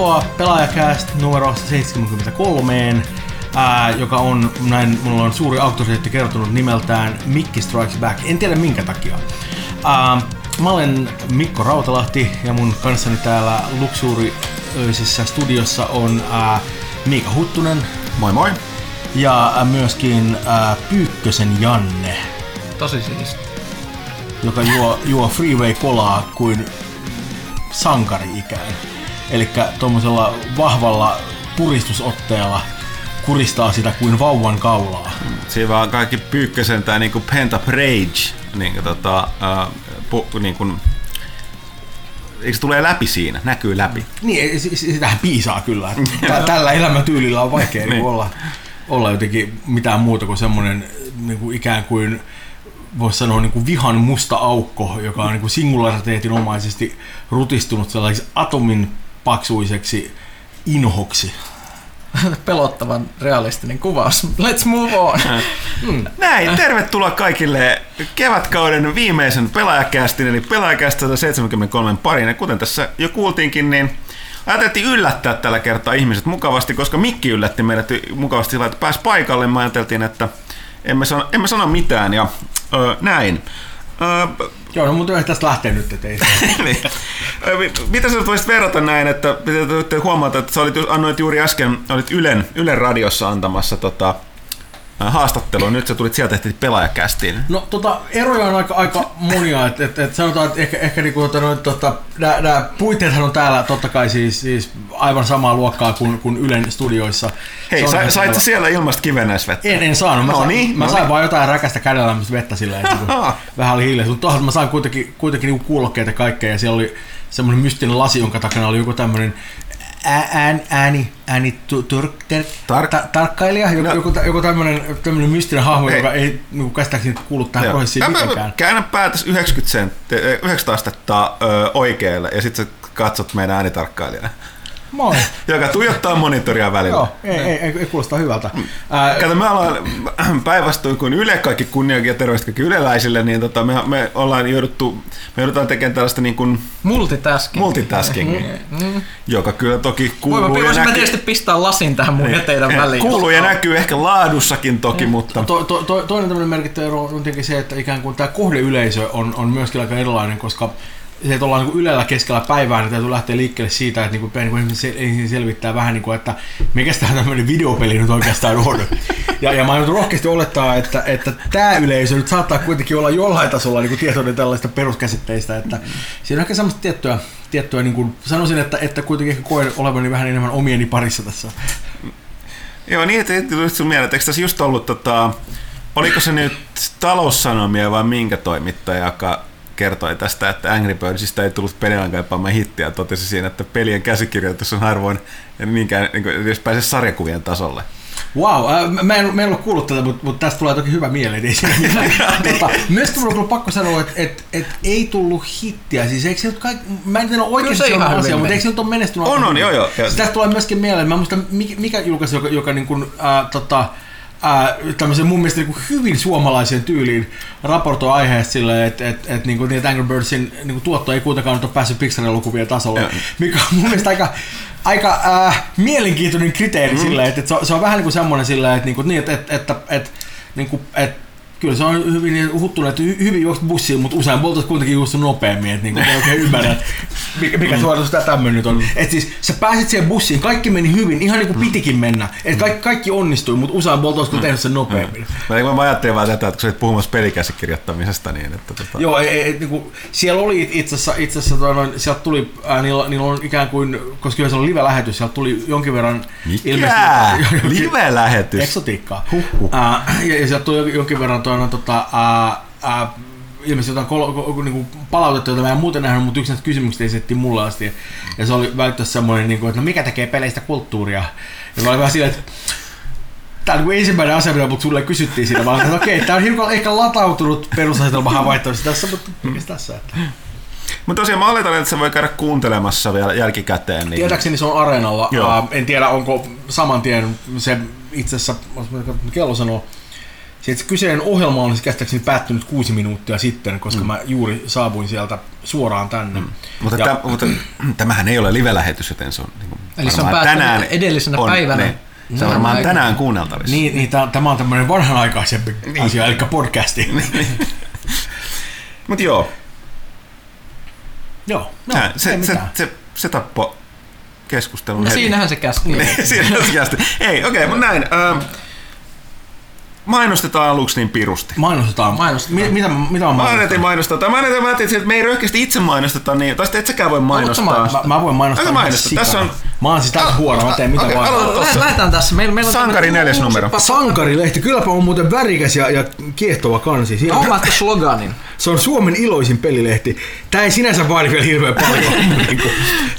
tervetuloa Pelaajakäst numero 73, ää, joka on, näin mulla on suuri auktoriteetti kertonut nimeltään Mikki Strikes Back. En tiedä minkä takia. Ää, mä olen Mikko Rautalahti ja mun kanssani täällä luksuriöisessä studiossa on ää, Miika Huttunen Moi moi. ja myöskin ää, Pyykkösen Janne, Tosi siisti. joka juo, juo freeway-kolaa kuin sankari ikään. Eli tuommoisella vahvalla puristusotteella kuristaa sitä kuin vauvan kaulaa. Siinä vaan kaikki pyykkösen tai niinku Pent Up Rage, niinku tota, ää, pu, niinku, eikö se tulee läpi siinä, näkyy läpi. Niin, sitähän piisaa kyllä. Tä- Tällä elämäntyylillä on vaikea niin. Niin. olla, olla jotenkin mitään muuta kuin semmoinen niin kuin ikään kuin voisi sanoa niin kuin vihan musta aukko, joka on niin kuin singulariteetinomaisesti rutistunut sellaiseksi atomin paksuiseksi inhoksi. Pelottavan realistinen kuvaus. Let's move on. Näin, tervetuloa kaikille kevätkauden viimeisen pelaajakästin, eli pelaajakästä 173 pariin. Ja kuten tässä jo kuultiinkin, niin ajateltiin yllättää tällä kertaa ihmiset mukavasti, koska Mikki yllätti meidät mukavasti sillä, että pääsi paikalle. Me ajateltiin, että emme sano, emme sano mitään ja ö, näin. Ö, Joo, no mutta tästä lähtee nyt, että ei niin. Mitä sä voisit verrata näin, että te huomata, että sä olit, annoit juuri äsken, olit Ylen, Ylen radiossa antamassa tota, ä, haastattelua, nyt sä tulit sieltä tehtiin pelaajakästiin. No tota, eroja on aika, aika monia, että et, et sanotaan, että ehkä, ehkä niinku, tota, tota, nämä puitteethan on täällä totta kai siis, siis aivan samaa luokkaa kuin, kuin Ylen studioissa. Hei, Se sa, sait sä siellä ilmasta kivennäisvettä? En, en saanut. Mä, No sain, niin, mä no sain niin. vaan jotain räkästä kädellä vettä silleen, että niinku, vähän oli hiljaista. Mutta mä sain kuitenkin, kuitenkin niinku kuulokkeita kaikkea ja siellä oli semmoinen mystinen lasi, jonka takana oli joku tämmöinen ään, ääni, ääni tu, tur, ter, Tar- ta, tarkkailija, joku, No. joku, joku tämmöinen, mystinen hahmo, Hei. joka ei niinku, käsittääkseni kuulu tähän Joo. prosessiin Mä- mä- mitenkään. Käännä päätös 90 senttiä, 19 astetta ö, oikealle ja sitten katsot meidän äänitarkkailijana, Moi. joka tuijottaa monitoria välillä. Joo, ei, ei, ei, ei kuulostaa hyvältä. Ää, Kato, me ollaan päinvastoin kuin Yle, kaikki kunniakin ja terveistä kaikki yleläisille, niin tota, me, me ollaan jouduttu, me joudutaan tekemään tällaista niin kuin Multitasking. multitaskingia, Mm. joka kyllä toki kuuluu mä, ja voisin mä näkyy. tietysti pistää lasin tähän mun ja teidän väliin. Kuuluu ja näkyy ehkä laadussakin toki, mutta To, to, to, toinen tämmöinen merkittävä ero on tietenkin se, että ikään kuin tämä kohdeyleisö on, on myöskin aika erilainen, koska se, että ollaan niin ylellä keskellä päivää, niin täytyy lähteä liikkeelle siitä, että niin kuin, niin kuin se- ensin selvittää vähän, niin kuin, että mikä tämä tämmöinen videopeli nyt oikeastaan on. Ja, ja mä aion rohkeasti olettaa, että, että tämä yleisö nyt saattaa kuitenkin olla jollain tasolla niin kuin tietoinen tällaista peruskäsitteistä, että siinä on ehkä semmoista tiettyä, tiettyä niin kuin, sanoisin, että, että kuitenkin ehkä koen olevani vähän enemmän omieni parissa tässä. Joo, niin, että tuli sun mieleen, että eikö tässä just ollut, tota, oliko se nyt taloussanomia vai minkä toimittaja, joka kertoi tästä, että Angry Birdsista ei tullut pelin kaipaamaan hittiä ja totesi siinä, että pelien käsikirjoitus on harvoin ja niinkään niin kuin, edes pääse sarjakuvien tasolle. Wow, äh, mä, en, mä en ole kuullut tätä, mutta, mutta tästä tulee toki hyvä mitään. tota, myöskin mulla on kyllä pakko sanoa, että et, et ei tullut hittiä. Siis eikö se nyt kaik... Mä en tiedä oikeasti se on asia, hyvin mutta eikö se nyt ole menestynyt? On, on, joo, joo. Siis tästä tulee myöskin mieleen, mä en muista mikä, mikä julkaisi, joka, joka niin kuin, äh, tota, äh, tämmöisen mun mielestä niin kuin hyvin suomalaiseen tyyliin raportoi aiheesta silleen, että et, et, niin kuin, niin, että Angry Birdsin niin kuin, tuotto ei kuitenkaan nyt ole päässyt Pixarin elokuvien tasolle, mikä on mun mielestä aika, aika äh, mielenkiintoinen kriteeri mm. silleen, että, että se, on, se on vähän niin kuin semmoinen silleen, että, niin kuin, niin, että, että, että, että, niin kuin, että Kyllä se on hyvin niin huttunut, että hy- hyvin juoksi bussiin, mutta usein poltaisi kuitenkin juostu nopeammin, että niinku, en oikein ymmärrä, että mikä, mikä suoritus tämä tämmöinen nyt on. Että siis sä pääsit siihen bussiin, kaikki meni hyvin, ihan niin kuin pitikin mennä. Että kaikki, kaikki onnistui, mutta usein poltaisi kun tehnyt sen nopeammin. Mä, mä ajattelin vaan tätä, että kun sä olit puhumassa pelikäsikirjoittamisesta, niin että tota, Joo, ei, ei, niinku, siellä oli itse asiassa, itse asiassa tota, noin, sieltä tuli, ää, niillä, niillä on ikään kuin, koska kyllä se on live-lähetys, sieltä tuli jonkin verran mikä? Live-lähetys? eksotiikkaa. Huhhuh. Ää, ja, ja sieltä tuli jonkin verran toinen, tota, ää, ää, ilmeisesti jotain kol, ko, niinku palautetta, jota mä en muuten nähnyt, mutta yksi näistä kysymyksistä esitettiin mulle asti. Ja se oli välttämättä semmoinen, niinku, että no mikä tekee peleistä kulttuuria? Ja mä olin vähän silleen, että Tämä on niin ensimmäinen asia, mitä mut sulle kysyttiin. Mä olin, että okei, tämä on hiukan ehkä latautunut perusasetelma havaittamassa tässä, mutta mikä tässä? Että. Mutta tosiaan mä oletan, että sä voi käydä kuuntelemassa vielä jälkikäteen. Niin... Tietääkseni se on areenalla. Joo. En tiedä, onko saman tien se itse asiassa, kello sanoo, Se, se kyseinen ohjelma on siis käsittääkseni päättynyt kuusi minuuttia sitten, koska mm. mä juuri saavuin sieltä suoraan tänne. Mm. Mutta, Ja- täm, mutta tämähän ei ole live-lähetys, joten se on niin kuin Eli se on päättynyt edellisenä päivänä. Ne, se on No, varmaan tänään kuunneltavissa. Niin, niin tämä on tämmöinen vanhanaikaisempi asia, eli podcasti. Mutta joo, Joo, no, ei se, se, se, se tappoi keskustelun No heti. siinähän se kästi. Niin, siinä on selkeästi. Ei, okei, mutta näin. Ö, mainostetaan aluksi niin pirusti. Mainostetaan. Mainostetaan. Mi- mitä, mitä on Mä mainostaa? mainostaa. Tai mä ajattelin, mä ajattelin, että me ei röyhkeästi itse mainosteta, niin, tai sitten et säkään voi mainostaa. mainostaa? Mä, mä voin mainostaa. Älä mainosta. sikana. Tässä on- Mä oon siis täältä huono, mä teen mitä Okei, vaan. aloita Lä- tossa. Lähdetään tässä. Meillä, meillä on Sankari neljäs numero. pa- Sankarilehti, kylläpä on muuten värikäs ja, ja kiehtova kansi. Siinä, Mä oon sloganin. se on Suomen iloisin pelilehti. Tää ei sinänsä vaadi vielä hirveän paljon.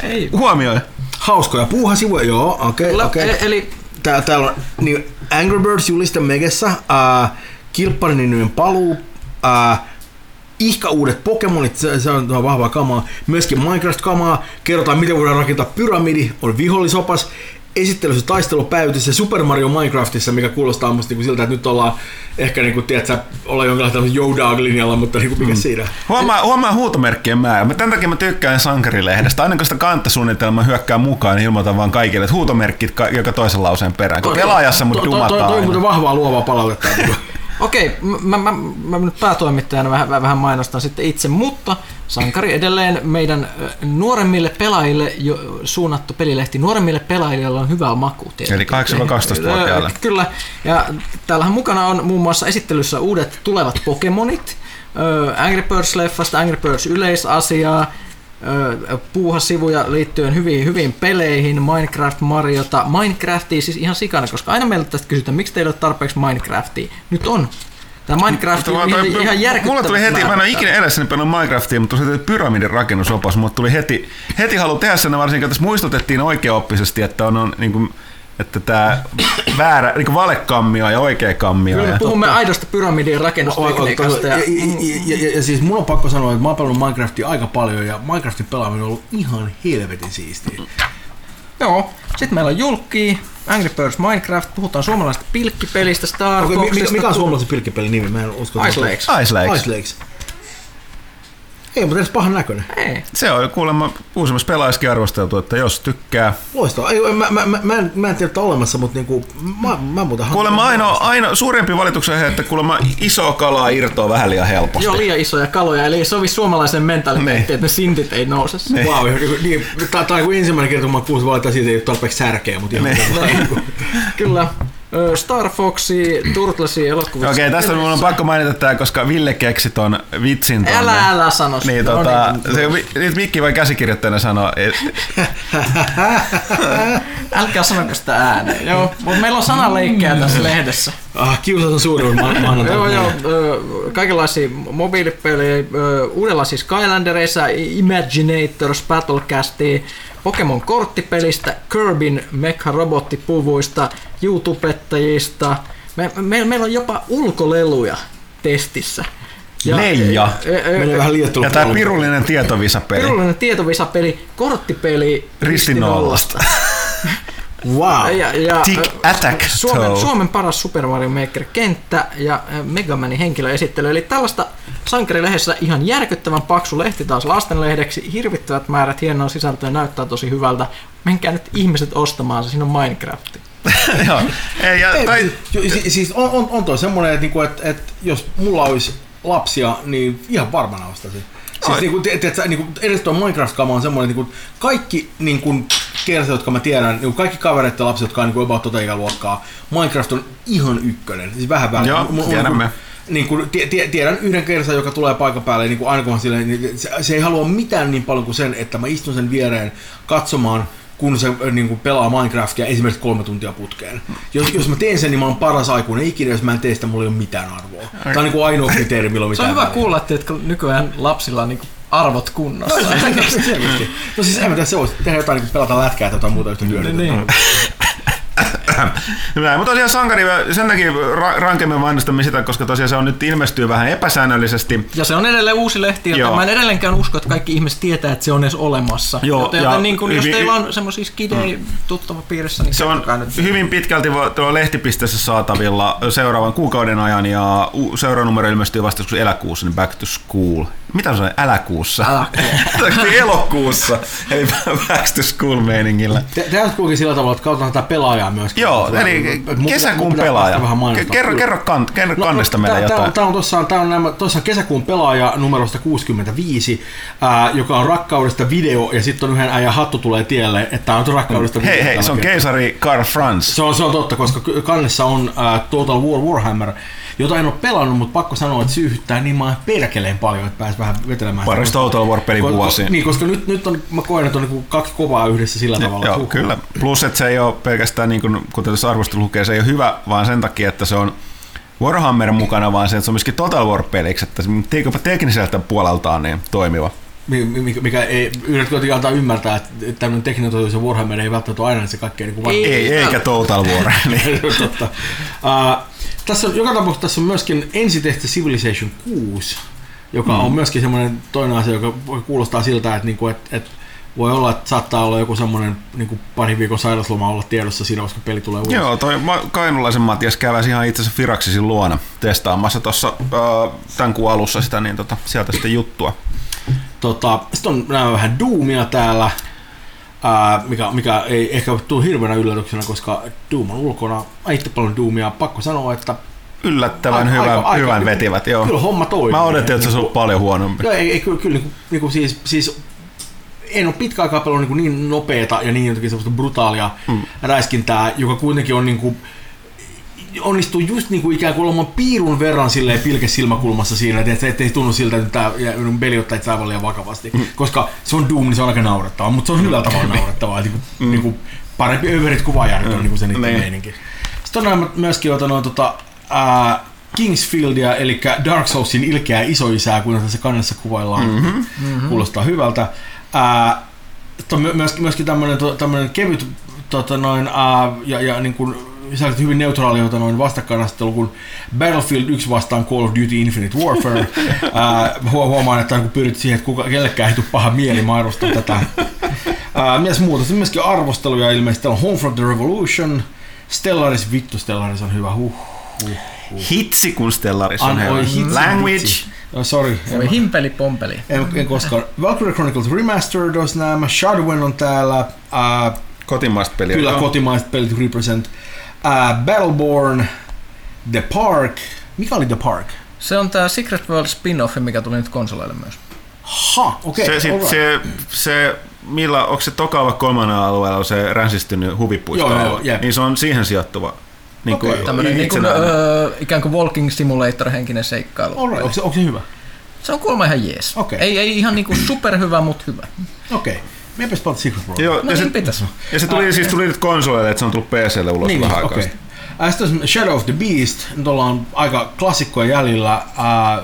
Ei. Huomioi. Hauskoja puuhasivuja, joo, okei, Le- okei. e- Eli Tää, täällä on niin Angry Birds juliste Megessä, äh, Kilpparin paluu, äh, ihka uudet Pokemonit, se, se on vahvaa kamaa. Myöskin Minecraft-kamaa, kerrotaan miten voidaan rakentaa pyramidi, on vihollisopas, esittelyssä taistelupäytössä Super Mario Minecraftissa, mikä kuulostaa musta niinku siltä, että nyt ollaan ehkä niinku, tiedätkö, ollaan jonkinlaisella Yo-Dog-linjalla, mutta niinku, mikä mm. siinä? Huomaa, huomaa huutomerkkien määrä. Mä, tämän takia mä tykkään Sankarilehdestä. Aina kun sitä kantasuunnitelma hyökkää mukaan, niin ilmoitan vaan kaikille, että huutomerkit ka- joka toisen lauseen perään. Kun pelaajassa mut Toi- toi- toi- dumataan Toi muuten aina. vahvaa luovaa palautetta. Okei, mä, mä, mä nyt päätoimittajana vähän, vähän mainostan sitten itse, mutta Sankari edelleen meidän nuoremmille pelaajille jo suunnattu pelilehti. Nuoremmille pelaajille on hyvää maku. tietenkin. Eli 8-12-vuotiaille. Ö, Kyllä, ja täällähän mukana on muun muassa esittelyssä uudet tulevat Pokemonit, Angry Birds-leffasta, Angry Birds yleisasiaa, ö, puuhasivuja liittyen hyviin, hyviin peleihin, Minecraft, Mariota, Minecraftia siis ihan sikana, koska aina meiltä tästä kysytään, miksi teillä ei ole tarpeeksi Minecraftia. Nyt on. Tämä Minecraft Mutta on ihan, ihan järkyttävä. Mulla tuli heti, mä en ole ikinä elässäni pelannut Minecraftia, mutta tuli heti pyramidin rakennusopas. Mulla tuli heti, heti halu tehdä sen, varsinkin tässä muistutettiin oikeaoppisesti, että on, on niin kuin, että tämä väärä, niin kuin valekammio ja oikea kammio. Kyllä Ja, me puhumme aidosta pyramidin rakennustekniikasta. ja, Ja, ja, ja, ja, ja, siis mun on pakko sanoa, että mä oon pelannut Minecraftia aika paljon ja Minecraftin pelaaminen on ollut ihan helvetin siistiä. joo, sitten meillä on Julkki, Angry Birds Minecraft, puhutaan suomalaisesta pilkkipelistä, Star mikä, mikä on suomalaisen pilkkipelin nimi? Mä en usko. Ice Lakes. Ice Lakes. Ice Lakes. Ei, mutta edes pahan näköinen. Ei. Se on kuulemma uusimmassa pelaajaskin arvosteltu, että jos tykkää. Loistavaa. Ei, mä, mä, mä, mä, en, mä en tiedä, että on olemassa, mutta niinku, mä, mä muuten Kuulemma ainoa, ainoa suurempi valituksen he, että kuulemma iso kalaa irtoaa vähän liian helposti. Joo, liian isoja kaloja, eli ei sovi suomalaisen mentaliteettiin, Niin. että ne sintit ei nouse. Niin. Vau, niin, niin, tai kun ensimmäinen kerta, kun mä kuulin että siitä ei ole tarpeeksi särkeä, mutta ihan Niin. Kyllä. Star Foxi, Turtlesi elokuvissa. Okei, tästä mun on pakko mainita tää, koska Ville keksi ton vitsin tonne. Älä, älä sano sitä. Niin, No tota, niin. se, vi- nyt Mikki vai käsikirjoittajana sanoa, et, Älkää sanoko sitä ääneen. Joo, mutta meillä on sanaleikkejä tässä lehdessä. Ah, kiusaus on suurin ma- maanantai. Joo, joo, kaikenlaisia mobiilipelejä, uudenlaisia Skylandereissa, Imaginators, Battlecastia, Pokemon korttipelistä, Kirbyn Mecha-robottipuvuista, YouTubettajista. Me, me, meillä on jopa ulkoleluja testissä. Leija. ö, ö, Menee vähän liiottelun ja puolelle. pirullinen tietovisapeli. Pirullinen tietovisapeli, korttipeli Risti nollasta. Wow. Ja, ja, Tick Attack Suomen, Toe. Suomen paras Super Mario Maker kenttä ja ö, Mega Manin henkilöesittely. Eli tällaista sankarilehdessä ihan järkyttävän paksu lehti taas lastenlehdeksi. Hirvittävät määrät hienoa sisältöä näyttää tosi hyvältä. Menkää nyt ihmiset ostamaan se, siinä on Minecraft. Joo. Ei, ja, tai, siis on, on, on toi semmoinen, että, niinku, että, että jos mulla olisi lapsia, niin ihan varmana ostaisin. Siis Ai. niinku, te, te, niinku, edes tuo Minecraft-kama on semmoinen, niinku, kaikki niinku, kersat, jotka mä tiedän, niinku, kaikki kavereiden lapset, jotka on niinku, about tota ikäluokkaa, Minecraft on ihan ykkönen. Siis vähän vähän. Joo, tiedämme. Niin kuin, tie, tie, tiedän yhden kersan, joka tulee paikan päälle, niin kuin aina kun silleen, niin se, se, ei halua mitään niin paljon kuin sen, että mä istun sen viereen katsomaan, kun se niin kuin pelaa Minecraftia esimerkiksi kolme tuntia putkeen. Jos, jos mä teen sen, niin mä oon paras aikuinen ikinä, jos mä en tee sitä, mulla ei ole mitään arvoa. Tämä on niin kuin ainoa kriteeri, millä on Se mitään on hyvä väliä. kuulla, että nykyään lapsilla on niinku arvot kunnossa. Selvästi. No siis en mä tiedä, se voisi tehdä jotain, niin pelata lätkää tai jotain muuta yhtä hyödyllistä. niin. Näin, mutta tosiaan Sankari, sen takia ra- rankemmin mainostamme sitä, koska tosiaan se on nyt ilmestyy vähän epäsäännöllisesti. Ja se on edelleen uusi lehti, ja mä en edelleenkään usko, että kaikki ihmiset tietää, että se on edes olemassa. Joo, joten, ja joten niin kun, jos teillä on semmoisia skidei tuttava piirissä, niin Se on nyt. hyvin pitkälti tuolla lehtipisteessä saatavilla seuraavan kuukauden ajan ja seuraava numero ilmestyy vasta joskus eläkuussa, niin Back to School. Mitä se on eläkuussa? Älä Älä. elokuussa, eli Back to School meiningillä. Te kuitenkin sillä tavalla, että katsotaan tätä pelaajaa myöskin. Joo, eli mun pitää- kesäkuun mun pelaaja. päästä Vähän mainostaa. Kerro, kerro, kan, kerro No, kannesta no, meille tää- jotain. on, tää on tuossa, tää on nämä, tuossa kesäkuun pelaaja numerosta 65, ää, joka on rakkaudesta video, ja sitten on yhden äijän hattu tulee tielle, että tää on rakkaudesta video. Hei, hei, se on kertaa. keisari Karl Franz. Se on, se on totta, koska kannessa on ää, Total War Warhammer, jota en ole pelannut, mutta pakko sanoa, että syyhyttää niin maan perkeleen paljon, että pääs vähän vetelemään. Paras sitä. Total War-pelin vuosiin. Niin, koska nyt, nyt on, mä koen, että on niinku kaksi kovaa yhdessä sillä tavalla. Joo, Huh. kyllä. Plus, että se ei ole pelkästään, niin kuin, kuten tässä arvostelu lukee, se ei ole hyvä, vaan sen takia, että se on Warhammer mukana, vaan se, että se on myöskin Total War-peliksi, että se tek- tekniseltä puoleltaan niin toimiva. Mi- mi- Mikä, ei, kuitenkin antaa ymmärtää, että tämmöinen tekninen toteutus ja Warhammer ei välttämättä ole aina se kaikkein niin kuin Ei. Ei, eikä Total War. niin. Totta. Uh, tässä on, joka tapauksessa tässä on myöskin ensi tehty Civilization 6, joka mm. on myöskin semmoinen toinen asia, joka kuulostaa siltä, että, niinku, että, että voi olla, että saattaa olla joku semmoinen niin pari viikon sairasloma olla tiedossa siinä, koska peli tulee ulos. Joo, toi Kainulaisen Matias käväsi ihan itse asiassa Firaxisin luona testaamassa tuossa äh, tämän kuun alussa sitä, niin tota, sieltä sitten juttua. Tota, sitten on nämä vähän Doomia täällä, ää, mikä, mikä ei ehkä tule hirveänä yllätyksenä, koska Doom on ulkona. Itse paljon Doomia. Pakko sanoa, että Yllättävän Aika- hyvän, aika- aika- hyvän niinku- vetivät, joo. kyllä homma toimii. Mä odotin, että se olisi ollut paljon huonompi. Joo, ei, ei kyllä, kyllä niin, niin kuin siis, siis en ole pitkä aikaa pelannut niin, niin nopeata ja niin jotenkin semmoista brutaalia mm. räiskintää, joka kuitenkin on niin kuin, onnistuu just niin kuin ikään kuin olemaan piirun verran silleen pilke silmäkulmassa siinä, että se ettei tunnu siltä, että tämä peli ottaa itse aivan liian vakavasti. Mm. Koska se on Doom, niin se on aika naurettavaa, mutta se on hyvällä tavalla naurettavaa. Niin kuin, mm. niin kuin parempi överit kuin vajarit on niin kuin se niiden Niin. meininki. Sitten on nämä myöskin ota noin tota, ää, Kingsfieldia, eli Dark Soulsin ilkeää isoisää, kuten tässä kannessa kuvaillaan. Mm-hmm. Mm-hmm. Kuulostaa hyvältä. Ää, sitten on my- myöskin, myöskin tämmöinen, tämmöinen kevyt tota noin, ää, ja, ja niin kuin, sä hyvin neutraali tota noin vastakkainasettelu kuin Battlefield 1 vastaan Call of Duty Infinite Warfare. ää, huo- huomaan, että kun pyrit siihen, että kuka, kellekään ei tule paha mieli, mä arvostan tätä. Ää, mies muuta, sitten myöskin arvosteluja ilmeisesti. Täällä on Home from the Revolution, Stellaris, vittu Stellaris on hyvä, huh. Hitsi, kun Stellaris on hyvä. Language. hitsi. Oh, sorry, Oli himpeli pompeli. en, en koskaan. Valkyrie Chronicles Remastered olisi nämä, Shadowin on täällä, ää, Kotimaista peliä. kyllä kotimaiset pelit represent, ää, Battleborn, The Park, mikä oli The Park? Se on tää Secret World spin-off, mikä tuli nyt konsoleille myös. Ha, okei, se, sit, alright. se, se, millä, onko se tokaava kolmannen alueella on se ränsistynyt huvipuisto? Joo, joo, jep. niin se on siihen sijoittuva. Niin kuin Okei. Tämmönen niin kuin, öö, ikään kuin walking simulator henkinen seikkailu. Alright, onko, se, onko se hyvä? Se on kuulemma ihan jees. Okei. Ei, ei ihan niinku superhyvä, mutta hyvä. Okei. Okay. Miepä pelata Secret World. Joo, No ja, niin se, pitäis. ja se tuli, siis tuli nyt konsoleille, että se on tullut PClle ulos Niin, vähän niin aikaa sitten. Okay. On Shadow of the Beast, nyt ollaan aika klassikkoja jäljellä. Ää,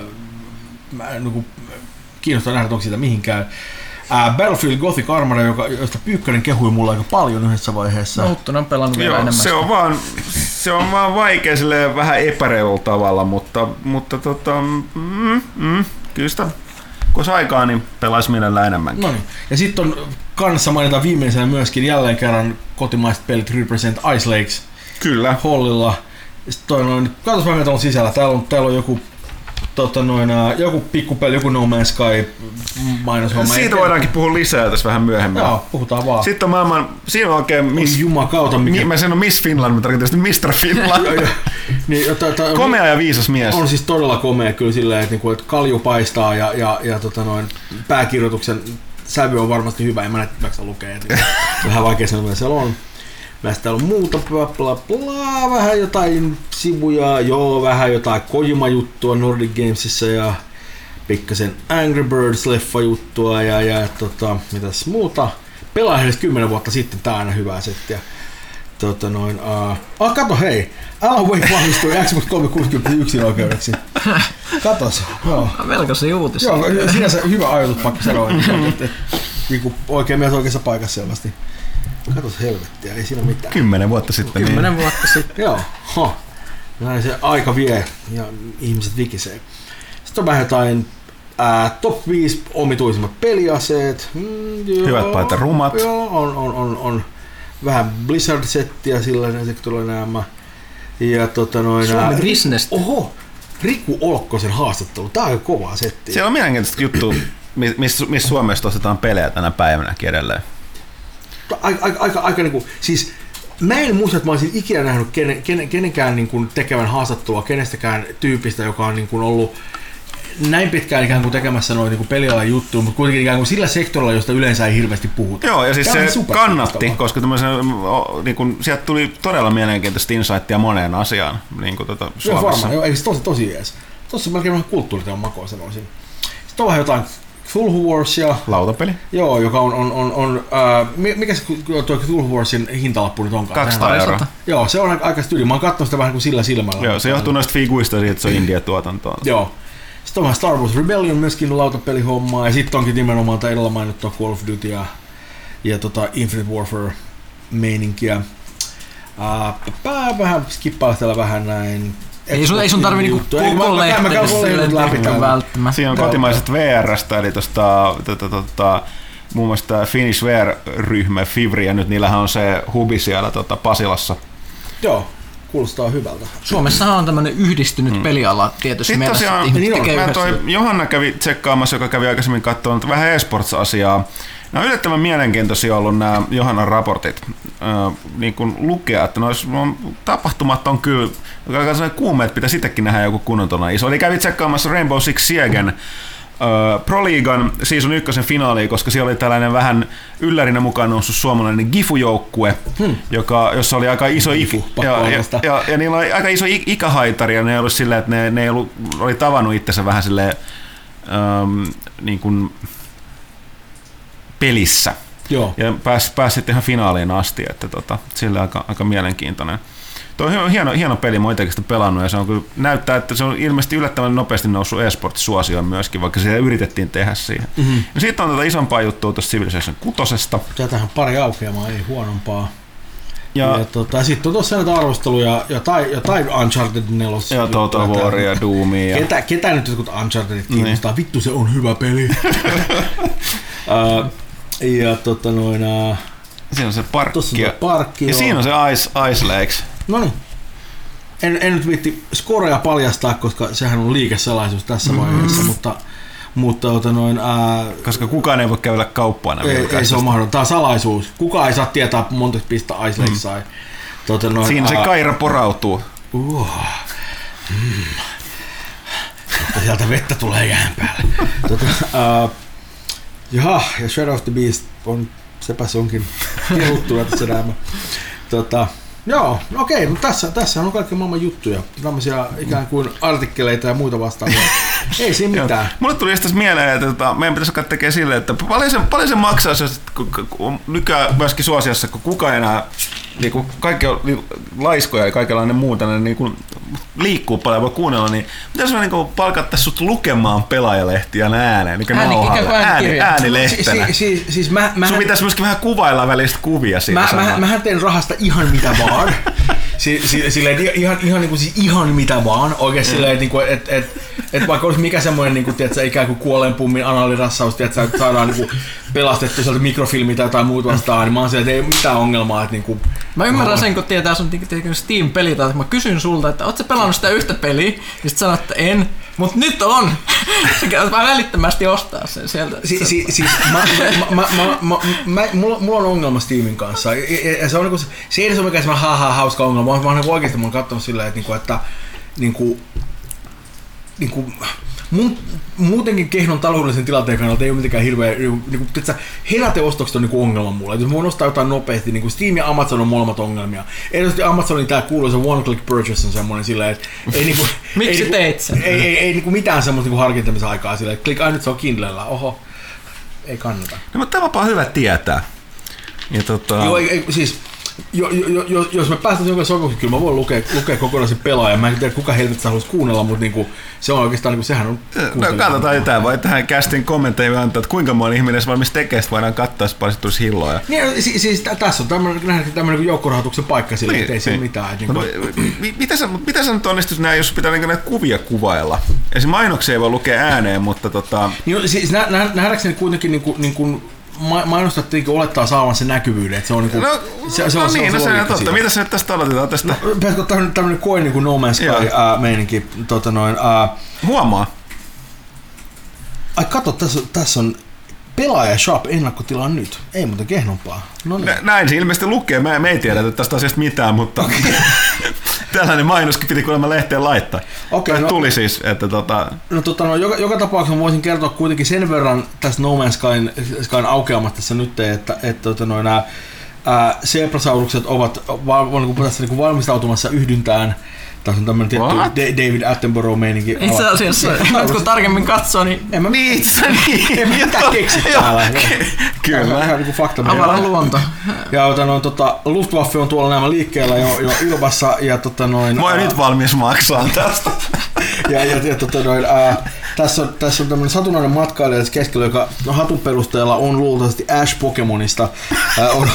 mä en niinku kiinnostaa nähdä, onko siitä mihinkään. Ää, Battlefield Gothic Armor, joka, josta Pyykkönen kehui mulla aika paljon yhdessä vaiheessa. No, Huttunen on pelannut vielä Joo, enemmän. se on, vaan, se on vaan vaikea silleen vähän epäreilulla tavalla, mutta, mutta tota, mm, mm, kyllä sitä, kun olisi aikaa, niin pelaisi mielellään enemmänkin. No niin. Ja sitten on kannassa mainitaan viimeisenä myöskin jälleen kerran kotimaiset pelit Represent Ice Lakes Kyllä. Hollilla. Sitten toi noin, katsos vähän mitä on sisällä. Täällä on, täällä on joku tota noin, joku pikkupeli, joku No Man's Sky mainoshomma. Siitä En- voidaankin puhua lisää tässä vähän myöhemmin. Joo, puhutaan vaan. Sitten on maailman, siinä on oikein Miss. Jumakauta, mikä... mi, mä sanon Miss Finland, mutta tarkoitan Mr. Finland. Niin, jota, jota, Komea ja viisas mies. On siis todella komea kyllä silleen, että, niinku, että kalju paistaa ja, ja, ja tota noin, pääkirjoituksen sävy on varmasti hyvä, en mä näitä se on vähän vaikea sanoa, mitä siellä on. Näistä on muuta, bla bla bla, vähän jotain sivuja, joo, vähän jotain Kojima-juttua Nordic Gamesissa ja pikkasen Angry Birds-leffa juttua ja, ja tota, mitäs muuta. Pelaa edes 10 vuotta sitten, tää on aina hyvää settiä. Tota noin, uh, ah, kato hei, Alan Wake vahvistui Xbox 360 oikeudeksi. Katos, joo. Melkoisia uutisia. Joo, sinänsä hyvä ajatus pakko sanoa, että, että, että, että niin kuin oikein mies oikeassa paikassa selvästi. Katos helvettiä, ei siinä mitään. Kymmenen vuotta sitten. Kymmenen Niin. vuotta sitten. Joo, ho. Näin se aika vie ja ihmiset vikisee. Sitten on vähän jotain ää, top 5 omituisimmat peliaseet. Mm, joo, Hyvät paita rumat. Joo, on, on, on, on vähän Blizzard-settiä sillä sektorilla nämä. Ja tota noin... Suomen ää, business. Oho, Riku Olkkosen haastattelu. Tää on kovaa settiä. Siellä on mielenkiintoista juttu, missä miss Suomesta ostetaan pelejä tänä päivänäkin edelleen. Aika, aika, aika, aika niin kuin, siis mä en muista, että mä olisin ikinä nähnyt kenen, kenen, kenenkään niin kuin tekevän haastattelua kenestäkään tyypistä, joka on niin kuin ollut näin pitkään ikään kuin tekemässä noin niin pelialan juttuja, mutta kuitenkin ikään kuin sillä sektorilla, josta yleensä ei hirveästi puhuta. Joo, ja siis Tämä se kannatti, koska niin kun, sieltä tuli todella mielenkiintoista insightia moneen asiaan niin kuin Joo, Suomessa. varmaan. Joo, se tosi, tosi jees. Tuossa on melkein vähän kulttuuriteon makoa sanoisin. Sitten on vähän jotain Cthulhu Warsia, Lautapeli? joo, joka on, on, on, on äh, mi- mikä se tuo Cthulhu Warsin hintalappu nyt onkaan? 200 Sehän on- euroa. Joo, se on aika, tyyli. Mä oon katsonut sitä vähän kuin sillä silmällä. Joo, se johtuu noista figuista siitä, että se on India-tuotantoa. Joo. Sitten on Star Wars Rebellion myöskin lautapelihommaa, ja sitten onkin nimenomaan tämä edellä mainittua Call of Duty ja, ja tota Infinite Warfare meininkiä. Uh, vähän skippailla vähän näin. Ei sun, ei sun tarvi niinku koko lehteä välttämättä. Siinä on kotimaiset VRstä, eli tosta, tota, tota, muun muassa tämä Finnish VR-ryhmä Fivri, ja nyt niillähän on se hubi siellä tota, Pasilassa. Joo, kuulostaa hyvältä. Suomessahan on tämmöinen yhdistynyt mm. peliala tietysti Sitten mielessä, tosiaan, että niin on. mä toi Johanna kävi tsekkaamassa, joka kävi aikaisemmin katsomaan vähän esports-asiaa. Nämä on yllättävän mielenkiintoisia ollut nämä Johannan raportit äh, niin kuin lukea, että nois, no, tapahtumat on kyllä, aika sellainen kuume, että pitäisi itsekin nähdä joku kunnon tuolla iso. Eli kävi tsekkaamassa Rainbow Six Siegen äh, Pro Leaguean season ykkösen finaaliin, koska siellä oli tällainen vähän yllärinä mukaan noussut suomalainen Gifu-joukkue, hmm. joka, jossa oli aika iso Gifu, ik- ja, ja, ja, ja, niillä oli aika iso ik- ikähaitari ja ne ei ollut silleen, että ne, ne ei ollut, oli tavannut itsensä vähän silleen ähm, niin kuin pelissä. Joo. Ja pääsi pääs sitten ihan finaaliin asti, että tota, sillä aika, aika mielenkiintoinen. Tuo on hieno, hieno peli, mä oon itsekin pelannut ja se on kyllä, näyttää, että se on ilmeisesti yllättävän nopeasti noussut esports-suosioon myöskin, vaikka se yritettiin tehdä siihen. Mm-hmm. Ja sitten on tätä isompaa juttua tuosta Civilization 6. Tätähän pari aukeamaa, ei huonompaa. Ja, Ja tota, sitten on tuossa näitä arvosteluja, jotain, jotain Uncharted 4. ja Total War ja Doomia. Ja, Ketä, ketä nyt jotkut Unchartedit kiinnostaa? Niin. Vittu se on hyvä peli. uh, ja tota noin... Uh, siinä on se parkki. on Ja, parkki. ja joo. siinä on se Ice, Ice Lakes. No niin. En, en nyt viitti skoreja paljastaa, koska sehän on liikesalaisuus tässä Mm-hmm. vaiheessa, mutta, mutta tota noin, ää, Koska kukaan ei voi kävellä kauppaan. ei, ei, se ole mahdollista. Tämä on salaisuus. Kukaan ei saa tietää, monta pistä Ice Lake sai. Tota noin, Mm. Siinä se ää, kaira porautuu. Uh. Mm. Sieltä vettä tulee jään päälle. tota, uh, jaha, ja Shadow of the Beast on, sepäs onkin kehuttu tässä nämä. Tota, joo, no okei, mutta tässä, tässä on kaikki maailman juttuja. Tämmöisiä ikään kuin artikkeleita ja muita vastaavia. Ei siinä Joo. mitään. Mulle tuli tästä mieleen, että tota, meidän pitäisi alkaa tekemään silleen, että paljon se, paljon se maksaa, jos nykyään myöskin suosiossa, kun kukaan ei enää, niin kuin kaikki on niin laiskoja ja kaikenlainen muu tänne niin kuin liikkuu paljon voi kuunnella, niin pitäisi me niin palkata sut lukemaan pelaajalehtiä ääneen, niin Ääni- ääni, äänilehtenä. Si, si, si, siis mä, mä, Sun pitäisi myöskin vähän kuvailla välistä kuvia siinä Mä, mä, mähän teen rahasta ihan mitä vaan. Si, si, silleen, ihan, ihan, ihan, niin kuin, siis ihan mitä vaan. Oikein Mm. silleen, että et, et, et, et vaikka olisi mikä semmoinen niin kuin, tiedätkö, ikään kuin kuolenpummin analirassaus, tiedätkö, että saadaan niin kuin, pelastettu sieltä mikrofilmi tai jotain muuta vastaan, niin mä oon silleen, että ei mitään ongelmaa. Että, niin kuin, Mä ymmärrän sen, kun tietää sun Steam-pelit, että mä kysyn sulta, että oot sä pelannut sitä yhtä peliä, ja sit sanot, että en, mut nyt on! Sä vaan välittömästi ostaa sen sieltä. Si, si, siis mä, mä, mä, mä, mä, mä, mulla, mulla on ongelma Steamin kanssa. Ja, ja, ja se, on niinku, se, ei edes ole mikään semmoinen haha hauska ongelma, mä oon niinku oikeasti oon katsonut silleen, että, niinku, että niinku, niinku, mun, muutenkin kehnon taloudellisen tilanteen kannalta ei ole mitenkään hirveä, niinku, niinku, tiiätkö, heräteostokset on niinku ongelma mulle. Et jos mä voin ostaa jotain nopeasti, niinku Steam ja Amazon on molemmat ongelmia. Erityisesti Amazonin tää kuuluisa one click purchase on semmoinen silleen, että ei niinku, Miksi ei, niinku, teit sen? Ei, ei, ei niinku mitään semmoista niinku harkintamisen aikaa silleen, että klik, ai nyt se on Kindlellä, oho, ei kannata. No, mutta tämä on hyvä tietää. Ja tota, Joo, ei, ei, siis jo, jo, jo, jos me päästään jonkin sopimukseen, kyllä mä voin lukea, lukea kokonaisen pelaajan. Mä en tiedä, kuka helvetistä haluaisi kuunnella, mutta niinku, se on oikeastaan, niinku, sehän on... No katsotaan jotain, voi tähän kästin kommentteja antaa, että kuinka moni ihminen edes valmis tekee, sitä voidaan katsoa, jos paljon tulisi hilloa. Niin, siis, siis tä- tässä on tämmöinen, tämmöinen niin joukkorahoituksen paikka sille, niin, ettei siinä niin. mitään. Että, No, niin, mi- mitä, sä, mitä sä nyt onnistuisi näin, jos pitää niinku näitä kuvia kuvailla? Esimerkiksi mainoksia ei voi lukea ääneen, mutta tota, niin, siis nä, nä, nähdäkseni kuitenkin niin kuin, ma- mainostajat olettaa saavan sen näkyvyyden, että se on niin kuin, no, se, se, no on, se, niin, on no se se on totta. siinä. Mitä sä nyt tästä aloitetaan tästä? No, pitäisikö tämmöinen, tämmöinen koe niin kuin No Man's Joo. Sky ää, meininki, tota noin, ää, Huomaa. ai kato, tässä, on- tässä on pelaaja shop ennakkotila nyt. Ei muuten kehnompaa. No niin. Nä- Näin se ilmeisesti lukee. Mä, me ei tiedetä tästä asiasta mitään, mutta tällainen mainoskin piti kuulemma lehteen laittaa. Tai no- tuli siis, että tota, No, tota, no joka, joka tapauksessa voisin kertoa kuitenkin sen verran tästä No Man's Skyn, Skyn aukeamasta tässä nyt, että, että tota, noin, nämä ää, Zebrasaurukset ovat va, va, niin tässä niin valmistautumassa yhdyntään. Tässä on tämmöinen tietty What? Da- David Attenborough-meininki. Itse asiassa, nyt kun tarkemmin katsoo, niin En mä niin, se niin. En mä mitään keksi täällä. ky- Tämä on Kyllä. ihan niin fakta. avaran luonto. Ja ota, no, tota, Luftwaffe on tuolla nämä liikkeellä jo, jo ilmassa ja tota, noin, Mä oon ää, nyt valmis maksaa tästä. ja, ja, ja tota, noin, ää, tässä on, tässä on tämmöinen satunnainen matkailija tässä keskellä, joka hatun perusteella on luultavasti Ash Pokemonista. Ää, on,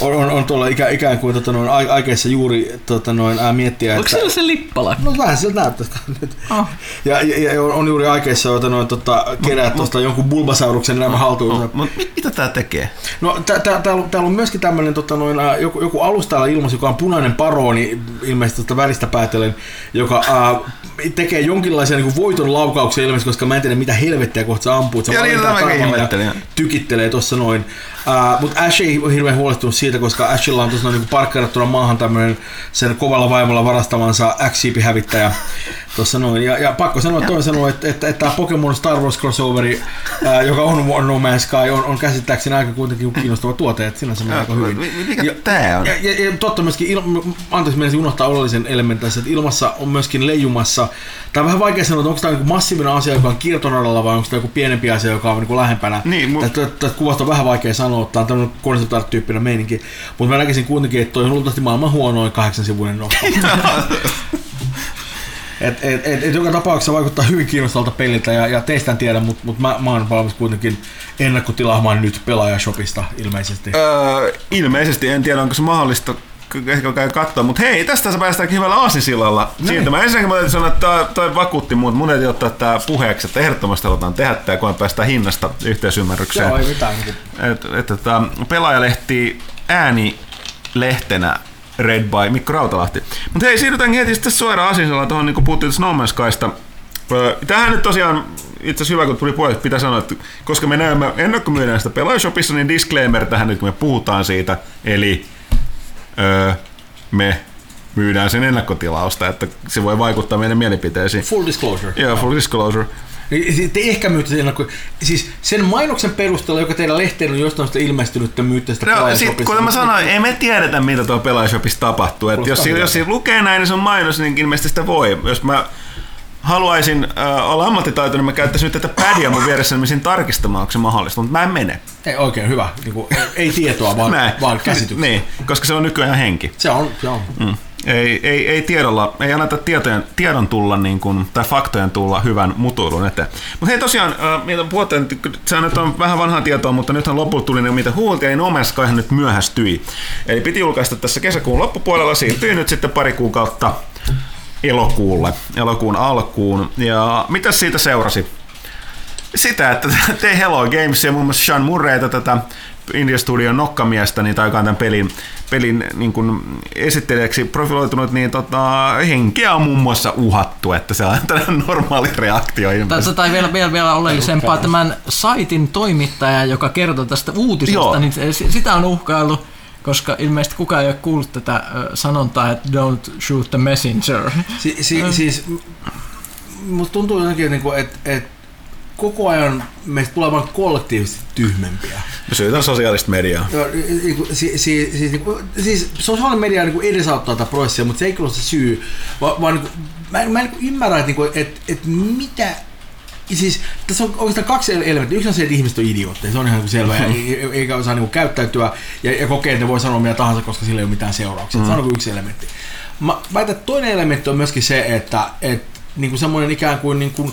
on, on, on tuolla ikä, ikään kuin tota, noin, ai- aikeissa juuri tota, noin, ää, miettiä, Onko että... siellä se lippala? No vähän siltä näyttäisi nyt. Oh. Ja, ja, ja on, juuri aikeissa jota, noin, tota, kerää tuosta jonkun bulbasauruksen nämä haltuun. Mut mit, mitä tää tekee? No tä- tä- täällä on- täällä on myöskin tämmöinen tota, noin, ää, joku, joku alus täällä ilmassa, joka on punainen paroni, ilmeisesti tästä väristä päätellen, joka ää, tekee jonkinlaisia niin voiton laukauksia ilmeisesti, koska mä en tiedä mitä helvettiä kohta se ampuu. että Se Ja niin, ja tykittelee tuossa noin. Uh, Mutta Ash ei ole hirveän huolestunut siitä, koska Ashilla on tuossa niin parkkeerattuna maahan tämmöinen sen kovalla vaimolla varastamansa x hävittäjä tuossa noin. Ja, ja pakko sanoa, että sanoi, että, että, että tämä Pokemon Star Wars crossoveri, ää, joka on No Man's Sky, on, on käsittääkseni aika kuitenkin kiinnostava tuote, että sinänsä menee aika hyvin. Mi- Mikä Ja- tää on? ja, ja, ja totta myöskin, il, anteeksi menisin unohtaa oleellisen elementin että ilmassa on myöskin leijumassa, tämä on vähän vaikea sanoa, että onko tämä niin massiivinen asia, joka on kiertoradalla vai onko tämä joku pienempi asia, joka on niin lähempänä. Niin, mu- Tästä, tästä kuvasta on vähän vaikea sanoa, että tämä on tämmöinen concept art tyyppinen meininki, mutta mä näkisin kuitenkin, että toi on luultavasti maailman huonoin kahdeksan sivuinen nokka. Et, et, et, et, joka tapauksessa vaikuttaa hyvin kiinnostavalta peliltä ja, ja teistä en tiedä, mutta mut mä, mä oon valmis kuitenkin ennakkotilaamaan nyt pelaajashopista ilmeisesti. Öö, ilmeisesti, en tiedä onko se mahdollista ehkä käy katsoa, mutta hei, tästä sä päästäänkin hyvällä aasinsillalla siirtymään. Ensinnäkin mä täytyy sanoa, että toi, toi vakuutti muut. Mun täytyy ottaa tää puheeksi, että ehdottomasti halutaan tehdä tää, kun päästään hinnasta yhteisymmärrykseen. Joo, ei mitään. Niin Et, et, tota, pelaajalehti ääni lehtenä Red by Mikko Rautalahti. Mutta hei, siirrytään heti sitten suoraan asiaan tuohon, niin kuin puhuttiin No Man's Skysta. Tähän nyt tosiaan, itse asiassa hyvä kun tuli puolesta, pitää sanoa, että koska me näemme ennakkomyydään sitä pelaajashopissa, niin disclaimer tähän nyt kun me puhutaan siitä, eli öö, me myydään sen ennakkotilausta, että se voi vaikuttaa meidän mielipiteisiin. Full disclosure. Joo, full disclosure. Niin, Te ehkä myytte sen ennakko... Siis sen mainoksen perusteella, joka teidän lehteen on jostain sitä ilmestynyt, te myytte sitä No, sit, pelaajashopissa. kuten mä sanoin, ei me tiedetä, mitä tuolla pelaajashopissa tapahtuu. Et jos, siinä- jos lukee näin, niin se on mainos, niin ilmeisesti sitä voi. Jos mä haluaisin äh, olla ammattitaitoinen, mä käyttäisin nyt tätä padia mun vieressä, niin menisin tarkistamaan, onko se mahdollista, mutta mä en mene. Ei oikein hyvä. Niin kuin, ei tietoa, vaan, Näin. vaan käsityksiä. Niin, koska se on nykyään henki. Se on, se on. Mm. Ei, ei, ei tiedolla, ei anneta tietojen, tiedon tulla niin kuin, tai faktojen tulla hyvän mutuilun eteen. Mutta hei tosiaan, äh, mitä puhutaan, se nyt on vähän vanhaa tietoa, mutta nythän lopulta tuli ne mitä huultiin, niin Man's Skyhan nyt myöhästyi. Eli piti julkaista tässä kesäkuun loppupuolella, siirtyi nyt sitten pari kuukautta elokuulle, elokuun alkuun. Ja mitä siitä seurasi? Sitä, että Tei Hello Games ja muun muassa Sean Murrayta tätä India Studion nokkamiestä, niin, tai tämän pelin, pelin niin kuin esittelijäksi profiloitunut, niin tota, henkeä on muun muassa uhattu, että se on tällainen normaali reaktio ilmeisesti. tai vielä, vielä, vielä oleellisempaa, tämän saitin toimittaja, joka kertoi tästä uutisesta, Joo. niin sitä on uhkailu, koska ilmeisesti kukaan ei ole kuullut tätä sanontaa, että don't shoot the messenger. Si, si, Siis m- musta tuntuu jotenkin, että, että, että koko ajan meistä tulee vaan kollektiivisesti tyhmempiä. Mä syytän sosiaalista mediaa. Joo, niinku, si, si, siis, niinku, siis sosiaalinen media niinku edesauttaa tätä prosessia, mutta se ei kyllä ole se syy, vaan, vaan niinku, mä, en- mä en niinku ymmärrä, että, niinku, että, että mitä Siis tässä on oikeastaan kaksi elementtiä. Yksi on se, että ihmiset on idiootteja, se on ihan selvä, ja ei- eikä osaa niin käyttäytyä ja, ja kokee, että ne voi sanoa mitä tahansa, koska sillä ei ole mitään seurauksia. Mm. Se on niin yksi elementti. Mä väitän, että toinen elementti on myöskin se, että, että niin kuin semmoinen ikään kuin, niin kuin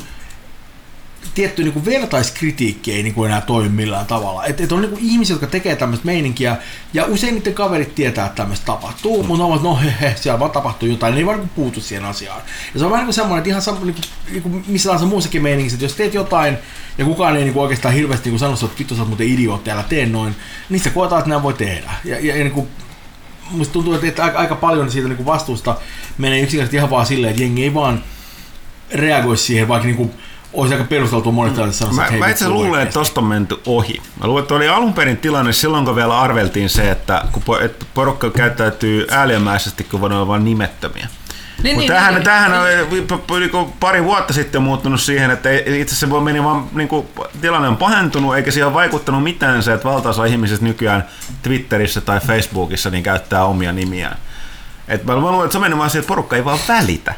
tietty niin kuin vertaiskritiikki ei niin kuin enää toimi millään tavalla. Et, et on niin kuin ihmisiä, jotka tekee tämmöistä meininkiä, ja usein niiden kaverit tietää, että tämmöistä tapahtuu, mm. mutta ne että no he, he, siellä vaan tapahtuu jotain, ne ei vaan niin kuin puutu siihen asiaan. Ja se on vähän niin kuin semmoinen, että ihan sama, niin kuin, niin kuin missä tahansa muussakin meiningissä, että jos teet jotain, ja kukaan ei niin kuin oikeastaan hirveästi niin sano, että vittu sä oot muuten idiootti, älä tee noin, niin sä koetaan, että nämä voi tehdä. Ja, ja, ja niin kuin, musta tuntuu, että, että aika, aika paljon siitä niin kuin vastuusta menee yksinkertaisesti ihan vaan silleen, että jengi ei vaan reagoi siihen, vaikka niin kuin, olisi aika perusteltua monet mm. sanoa, Mä, mä itse luulen, että tosta on menty ohi. Mä luulen, että oli alun perin tilanne silloin, kun vielä arveltiin se, että kun porukka käyttäytyy ääliömäisesti, kun voidaan olla vain nimettömiä. Niin, Mutta niin, tämähän, niin, tämähän niin. on yli kuin pari vuotta sitten muuttunut siihen, että ei- itse asiassa voi meni vaan, niin kuin, tilanne on pahentunut, eikä siihen ole vaikuttanut mitään se, että valtaosa ihmisistä nykyään Twitterissä tai Facebookissa niin käyttää omia nimiään. Et mä luulen, että se on mennyt vaan siihen, että porukka ei vaan välitä.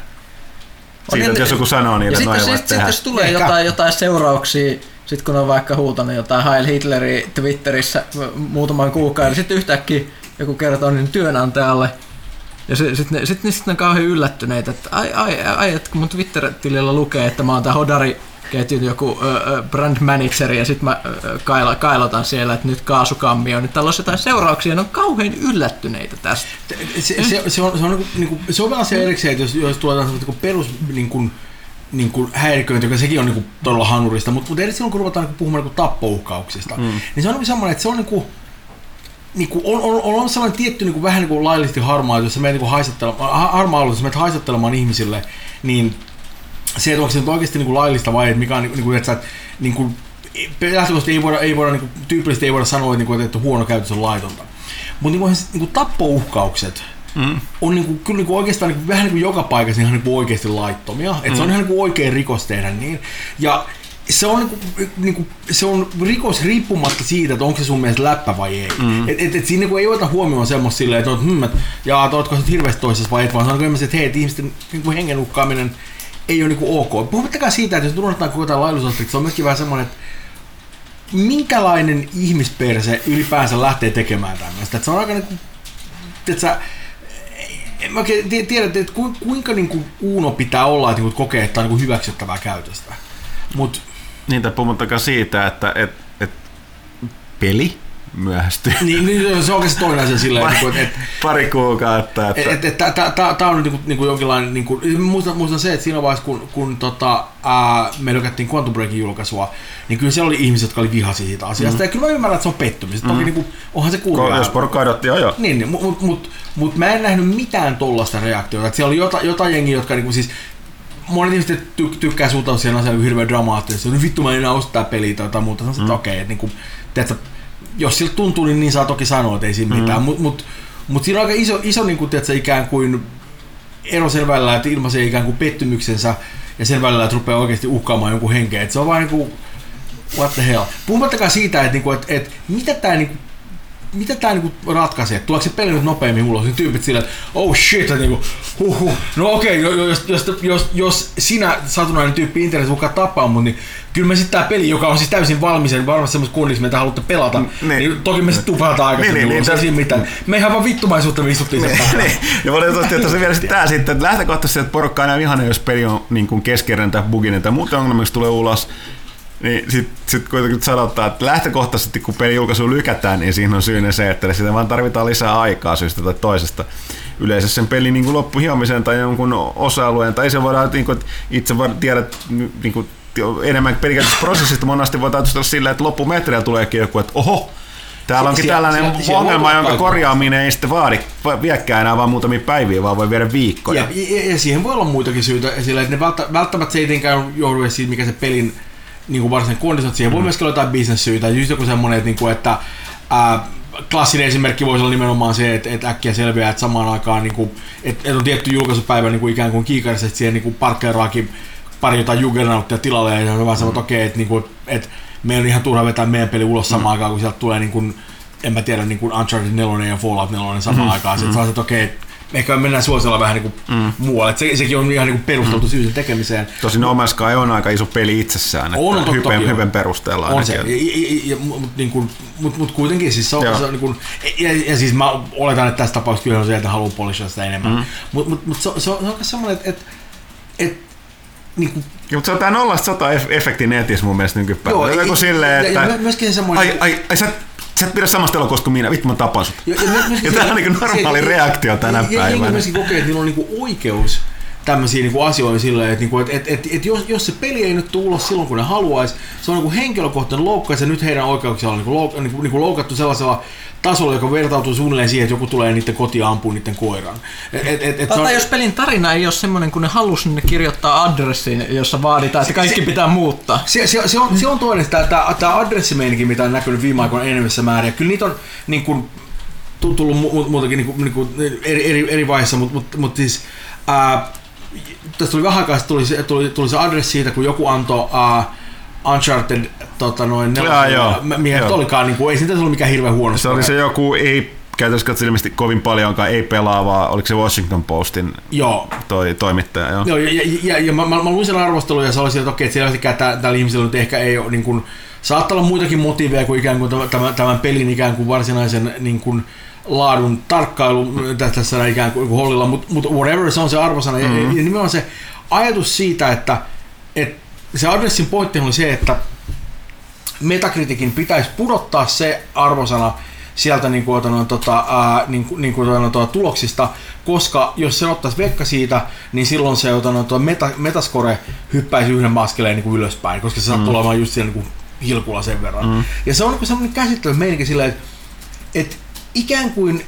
Siitä, niin, että jos joku sanoo niille, ja että no sitten sit, voi sit, tehdä. jos tulee jotain, jotain seurauksia, sit kun on vaikka huutanut jotain Heil Hitleri Twitterissä muutaman kuukauden, sitten yhtäkkiä joku kertoo niin työnantajalle, ja sitten sit ne, sit, ne, sit ne on kauhean yllättyneitä, että ai, ai, ai, että kun mun Twitter-tilillä lukee, että mä oon tää Hodari ketjun joku ö, brand manageri ja sitten mä ö, kaila, kailotan siellä, että nyt kaasukammi on, nyt täällä olisi jotain seurauksia, ne on kauhean yllättyneitä tästä. se, se, se, on, se, on, niin kuin, niin kuin, se on asia erikseen, että jos, jos tuotaan niin perus niin kuin, niin kuin häiriköinti, joka sekin on niin kuin, todella hanurista, mutta, mutta eri silloin kun ruvetaan niin puhumaan niin kuin tappouhkauksista, mm. niin se on niin semmoinen, että se on niin kuin, niin kuin, on, on, on, on sellainen tietty niin kuin, vähän niin kuin laillisesti harmaa, jos sä menet niin haistattelemaan, ha- harmaa alue, jos menet haistattelemaan ihmisille, niin se, että onko se nyt oikeasti niin kuin laillista vai että mikä on, niin kuin, että, et, niin kuin, lähtökohtaisesti ei voida, ei voida niin kuin, tyypillisesti ei voida sanoa, että, niin kuin, että huono käytös on laitonta. Mutta niin niin kuin tappouhkaukset mm. on niin kuin, kyllä niin kuin oikeastaan niin kuin, vähän niin kuin joka paikassa ihan niin kuin oikeasti laittomia. Mm. Että se on ihan niin kuin oikein rikos tehdä niin. Ja se on, niin kuin, niin kuin, se on rikos riippumatta siitä, että onko se sun mielestä läppä vai ei. Mm. Et, et, et siinä niin kuin ei ota huomioon semmoista silleen, että, hmm, et, jaa, että ootko sä hirveästi toisessa vai et, vaan niin että hei, että ihmisten niin kuin hengen uhkaaminen ei ole niin kuin ok. Puhumattakaan siitä, että jos unohdetaan koko tämä laillisuusaspekti, se on myöskin vähän semmoinen, että minkälainen ihmisperse ylipäänsä lähtee tekemään tämmöistä. Että se on aika niin kuin, että sä, mä oikein tie- tiedä, että ku- kuinka niin kuin uuno pitää olla, että niin kuin kokee, että on niin kuin hyväksyttävää käytöstä. Mutta Niin, tai puhumattakaan siitä, että et, et peli myöhästyy. niin, niin, se on oikeasti toinen asia silleen, että, että, että Pari kuukautta. Että, Et, et, Tämä on niinku, niinku jonkinlainen, niinku, muistan, muistan se, että siinä vaiheessa kun, kun tota, ää, me lykättiin Quantum Breakin julkaisua, niin kyllä siellä oli ihmiset, jotka oli vihaisia siitä asiasta. Mm. Ja kyllä mä ymmärrän, että se on pettymys. Mm. Toki niinku, onhan se vähän- jos porukka odotti, joo joo. Niin, niin mutta mut, mut, mut mä en nähnyt mitään tollasta reaktiota. Et siellä oli jotain, jotain jengiä, jotka niinku siis monet ihmiset ty- tykkää suhtautua siihen asiaan hirveän dramaattisesti. No vittu mä en enää osta tää peliä tai jotain muuta. Sanoin, että okei, okay, että niinku, tiedätkö, jos siltä tuntuu, niin, niin saa toki sanoa, että ei siinä mitään. Mutta mut, mut siinä on aika iso, iso niinku, tiedätkö, ikään kuin ero sen välillä, että ilmaisee ikään kuin pettymyksensä ja sen välillä, että rupeaa oikeasti uhkaamaan jonkun henkeä. Et se on vaan niinku, what the hell. Puhumattakaan siitä, että, niinku, että, että mitä tämä niinku, mitä tämä niinku ratkaisee? Tuleeko se peli nyt nopeammin ulos? Niin tyypit sillä, että oh shit, että niinku, huh, huh. no okei, okay, jos, jos, jos, jos, sinä satunnainen tyyppi internetissä mukaan tappaa mut, niin kyllä me sitten tämä peli, joka on siis täysin valmis ja varmasti semmoista kundiksi, mitä haluatte pelata, niin. niin, niin toki me sitten tupataan aikaisemmin Niin, niin, ulos, niin, ei siinä mitään. Me ihan vaan vittumaisuutta me istuttiin sen takana. niin, ja valitettavasti, että se vielä sitten tää sitten, että lähtökohtaisesti, että porukka on aina vihainen, jos peli on niin kuin keskeinen tai buginen tai muuten ongelmiksi tulee ulos, niin sitten sit kuitenkin sanotaan, että lähtökohtaisesti kun peli julkaisu lykätään, niin siinä on syynä se, että sitä vaan tarvitaan lisää aikaa syystä tai toisesta. Yleensä sen pelin niin loppuhiomiseen tai jonkun osa-alueen, tai se voidaan niin kuin, itse vaan tiedät niin kuin, enemmän pelikäytösprosessista monesti voi ajatella sillä, että loppumetreillä tuleekin joku, että oho, Täällä onkin Sie- tällainen sie- siellä voi ongelma, jonka kaikkea. korjaaminen ei sitten vaadi, viekään enää vaan muutamia päiviä, vaan voi viedä viikkoja. Ja, ja, ja, siihen voi olla muitakin syitä, sillä että ne välttä, välttämättä se ei tietenkään johdu siitä, mikä se pelin niin kuin varsinainen kondis on. Siihen voi myöskin olla jotain bisnessyitä, just joku semmoinen, että, niin kuin, että ää, klassinen esimerkki voisi olla nimenomaan se, että, että äkkiä selviää, että samaan aikaan niin kuin, että, että on tietty julkaisupäivä niin kuin ikään kuin kiikarissa, että siihen niin parkkeeraakin pari jotain juggernauttia tilalle ja on vaan sanoo, että okei, että, niin kuin, että meidän on ihan turha vetää meidän peli ulos samaan aikaan, kun sieltä tulee niin kuin, en mä tiedä, niin kuin Uncharted 4 ja Fallout 4 samaan aikaan. Sitten saa, että okei, ehkä mennään suosella vähän niin kuin mm. muualle. Et se, sekin on ihan niin kuin perusteltu mm. syy sen tekemiseen. Tosin No Man's Sky on aika iso peli itsessään, että On, totta hypen, hypen perusteella On se, ja, ja, ja, mut, niin kuin, mut, mut kuitenkin siis se on, Joo. se on niin kuin, ja, ja, siis mä oletan, että tässä tapauksessa kyllä on se, että haluaa polishia sitä enemmän. Mm. Mutta mut, mut se, se, on, se on semmoinen, että et, et, niin kuin, Ja, mutta se on tää 0 100 efekti netissä mun mielestä nykypäivänä. Joo, Joku ja- silleen, ja- että ja myöskin semmoinen- ai, ai, ai sä, sä et pidä samasta elokuvasta kuin minä, vittu mä tapan sut. Ja, ja, Ja tää on niinku normaali se- reaktio tänä ja- ja päivänä. jengi myöskin kokee, että niillä on niinku oikeus tämmöisiin niinku asioihin silleen, että, niinku, et, et, et, et jos, jos se peli ei nyt tule ulos silloin, kun ne haluaisi, se on niinku henkilökohtainen loukkaus ja nyt heidän oikeuksiaan on niinku, louk, niinku, niinku loukattu sellaisella tasolla, joka vertautuu suunnilleen siihen, että joku tulee niiden kotiin ja ampuu niiden koiran. Et, et, et, se on, jos pelin tarina ei ole semmoinen, kun ne halus, niin ne kirjoittaa adressin, jossa vaaditaan, että kaikki pitää muuttaa. se, se, se, on, se on toinen, tämä, tämä, tämä adressimeininki, mitä on näkynyt viime aikoina enemmissä määrin. Kyllä niitä on niin kuin, tu- tullut mu- mu- muutakin niin kuin, niin kuin eri, eri, eri vaiheissa, mutta mut, mut siis ää, tässä tuli vähän aikaa, tuli, se- tuli, tuli se adressi siitä, kun joku antoi ää, Uncharted tota noin, Jaa, joo. mihin Joo. olikaan, niin kuin, ei siitä ollut mikään hirveän huono. Se oli se joku, ei käytännössä katsoen ilmeisesti kovin paljonkaan ei pelaavaa, oliko se Washington Postin Joo, toi toimittaja, joo. Joo, ja, ja, ja, ja mä, mä, mä luin sen arvostelun ja se oli sieltä, että okei, että selvästikään tä- tällä ihmisellä nyt ehkä ei ole niin kuin, saattaa olla muitakin motiiveja kuin ikään kuin tämän, tämän pelin ikään kuin varsinaisen niin kuin, laadun tarkkailu tä- tässä ikään kuin hollilla, mutta mut whatever, se on se arvosana. Mm-hmm. Ja, ja nimenomaan se ajatus siitä, että, että se adressin pointti oli se, että Metacriticin pitäisi pudottaa se arvosana sieltä niin kuin, noin, tota, ää, niin, kuin- niin kuin, noin, tuota, tuloksista, koska jos se ottaisi vekka siitä, niin silloin se ota, noin, tuo meta, metascore hyppäisi yhden askeleen niin kuin ylöspäin, koska se sattuu olemaan just siellä niin kuin hilkulla sen verran. Mm. Ja se on niin sellainen käsittely meininki silleen, että, että ikään kuin,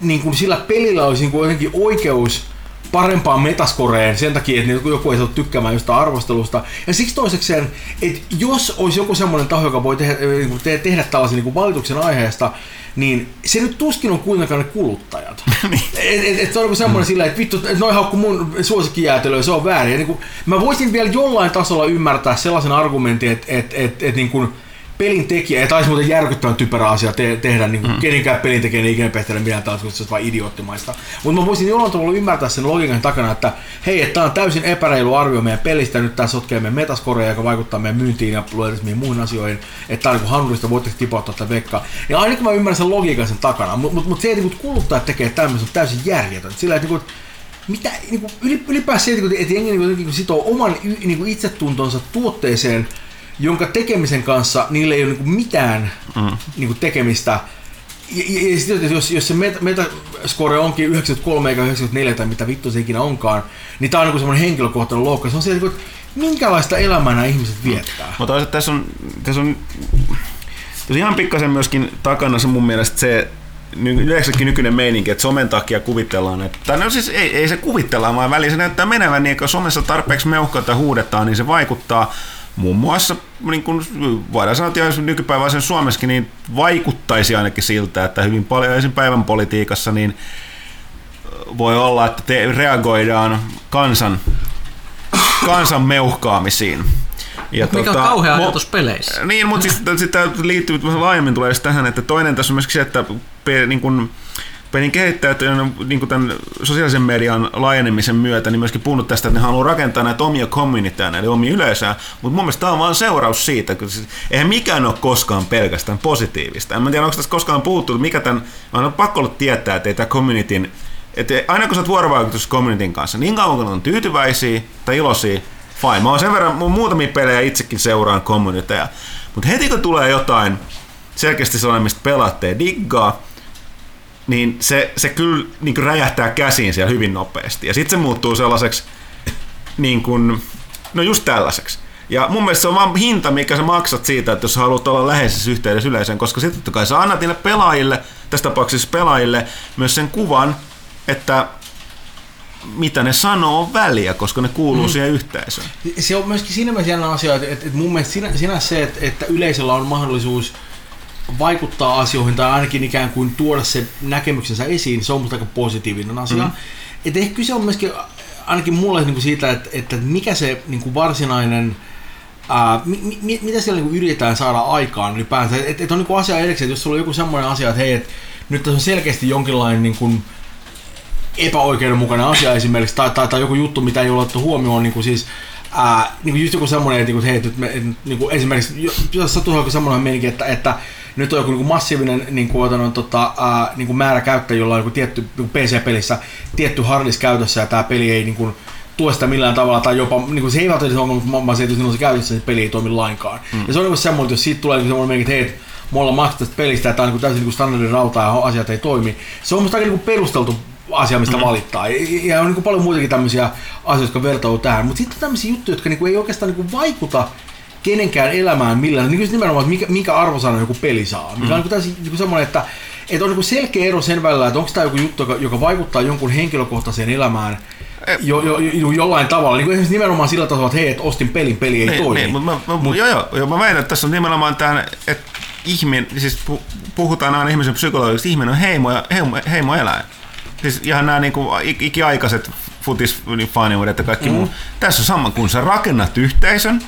niin kuin sillä pelillä olisi niin kuin jotenkin oikeus parempaan metaskoreen sen takia, että joku ei saa tykkäämään jostain arvostelusta. Ja siksi toisekseen, että jos olisi joku semmoinen taho, joka voi tehdä, te- tehdä tällaisen niinku valituksen aiheesta, niin se nyt tuskin on kuitenkaan ne kuluttajat. et, et, et se on niinku semmoinen sillä, että vittu, et noi haukku mun suosikkijäätelöä, se on väärin. Ja niinku, mä voisin vielä jollain tasolla ymmärtää sellaisen argumentin, että et, et, et, niinku, pelin tekijä, ja taisi muuten järkyttävän typerä asia te- tehdä, niin kuin mm. kenenkään pelin tekijä ei ikinä pehtele millään tavalla, koska se olisi vain idioottimaista. Mutta mä voisin jollain tavalla ymmärtää sen logiikan takana, että hei, että tämä on täysin epäreilu arvio meidän pelistä, nyt tämä sotkee meidän metaskorea, joka vaikuttaa meidän myyntiin ja luetelisiin muihin asioihin, että tämä on niin hanurista, voitteko tipauttaa tätä vekkaa. Ja ainakin mä ymmärrän sen logiikan sen takana, mutta mut, mut se, että niin kuluttajat tekee tämmöisen, on täysin järjetön. Sillä, että niin kuin, mitä, niin kuin, yli- ylipäänsä se, että kun- jengi niin kuin, sitoo oman niin kuin itsetuntonsa tuotteeseen, jonka tekemisen kanssa niillä ei ole niin mitään mm. niin kuin tekemistä. Ja, ja, ja sitten, että jos, jos se meta, metascore onkin 93 eikä 94 tai mitä vittu se ikinä onkaan, niin tämä on niin semmoinen henkilökohtainen loukkaus. Se on se, että minkälaista elämää nämä ihmiset viettää. Mutta toisaalta tässä on, tässä on tässä ihan pikkasen myöskin takana se mun mielestä se yleensäkin nykyinen meininki, että somen takia kuvitellaan, että, tai no siis ei, ei se kuvitellaan, vaan väliin se näyttää menevän, niin kun somessa tarpeeksi meuhkaita huudetaan, niin se vaikuttaa muun muassa, niin kuin voidaan sanoa, että jos nykypäiväisen Suomessakin, niin vaikuttaisi ainakin siltä, että hyvin paljon esim. päivän politiikassa, niin voi olla, että te reagoidaan kansan, kansan meuhkaamisiin. Ja Mikä on kauhea mo- ajatus peleissä. niin, mutta siis sitä liittyy laajemmin tulee tähän, että toinen tässä on myöskin se, että pe, niin kun, pelin kehittäjät on niin tämän sosiaalisen median laajenemisen myötä niin myöskin puhunut tästä, että ne haluaa rakentaa näitä omia communityja, näitä omia yleisöä, mutta mun mielestä tämä on vain seuraus siitä, kun siis, eihän mikään ole koskaan pelkästään positiivista. En mä tiedä, onko tässä koskaan puhuttu, että mikä tämän, on pakko olla tietää, että ei tämä communityn että aina kun sä oot vuorovaikutus communityn kanssa, niin kauan kun on tyytyväisiä tai iloisia, fine. Mä oon sen verran, mun muutamia pelejä itsekin seuraan communityja. Mutta heti kun tulee jotain selkeästi sellainen, mistä pelaatte diggaa, niin se, se kyllä niin kuin räjähtää käsiin siellä hyvin nopeasti. Ja sitten se muuttuu sellaiseksi, niin kuin, no just tällaiseksi. Ja mun mielestä se on vaan hinta, mikä sä maksat siitä, että jos haluat olla läheisessä yhteydessä yleisöön, koska sitten totta kai sä annat niille pelaajille, tässä tapauksessa pelaajille, myös sen kuvan, että mitä ne sanoo on väliä, koska ne kuuluu mm. siihen yhteisöön. Se on myöskin siinä mielessä asia, että, että, että mun mielestä sinä, sinä se, että, että yleisöllä on mahdollisuus vaikuttaa asioihin tai ainakin ikään kuin tuoda se näkemyksensä esiin, se on musta aika positiivinen asia. Mm. Että ehkä kyse on myöskin ainakin mulle niin kuin siitä, että, että mikä se niin kuin varsinainen Ää, mi, mi, mitä siellä niin yritetään saada aikaan ylipäänsä? Että et on niin asia erikseen, että jos sulla on joku semmoinen asia, että hei, et nyt tässä on selkeästi jonkinlainen niin kuin, epäoikeudenmukainen asia esimerkiksi, tai, tai, tai joku juttu, mitä ei ole otettu huomioon, niin kuin siis ää, niin kuin just joku semmoinen, että, että hei, nyt me, niin kuin esimerkiksi, jos sattuu joku semmoinen meininki, että, että nyt on joku niin kuin massiivinen niin kuin, otanut, tota, ää, niin kuin määrä käyttäjiä, jolla on joku tietty niin kuin PC-pelissä tietty hardis käytössä, ja tämä peli ei niin kuin, tue sitä millään tavalla, tai jopa, niin kuin se ei välttämättä ongelma, vaan se, että jos on se käytössä, niin se peli ei toimi lainkaan. Mm. Ja se on niin semmoinen, että jos siitä tulee niin semmoinen meininki, että hei, me ollaan maksettu tästä pelistä, että tämä on niin täysin niin standardin rauta ja asiat ei toimi. Se on musta aika niin perusteltu asia, mistä mm. valittaa. Ja on niin paljon muitakin tämmöisiä asioita, jotka vertautuu tähän. Mutta sitten on tämmöisiä juttuja, jotka niin ei oikeastaan niin vaikuta kenenkään elämään millään. Niin kuin nimenomaan, että mikä, mikä arvosana joku peli saa. Mikä mm. on niin täysin niin semmoinen, että, että on niin selkeä ero sen välillä, että onko tämä joku juttu, joka, joka vaikuttaa jonkun henkilökohtaiseen elämään jo, jo, jo, jollain tavalla. Niin kuin nimenomaan sillä tasolla, että hei, että ostin pelin, peli ei niin, toimi. Niin, mutta mä, mä, Mut, joo, joo, joo, mä väitän, että tässä on nimenomaan tämä, että ihminen, siis puhutaan aina ihmisen psykologisesti, ihminen on heimo, heimo, heimo eläin. Siis ihan nämä niin ikiaikaiset futisfaniudet ja kaikki mm. muu. Tässä on sama, kun sä rakennat yhteisön,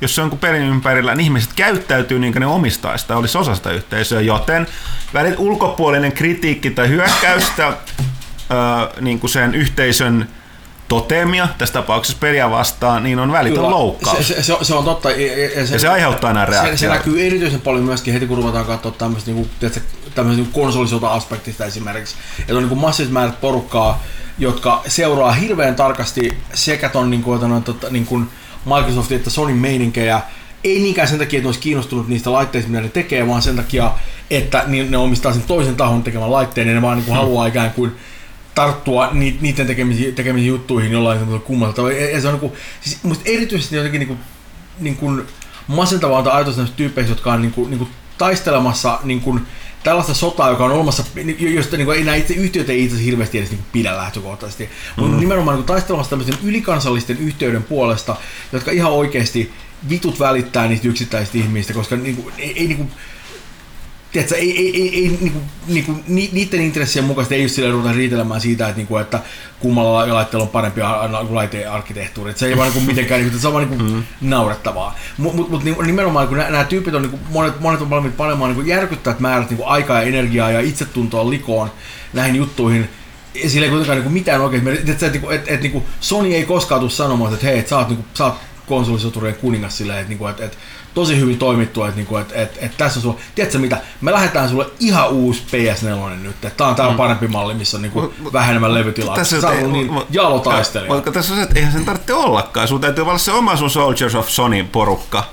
jos se on kuin pelin ympärillä, niin ihmiset käyttäytyy niin kuin ne omistaisi tai olisi osa sitä yhteisöä, joten välit ulkopuolinen kritiikki tai hyökkäystä öö, niin kuin sen yhteisön totemia, tässä tapauksessa peliä vastaan, niin on välitön Kyllä, loukkaus. Se, se, se, on totta. Ja, ja, se, ja se aiheuttaa nämä reaktioita. Se, se näkyy erityisen paljon myöskin heti, kun ruvetaan katsoa tämmöistä, niin kuin, tämmöistä niin konsolisota-aspektista esimerkiksi. Että on niin massiiviset määrät porukkaa, jotka seuraa hirveän tarkasti sekä ton niin kuin, tota, niin kuin Microsoftin että Sony meininkejä, ei niinkään sen takia, että ne olisi kiinnostunut niistä laitteista, mitä ne tekee, vaan sen takia, että ne omistaa sen toisen tahon tekemän laitteen, ja ne vaan niin kuin mm. haluaa ikään kuin tarttua niiden tekemisiin, tekemisiin juttuihin jollain semmoisella kummalta Ja se on niin kuin, siis musta erityisesti jotenkin niin kuin, niin kuin masentavaa antaa ajatus näistä tyypeistä, jotka on niin kuin, niin kuin taistelemassa niin kuin, tällaista sotaa, joka on olemassa, josta niin kuin, ei nämä itse yhtiöt ei itse hirveästi edes niin kuin, pidä lähtökohtaisesti, mm-hmm. mutta nimenomaan niin kuin, taistelemassa tämmöisen ylikansallisten yhtiöiden puolesta, jotka ihan oikeasti vitut välittää niistä yksittäisistä ihmistä, koska niin kuin, ei, ei niin kuin, tiedätkö, ei, ei, ei, ei niinku, niinku, niiden intressien mukaisesti ei just sillä ruveta riitelemään siitä, että, niinku, että kummalla laitteella on parempi laitearkkitehtuuri. Että se ei vaan niinku, mitenkään, niinku, se on vaan niinku, mm. naurettavaa. Mutta mut, mut, nimenomaan kun nämä tyypit on, niinku, monet, monet on valmiit panemaan niinku, järkyttävät määrät niinku, aikaa ja energiaa ja itsetuntoa likoon näihin juttuihin, sillä ei kuitenkaan niinku, mitään oikein. Että et, et, et, et, niinku, Sony ei koskaan tule sanomaan, että hei, et sä oot, niinku, sä oot konsolisoturien kuningas silleen, että, niinku, että, että tosi hyvin toimittu, että, niinku, että, että, että tässä on sulla, tiedätkö mitä, me lähdetään sulle ihan uusi PS4 nyt, että tää on, tää on mm. parempi malli, missä on niinku vähän enemmän levytilaa. Tässä on ei, niin jalotaistelija. Mutta tässä on se, että eihän sen tarvitse ollakaan, sun täytyy olla se oma sun Soldiers of Sony porukka,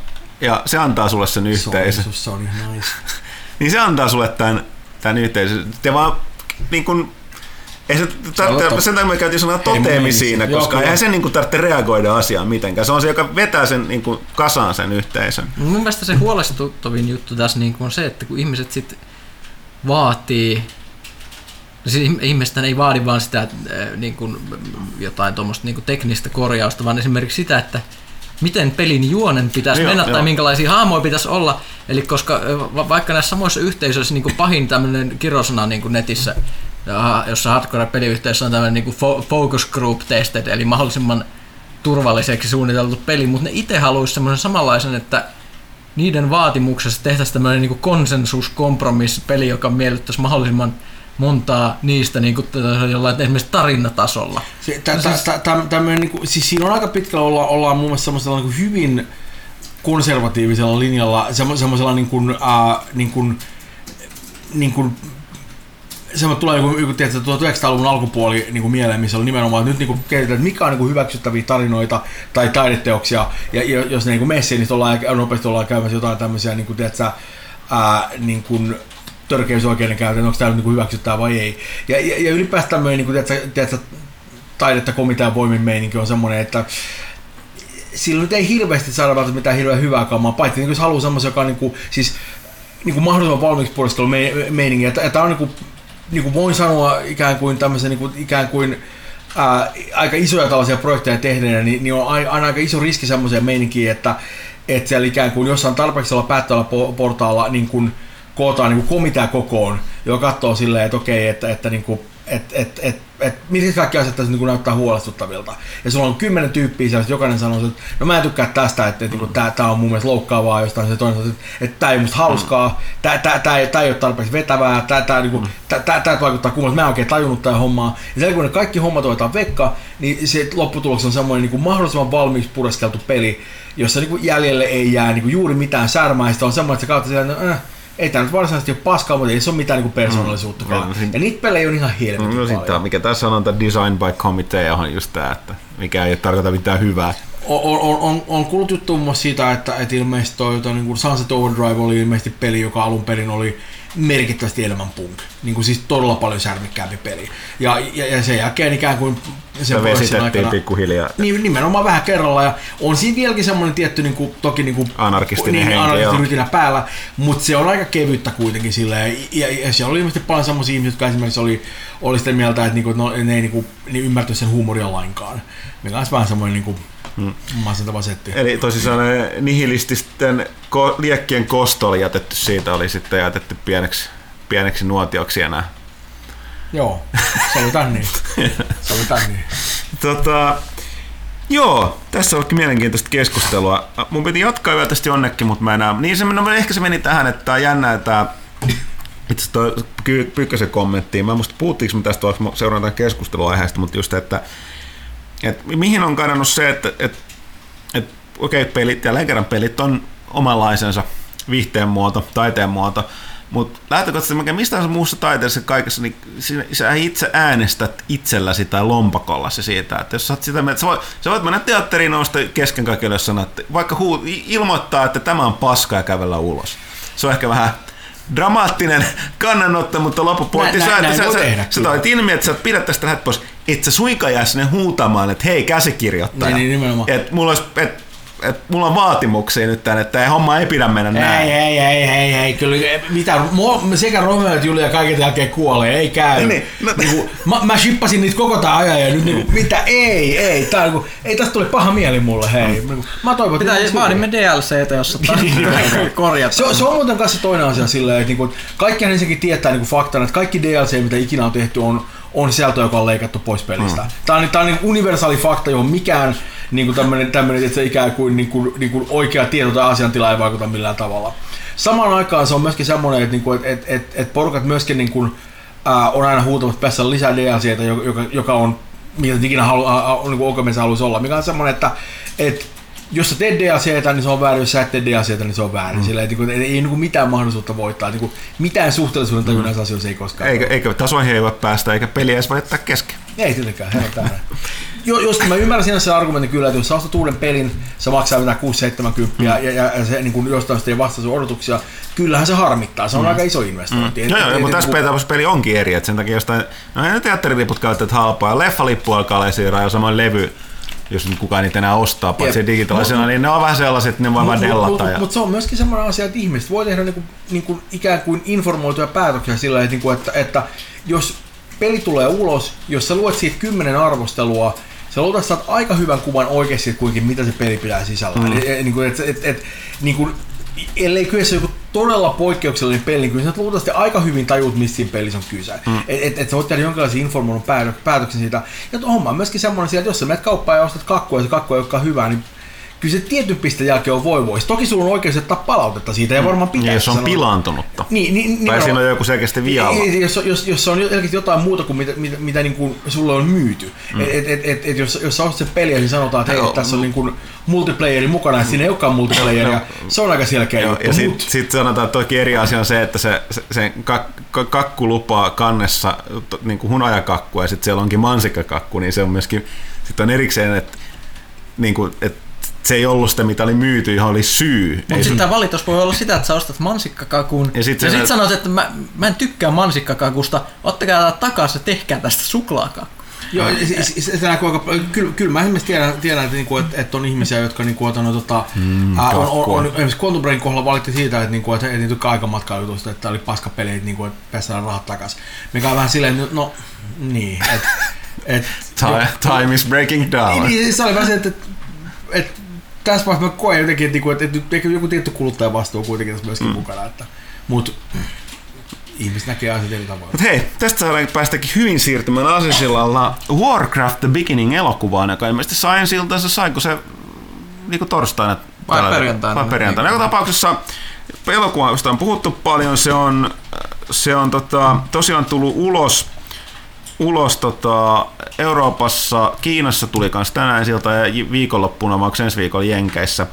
ja se antaa sulle sen yhteisön. Sony, nice. niin se antaa sulle tämän, tämän yhteisön. Te vaan niin kun, ei se, tarvitse, sen takia me käytiin sanaa toteemi siinä, koska eihän se niin tarvitse reagoida asiaan mitenkään. Se on se, joka vetää sen niin kuin, kasaan sen yhteisön. Mun mielestä se huolestuttavin juttu tässä niin kuin on se, että kun ihmiset sitten vaatii Siis ihmiset ei vaadi vaan sitä niin kuin, jotain tuommoista niin teknistä korjausta, vaan esimerkiksi sitä, että miten pelin juonen pitäisi joo, mennä joo. tai minkälaisia haamoja pitäisi olla. Eli koska vaikka näissä samoissa yhteisöissä niin kuin pahin tämmöinen kirosana niin kuin netissä jossa hardcore-peliyhteisössä on tämmöinen niin focus group tested, eli mahdollisimman turvalliseksi suunniteltu peli, mutta ne itse haluaisi semmoisen samanlaisen, että niiden vaatimuksessa tehtäisiin tämmöinen niin konsensus-kompromissi-peli, joka miellyttäisi mahdollisimman montaa niistä niin kuin, jollain esimerkiksi tarinatasolla. Se, tä, tä, tä, niin kuin, siis siinä on aika pitkällä olla, ollaan mun mielestä semmoisella niin hyvin konservatiivisella linjalla, semmoisella niin kuin, äh, niin kuin, niin kuin se tulee joku, joku tiedätkö, 1900-luvun alkupuoli niin kuin mieleen, missä oli nimenomaan, että nyt niin kuin, kehitetään, että mikä on niin kuin hyväksyttäviä tarinoita tai taideteoksia, ja jos ne niin messiin, niin ollaan, nopeasti ollaan käymässä jotain tämmöisiä, niin kuin, tiedätkö, ää, niin kuin, törkeysoikeudenkäyntiä, onko tämä nyt niin kuin hyväksyttää vai ei. Ja, ja, ja ylipäätään tämmöinen, niin kuin, tiedätkö, tiedätkö, taidetta komitean voimin meininki on semmoinen, että sillä nyt ei hirveästi saada välttämättä mitään hirveän hyvää kamaa, paitsi niin jos haluaa semmoisen, joka on niin kuin, siis niin kuin mahdollisimman valmiiksi meininki. Ja tämä on niin kuin, niin kuin voin sanoa ikään kuin tämmöisen niin kuin, ikään kuin ää, aika isoja tällaisia projekteja tehneenä, niin, niin on aina aika iso riski semmoiseen meininkiin, että, että siellä ikään kuin jossain tarpeeksi päättävällä portaalla niin kuin, kootaan niin kuin komitea kokoon, joka katsoo silleen, että okei, että, että niin kuin, että et, et, et, mitkä kaikki asiat tässä niin näyttää huolestuttavilta. Ja sulla on kymmenen tyyppiä siellä, että jokainen sanoo, että no mä en tykkää tästä, että, että niin tämä on mun mielestä loukkaavaa jostain, se toinen sanoo, että tämä ei musta hauskaa, tämä, tämä, ei, tämä ei ole tarpeeksi vetävää, tämä, tämä, niin kuin, tämä, tämä, tämä vaikuttaa kummalta, mä en oikein tajunnut tämä hommaa. Ja sen kun ne kaikki hommat otetaan vekka, niin se lopputulos on semmoinen niin kuin mahdollisimman valmiiksi pureskeltu peli, jossa niin kuin jäljelle ei jää niin kuin juuri mitään särmäistä, on semmoinen, että se kautta siellä, äh, ei tämä nyt varsinaisesti ole paskaa, mutta ei se ole mitään niinku persoonallisuuttakaan. Mm. Ja niitä pelejä on ihan helvetin No, sit paljon. tää, mikä tässä on, tämä design by committee on just tämä, että mikä ei tarkoita mitään hyvää. On, on, on, on kuullut juttu muun muassa siitä, että, että ilmeisesti toi, toi niin kuin Sunset Overdrive oli ilmeisesti peli, joka alun perin oli merkittävästi enemmän punk. Niin kuin siis todella paljon särmikkäämpi peli. Ja, ja, ja sen jälkeen ikään kuin sen Se prosessin vesitettiin pikkuhiljaa. niin, nimenomaan vähän kerralla ja on siinä vieläkin semmoinen tietty niin kuin, toki niin kuin, Anarkistinen niin, henki, anarkistinen päällä, mutta se on aika kevyttä kuitenkin silleen. Ja, ja, ja siellä oli ilmeisesti paljon semmoisia ihmisiä, jotka esimerkiksi oli, oli sitä mieltä, että, niinku, että no, ne ei niinku, ne ymmärtäisi sen huumoria lainkaan. Mikä on vähän semmoinen niinku, hmm. masentava setti. Eli tosissaan ne nihilististen ko- liekkien kosto oli jätetty siitä, oli sitten jätetty pieneksi, pieneksi nuotioksi enää. Joo, se oli tän niin. Se oli tän niin. Tota, joo, tässä olikin mielenkiintoista keskustelua. Mun piti jatkaa vielä tästä jonnekin, mutta mä enää... Niin se, no, ehkä se meni tähän, että on jännä, että itse Pykkösen kommenttiin, mä en muista puhuttiinko me tästä, vaikka seurataan keskustelua aiheesta, mutta just, että, että mihin on kadonnut se, että, että, että okei, okay, pelit ja kerran pelit on omanlaisensa viihteen muoto, taiteen muoto, mutta lähtökohtaisesti mikä mistään muussa taiteessa kaikessa, niin sinä, sä itse äänestät itselläsi tai lompakollasi siitä, että jos sä oot sitä mieltä, sä voit, sä voit mennä teatteriin nousta kesken kaikille jos sanot, vaikka huu, ilmoittaa, että tämä on paska ja kävellä ulos. Se on ehkä vähän dramaattinen kannanotto, mutta loppupointti Näin- sä, näin että voi sä, sä, sä toit ilmi, että sä et pidä tästä lähet pois, et sä suinkaan jää sinne huutamaan, että hei käsikirjoittaja. Niin, niin, nimenomaan. Et mulla, olisi, et, et mulla on vaatimuksia nyt tänne, että ei homma ei pidä mennä näin. Ei, ei, ei, ei, ei, kyllä, mitä, mo, sekä Romeo että Julia kaiken jälkeen kuolee, ei käy. Niin, Niin, niin, no- niin, mä, mä shippasin niitä koko tää ajan ja nyt niin, mitä, ei, ei, tää, niin, ei tästä tuli paha mieli mulle, hei. Niin, Mä toivon, että... Pitää, vaadimme DLCtä, jossa korjataan. Se, on- se on muuten kanssa toinen asia silleen, että niinku, kaikkihan ensinnäkin tietää niinku faktana, että kaikki DLC, mitä ikinä on tehty, on, on sisältö, joka on leikattu pois pelistä. Mm. Tämä on, tää on niinku universaali fakta, johon mikään niinku tämmönen, tämmönen, että se ikään kuin, niinku, niinku oikea tieto tai asiantila ei vaikuta millään tavalla. Samaan aikaan se on myöskin semmoinen, että niinku, et, et, et, et porukat myöskin niinku, ää, on aina huutavat päässä lisää DLCtä, joka, joka, on mitä ikinä halu, a, a, niin haluaisi olla, mikä on semmoinen, että et, jos sä teet DLCtä, niin se on väärin, jos sä et tee DLCtä, niin se on väärin. Mm. Sillä, että, ei, ei niin mitään mahdollisuutta voittaa. Niin mitään suhteellisuuden tajua mm. näissä asioissa ei koskaan. Eikä, eikä tasoihin ei voi päästä, eikä peliä edes jättää kesken. Ei tietenkään, he on täällä. Jo, jos mä ymmärrän sinänsä sen argumentin kyllä, että jos sä ostat uuden pelin, se maksaa mitään 6-70 mm. ja, ja, ja, se niin kuin jostain sitten ei vastaa sun odotuksia, kyllähän se harmittaa. Se on mm. aika iso investointi. Mm. Joo, joo, mutta tässä peli peli onkin eri, että sen takia jostain, no ei teatteriliput käytät halpaa, ja leffalippu alkaa olla siirrää jo samoin levy, jos nyt kukaan niitä enää ostaa, paitsi digitaalisena, Mut- niin ne on vähän sellaiset, että ne voi vaan dellata. Mutta ja... mut se on myöskin semmoinen asia, että ihmiset voi tehdä niinku, niinku ikään kuin informoituja päätöksiä sillä että, niinku, että, että jos peli tulee ulos, jos sä luet siitä kymmenen arvostelua, sä luultavasti saat aika hyvän kuvan oikeasti, kuinka, mitä se peli pitää sisällä. Mm. Et, et, et, et, et, niinku, ellei kyseessä joku todella poikkeuksellinen peli, niin kyllä sä luultavasti aika hyvin tajut, mistä siinä pelissä on kyse. Mm. Että et, et sä voit tehdä jonkinlaisen informoinnin päätö- päätöksen siitä. Ja homma on myöskin semmoinen että jos sä menet kauppaan ja ostat kakkua ja se kakku ei olekaan hyvää, niin kyllä se tietyn pisteen jälkeen on voi vois. Toki sulla on oikeus ottaa palautetta siitä ja varmaan pitää. Niin, jos on sanoa- pilaantunutta. Niin, niin, Tai nimenomaan. siinä on joku selkeästi vialla. Jos, jos, jos se on jotain muuta kuin mitä, mitä, mitä niin kuin sulle on myyty. Mm. Et, et, et, et, et jos, jos sä ostat sen peliä, niin sanotaan, että hei, Joo. tässä on niin kuin multiplayeri mukana, että siinä ei olekaan multiplayeria. Se on aika selkeä Joo, juttu. ja sitten sit sanotaan, että toki eri asia on se, että se, se, se kak, kak- kakku lupaa kannessa niin kuin hunajakakku ja sitten siellä onkin mansikkakakku, niin se on myöskin, sitten on erikseen, että, niin kuin, että se ei ollut sitä, mitä oli myyty, johon oli syy. Mutta sitten sun- tämä valitus voi olla sitä, että sä ostat mansikkakakun Ja ja sit sanot, että mä, mä en tykkää mansikkakakusta, ottakaa tää takaisin ja tehkää tästä suklaakakku. Joo, se, se, se, se näkyy aika. Kyllä, kyllä mä esimerkiksi tiedän, tiedän että, niinku, että, että on ihmisiä, jotka niinku, ota, no, tota, mm, on, on, kakkua. on, esimerkiksi Quantum Brain kohdalla valitti siitä, että, niinku, että, että ne tykkää aikamatkajutusta, että oli paska peli, että, niinku, että päästään rahat takaisin. Mikä on vähän silleen, että no niin, että et, Time, time is breaking down. Niin, niin, se oli vähän se, että, että, että tässä vaiheessa mä koen jotenkin, että, niinku, että, että ehkä joku tietty kuluttajavastuu kuitenkin tässä myöskin mm. mukana. Että, mut ihmiset näkee asiat eri tavoin. Mut hei, tästä saadaan päästäkin hyvin siirtymään Asesillalla Warcraft The Beginning elokuvaan, joka ilmeisesti sai ensi iltansa, saiko se niinku torstaina? Vai tällä- perjantaina. Vai perjantaina. Joka tapauksessa elokuva, josta on puhuttu paljon, se on, se on tota, tosiaan tullut ulos ulos tota, Euroopassa, Kiinassa tuli kans tänään siltä ja viikonloppuna, vai onko se ensi viikolla Jenkeissä.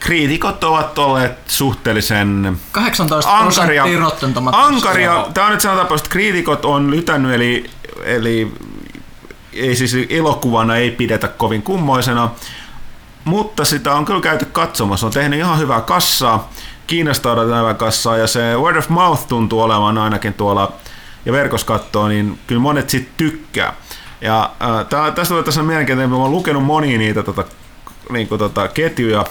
Kriitikot ovat olleet suhteellisen 18 ankaria, ankaria. Tämä on nyt tapaus, että kriitikot on lytännyt, eli, eli ei siis elokuvana ei pidetä kovin kummoisena, mutta sitä on kyllä käyty katsomassa. On tehnyt ihan hyvää kassaa, Kiinasta odotetaan hyvää kassaa, ja se word of mouth tuntuu olevan ainakin tuolla, ja verkossa katsoo, niin kyllä monet siitä tykkää. Ja äh, tää, tästä tulee tässä mielenkiintoinen, mä oon lukenut monia niitä tota, niin kuin, tota, ketjuja,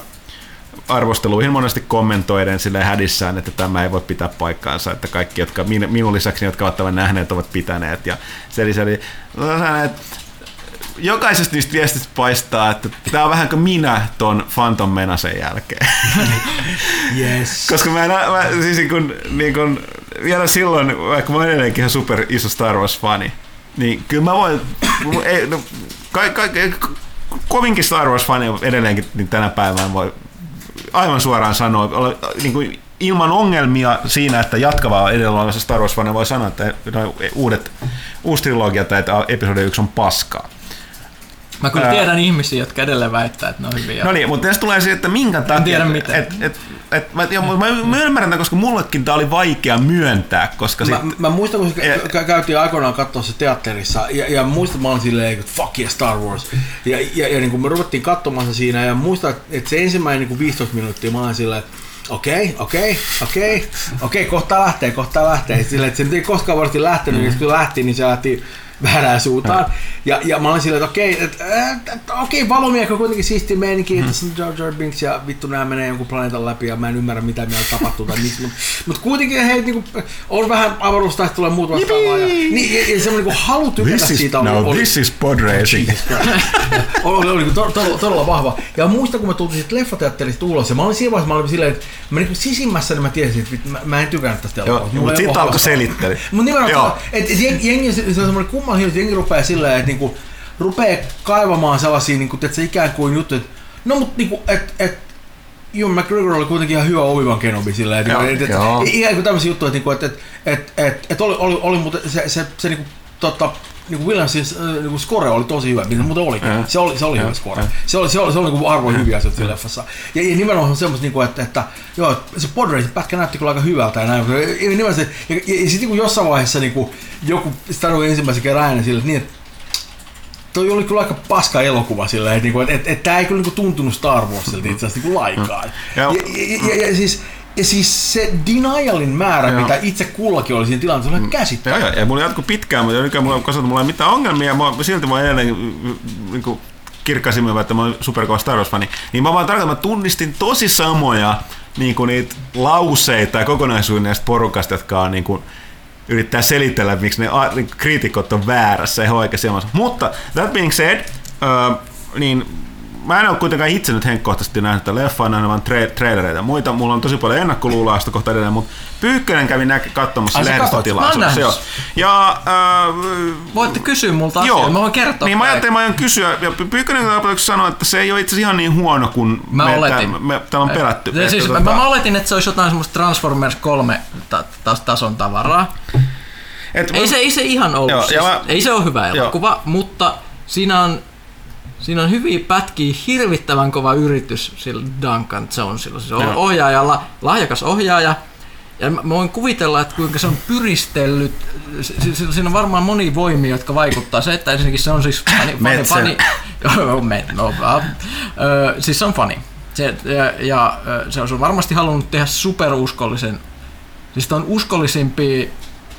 arvosteluihin monesti kommentoiden sille hädissään, että tämä ei voi pitää paikkaansa, että kaikki, jotka min- minun lisäksi, jotka ovat tämän nähneet, ovat pitäneet. Ja se oli, että jokaisesta niistä viestistä paistaa, että tämä on vähän kuin minä ton Phantom Menasen jälkeen. Yes. Koska mä, en, mä siis niin kun, niin kun, vielä silloin, vaikka mä oon edelleenkin ihan super iso Star Wars-fani, niin kyllä mä voin, ei, no, ka, ka, kovinkin Star Wars-fani edelleenkin niin tänä päivänä voi aivan suoraan sanoa, olla, niin kuin ilman ongelmia siinä, että jatkavaa edellä olevassa Star wars voi sanoa, että uudet, uusi trilogia tai että episodi 1 on paskaa. Mä kyllä Ää. tiedän ihmisiä, jotka edelleen väittää, että ne on hyviä. No niin, mutta tässä tulee se, että minkä takia... tiedä et, miten. Et, et, et, mä, ja, mä, mä ymmärrän tämän, koska mullekin tämä oli vaikea myöntää, koska Mä, sit, mä muistan, kun se kä- kä- käytiin aikoinaan katsoa se teatterissa, ja, ja muistan, että mä olin silleen, että fuck yeah, Star Wars. Ja, ja, ja niin kun me ruvettiin katsomaan se siinä, ja muistan, että se ensimmäinen niin kuin 15 minuuttia, mä olin silleen, okei, okei, okei, okei, kohta lähtee, kohta lähtee. Silleen, että se nyt ei koskaan varmasti lähtenyt, mm. ja kun lähti, niin se lähti väärään suuntaan. Ja, ja mä olin silleen, että okei, että, että, että okei, valomiekko on kuitenkin siisti meininki, että tässä on Jar Jar Binks ja vittu nämä menee jonkun planeetan läpi ja mä en ymmärrä mitä meillä tapahtuu tai miksi. Mutta mut kuitenkin hei, niinku, on vähän avaruusta, että tulee muut vastaavaa. Ja, niin, ja, ja semmoinen niinku halu tykätä this is, siitä oli, no, oli, this is pod racing. oli, oli, oli to, to, todella vahva. Ja muistan, kun mä tultiin siitä leffateatterista ulos, ja mä olin siinä vaiheessa, mä olin silleen, että mä niin sisimmässä niin mä tiesin, että mä, mä en tykännyt tästä elokuvasta. Mutta sitten alkoi selittely. Mutta nimenomaan, että et jengi, jengi, se on semmoinen kummallinen, että jengi rupeaa silleen, että niinku, rupeaa kaivamaan sellaisia, niinku, että se ikään kuin juttu, että no mut niinku, että et, Ewan McGregor oli kuitenkin ihan hyvä Obi-Wan Kenobi silleen, että Joo, et, et, ikään kuin tämmöisiä juttuja, että niinku, et, et, et, et, et oli, oli, oli muuten se, se, se niinku, tota, niinku Williamsin äh, niinku score oli tosi hyvä, mitä muuten olikin. Joo. Se oli, se oli Joo, hyvä score. joo. Se oli, se oli, se oli niinku arvoin hyviä asioita siinä leffassa. Ja, ja nimenomaan semmoista, niinku, että, että joo, se podrace pätkä näytti kyllä aika hyvältä ja näin. Ja, ja, nimenomaan se- ja, ja, ja sitten niinku jossain vaiheessa niinku, joku sanoi ensimmäisen kerran ääneen sille, että niin, että toi oli kyllä aika paska elokuva silleen, että, niinku, että, että, että tämä ei kyllä niinku tuntunut Star Warsilta itse asiassa niinku laikaan. Ja- Ja, ja, ja, ja, siis, ja siis se denialin määrä, Joo. mitä itse kullakin oli siinä tilanteessa, oli käsittämätön. Joo, joo, ja mulla jatkuu pitkään, mutta nykyään mulla, koska mulla ei mitään ongelmia, mä silti mä edelleen mm, niin kuin kirkkasimmin, että mä oon superkova Star Wars-fani, niin mä vaan tarkoitan, mä tunnistin tosi samoja niin kuin niitä lauseita ja kokonaisuuden näistä porukasta, jotka on niin kuin, yrittää selitellä, miksi ne a- niin kriitikot on väärässä ja oikeassa. Mutta that being said, uh, niin mä en ole kuitenkaan itse nyt henkkohtaisesti nähnyt tätä leffaa, nähnyt vaan tra- trailereita ja muita. Mulla on tosi paljon ennakkoluuloa sitä kohta edelleen, mutta Pyykkönen kävi näk- katsomassa Ai, lehdistötilaisuudessa. Joo. Ja äh, Voitte kysyä multa asioita, mä voin kertoa. Niin mä ajattelin, mä aion kysyä, ja Pyykkönen sanoi, että se ei ole itse ihan niin huono kuin Mä me, oletin. tää- me, täällä on pelätty. Ja siis, Että mä, tota- mä oletin, että se olisi jotain semmoista Transformers 3 ta- ta- tason tavaraa. et- Ei se, ei se ihan ollut. Joo, siis, mä- Ei se ole hyvä elokuva, mutta siinä on, siinä on hyviä pätkiä, hirvittävän kova yritys sillä Duncan Jonesilla. Se on ohjaajalla, lahjakas ohjaaja. Ja mä voin kuvitella, että kuinka se on pyristellyt, si- si- siinä on varmaan monia voimia, jotka vaikuttaa. Se, että ensinnäkin se on siis fani, fani, fani me, no, äh, siis se on fani. Se, ja, ja se on varmasti halunnut tehdä superuskollisen, siis on uskollisimpia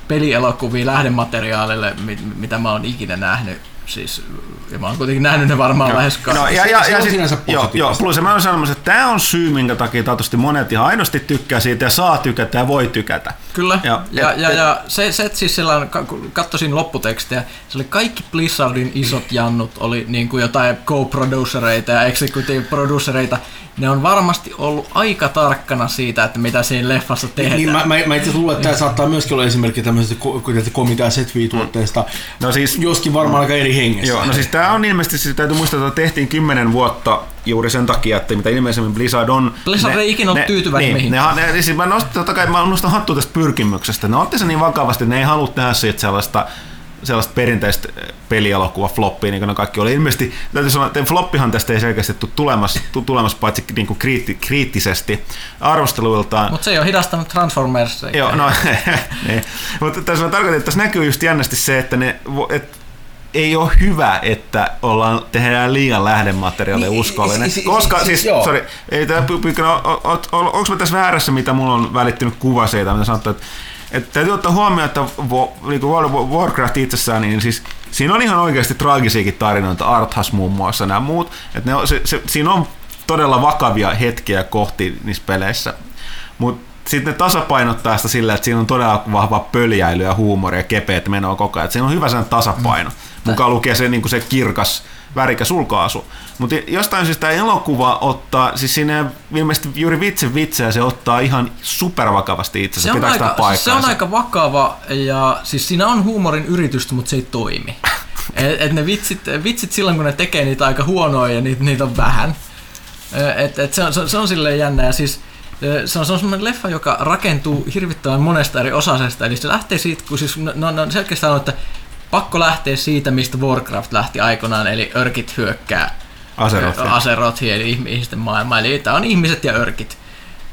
pelielokuvia lähdemateriaalille, mit- mitä mä oon ikinä nähnyt. Siis, ja mä oon kuitenkin nähnyt ne varmaan lähes No, kaikki. ja, Se- ja, se ja sit- joo, joo, plus mä oon sanomassa, että tämä on syy, minkä takia toivottavasti monet ihan aidosti tykkää siitä ja saa tykätä ja voi tykätä. Kyllä, Ja- ja, ja, et- ja, ja se, se, että siis sellainen, kun katsoisin lopputekstejä, se oli kaikki Blizzardin isot jannut, oli niin kuin jotain co-producereita ja executive producereita, ne on varmasti ollut aika tarkkana siitä, että mitä siinä leffassa tehdään. Niin, mä, mä, mä itse luulen, että tämä saattaa myöskin olla esimerkki tämmöisestä ko- ko- komitea set tuotteesta No siis, joskin varmaan aika eri hengessä. Joo, no siis tämä on ilmeisesti, siis täytyy muistaa, että tehtiin kymmenen vuotta juuri sen takia, että mitä ilmeisemmin Blizzard on... Blizzard ei ikinä ollut tyytyväinen niin, mihinkään. Ne, ne, siis mä nostan, totta kai mä nostan hattua tästä pyrkimyksestä. Ne otti sen niin vakavasti, että ne ei halua tehdä siitä sellaista sellaista perinteistä pelielokuva floppia, niin kuin ne kaikki oli. Ilmeisesti, täytyy sanoa, että floppihan tästä ei selkeästi tule tulemassa, tule tulemassa paitsi niin kuin kriitti, kriittisesti arvosteluiltaan. Mutta se ei ole hidastanut Transformers. Joo, no, niin. Mutta tässä on tarkoitan, että tässä näkyy just jännästi se, että ne, et, ei ole hyvä, että ollaan, tehdään liian lähdemateriaalia Niin, uskollinen. si- si- Koska, si- siis, siis joo. sorry, ei tämä Pyykkönen, onko mä tässä väärässä, mitä mulla on välittynyt kuva siitä, mitä sanottu, että, että täytyy ottaa huomioon, että Wo- niin World of Warcraft itsessään, niin siis siinä on ihan oikeasti traagisiakin tarinoita, Arthas muun muassa, nämä muut, että ne on, se, se, siinä on todella vakavia hetkiä kohti niissä peleissä, mutta sitten ne tasapainottaa sitä sillä, että siinä on todella vahva pöljäily ja huumori ja kepeät menoa koko ajan. Siinä on hyvä sen tasapaino. Mukaan lukee se, niin kuin se kirkas, värikäs ulkoasu. Mutta jostain syystä elokuva ottaa, siis siinä ilmeisesti juuri vitsi vitsejä se ottaa ihan supervakavasti itsensä. Se on, Pitääkö aika, siis se on aika vakava ja siis siinä on huumorin yritystä, mutta se ei toimi. et, et ne vitsit, vitsit silloin, kun ne tekee niitä aika huonoja ja niitä, niitä on vähän. Et, et se, on, se, on- se on silleen jännä ja siis se on, se on semmoinen leffa, joka rakentuu hirvittävän monesta eri osasesta. Eli se lähtee siitä, kun siis no, no selkeästi sanoo, että pakko lähteä siitä, mistä Warcraft lähti aikoinaan, eli örkit hyökkää Azerothia. Azerothia, eli ihmisten maailma. Eli tämä on ihmiset ja örkit.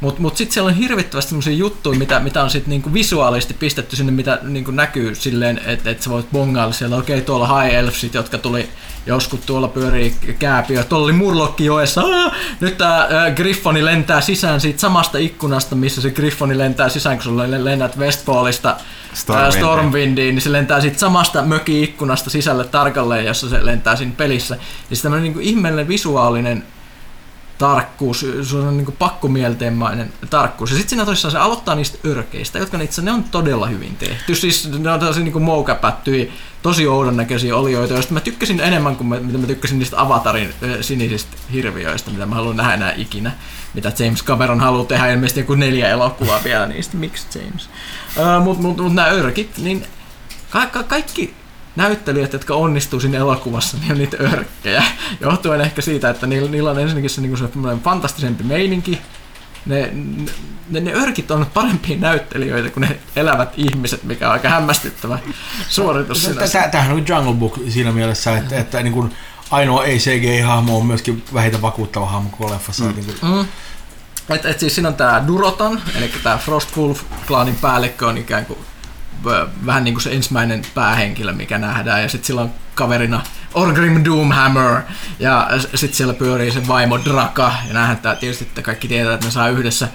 Mutta mut sitten siellä on hirvittävästi sellaisia juttuja, mitä, mitä on sitten niinku visuaalisesti pistetty sinne, mitä niinku näkyy silleen, että et sä voit bongailla siellä. Okei, okay, tuolla High Elfsit, jotka tuli joskus tuolla pyörii kääpiö. Tuolla oli Murlokki joessa. Aa, nyt tämä Griffoni lentää sisään siitä samasta ikkunasta, missä se Griffoni lentää sisään, kun sulla lennät Westfallista Stormwindiin. Stormwindiin. Niin se lentää siitä samasta möki-ikkunasta sisälle tarkalleen, jossa se lentää siinä pelissä. Niin se tämmöinen niin ihmeellinen visuaalinen tarkkuus, se on niin pakkomielteenmainen tarkkuus. Ja sitten siinä tosissaan se aloittaa niistä örkeistä, jotka ne itse ne on todella hyvin tehty. Siis ne on tällaisia niin moukäpättyjä, tosi oudon näköisiä olioita, joista mä tykkäsin enemmän kuin mä, mitä mä tykkäsin niistä Avatarin ö, sinisistä hirviöistä, mitä mä haluan nähdä enää ikinä. Mitä James Cameron haluaa tehdä ilmeisesti joku neljä elokuvaa vielä niistä. Miksi James? Uh, Mutta mut, mut nämä örkit, niin ka- ka- kaikki näyttelijät, jotka onnistuu siinä elokuvassa, niin on niitä örkkejä. Johtuen ehkä siitä, että niillä, niillä on ensinnäkin se, niin se fantastisempi meininki. Ne, ne, ne örkit on parempia näyttelijöitä kuin ne elävät ihmiset, mikä on aika hämmästyttävä suoritus sinänsä. Tämähän on Jungle Book siinä mielessä, että, että niin kuin ainoa ei CGI-hahmo on myöskin vähiten vakuuttava hahmo koko leffassa. Mm. Niin kuin, Mm. Et, et siis siinä on tää Durotan, eli tää Frostwolf-klaanin päällikkö on ikään kuin vähän niin kuin se ensimmäinen päähenkilö, mikä nähdään, ja sitten sillä on kaverina Orgrim Doomhammer, ja sitten siellä pyörii se vaimo Draka, ja näähän tää tietysti että kaikki tietää, että ne saa yhdessä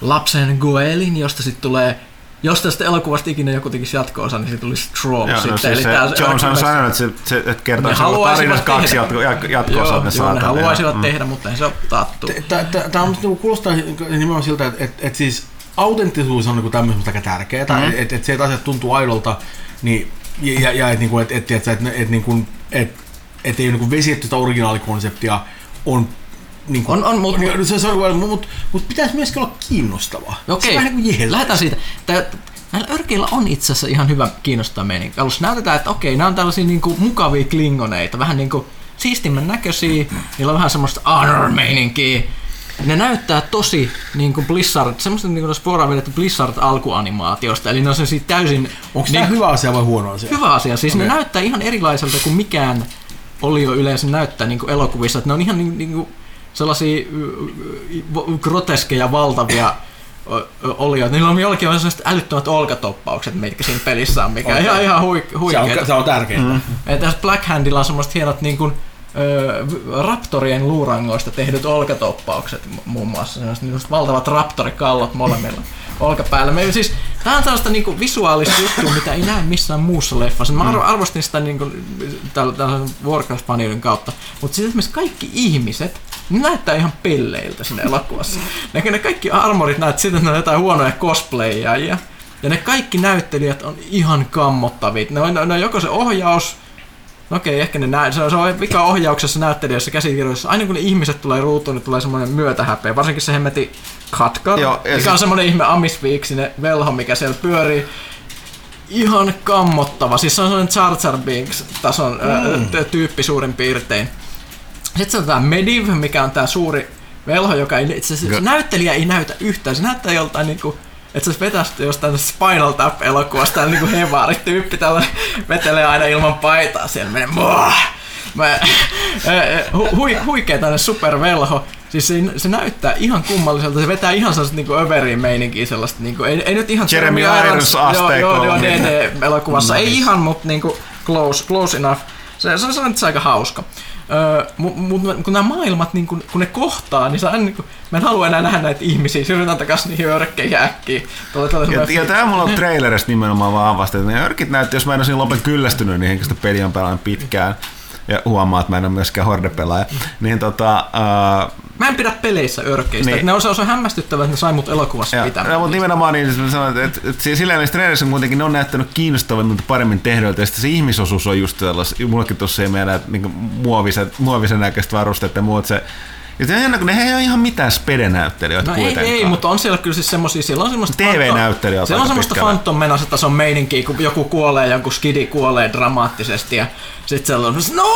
lapsen Goelin, josta sitten tulee jos tästä elokuvasta ikinä joku tekisi jatko-osa, niin se tulisi Troll Joo, sitten. no, siis eli se, tää Jones on sanonut, että, se, se, että kertoo haluaisivat tarinassa kaksi jatko, jatko, jatko-osaa, että ne Joo, saa joo, ne haluaisivat Joo, tehdä, mutta ei se ole taattu. Tämä on niinku kuulostaa nimenomaan siltä, että et, et siis autenttisuus on niinku tämmöistä aika tärkeää, Mhm. mm-hmm. että et se, että asiat tuntuu aidolta, niin, ja, ja että niinku, et, et, et, et, et, niinku, et, et ei niinku vesitty sitä originaalikonseptia, on niin kuin, On- on, mut- niin, se, se on, mutta mut pitäisi myöskin olla kiinnostavaa. Okei, Se on vähän niin lähdetään siitä. Tää, näillä örkeillä on itse asiassa ihan hyvä kiinnostava meininki. Alussa näytetään, että okei, nämä on tällaisia niin kuin, mukavia klingoneita, vähän niin kuin siistimmän näköisiä, niillä on vähän semmoista honor-meininkiä. Ne näyttää tosi niin kuin Blizzard, semmoista niin kuin suoraan vedetty Blizzard-alkuanimaatiosta, eli ne on sellaisia täysin Onko niin, tämä hyvä asia vai huono asia? hyvä asia. Siis okay. ne näyttää ihan erilaiselta kuin mikään olio yleensä näyttää niin kuin elokuvissa. Että ne on ihan niin, niin kuin sellaisia y, y, vo- groteskeja, valtavia olioita. Niillä on jollakin on sellaiset älyttömät olkatoppaukset, mitkä siinä pelissä on, mikä on ihan, ihan hui, Se on, huikeeta. se on tärkeintä. Mm. Ja tässä Black Handilla on semmoiset hienot niin kuin, raptorien luurangoista tehdyt olkatoppaukset mu- muun muassa. Sellaiset valtavat raptorikallot molemmilla. olkapäällä. Me, siis, tää on tällaista niinku visuaalista juttua, mitä ei näe missään muussa leffassa. Mä arvo, arvostin sitä niinku, tällaisen warcraft kautta. Mutta siis esimerkiksi kaikki ihmiset, ne näyttää ihan pelleiltä sinne elokuvassa. Ne, ne kaikki armorit näyttää siltä, että ne on jotain huonoja cosplayajia. Ja ne kaikki näyttelijät on ihan kammottavia. Ne on, ne on joko se ohjaus, No okei, ehkä ne näin. Se on, se on vika ohjauksessa näyttelijöissä käsikirjoissa. Aina kun ne ihmiset tulee ruutuun, niin tulee semmoinen myötähäpeä. Varsinkin se hemmeti Katkar, Joo, ja mikä sit- on semmoinen ihme amisviiksinen velho, mikä siellä pyörii. Ihan kammottava. Siis se on semmoinen Jar Jar Binks tason mm. tyyppi suurin piirtein. Sitten se on tää Mediv, mikä on tää suuri velho, joka ei, itse asiassa, se näyttelijä ei näytä yhtään. Se näyttää joltain niinku, että se vetästi jostain Spinal Tap-elokuvasta, tää niinku hevaari-tyyppi, tällainen vetelee aina ilman paitaa, siellä menee Muah! Mä, hu, hui, huikea tänne supervelho. Siis se, se, näyttää ihan kummalliselta, se vetää ihan sellaista niinku överiin meininkiä sellaista, niinku, ei, ei nyt ihan Jeremy Irons joo, joo, asteikolla. joo, DD-elokuvassa, ei ihan, mutta niinku close, close enough. Se, se, on, se on itse aika hauska. Öö, mutta kun nämä maailmat, niin kun, kun ne kohtaa, niin, sä, niin kun, mä en halua enää nähdä näitä ihmisiä, yritän takaisin niihin örkkeihin äkkiä. Tulee, tulee Ja, ja tämä mulla on trailerista nimenomaan vahvasti, että ne örkit näytti, jos mä en ole siinä lopun kyllästynyt niihin, kun sitä peliä on pelannut pitkään, ja huomaa, että mä en ole myöskään horde-pelaaja, niin tota, uh, Mä en pidä peleissä örkeistä. Niin. Ne on, se on hämmästyttävää, että ne sai mut elokuvassa ja, pitämään. ja, mutta nimenomaan niin, mä sanoin, että, että, että silleen niissä trailerissa on kuitenkin ne on näyttänyt kiinnostavammin paremmin tehdyiltä, ja sitten se ihmisosuus on just sellaista, mullekin tuossa ei meidän niin muovisen, muovisen näköistä varustetta ja muut se, ja se on jännä, kun ne ei ole ihan mitään spedenäyttelijöitä No ei, kuitenkaan. ei, mutta on siellä kyllä siis semmosia, siellä on semmoista... TV-näyttelijät Siellä on semmoista. Phantom Menace-tason meininkiä, kun joku kuolee, joku skidi kuolee dramaattisesti ja sit siellä on no!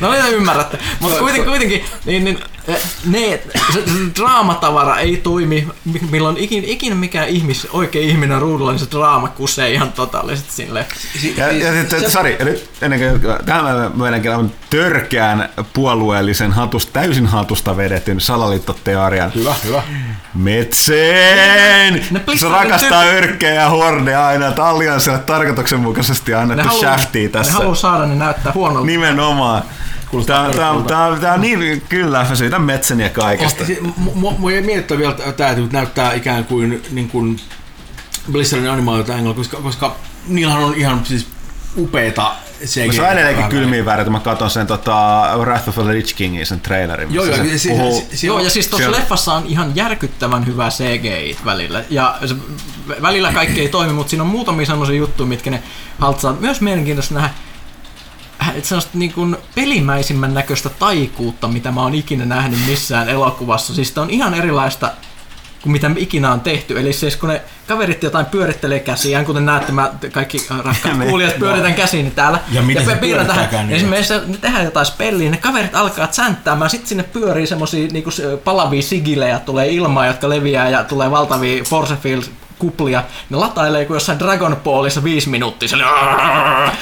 No niin, ymmärrätte. Mutta kuitenkin, kuitenkin niin, niin, ne, se, se draamatavara ei toimi, mi- milloin ikinä, ikinä mikään ihmis, oikein ihminen ruudulla, niin se draama kusee ihan totaalisesti silleen. Ja, ja sitten, Sari, nyt ennen kuin tämä meidänkin on törkeän puolueellisen hatusta, täysin hatusta vedetyn salaliittoteorian. Hyvä, hyvä. Metseen! Ne Se Blizzardin rakastaa tyyppi- örkkejä ja horneja aina, että Allianssille tarkoituksenmukaisesti Ne annettu haluaa, shaftia ne tässä. haluaa saada ne näyttää huonolta. Nimenomaan. Kuulostaa Tää, tää, tää, tää, on niin, kyllä, mä syytän metsän ja kaikesta. Mua jäi miettiä vielä tämä, että näyttää ikään kuin, niin kuin Blizzardin animaatiota Angle, koska, koska niillähän on ihan siis upeita CG. Se on edelleenkin kylmiä väreitä, mä katson sen tota, Wrath of the Lich Kingin, sen trailerin. Joo, joo, se se- puhuu- se- se- Joo, ja siis tuossa leffassa on ihan järkyttävän hyvä CGI välillä. Ja se, välillä kaikki ei toimi, mutta siinä on muutamia semmoisia juttuja, mitkä ne haltsaa. Myös mielenkiintoista nähdä äh, että sellaista niin kuin pelimäisimmän näköistä taikuutta, mitä mä oon ikinä nähnyt missään elokuvassa. Siis on ihan erilaista kuin mitä ikinä on tehty. Eli siis kun ne kaverit jotain pyörittelee käsiään, kuten näette, mä kaikki rakkaat Niin. kuulijat pyöritän käsiini täällä. Ja miten piirretään- pyörittääkään niitä? Esimerkiksi ne tehdään jotain spelliä, ne kaverit alkaa sänttäämään, sitten sinne pyörii semmosia niinku se- palavia sigilejä, tulee ilmaa, jotka leviää ja tulee valtavia force field kuplia. Ne latailee kuin jossain Dragon Ballissa viisi minuuttia.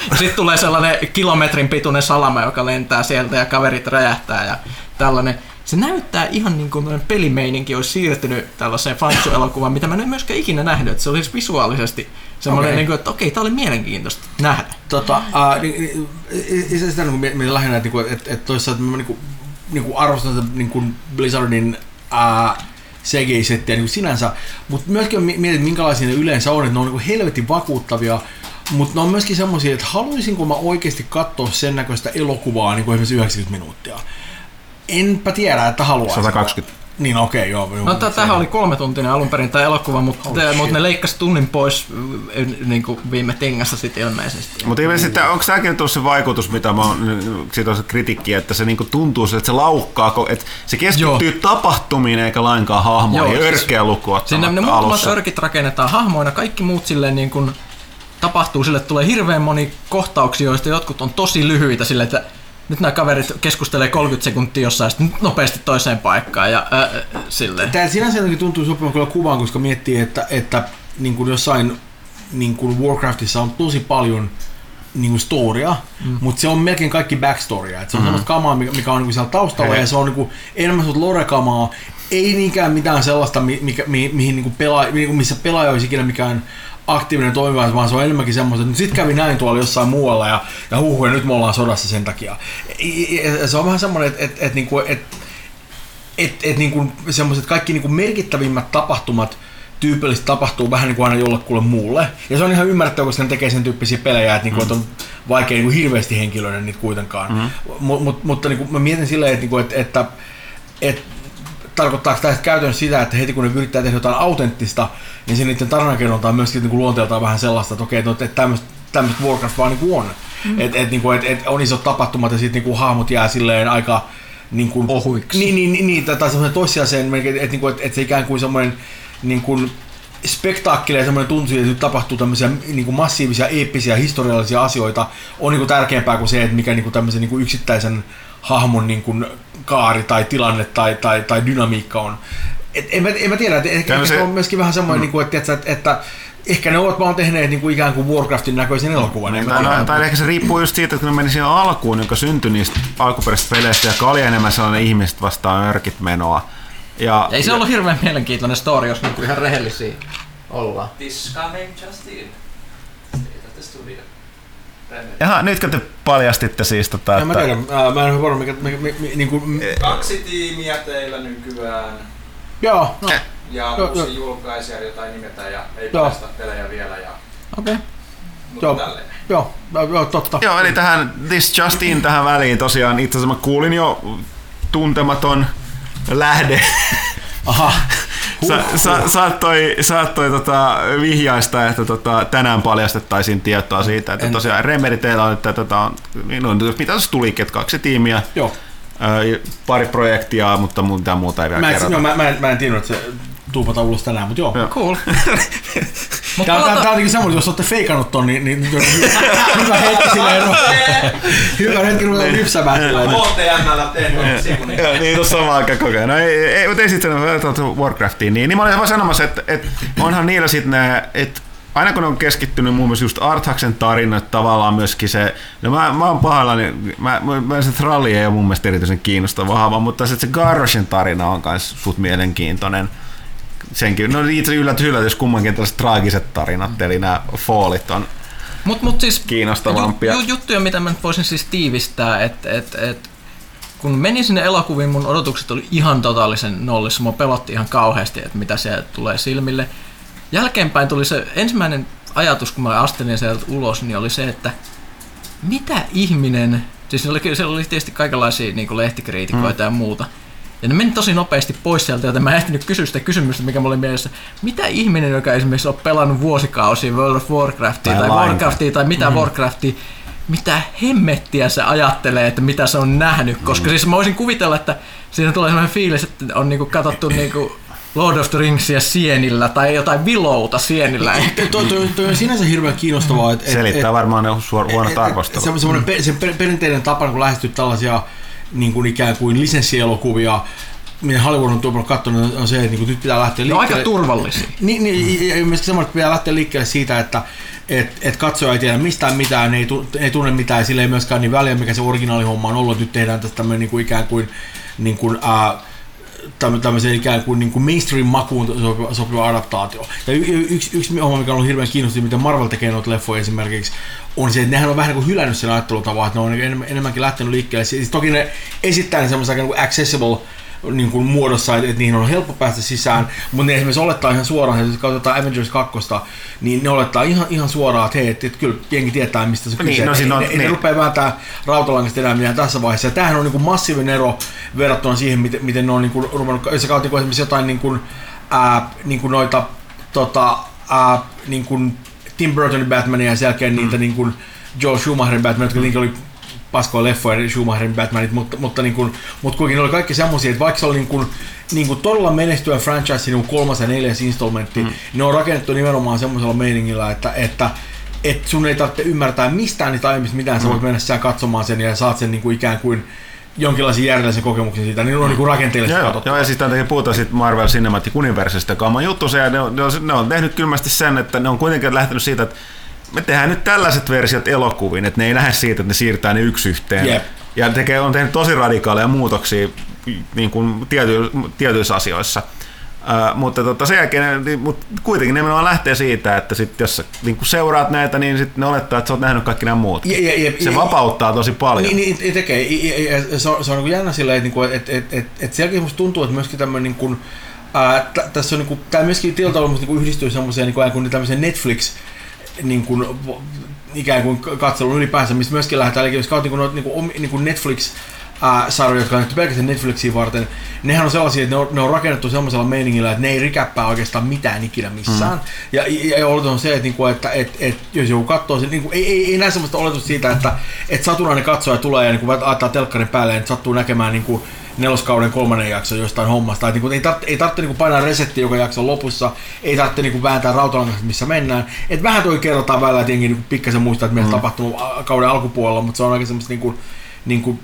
Sitten tulee sellainen kilometrin pituinen salama, joka lentää sieltä ja kaverit räjähtää ja tällainen. Se näyttää ihan niin kuin pelimeininki olisi siirtynyt tällaiseen Fansu-elokuvaan, mitä mä en myöskään ikinä nähnyt. Että se olisi visuaalisesti semmoinen, Okei. niin kuin, että okei, tää oli mielenkiintoista nähdä. Tota, uh, niin, niin, niin, sitä niin kuin, mietin lähinnä, että, että, että, toisaalta mä niin kuin, niin kuin arvostan niin kuin Blizzardin uh, CGI-settiä niin sinänsä, mutta myöskin mi- mietin, minkälaisia ne yleensä on, että ne on niin helvetin vakuuttavia, mutta ne on myöskin semmoisia, että haluaisinko mä oikeasti katsoa sen näköistä elokuvaa niin kuin esimerkiksi 90 minuuttia. Enpä tiedä, että haluaisin. 120. Niin okei, okay, joo. joo No tää, tämähän oli kolme tuntinen alun perin tämä elokuva, mutta, Oh, mutta ne leikkasi tunnin pois äh, niin kuin viime tingassa sitten ilmeisesti. Mutta ilmeisesti, onko tämäkin ollut se vaikutus, mitä mä oon, siitä on se kritiikki, että se niinku tuntuu, se, että se laukkaa, että se keskittyy Joo. tapahtumiin eikä lainkaan hahmoihin, Joo, siis örkeä luku Sinne ne muutamat örkit rakennetaan hahmoina, kaikki muut silleen niin kuin tapahtuu sille, että tulee hirveän moni kohtauksia, joista jotkut on tosi lyhyitä sille, että nyt nämä kaverit keskustelee 30 sekuntia jossain sitten nopeasti toiseen paikkaan ja silleen. Tämä sinänsä tuntuu sopivan kyllä kuvaan, koska miettii, että, että niin kuin jossain niin kuin Warcraftissa on tosi paljon niin kuin storya, mm. mutta se on melkein kaikki backstorya. Et se on mm. sellaista kamaa, mikä, on niin kuin siellä taustalla, Hei. ja se on niin kuin enemmän sellaista lore-kamaa, ei niinkään mitään sellaista, mi- mikä, mi, mihin niin kuin kuin missä pelaaja olisi ikinä mikään aktiivinen toimiva, vaan se on enemmänkin semmoista, että sitten kävi näin tuolla jossain muualla ja, ja huhu, ja nyt me ollaan sodassa sen takia. Ja Se on vähän semmoinen, että et, et, niinku, et, et, et, niinku, semmoiset kaikki niinku merkittävimmät tapahtumat tyypillisesti tapahtuu vähän niin kuin aina jollekulle muulle. Ja se on ihan ymmärrettävä, koska ne tekee sen tyyppisiä pelejä, että, niinku, mm. että on vaikea niinku, hirveästi henkilöiden niitä kuitenkaan. Mm. Mut, mut, mutta niinku, mä mietin silleen, että, niinku, että, että, että tarkoittaako tämä käytännössä sitä, että heti kun ne yrittää tehdä jotain autenttista, niin se niiden tarinankerronta on myöskin niin kuin luonteeltaan vähän sellaista, että okei, että tämmöistä tämmöistä Warcraft vaan niin kuin on. Mm. Että et, niin kuin, et, et on isot tapahtumat ja sitten niin hahmot jää silleen aika niin kuin, Ohuiksi. Niin, niin, niin, niin tai semmoinen toissijaiseen, että et, niin et, et se ikään kuin semmoinen niin kuin, spektaakkeli ja semmoinen tuntuu, että nyt tapahtuu tämmöisiä niin kuin massiivisia, eeppisiä, historiallisia asioita, on niin kuin tärkeämpää kuin se, että mikä niin kuin tämmöisen niin kuin yksittäisen hahmon niin kuin kaari tai tilanne tai, tai, tai dynamiikka on. Et en, mä, en mä tiedä, että ehkä se on myöskin vähän semmoinen, mm. niin kuin, että, että, että, ehkä ne ovat vaan tehneet niin kuin ikään kuin Warcraftin näköisen elokuvan. Niin, tai, tai ehkä se riippuu just siitä, että kun ne meni siihen alkuun, joka syntyi niistä alkuperäisistä peleistä, joka oli enemmän sellainen ihmiset vastaan örkit menoa. Ja, Ei se ja, ollut hirveän mielenkiintoinen story, jos niin ihan rehellisiä ollaan. This coming just in. Jaha, nytkö te paljastitte siis tota, että... Mä tiedän, ää, mä en ole varma, mikä, mikä, mikä, niin kuin... Kaksi tiimiä teillä nykyään. Joo, no. Ja jo, uusi jo. julkaisija, jota ei nimetä ja ei paljasta pelejä vielä. Ja... Okei. Okay. Joo, joo, joo, totta. Joo, eli tähän This Just In tähän väliin tosiaan itse asiassa mä kuulin jo tuntematon lähde. Aha. Sa, sa, saattoi, saattoi tota, vihjaista, että tota, tänään paljastettaisiin tietoa siitä, että en. tosiaan Remedy teillä on, että tota, no, mitä se tuli, että kaksi tiimiä, Joo. pari projektia, mutta mitään muuta ei vielä mä, kerrota. No, mä, mä, en, mä en tiedä, että se tuupata ulos tänään, mutta joo. joo. Cool. Mutta tämä, tämä, on jotenkin semmoinen, jos olette feikannut ton, niin, niin hyvä hetki silleen, no, hyvä hetki ruveta lypsämään. HTML tehnyt Niin, tuossa sama aika koko ajan. No ei, ei mutta ei sitten Warcraftiin. Niin, niin mä olin vaan sanomassa, että, että onhan niillä sitten ne, että aina kun ne on keskittynyt muun muassa just Arthaksen tarinat, tavallaan myöskin se, no mä, mä oon pahallani, mä, mä, mä se Tralli ei ole mun mielestä erityisen kiinnostava mutta se, se Garroshin tarina on myös sut mielenkiintoinen senkin, no itse yllätys yllätys kummankin tällaiset traagiset tarinat, eli nämä Fallit on mut, mut siis kiinnostavampia. Ju, ju, juttuja, mitä mä voisin siis tiivistää, että et, et, kun menin sinne elokuviin, mun odotukset oli ihan totaalisen nollissa. Mua pelotti ihan kauheasti, että mitä siellä tulee silmille. Jälkeenpäin tuli se ensimmäinen ajatus, kun mä astelin sieltä ulos, niin oli se, että mitä ihminen, siis siellä oli, siellä oli tietysti kaikenlaisia niin lehtikriitikoita hmm. ja muuta, ja ne meni tosi nopeasti pois sieltä, joten mä en ehtinyt kysyä sitä kysymystä, mikä mulla oli mielessä. Mitä ihminen, joka esimerkiksi on pelannut vuosikausia World of Warcraftia tai, tai Warcraftia tai mitä mm. Warcraftia, mitä hemmettiä se ajattelee, että mitä se on nähnyt, koska mm. siis mä voisin kuvitella, että siinä tulee sellainen fiilis, että on niinku katsottu niinku Lord of the Ringsia sienillä tai jotain vilouta sienillä. Tuo, on sinänsä hirveän kiinnostavaa. Et, Selittää et, varmaan ne huonot arvostelut. Se, se, se perinteinen tapa, kun lähestyt tällaisia niin kuin ikään kuin lisenssielokuvia, mitä Hollywood on tuolla katsonut, on se, että niin nyt pitää lähteä liikkeelle. No aika turvallisia. Niin, niin ja myöskin semmoinen, että pitää lähteä liikkeelle siitä, että et, et katsoja ei tiedä mistään mitään, ei, ei tunne mitään, sillä ei myöskään niin väliä, mikä se originaalihomma on ollut, nyt tehdään tästä tämmöinen niin kuin ikään kuin, niin kuin ää, tämmöisen ikään kuin, niin kuin mainstream-makuun sopiva, sopiva adaptaatio. Ja y- yksi, yksi homma, mikä on ollut hirveän kiinnostunut, miten Marvel tekee noita leffoja esimerkiksi, on se, että nehän on vähän niin kuin hylännyt sen ajattelutavan, että ne on enemmänkin lähtenyt liikkeelle. Siis toki ne esittää ne semmoisen niin accessible niin kuin muodossa, että, että niihin on helppo päästä sisään, mutta ne esimerkiksi olettaa ihan suoraan, että jos katsotaan Avengers 2, niin ne olettaa ihan, ihan suoraan, että hei, että, että kyllä jengi tietää, mistä se on niin, kyse. No, on, ne, niin. ne rupeaa vääntää rautalangasta enää mitään tässä vaiheessa. Ja tämähän on niin kuin massiivinen ero verrattuna siihen, miten, miten ne on niin kuin, ruvennut, jos sä katsot niin esimerkiksi jotain niin kuin, ää, niin kuin noita tota, ää, niin kuin Tim Burtonin Batmania ja sen jälkeen mm. niitä niin kuin Joe Schumacherin Batman, jotka mm. oli paskoja leffoja, Schumacherin Batmanit, mutta, mutta, niin kuin, mutta kuitenkin ne oli kaikki semmoisia, että vaikka se oli niin kuin, niin kuin todella menestyvä franchise, niin kolmas ja neljäs installmentti, mm. ne on rakennettu nimenomaan semmoisella meiningillä, että, että että sun ei tarvitse ymmärtää mistään niitä aiemmista mitään, mm. sä voit mennä sisään katsomaan sen ja saat sen niin kuin ikään kuin jonkinlaisen järjellisen kokemuksen siitä, niin ne on niin rakenteellisesti joo, joo, ja siis tämän puhutaan siitä Marvel Cinematic Universesta, joka on juttu. Se, ja ne on, ne, on, ne on tehnyt kylmästi sen, että ne on kuitenkin lähtenyt siitä, että me tehdään nyt tällaiset versiot elokuviin, että ne ei lähde siitä, että ne siirtää ne yksi yhteen. Yep. Ja tekee, on tehnyt tosi radikaaleja muutoksia niin kuin tiety, tietyissä asioissa. Uh, mutta tota, sen jälkeen, niin, mutta kuitenkin ne nimenomaan lähtee siitä, että sit, jos sä niin seuraat näitä, niin sit ne olettaa, että sä oot nähnyt kaikki nämä muut. Ja- ja- ja- se ja- vapauttaa tosi paljon. Niin, niin tekee. Ja- ja- ja Se on, se on niin jännä silleen, että, niinku, että, että, että, että sielläkin musta tuntuu, että myöskin tämmöinen niin kuin, ää, t- tässä on niin kuin, tämä myöskin tietyllä tavalla niin yhdistyy semmoiseen niin kuin, kuin tämmöiseen Netflix niin kuin, ikään kuin katselun ylipäänsä, mistä myöskin lähdetään, eli jos katsot niin kuin, niin kuin Netflix ää, sarjoja, jotka on tehty pelkästään Netflixiin varten, nehän on sellaisia, että ne on, ne on rakennettu sellaisella meiningillä, että ne ei rikäppää oikeastaan mitään ikinä missään. Mm. Ja, ja, ja oletus on se, että, niinku, että, että, että jos joku katsoo sen, niinku, ei, ei, ei näe sellaista oletusta siitä, että, että satunnainen katsoja tulee ja niinku, laittaa telkkarin päälle ja nyt sattuu näkemään niinku, neloskauden kolmannen jakson jostain hommasta. Et, niinku, ei tarvitse, ei tarvitse niinku, painaa resettiä joka jakson lopussa, ei tarvitse niinku, vääntää rautalangasta, missä mennään. Et vähän toi kerrotaan välillä, että jengi niinku, pikkasen muistaa, että meillä mm. tapahtunut kauden alkupuolella, mutta se on aika semmoista niinku,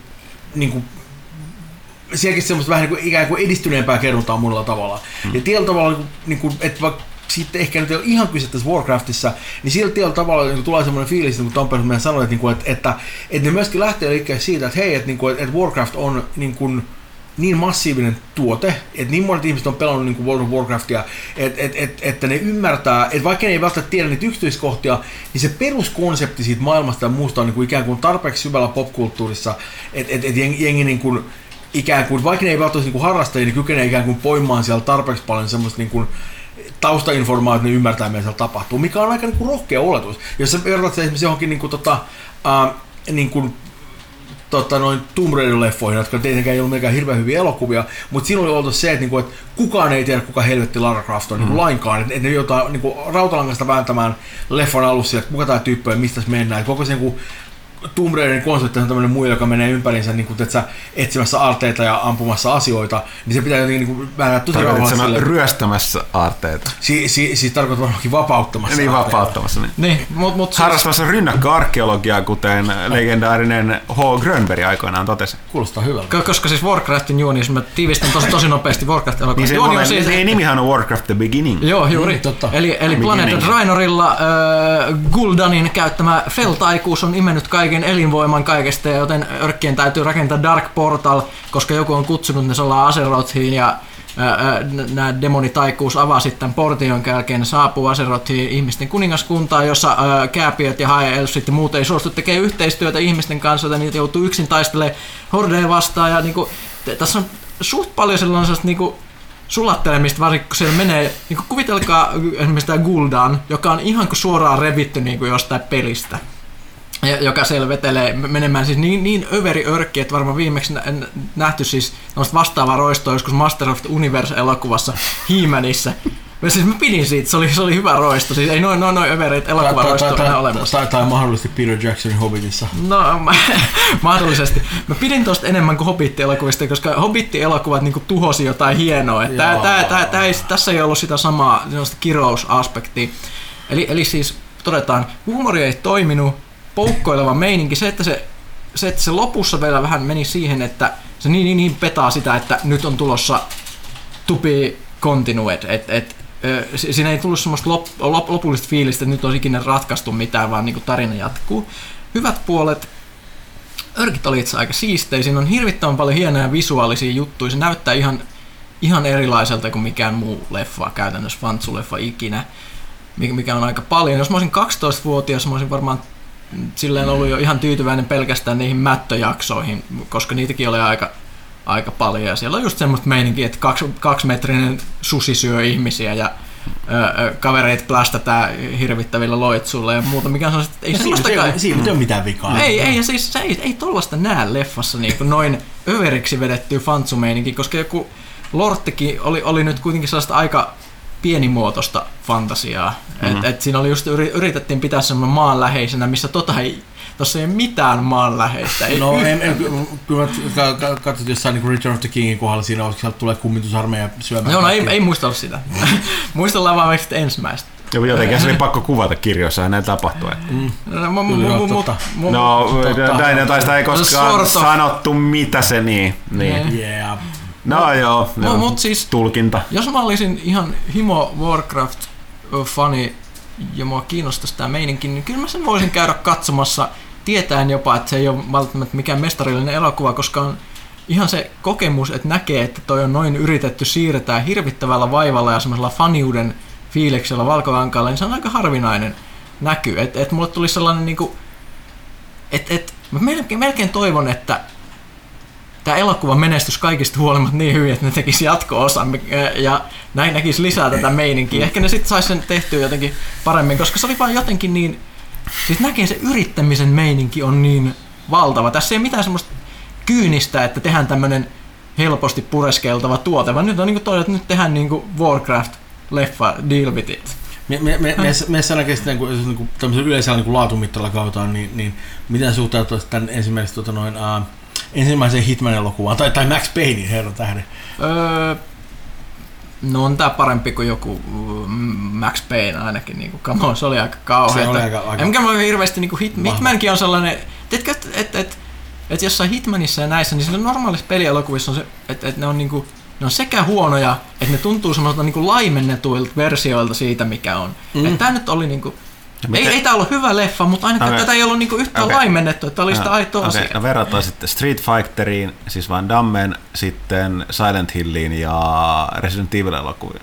niinku, niinku, sielläkin semmoista vähän niin kuin, ikään kuin edistyneempää kerrontaa monella tavalla. Mm. Ja tietyllä tavalla, niin kuin, niin kuin, että vaikka sitten ehkä nyt ei ole ihan kyse tässä Warcraftissa, niin sillä tietyllä tavalla niin kuin, tulee semmoinen fiilis, niin kuin Tom Perus meidän sanoi, että, niin kuin, että, että, että, ne myöskin lähtee liikkeelle siitä, että hei, että, niin kuin, että, että Warcraft on niin kuin, niin massiivinen tuote, että niin monet ihmiset on pelannut niin kuin World of Warcraftia, että et, et, että ne ymmärtää, että vaikka ne ei välttämättä tiedä niitä yksityiskohtia, niin se peruskonsepti siitä maailmasta ja muusta on niin kuin ikään kuin tarpeeksi syvällä popkulttuurissa, että et, et jengi, niin kuin, ikään kuin, vaikka ne ei välttämättä niin harrastajia, niin kykenee ikään kuin poimaan siellä tarpeeksi paljon semmoista niin kuin, taustainformaatiota, että ne ymmärtää, mitä siellä tapahtuu, mikä on aika niin kuin rohkea oletus. Jos sä vertaat sen esimerkiksi johonkin niin kuin, tota, äh, niin kuin tota, noin Tomb Raider-leffoihin, jotka tietenkään ei ollut mikään hirveän hyviä elokuvia, mutta siinä oli oltu se, että, niinku, että kukaan ei tiedä, kuka helvetti Lara Croft on mm. niinku, lainkaan. Että, että ne joutaa niinku, rautalangasta vääntämään leffon alussa, että kuka tämä tyyppi on mistä mennään. Et koko se niinku, Tomb Raiderin konsepti on tämmöinen muu, joka menee ympäriinsä niin kuin, sä, etsimässä aarteita ja ampumassa asioita, niin se pitää jotenkin niin kuin, vääntää tosi silleen- ryöstämässä aarteita? Si, si, siis tarkoitat varmaankin vapauttamassa. Niin aarteita. vapauttamassa. Niin. Niin, mutta mut siis, Harrastamassa rynnäkköarkeologiaa, kuten legendaarinen H. Grönberg aikoinaan totesi. Kuulostaa hyvältä. ko- koska siis Warcraftin juoni, jos mä tiivistän tosi, tosi nopeasti Warcraft Niin elokuvan se, juoni on siis, niin nimihän on Warcraft The Beginning. Joo, juuri. Mm, totta. Eli, eli Planet? Rainorilla äh, Guldanin käyttämä Feltaikuus on imennyt kaiken elinvoiman kaikesta, joten örkkien täytyy rakentaa Dark Portal, koska joku on kutsunut ne Sola Aserothiin ja nämä demonitaikuus avaa sitten portin, jonka jälkeen saapuu Aserothiin ihmisten kuningaskuntaan, jossa ää, kääpiöt ja elfit ja muut ei suostu tekemään yhteistyötä ihmisten kanssa, joten niitä joutuu yksin taistelemaan hordeja vastaan. Ja niinku, tässä on suht paljon sellaisesta niinku, sulattelemista, varsinkin kun siellä menee, niin kuin kuvitelkaa esimerkiksi tämä Guldan, joka on ihan kuin suoraan revitty niin kuin jostain pelistä. Ja, joka siellä vetelee menemään siis niin, niin överi örkki, että varmaan viimeksi nä- nä- nähty siis vastaavaa roistoa joskus Master of the Universe-elokuvassa He-Manissa. Mä, siis mä pidin siitä, se oli, se oli hyvä roisto, siis ei noin noin noin övereitä elokuvaroistoja enää olemassa. tai, tai mahdollisesti Peter Jacksonin Hobbitissa. No, mä, mahdollisesti. Mä pidin tosta enemmän kuin Hobbit-elokuvista, koska Hobbit-elokuvat niinku tuhosi jotain hienoa. Et tää, tää, tää, tää ei, tässä ei ollut sitä samaa kirousaspektia. Eli, eli siis todetaan, huumori ei toiminut, poukkoileva meininki, se että se, se, että se lopussa vielä vähän meni siihen, että se niin, niin, niin petaa sitä, että nyt on tulossa to be continued, et, et, siinä ei tullut semmoista lop, lop, lopullista fiilistä, että nyt olisi ikinä ratkaistu mitään, vaan niin tarina jatkuu. Hyvät puolet, örkit oli itse aika siistejä, siinä on hirvittävän paljon hienoja visuaalisia juttuja, se näyttää ihan, ihan erilaiselta kuin mikään muu leffa, käytännössä fantsuleffa ikinä, mikä on aika paljon. Jos mä olisin 12-vuotias, mä olisin varmaan silleen ollut jo ihan tyytyväinen pelkästään niihin mättöjaksoihin, koska niitäkin oli aika, aika paljon. Ja siellä on just semmoista meininkiä, että kaksi, kaksimetrinen susi syö ihmisiä ja ö, kavereita plästätään hirvittävillä loitsuilla ja muuta, mikä on että ei Siinä, sellaistakaan... siinä, siinä ei ole mitään vikaa. Ei, ei, ja siis se ei, ei tollasta näe leffassa niin kuin noin överiksi vedettyä fantsumeininki, koska joku Lorttikin oli, oli nyt kuitenkin sellaista aika pienimuotoista fantasiaa. Mm-hmm. Et, et siinä oli just, yri- yritettiin pitää semmoinen maanläheisenä, missä tota ei, tossa ei ole mitään maanläheistä. Ei No, en, en, kyllä mä ka- ka- katsot jossain niin Return of the Kingin kohdalla siinä, koska sieltä tulee kummitusarmeija syömään. Joo, no ei, kaikkea. ei muistella sitä. Muistellaan vaan ensimmäistä. Ja jotenkin se oli pakko kuvata kirjoissa näin tapahtui. No, mu, mu, Kyllä, mu, joo, mu, totta. mu, No, näin tai sitä ei koskaan Sort of. sanottu, mitä se niin. niin. Yeah. No joo, No, joo. mut siis- tulkinta. Jos mä olisin ihan himo Warcraft-fani ja mua kiinnostaisi tämä meininki, niin kyllä mä sen voisin käydä katsomassa tietäen jopa, että se ei ole välttämättä mikään mestarillinen elokuva, koska on ihan se kokemus, että näkee, että toi on noin yritetty siirtää hirvittävällä vaivalla ja semmoisella faniuden fiiliksellä valkokankaalla, niin se on aika harvinainen näky. Että et mulle tuli sellainen niinku, että et, mä melkein, melkein toivon, että tämä elokuva menestys kaikista huolimatta niin hyvin, että ne tekisi jatko-osan ja näin näkisi lisää tätä meininkiä. Ehkä ne sitten saisi sen tehtyä jotenkin paremmin, koska se oli vaan jotenkin niin, siis näkee se yrittämisen meininki on niin valtava. Tässä ei mitään semmoista kyynistä, että tehdään tämmöinen helposti pureskeltava tuote, vaan nyt on niin kuin toi, että nyt tehdään niin kuin Warcraft-leffa Deal with it. Me, me, me, me, me niin kuin, tämmöisellä yleisellä niin laatumittarilla kautaan, niin, niin miten suhtautuisit tämän ensimmäisen tota noin, uh, ensimmäisen Hitman-elokuvaan, tai, tai Max Paynein herra tähden? Öö, no on tää parempi kuin joku mm, Max Payne ainakin, niin kuin, come on, se oli aika kauhea. Se oli aika- aika- Enkä mä hirveästi, niin kuin Hit, Vahva. Hitmankin on sellainen, tiedätkö, että et, et, et jossain Hitmanissa ja näissä, niin sillä normaalissa pelielokuvissa on se, että et ne on niinku, ne on sekä huonoja, että ne tuntuu semmoiselta niinku laimennetuilta versioilta siitä, mikä on. Mm. Että tää nyt oli niinku, Ja ei, miten- ei tää ollut hyvä leffa, mutta ainakaan Okei. tätä ei ollut niinku yhtään Okei. laimennettu, että oli sitä aitoa Okei, asiaa. no verrataan sitten Street Fighteriin, siis Van Dammen, sitten Silent Hilliin ja Resident Evil-elokuviin.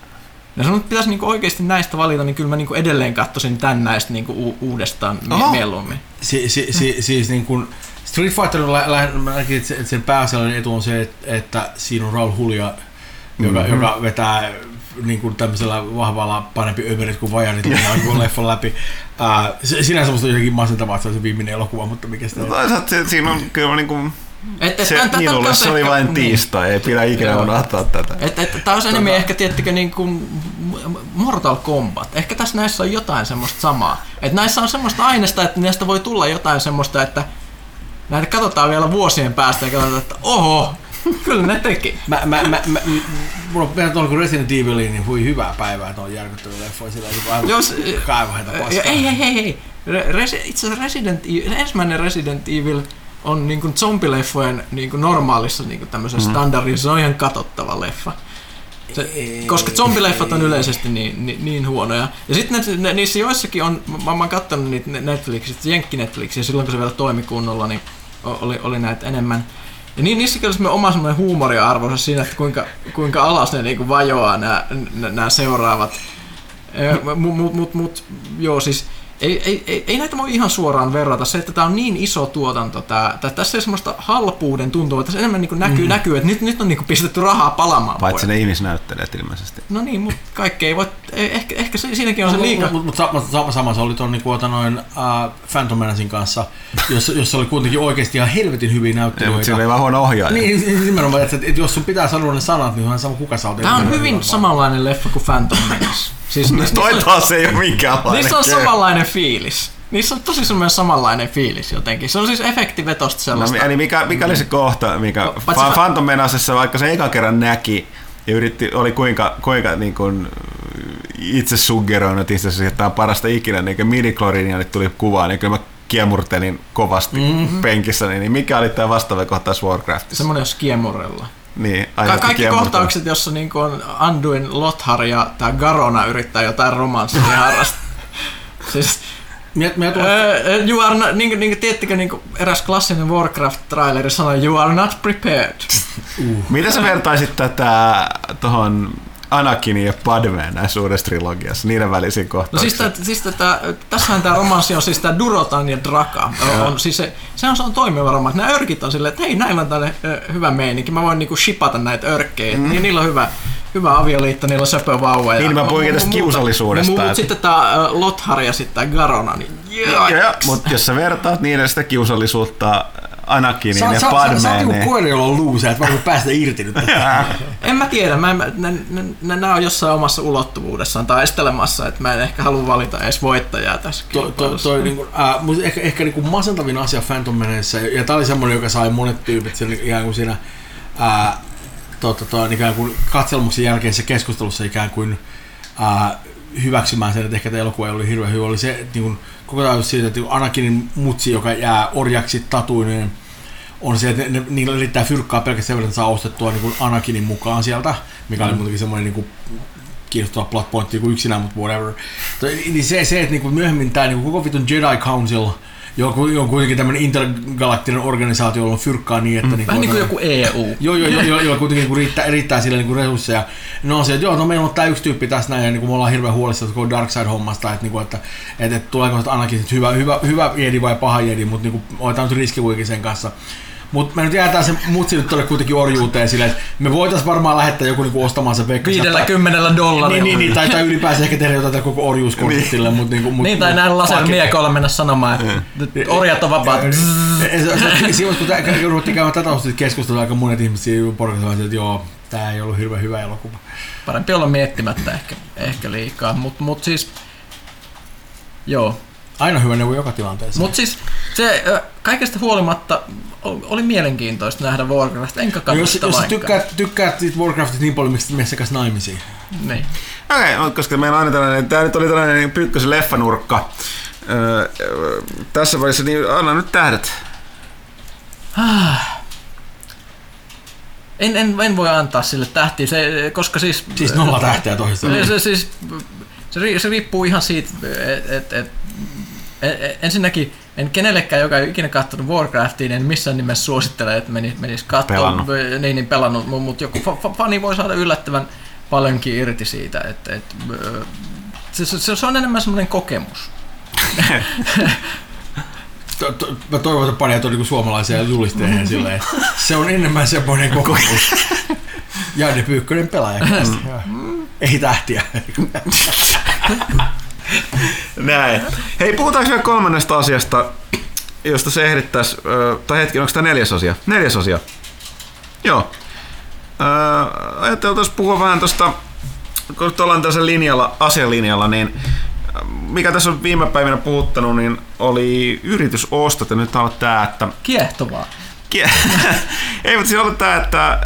Ja sun nyt pitäisi niinku oikeasti näistä valita, niin kyllä mä niinku edelleen katsoisin tän näistä niinku u- uudestaan Oho. mieluummin. Si, si, si, siis niin kuin Street Fighter lä, lä, mä näkin, että se- että sen pääasiallinen etu on se, että, että siinä on Raul Julia, joka, Mhm. joka vetää niin kuin tämmöisellä vahvalla parempi överit kuin vajarit niin kuin leffan läpi. Ää, se, sinänsä musta on jotenkin masentavaa, että se on se viimeinen elokuva, mutta mikä sitä No, se, siinä on kyllä niin kuin, Et, et, se, tän- minulle tän- se oli vain niin. tiistai, ei pidä ikinä Joo. unohtaa tätä. Et, et, tää olisi enemmän ehkä, tiettikö, niin kuin Mortal Kombat. Ehkä tässä näissä on jotain semmoista samaa. Et näissä on semmoista aineesta, että näistä voi tulla jotain semmoista, että näitä katsotaan vielä vuosien päästä ja katsotaan, että oho, kyllä ne teki. Mä, mä, mä, mä, mulla on verrattuna kuin Resident Eviliin, niin hui hyvää päivää, että on järkyttävä leffa, sillä on aivan Jos, paskaa. ei, ei, ei, ei. Re- Resi- itse asiassa Resident Evil, ensimmäinen Resident Evil on niin kuin zombileffojen niin kuin normaalissa niin kuin tämmöisessä mm. standardissa, se on ihan katsottava leffa. Se, Ei, koska zombileffat on yleisesti niin, niin, niin huonoja. Ja sitten ne, ne, niissä joissakin on, mä, mä oon kattonut niitä Netflixistä, Jenkki Netflixiä, silloin kun se vielä toimi kunnolla, niin oli, oli näitä enemmän. Ja niin, niissäkin oli semmoinen oma semmoinen huumoriarvonsa siinä, että kuinka, kuinka alas ne niinku vajoaa nämä, nämä seuraavat. Mutta mut, mut, mut, joo, siis ei, ei, ei, ei näitä voi ihan suoraan verrata. Se, että tämä on niin iso tuotanto, tää, tää, tässä ei semmoista halpuuden tuntua. Tässä enemmän niin näkyy, mm. näkyy, että nyt, nyt on niin pistetty rahaa palamaan. Paitsi ne ihmisnäyttelijät ilmeisesti. No niin, mutta kaikki ei voi, ei- ehkä, ehkä se, siinäkin on se liika. Mutta mut, mut, sama, sama se oli tuon niin kuin, noin, uh, Phantom Menacein kanssa, jossa, jossa oli kuitenkin oikeasti ihan helvetin hyviä Ei, mutta näyttelijöitä. sillä oli vaan huono ohjaaja. Niin, niin, nimenomaan, että, että jos sun pitää sanoa ne sanat, niin on sama kuka sä oot. Tämä on hyvin samanlainen leffa kuin Phantom Menace. Siis niissä, Toi niissä, taas ei ole minkäänlainen niissä on samanlainen fiilis. Niissä on tosi semmoinen samanlainen fiilis jotenkin. Se on siis efektivetosta sellaista. No, eli mikä, mikä oli se kohta, mikä No, Fa- Phantom Menacessa, vaikka se eka kerran näki ja yritti, oli kuinka, kuinka niin kuin itse suggeroinut itse asiassa, että tämä on parasta ikinä, niin kuin minikloriinia nyt tuli kuvaan, niin kyllä mä kiemurtelin kovasti mm-hmm. penkissä, niin mikä oli tämä vastaava kohtaus Warcraftissa? Semmoinen jos kiemurella. Niin, Ka- kaikki kohtaukset, jossa niinku on Anduin Lothar ja tää Garona yrittää jotain romanssia harrastaa. Siis, Mie, mie tuot, uh, you are not, niin, niin, tiedättekö, niin eräs klassinen Warcraft-traileri sanoi, you are not prepared. Mitä sä vertaisit tätä tuohon Anakinin ja Padmeen näissä uudessa trilogiassa, niiden välisiin No kohtauksiin? siis, tää, siis tätä, tässähän tämä romanssi on siis tämä Durotan ja Draka. On, siis se, se, on, toimiva romanssi. Nämä örkit on silleen, että hei, näillä on tälle hyvä meininki. Mä voin niinku shipata näitä örkkejä. Mm. Niin, niillä on hyvä, hyvä avioliitto, niillä on söpö vauva. Niin, mä puhuinkin tästä kiusallisuudesta, Mutta sitten tämä Lothar ja sitten tämä Garona, niin mutta jos sä vertaat niiden sitä kiusallisuutta Anakinin ja sä, sä, oot Padmeen, niinku niin... koira, jolla on luusa, että varmaan päästä irti nyt. En mä tiedä, mä en, mä- ne, ne, ne, nämä on jossain omassa ulottuvuudessaan taistelemassa, että mä en ehkä halua valita edes voittajaa tässä Toi, toi, kilpailussa. toi, niinku, äh, mut ehkä, ehkä niinku masentavin asia Phantom Menaceissa, ja, ja tää oli semmoinen, joka sai monet tyypit sen ikään kuin siinä äh, tota, toi, ikään kuin katselmuksen jälkeisessä keskustelussa ikään kuin äh, hyväksymään sen, että ehkä tämä elokuva ei ollut hirveän hyvä, oli se, että niin koko ajan siitä, että Anakinin mutsi, joka jää orjaksi tatuineen, on se, että ne, ne, niillä yrittää fyrkkaa pelkästään sen verran, että saa ostettua niin Anakinin mukaan sieltä, mikä oli muutenkin semmoinen niin kuin, kiinnostava plot pointti kuin yksinään, mutta whatever. Niin se, se että niin kuin myöhemmin tämä niin koko vitun Jedi Council joku, on kuitenkin tämmöinen intergalaktinen organisaatio, jolla on fyrkkaa niin, että... Mm, vähän niin kuin joku EU. Joo, joo, joo, joo, joo kuitenkin kun riittää, riittää sille niin resursseja. No on se, että joo, no meillä on tämä yksi tyyppi tässä näin, ja niin kuin me ollaan hirveän huolissaan koko Darkseid-hommasta, että, niin kuin, että, että, että tuleeko ainakin hyvä, hyvä, hyvä jedi vai paha jedi, mutta niin kuin, otetaan nyt riski kuitenkin sen kanssa. Mutta me nyt jäätään se mutsi nyt tuolle kuitenkin orjuuteen silleen, että me voitaisiin varmaan lähettää joku niinku ostamaan se Pekka. 50 dollarilla. Niin, niin, niin, tai, tai ylipäänsä ehkä tehdä jotain koko orjuuskonseptille. Niin. Mut, niinku, mut, niin, tai näin laser miekoilla mennä sanomaan, että orjat on vapaat. Siinä kun ruvettiin käymään tätä keskustelua, aika monet ihmiset siinä porukassa että joo, tämä ei ollut hirveän hyvä elokuva. Parempi olla miettimättä ehkä, ehkä liikaa, mutta mut siis joo, Aina hyvä neuvo joka tilanteessa. Mutta siis se kaikesta huolimatta oli mielenkiintoista nähdä Warcraft, enkä no jos, jos tykkäät, tykkäät Warcraftista niin paljon, miksi mene kanssa naimisiin? Niin. Okei, okay, koska meillä on aina tällainen, tämä nyt oli tällainen pyykkösen leffanurkka. Öö, tässä vaiheessa, niin anna nyt tähdet. Ah. En, en, en voi antaa sille tähtiä, se, koska siis... Siis nolla tähteä toisesta. Se, se, siis, se, se riippuu ihan siitä, että et, et, ensinnäkin en kenellekään, joka ei ikinä katsonut Warcraftia, en missään nimessä suosittele, että menis, menis katsomaan. Niin, niin pelannut, mutta joku fani voi saada yllättävän paljonkin irti siitä. Että, että, se, se, se on enemmän semmoinen kokemus. Mä toivon, että panijat on niinku suomalaisia julisteja silleen. Se on enemmän semmoinen kokemus. Janne Pyykkönen pelaaja. Mm. Ei tähtiä. Näin. Hei, puhutaanko vielä kolmannesta asiasta, josta se ehdittäisi, tai hetki, onko tämä neljäs asia? Neljäs asia. Joo. Ajattelin puhua vähän tuosta, kun ollaan tässä linjalla, asialinjalla, niin mikä tässä on viime päivinä puhuttanut, niin oli yritysostot ja nyt on tämä, että... Kiehtovaa. Ei, mutta siis on tämä, että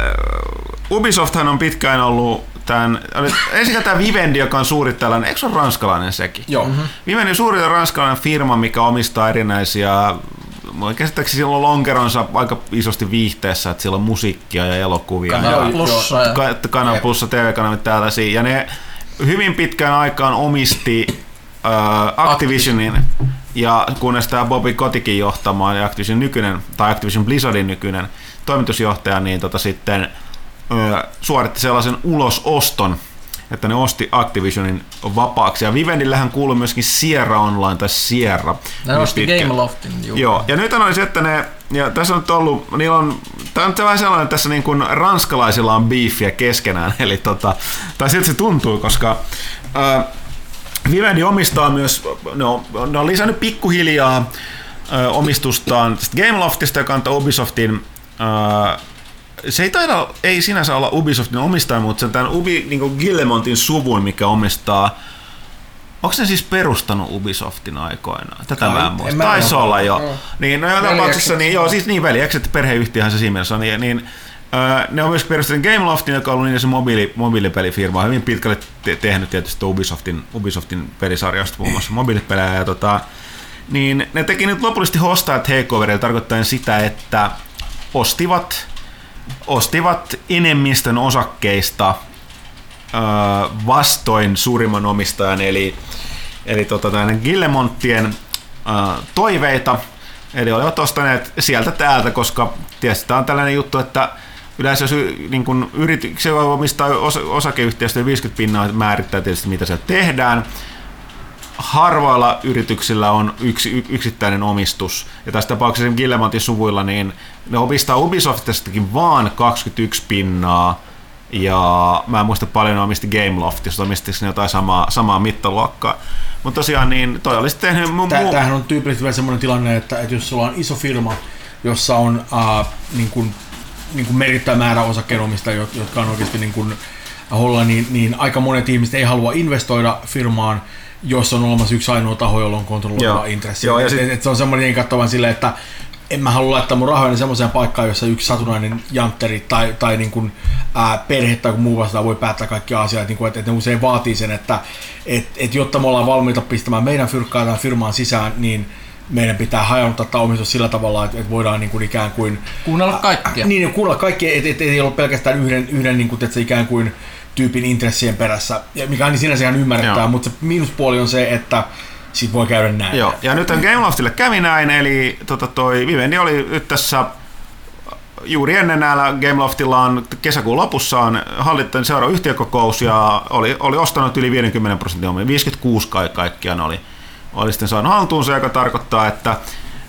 Ubisofthan on pitkään ollut tämän, ensin tämä Vivendi, joka on suuri tällainen, eikö se ole ranskalainen sekin? Joo. Mm-hmm. Vivendi on suuri ranskalainen firma, mikä omistaa erinäisiä käsittääkseni sillä on lonkeronsa aika isosti viihteessä, että siellä on musiikkia ja elokuvia. Kanal Plussa. Ja... Kanal Plussa, TV-kanavit tällaisia. Ja ne hyvin pitkään aikaan omisti äh, Activisionin, ja kunnes tämä Bobby Kotikin johtamaan ja Activision nykyinen, tai Activision Blizzardin nykyinen toimitusjohtaja, niin tota sitten suoritti sellaisen ulososton, että ne osti Activisionin vapaaksi. Ja Vivendillähän kuuluu myöskin Sierra Online tai Sierra. Ne osti Gameloftin. Juu. Joo, ja nyt on se, että ne, ja tässä on nyt ollut, niillä on, tämä on nyt vähän sellainen, että tässä niin kuin ranskalaisilla on beefiä keskenään, eli tota, tai siltä se tuntuu, koska äh, Vivendi omistaa myös, ne on, ne on lisännyt pikkuhiljaa äh, omistustaan Gameloftista, joka on Ubisoftin äh, se ei taida, ei sinänsä olla Ubisoftin omistaja, mutta se on tämän Ubi, niin Gillemontin suvun, mikä omistaa Onko ne siis perustanut Ubisoftin aikoinaan? Tätä mä en muista. Taisi olla jo. No. Niin, no joka tapauksessa, niin, joo, siis niin veljekset, perheyhtiöhän se siinä mielessä on. Niin, niin öö, ne on myös perustanut Gameloftin, joka on ollut niin se mobiili, mobiilipelifirma, hyvin pitkälle te- tehnyt tietysti Ubisoftin, Ubisoftin pelisarjasta muun muassa mobiilipelejä. Ja tota, niin ne teki nyt lopullisesti hostaa takeoverille tarkoittaen sitä, että ostivat ostivat enemmistön osakkeista ö, vastoin suurimman omistajan, eli, eli tota, Gillemonttien ö, toiveita. Eli olivat ostaneet sieltä täältä, koska tietysti tämä on tällainen juttu, että yleensä jos niin kun omistaa os, osakeyhtiöstä 50 pinnaa määrittää tietysti mitä siellä tehdään, harvoilla yrityksillä on yksi yksittäinen omistus. Ja tässä tapauksessa Gillemontin suvuilla, niin ne omistaa Ubisoftistakin vaan 21 pinnaa. Ja mä en muista paljon omisti Gameloftista, omistiko ne jotain samaa, samaa mittaluokkaa. Mutta tosiaan niin toi olisi tehnyt mun Tää, Tämähän on tyypillisesti sellainen tilanne, että, että jos sulla on iso firma, jossa on uh, niin kuin, niin kuin merkittävä määrä osakkeenomistajia, jotka on oikeasti niin kuin, holla, niin, niin aika monet ihmiset ei halua investoida firmaan, jos on olemassa yksi ainoa taho, jolla on kontrolloiva intressi. Joo, ja sit... et, et se on semmoinen katsovan silleen, että en mä halua laittaa mun rahoja semmoiseen paikkaan, jossa yksi satunnainen jantteri tai, tai niin kuin, ää, perhe tai muu vastaan voi päättää kaikki asiat, niin kuin, että, että ne usein vaatii sen, että et, et jotta me ollaan valmiita pistämään meidän fyrkkaa tämän firmaan sisään, niin meidän pitää hajannuttaa tämä omistus sillä tavalla, että, että voidaan niin kuin ikään kuin... Kuunnella kaikkia. Niin, kuunnella kaikkia, että et, et ei ole pelkästään yhden, yhden niin kuin, että se ikään kuin tyypin intressien perässä, mikä on niin sinänsä ihan ymmärrettää, mutta se miinuspuoli on se, että sit voi käydä näin. Joo, ja nyt Gameloftille kävi näin, eli tota, toi Vivendi oli nyt tässä juuri ennen näillä Gameloftilla on kesäkuun lopussa on hallittain seuraava yhtiökokous ja oli, oli ostanut yli 50 prosenttia omia, 56 kai kaikkiaan oli, oli sitten saanut haltuunsa, joka tarkoittaa, että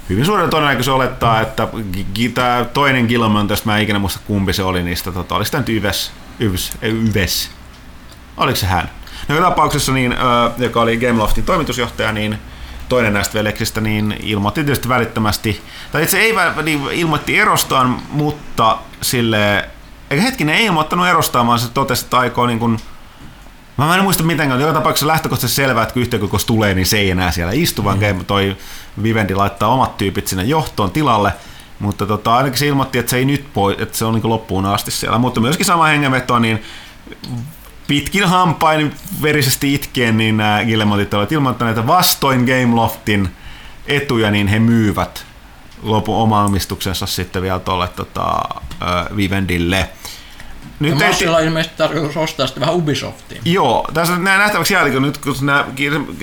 hyvin suuren todennäköisesti olettaa, että tämä toinen Gilman, mä en ikinä muista kumpi se oli niistä, tota, oli sitä nyt Yves, Yves, Yves, oliko se hän? No joka tapauksessa, niin, joka oli Gameloftin toimitusjohtaja, niin toinen näistä veljeksistä, niin ilmoitti tietysti välittömästi, tai itse ei niin ilmoitti erostaan, mutta sille, eikä hetkinen, ei ilmoittanut erostaan, vaan se totesi, että aikoo niin kuin, Mä en muista mitenkään, joka tapauksessa lähtökohtaisesti selvää, että kun yhtiökokous tulee, niin se ei enää siellä istu, vaan mm. toi Vivendi laittaa omat tyypit sinne johtoon tilalle. Mutta tota, ainakin se ilmoitti, että se ei nyt poi, että se on niin loppuun asti siellä. Mutta myöskin sama hengenveto, niin pitkin hampain verisesti itkien, niin nämä Gillemotit ovat ilmoittaneet, että vastoin Gameloftin etuja, niin he myyvät lopun oma omistuksensa sitten vielä tuolle tota, Vivendille. Nyt ja ei... on ilmeisesti tarkoitus ostaa sitten vähän Ubisoftiin. Joo, tässä näin nähtäväksi jälkeen, nyt kun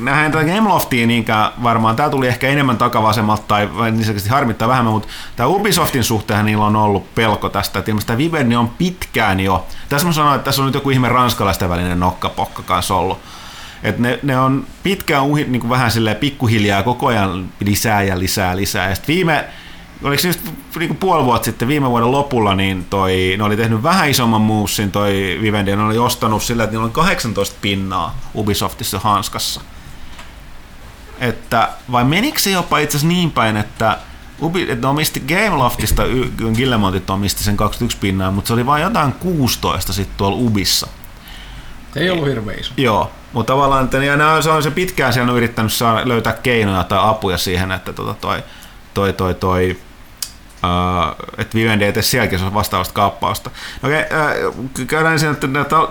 nähdään tätä Gameloftia, niin varmaan tämä tuli ehkä enemmän takavasemmalta tai niin harmittaa vähemmän, mutta tämä Ubisoftin suhteen niillä on ollut pelko tästä, että ilmeisesti tämä Vivendi on pitkään jo, tässä mä sanoin, että tässä on nyt joku ihme ranskalaisten välinen nokkapokka kanssa ollut, et ne, ne on pitkään uhi, niin kuin vähän silleen pikkuhiljaa koko ajan lisää ja lisää lisää. Ja viime, oliko just niin puoli vuotta sitten viime vuoden lopulla, niin toi, ne oli tehnyt vähän isomman muussin toi Vivendi, ja ne oli ostanut sillä, että niillä oli 18 pinnaa Ubisoftissa hanskassa. Että, vai menikö se jopa itse asiassa niin päin, että Ubi, että ne omisti Gameloftista, Gillemontit omisti sen 21 pinnaa, mutta se oli vain jotain 16 sitten tuolla Ubissa. Se ei ollut hirveän iso. Joo, mutta tavallaan että, ja nämä, se on se pitkään siellä on yrittänyt saada, löytää keinoja tai apuja siihen, että tota, toi, toi, toi, toi Uh, että Vivendi ei tee sielläkin vastaavasta kaappausta. No okei, okay, uh, käydään sen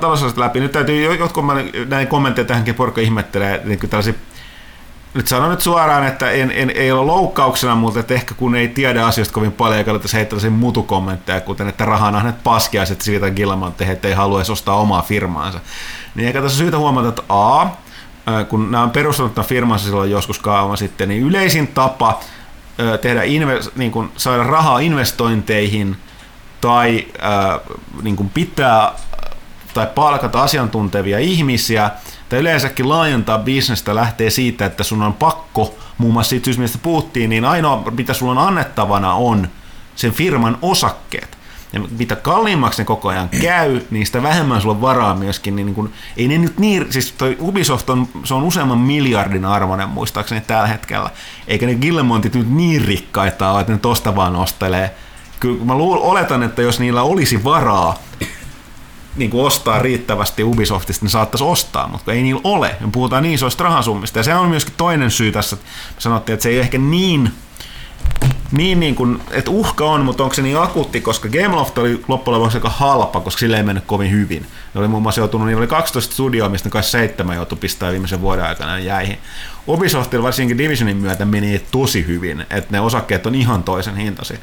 talousasiat läpi. Nyt täytyy jotkut näin kommentteja tähänkin porukka ihmettelee, niin tällaisia nyt sanon nyt suoraan, että en, en, ei ole loukkauksena, mutta että ehkä kun ei tiedä asioista kovin paljon, eikä alettaisi heittää tällaisia mutukommentteja, kuten että rahan ahnet paskiaiset siitä Gilman että ei halua edes ostaa omaa firmaansa. Niin eikä tässä syytä huomata, että A, kun nämä on perustanut tämän firmansa silloin joskus kauan sitten, niin yleisin tapa tehdä inves, niin kuin saada rahaa investointeihin tai niin kuin pitää tai palkata asiantuntevia ihmisiä tai yleensäkin laajentaa bisnestä lähtee siitä, että sun on pakko, muun muassa siitä mistä puhuttiin, niin ainoa mitä sulla on annettavana on sen firman osakkeet. Ja mitä kalliimmaksi ne koko ajan käy, niin sitä vähemmän sulla on varaa myöskin. Niin, niin kun, ei ne nyt niin, siis toi Ubisoft on, se on useamman miljardin arvoinen muistaakseni tällä hetkellä. Eikä ne Gillemontit nyt niin rikkaita ole, että ne tosta vaan ostelee. Kyllä mä luul, oletan, että jos niillä olisi varaa niin kuin ostaa riittävästi Ubisoftista, niin saattaisi ostaa, mutta ei niillä ole. Me puhutaan niin isoista rahasummista. Ja se on myöskin toinen syy tässä, että sanottiin, että se ei ehkä niin niin, niin kuin, että uhka on, mutta onko se niin akuutti, koska Gameloft oli loppujen lopuksi aika halpa, koska sille ei mennyt kovin hyvin. Ne oli muun muassa joutunut, niin oli 12 studioa, mistä kai seitsemän joutui pistää viimeisen vuoden aikana jäihin. Ubisoftilla varsinkin Divisionin myötä meni tosi hyvin, että ne osakkeet on ihan toisen hintaisia.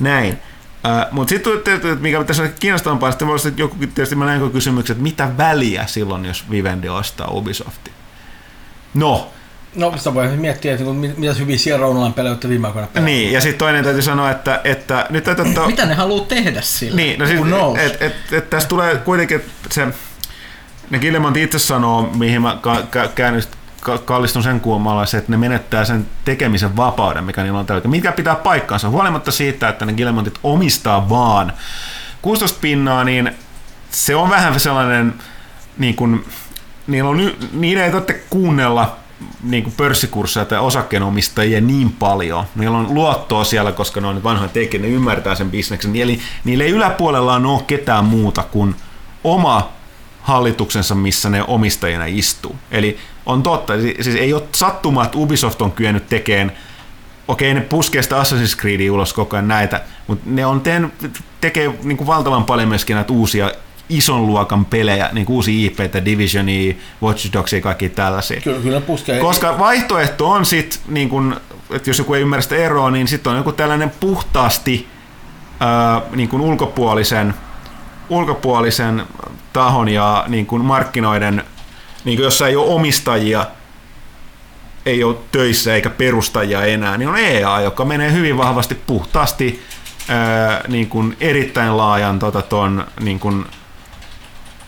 Näin. Uh, mutta sitten, mikä tässä on kiinnostavampaa, sitten voisi joku, tietysti mä näin kysymyksen, että mitä väliä silloin, jos Vivendi ostaa Ubisofti? No, No, sitä voi miettiä, että mitä hyviä siellä Raunalan pelejä viime aikoina pelejä. Niin, ja sitten toinen täytyy sanoa, että, että nyt täytyy ottaa... Mitä ne haluaa tehdä sillä? Niin, no siis, että et, et, et tässä tulee kuitenkin se, ne Gillemont itse sanoo, mihin mä ka, ka, ka, kallistun sen kuumalla, se, että ne menettää sen tekemisen vapauden, mikä niillä on tällä Mikä pitää paikkaansa, huolimatta siitä, että ne Gillemontit omistaa vaan 16 pinnaa, niin se on vähän sellainen, niin kuin, niillä on, niillä ei tarvitse kuunnella niin kuin pörssikursseja tai osakkeenomistajia niin paljon. Niillä on luottoa siellä, koska ne on vanhoja tekijä, ne ymmärtää sen bisneksen. Eli niillä ei yläpuolellaan ole ketään muuta kuin oma hallituksensa, missä ne omistajina istuu. Eli on totta, siis ei ole sattumaa, että Ubisoft on kyennyt tekemään okei, ne puskee sitä Assassin's Creedia ulos koko ajan näitä, mutta ne on teen, tekee niin kuin valtavan paljon myöskin näitä uusia ison luokan pelejä, niin kuin uusi IP, Divisionia, Watch Dogsia ja kaikki tällaisia. Kyllä, kyllä puskee. Koska vaihtoehto on sitten, niin kun, että jos joku ei ymmärrä sitä eroa, niin sitten on joku tällainen puhtaasti ää, niin kuin ulkopuolisen, ulkopuolisen tahon ja niin kuin markkinoiden, niin kuin jossa ei ole omistajia, ei ole töissä eikä perustajia enää, niin on EA, joka menee hyvin vahvasti puhtaasti ää, niin kuin erittäin laajan tota, ton, niin kuin,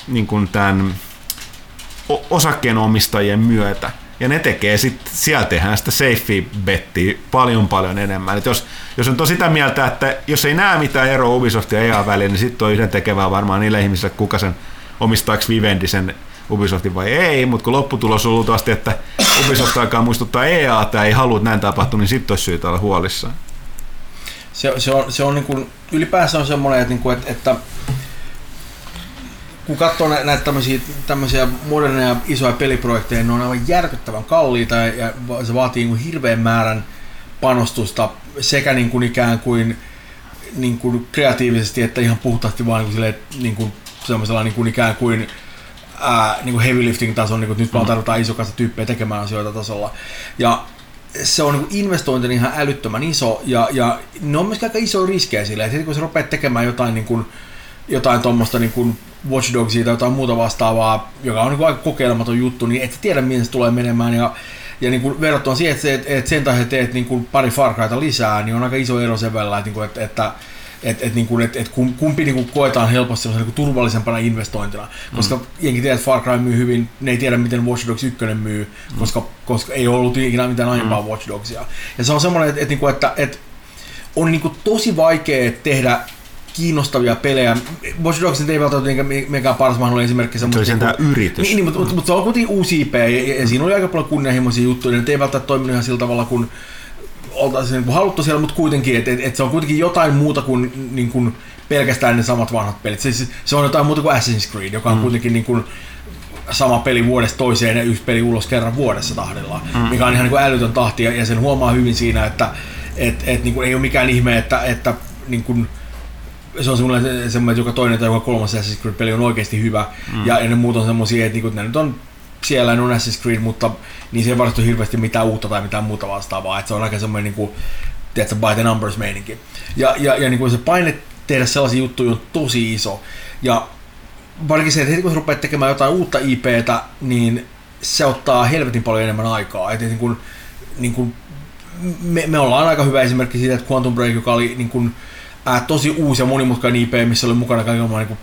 niin kuin tämän osakkeenomistajien myötä. Ja ne tekee sitten, siellä tehdään sitä safety bettiä paljon paljon enemmän. Et jos, jos on sitä mieltä, että jos ei näe mitään eroa Ubisoft ja EA väliin, niin sitten on yhden tekevää varmaan niille ihmisille, kuka sen omistaako Vivendi sen Ubisoftin vai ei, mutta kun lopputulos on luultavasti, että Ubisoft alkaa muistuttaa EA, että ei halua, että näin tapahtuu, niin sitten olisi syytä olla huolissaan. se, se on, se on niin kuin, ylipäänsä on semmoinen, että, kuin, että, että kun katsoo nä- näitä tämmöisiä, tämmöisiä moderneja isoja peliprojekteja, ne on aivan järkyttävän kalliita ja, se vaatii niin kuin hirveän määrän panostusta sekä niin kuin ikään kuin, niin kuin kreatiivisesti että ihan puhtaasti vaan niin kuin, silleen, niin kuin semmoisella niin kuin ikään kuin ää, niin kuin heavy lifting tason, niin kuin, nyt vaan tarvitaan isokasta tyyppejä tekemään asioita tasolla. Ja se on niin investointi ihan älyttömän iso ja, ja ne on myöskin aika iso riskejä sille, että kun sä rupeat tekemään jotain niin kuin, jotain tuommoista niin kuin Watch Dogsia tai jotain muuta vastaavaa, joka on niin kuin aika kokeilematon juttu, niin et tiedä, miten se tulee menemään. Ja, ja niin kuin verrattuna siihen, että, että, että sen takia teet niin kuin pari Far Cryta lisää, niin on aika iso ero sen välillä, että, niin kuin, että, että että et, niinku, et, et kum- kumpi niinku koetaan helposti sellaisena niinku turvallisempana investointina. Koska mm. jengi tiedät, että Far Cry myy hyvin, ne ei tiedä miten Watch Dogs 1 myy, koska, koska ei ollut ikinä mitään aiempaa mm. Watch Dogsia. Ja se on semmoinen, että, että, niinku, että, että on niinku tosi vaikea tehdä kiinnostavia pelejä. Watch Dogs nyt ei välttämättä mikään- paras mahdollinen esimerkki. Se oli mutta sentään niinku- yritys. Niin, niin mutta, mutta, mutta, se on kuitenkin uusi IP ja, ja, ja siinä oli aika paljon kunnianhimoisia juttuja. Ne ei välttämättä toiminut ihan sillä tavalla, kun oltaisiin niin haluttu siellä, mutta kuitenkin, että et, et se on kuitenkin jotain muuta kuin, niin kuin pelkästään ne samat vanhat pelit. Se, se, se on jotain muuta kuin Assassin's Creed, joka on mm. kuitenkin niin kuin sama peli vuodesta toiseen ja yksi peli ulos kerran vuodessa tahdillaan, mm. mikä on ihan niin kuin älytön tahti ja, ja sen huomaa hyvin siinä, että et, et, niin kuin ei ole mikään ihme, että, että niin kuin, se on semmoinen, semmoinen, että joka toinen tai joka kolmas Assassin's Creed-peli on oikeasti hyvä. Mm. Ja, ja ne muut on semmoisia, että niinku, ne nyt on siellä on Assassin's Creed, mutta niin se ei varmasti ole hirveästi mitään uutta tai mitään muuta vastaavaa. Että se on aika semmoinen, niin kuin, tiedätkö, by the numbers meininki. Ja, ja, ja niin kuin se paine tehdä sellaisia juttuja on tosi iso. Ja varsinkin se, että heti kun sä rupeat tekemään jotain uutta IPtä, niin se ottaa helvetin paljon enemmän aikaa. Et niin kuin, niin kuin, me, me, ollaan aika hyvä esimerkki siitä, että Quantum Break, joka oli niin kuin, ää, tosi uusi ja monimutkainen IP, missä oli mukana kaikenlaista niin kuin,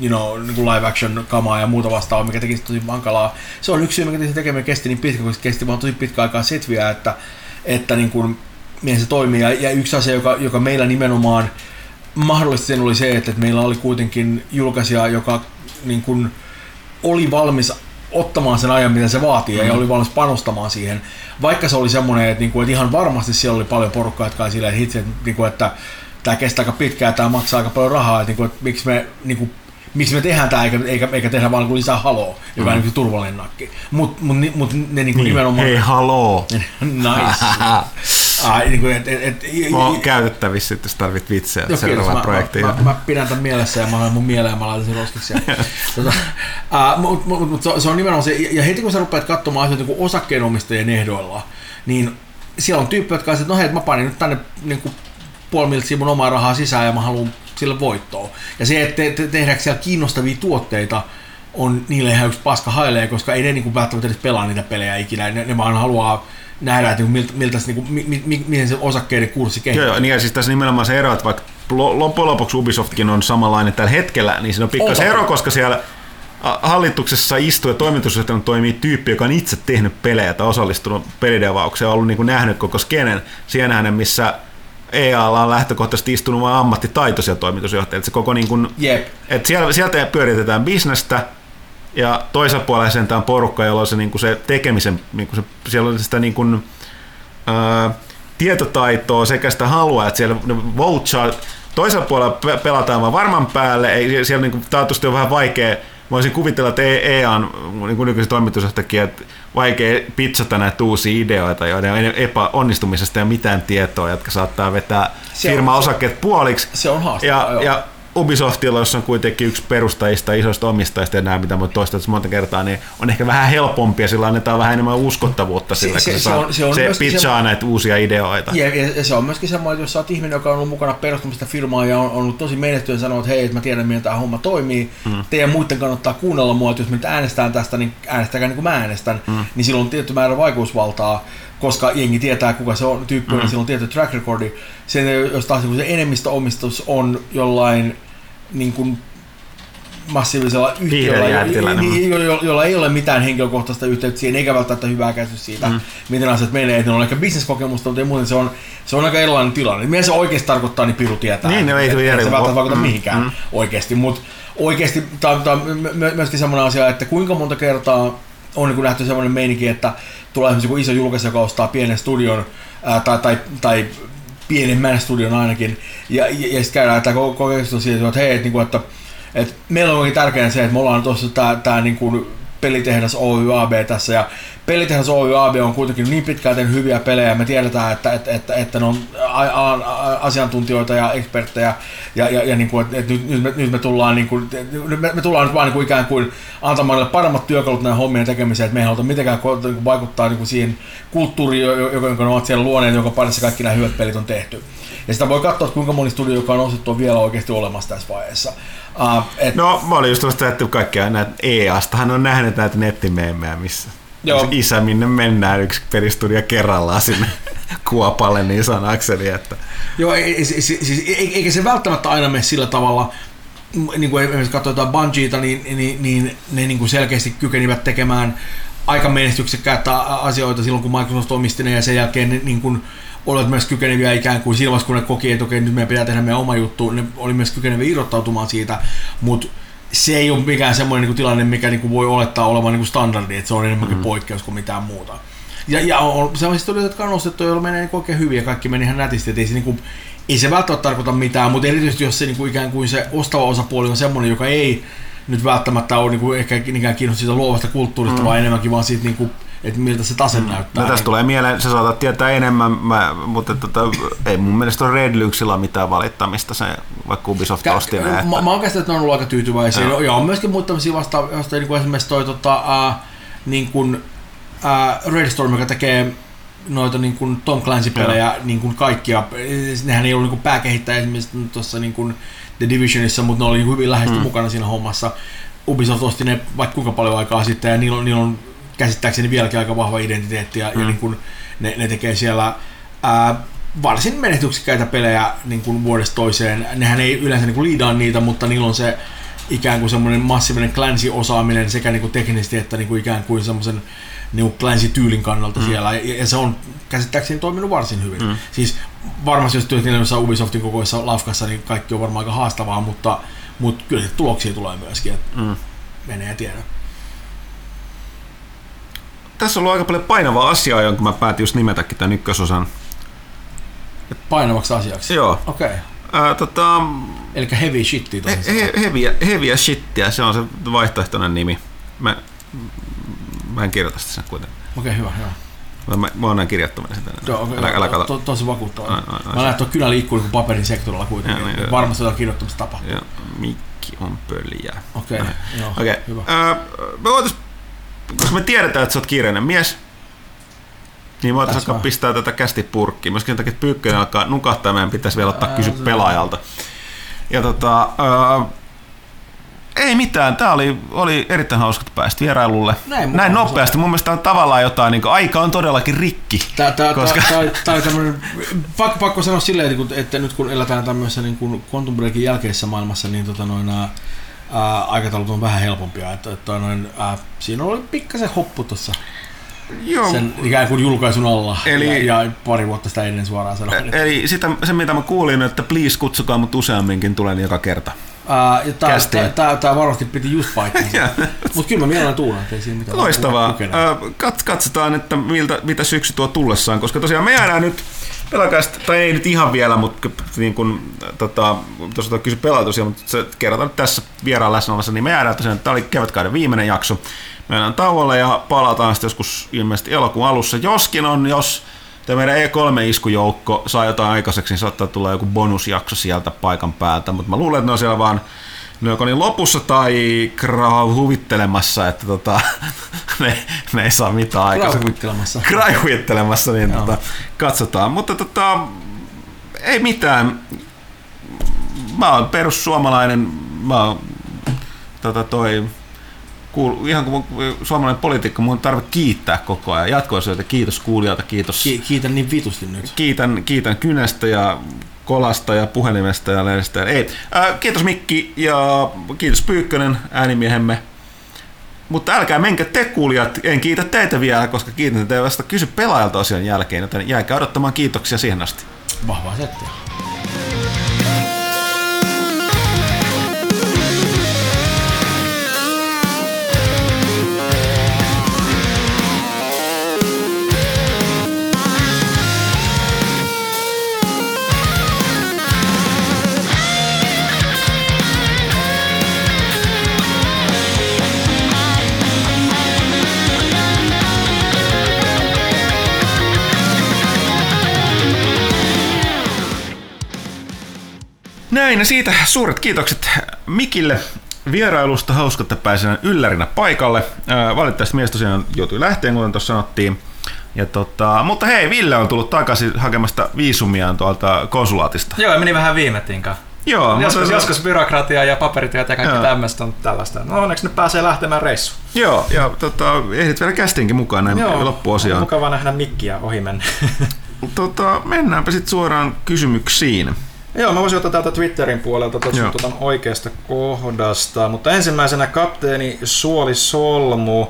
you know, niin kuin live action kamaa ja muuta vastaavaa, mikä teki tosi hankalaa. Se on yksi syy, mikä se tekeminen kesti niin pitkä, koska se kesti vaan tosi pitkä aikaa setviä, että, että niin kuin, miten se toimii. Ja, ja yksi asia, joka, joka meillä nimenomaan mahdollisti sen oli se, että meillä oli kuitenkin julkaisija, joka niin kuin, oli valmis ottamaan sen ajan, mitä se vaatii, mm. ja oli valmis panostamaan siihen. Vaikka se oli semmoinen, että, niinku, että ihan varmasti siellä oli paljon porukkaa, jotka oli silleen, että, hitsi, että, niinku, että tämä kestää aika pitkään, tämä maksaa aika paljon rahaa, että, niinku, että miksi me niinku, miksi me tehdään tämä, eikä, eikä, eikä tehdä vaan niinku lisää haloa, joka mm. on niin turvallinen nakki. Mutta mut, mut ne niinku Niin, nimenomaan... hei haloo. nice. Ai, niinku, et, et, et, Mä oon käytettävissä, jos tarvit vitsejä kiitos. seuraavaan Mä, projektiin. mä, mä, mä, pidän tämän mielessä ja mä olen mun mieleen ja mä laitan sen roskiksi. tota, uh, Mutta mut, mut, se, se on nimenomaan se, ja heti kun sä rupeat katsomaan asioita niin osakkeenomistajien ehdoilla, niin siellä on tyyppi, jotka on, että no hei, mä panin nyt tänne niin kuin puoli miltsiä mun omaa rahaa sisään ja mä haluan sille voittoa. Ja se, että te, te, tehdäänkö siellä kiinnostavia tuotteita, on niille ihan yksi paska hailee, koska ei ne niin kuin välttämättä edes pelaa niitä pelejä ikinä. Ne, ne vaan haluaa nähdä, että niin miltä, miltä, se, niin kuin, mi, mi, miten se osakkeiden kurssi kehittyy. Joo, joo, niin ja siis tässä nimenomaan se ero, että vaikka lo- loppujen lopuksi Ubisoftkin on samanlainen tällä hetkellä, niin siinä on pikkasen On. ero, koska siellä hallituksessa istuu ja toimitusjohtajana toimii tyyppi, joka on itse tehnyt pelejä tai osallistunut pelidevaukseen ja ollut niin kuin nähnyt koko skenen. Siellä nähnyt, missä EAlla on lähtökohtaisesti istunut vain ammattitaitoisia toimitusjohtajia. Että se koko niin kuin, Jep. et siellä, sieltä pyöritetään bisnestä ja toisella puolella sentään porukka, jolla on se, niin kuin se tekemisen, niin kuin se, siellä on sitä niin kuin, ää, tietotaitoa sekä sitä halua, että siellä ne vouchaa, toisella puolella pe- pelataan vaan varman päälle, ei, siellä niin kuin, taatusti on vähän vaikea, voisin kuvitella, että EA on niin kuin nykyisin toimitusjohtajakin, että vaikea pitsata näitä uusia ideoita, joiden on epäonnistumisesta ei ole mitään tietoa, jotka saattaa vetää firma osakkeet puoliksi. Se on haastavaa, Ja, joo. ja Ubisoftilla, jossa on kuitenkin yksi perustajista, isoista omistajista ja nämä, mitä toistaa tässä monta kertaa, niin on ehkä vähän helpompia, sillä annetaan vähän enemmän uskottavuutta sillä, se- se saa- on- se on se pitchaa semmo- näitä uusia ideoita. Ja, ja, ja, se on myöskin semmoinen, että jos sä oot ihminen, joka on ollut mukana perustamista firmaa ja on, on ollut tosi menestyä ja sanoo, että hei, että mä tiedän, miten tämä homma toimii, mm. teidän muiden kannattaa kuunnella mua, että jos me nyt äänestetään tästä, niin äänestäkää niin kuin mä äänestän, mm. niin silloin on tietty määrä vaikutusvaltaa, koska jengi tietää, kuka se on tyyppi, mm. niin silloin on tietty track recordi. Sen, jos taas se enemmistöomistus on jollain niin kuin massiivisella yhtiöllä, jo, niin. jo, jo, jolla ei ole mitään henkilökohtaista yhteyttä siihen, eikä välttämättä hyvää käsitystä siitä, mm. miten asiat menee. Että ne on ehkä bisneskokemusta, mutta muuten se on, se on aika erilainen tilanne. Mitä se oikeasti tarkoittaa, niin Piru tietää. Niin, no ei tule se välttämättä vaikuta mm, mihinkään mm. oikeasti, mutta oikeasti tämä on my- myöskin semmoinen asia, että kuinka monta kertaa on niin nähty semmoinen meininki, että tulee esimerkiksi joku iso julkaisija, joka ostaa pienen studion ää, tai, tai, tai pienemmän studion ainakin, ja, ja, ja sitten käydään tämä keskustelu siitä, että hei, että, niinku, että, että meillä on tärkeää se, että me ollaan tuossa tämä, niin kuin pelitehdas Oy AB tässä, ja pelitehdas Oy AB on kuitenkin niin tehnyt hyviä pelejä, me tiedetään, että, että, että, että ne on a, a, asiantuntijoita ja eksperttejä, ja, ja, ja niin kuin, että, nyt, nyt, me, nyt me tullaan, niin kuin, nyt me, me tullaan nyt vaan niin kuin ikään kuin antamaan niille paremmat työkalut näiden hommien tekemiseen, että me ei haluta mitenkään niin vaikuttaa niin kuin siihen kulttuuriin, jo- jo- jonka ne ovat siellä luoneet, jonka parissa kaikki nämä hyvät pelit on tehty. Ja sitä voi katsoa, että kuinka moni studio, joka on ostettu, on vielä oikeasti olemassa tässä vaiheessa. Uh, et, No, mä olin just ajatellut kaikkia näitä EAsta. Hän on nähnyt näitä nettimeemejä, missä Joo. Isä, minne mennään yksi peristudio kerrallaan sinne kuopalle niin sanakseni, että Joo, siis, siis, ei- eikä se välttämättä aina mene sillä tavalla, niin kuin esimerkiksi katsoo jotain Bungieta, niin, niin, niin ne niin kuin selkeästi kykenivät tekemään aika menestyksekkäitä asioita silloin, kun Microsoft omisti ne, ja sen jälkeen ne niin kuin olivat myös kykeneviä ikään kuin vaiheessa, kun ne koki, että okei, nyt meidän pitää tehdä meidän oma juttu, ne oli myös kykeneviä irrottautumaan siitä, mutta se ei ole mikään semmoinen niin kuin tilanne, mikä niin kuin voi olettaa olevan niin kuin standardi, että se on enemmänkin mm. poikkeus kuin mitään muuta. Ja, ja on sellaisia studioita, jotka on nostettu, joilla menee niin oikein hyvin ja kaikki meni ihan nätisti, että ei se, niin kuin, ei se välttämättä tarkoita mitään, mutta erityisesti jos se niin kuin ikään kuin se ostava osapuoli on semmoinen, joka ei nyt välttämättä ole niin kuin ehkä niinkään kiinnostunut siitä luovasta kulttuurista, mm. vaan enemmänkin vaan siitä, niin kuin, että miltä se tase mm. näyttää. No tästä tulee mieleen, sä saatat tietää enemmän, mä, mutta tota, ei mun mielestä ole Red Luxilla mitään valittamista, se, vaikka Ubisoft Kä- osti ne. Mä, Että, mä oon käsittänyt, että ne on ollut aika tyytyväisiä. Joo. Ja, on myöskin muita tämmöisiä vasta, vasta niin kuin esimerkiksi toi tota, uh, niin kuin, uh, Red Storm, joka tekee noita niin kuin Tom Clancy-pelejä niin kuin kaikkia. Nehän ei ollut niin kuin pääkehittäjä esimerkiksi tuossa niin kuin The Divisionissa, mutta ne oli hyvin läheisesti mm. mukana siinä hommassa. Ubisoft osti ne vaikka kuinka paljon aikaa sitten ja niillä on, niillä on käsittääkseni vieläkin aika vahva identiteetti ja, mm. ja niin kuin ne, ne tekee siellä ää, varsin menestyksekkäitä pelejä niin kuin vuodesta toiseen. Nehän ei yleensä niin kuin liidaa niitä, mutta niillä on se ikään kuin semmoinen massiivinen Clancy-osaaminen sekä niin kuin teknisesti että niin kuin ikään kuin semmoisen niin kuin Clancy-tyylin kannalta mm. siellä, ja, ja, se on käsittääkseni toiminut varsin hyvin. Mm. Siis varmasti jos työskentelee jossain Ubisoftin kokoisessa lafkassa, niin kaikki on varmaan aika haastavaa, mutta, mutta kyllä tuloksia tulee myöskin, että mm. menee ja tiedä. Tässä on ollut aika paljon painavaa asiaa, jonka mä päätin just nimetäkin tämän ykkösosan. Painavaksi asiaksi? Joo. Okei. Okay. Ää, tota, Eli heavy shittia he, he, heviä, heviä shittiä, se on se vaihtoehtoinen nimi. Mä, mä en kirjoita sitä sen kuitenkaan. Okei, okay, hyvä, hyvä. Mä, mä, mä oon näin kirjoittaminen sitä. Joo, okay, älä, älä kato. to, tosi vakuuttavaa. Ai, ai, ai, Mä näen, että kynä liikkuu niin paperin sektorilla kuitenkin. Joo, niin, joo. Varmasti jotain kirjoittamista tapahtuu. Joo, mikki on pöliä. Okei, okay, joo, Okei. hyvä. Öö, me voitais, koska me tiedetään, että sä oot kiireinen mies, niin voitaisiin alkaa pistää tätä kästi purkkiin. Myöskin sen takia, että pyykkönen alkaa nukahtaa, meidän pitäisi vielä ottaa kysy pelaajalta. Ja tota, öö, ei mitään, tämä oli, oli erittäin hauska, että pääsit vierailulle. Näin Näin nopeasti. Mun mielestä on tavallaan jotain, niin aika on todellakin rikki. Tää, tää, Koska- tää, tää, tää, oli tämmönen, pakko, pakko sanoa silleen, että, nyt kun eletään tämmöisessä niin kuin Quantum Breakin jälkeisessä maailmassa, niin tota noin, ää, aikataulut on vähän helpompia. Että, että noin, ää, siinä oli pikkasen hoppu tuossa Joo. sen ikään kuin julkaisun alla. Eli- ja, ja, pari vuotta sitä ennen suoraan sanoen. Eli sitä, se, mitä mä kuulin, että please kutsukaa mut useamminkin, tulen joka kerta. Ää, ja tää, Kästiin. tää, tää, tää, varmasti piti just paikkansa. Mutta kyllä mä mielellään tuulen, ettei siinä mitään. Loistavaa. Kat, katsotaan, että miltä, mitä syksy tuo tullessaan, koska tosiaan me jäädään nyt pelkästään, tai ei nyt ihan vielä, mutta niin kuin, tota, tuossa kysy pelaa tosiaan, mutta se kerrotaan tässä vieraan läsnä niin me jäädään tosiaan, tämä oli kevätkauden viimeinen jakso. Me jäädään tauolle ja palataan sitten joskus ilmeisesti elokuun alussa, joskin on, jos tämä meidän E3-iskujoukko saa jotain aikaiseksi, niin saattaa tulla joku bonusjakso sieltä paikan päältä, mutta mä luulen, että ne on siellä vaan ne joko niin lopussa tai kra- huvittelemassa, että tota, ne, ne, ei saa mitään aikaiseksi. Krauhuvittelemassa. Kraihuittelemassa, niin tota, katsotaan. Mutta tota, ei mitään. Mä oon perussuomalainen, mä oon tota, toi, kuul, ihan kuin suomalainen poliitikko, mun tarve kiittää koko ajan. Jatkoasioita, kiitos kuulijalta, kiitos. Ki- kiitän niin vitusti nyt. Kiitän, kiitän kynästä ja kolasta ja puhelimesta ja lehdestä. Ei. Ää, kiitos Mikki ja kiitos Pyykkönen, äänimiehemme. Mutta älkää menkö te kuulijat, en kiitä teitä vielä, koska kiitän teitä vasta kysy pelaajalta asian jälkeen, joten jääkää odottamaan kiitoksia siihen asti. Vahvaa settiä. Näin siitä suuret kiitokset Mikille vierailusta. Hauska, että pääsin yllärinä paikalle. Valitettavasti mies tosiaan joutui lähteen, kuten tuossa sanottiin. Ja tota, mutta hei, Ville on tullut takaisin hakemasta viisumiaan tuolta konsulaatista. Joo, meni vähän viime tinkaan. Joo, Joskus, mutta- joskus byrokratia ja paperityöt ja kaikki Joo. tämmöistä on tällaista. No onneksi nyt pääsee lähtemään reissuun. Joo, ja tota, ehdit vielä kästinkin mukaan näin on loppuosiaan. mukava nähdä mikkiä ohi mennä. Tota, mennäänpä sitten suoraan kysymyksiin. Joo, mä voisin ottaa täältä Twitterin puolelta tuosta tuota oikeasta kohdasta, mutta ensimmäisenä kapteeni Suoli Solmu.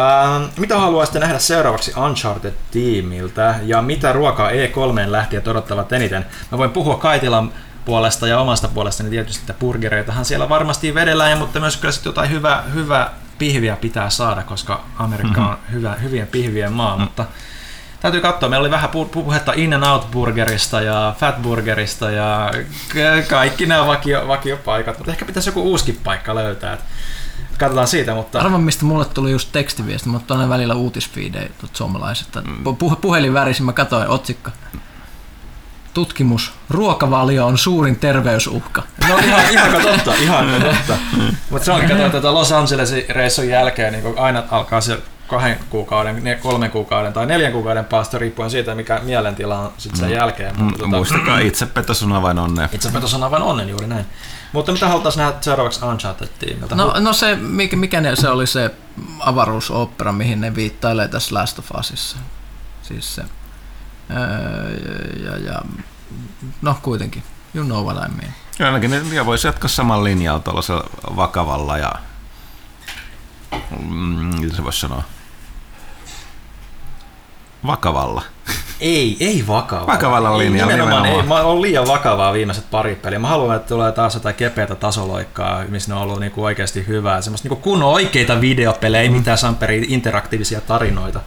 Ähm, mitä haluaisitte nähdä seuraavaksi Uncharted-tiimiltä? Ja mitä ruokaa E3 lähtijät odottavat eniten? Mä voin puhua Kaitilan puolesta ja omasta puolestani tietysti, että burgereitahan siellä varmasti vedellään, mutta myös kyllä sitten jotain hyvää, hyvää pihviä pitää saada, koska Amerikka on hyvä, hyvien pihvien maa, mutta Täytyy katsoa, meillä oli vähän pu- puhetta In and Out Burgerista ja Fat Burgerista ja kaikki nämä vakio, vakiopaikat, mutta ehkä pitäisi joku uusikin paikka löytää. Katsotaan siitä, mutta Arvan, mistä mulle tuli just tekstiviesti, mutta aina välillä uutisfiidejä tuot suomalaisesta. Pu- puhelin värisin, mä katsoin otsikko. Tutkimus. Ruokavalio on suurin terveysuhka. no ihan, ihan totta, ihan totta. mutta se katsoa tätä Los Angelesin reissun jälkeen, niin aina alkaa se kahden kuukauden, ne kolmen kuukauden tai neljän kuukauden päästä riippuen siitä, mikä mielentila on sitten sen jälkeen. Mutta, Mm, Muistakaa, itsepetos on avain onnea. Itsepetos on aivan onnen juuri näin. Mutta mitä haluttaisiin nähdä seuraavaksi Uncharted-tiimiltä? No, no se, mikä, mikä ne, se oli se avaruusopera, mihin ne viittailee tässä Last of Usissa. Siis se. Öö, ja, ja, no kuitenkin. You know what I mean. Ja ainakin ne ja voisi jatkaa saman linjalla tuollaisella vakavalla ja... Mm, se voisi sanoa? Vakavalla. Ei, ei vakavaa. Vakavalla linjalla Nimenomaan, ei. nimenomaan. Mä oon liian vakavaa viimeiset pari peliä. Mä haluan, että tulee taas jotain kepeätä tasoloikkaa, missä ne on ollut niinku oikeasti hyvää. Semmoista niinku kunnon oikeita videopelejä, ei mitään Samperi interaktiivisia tarinoita.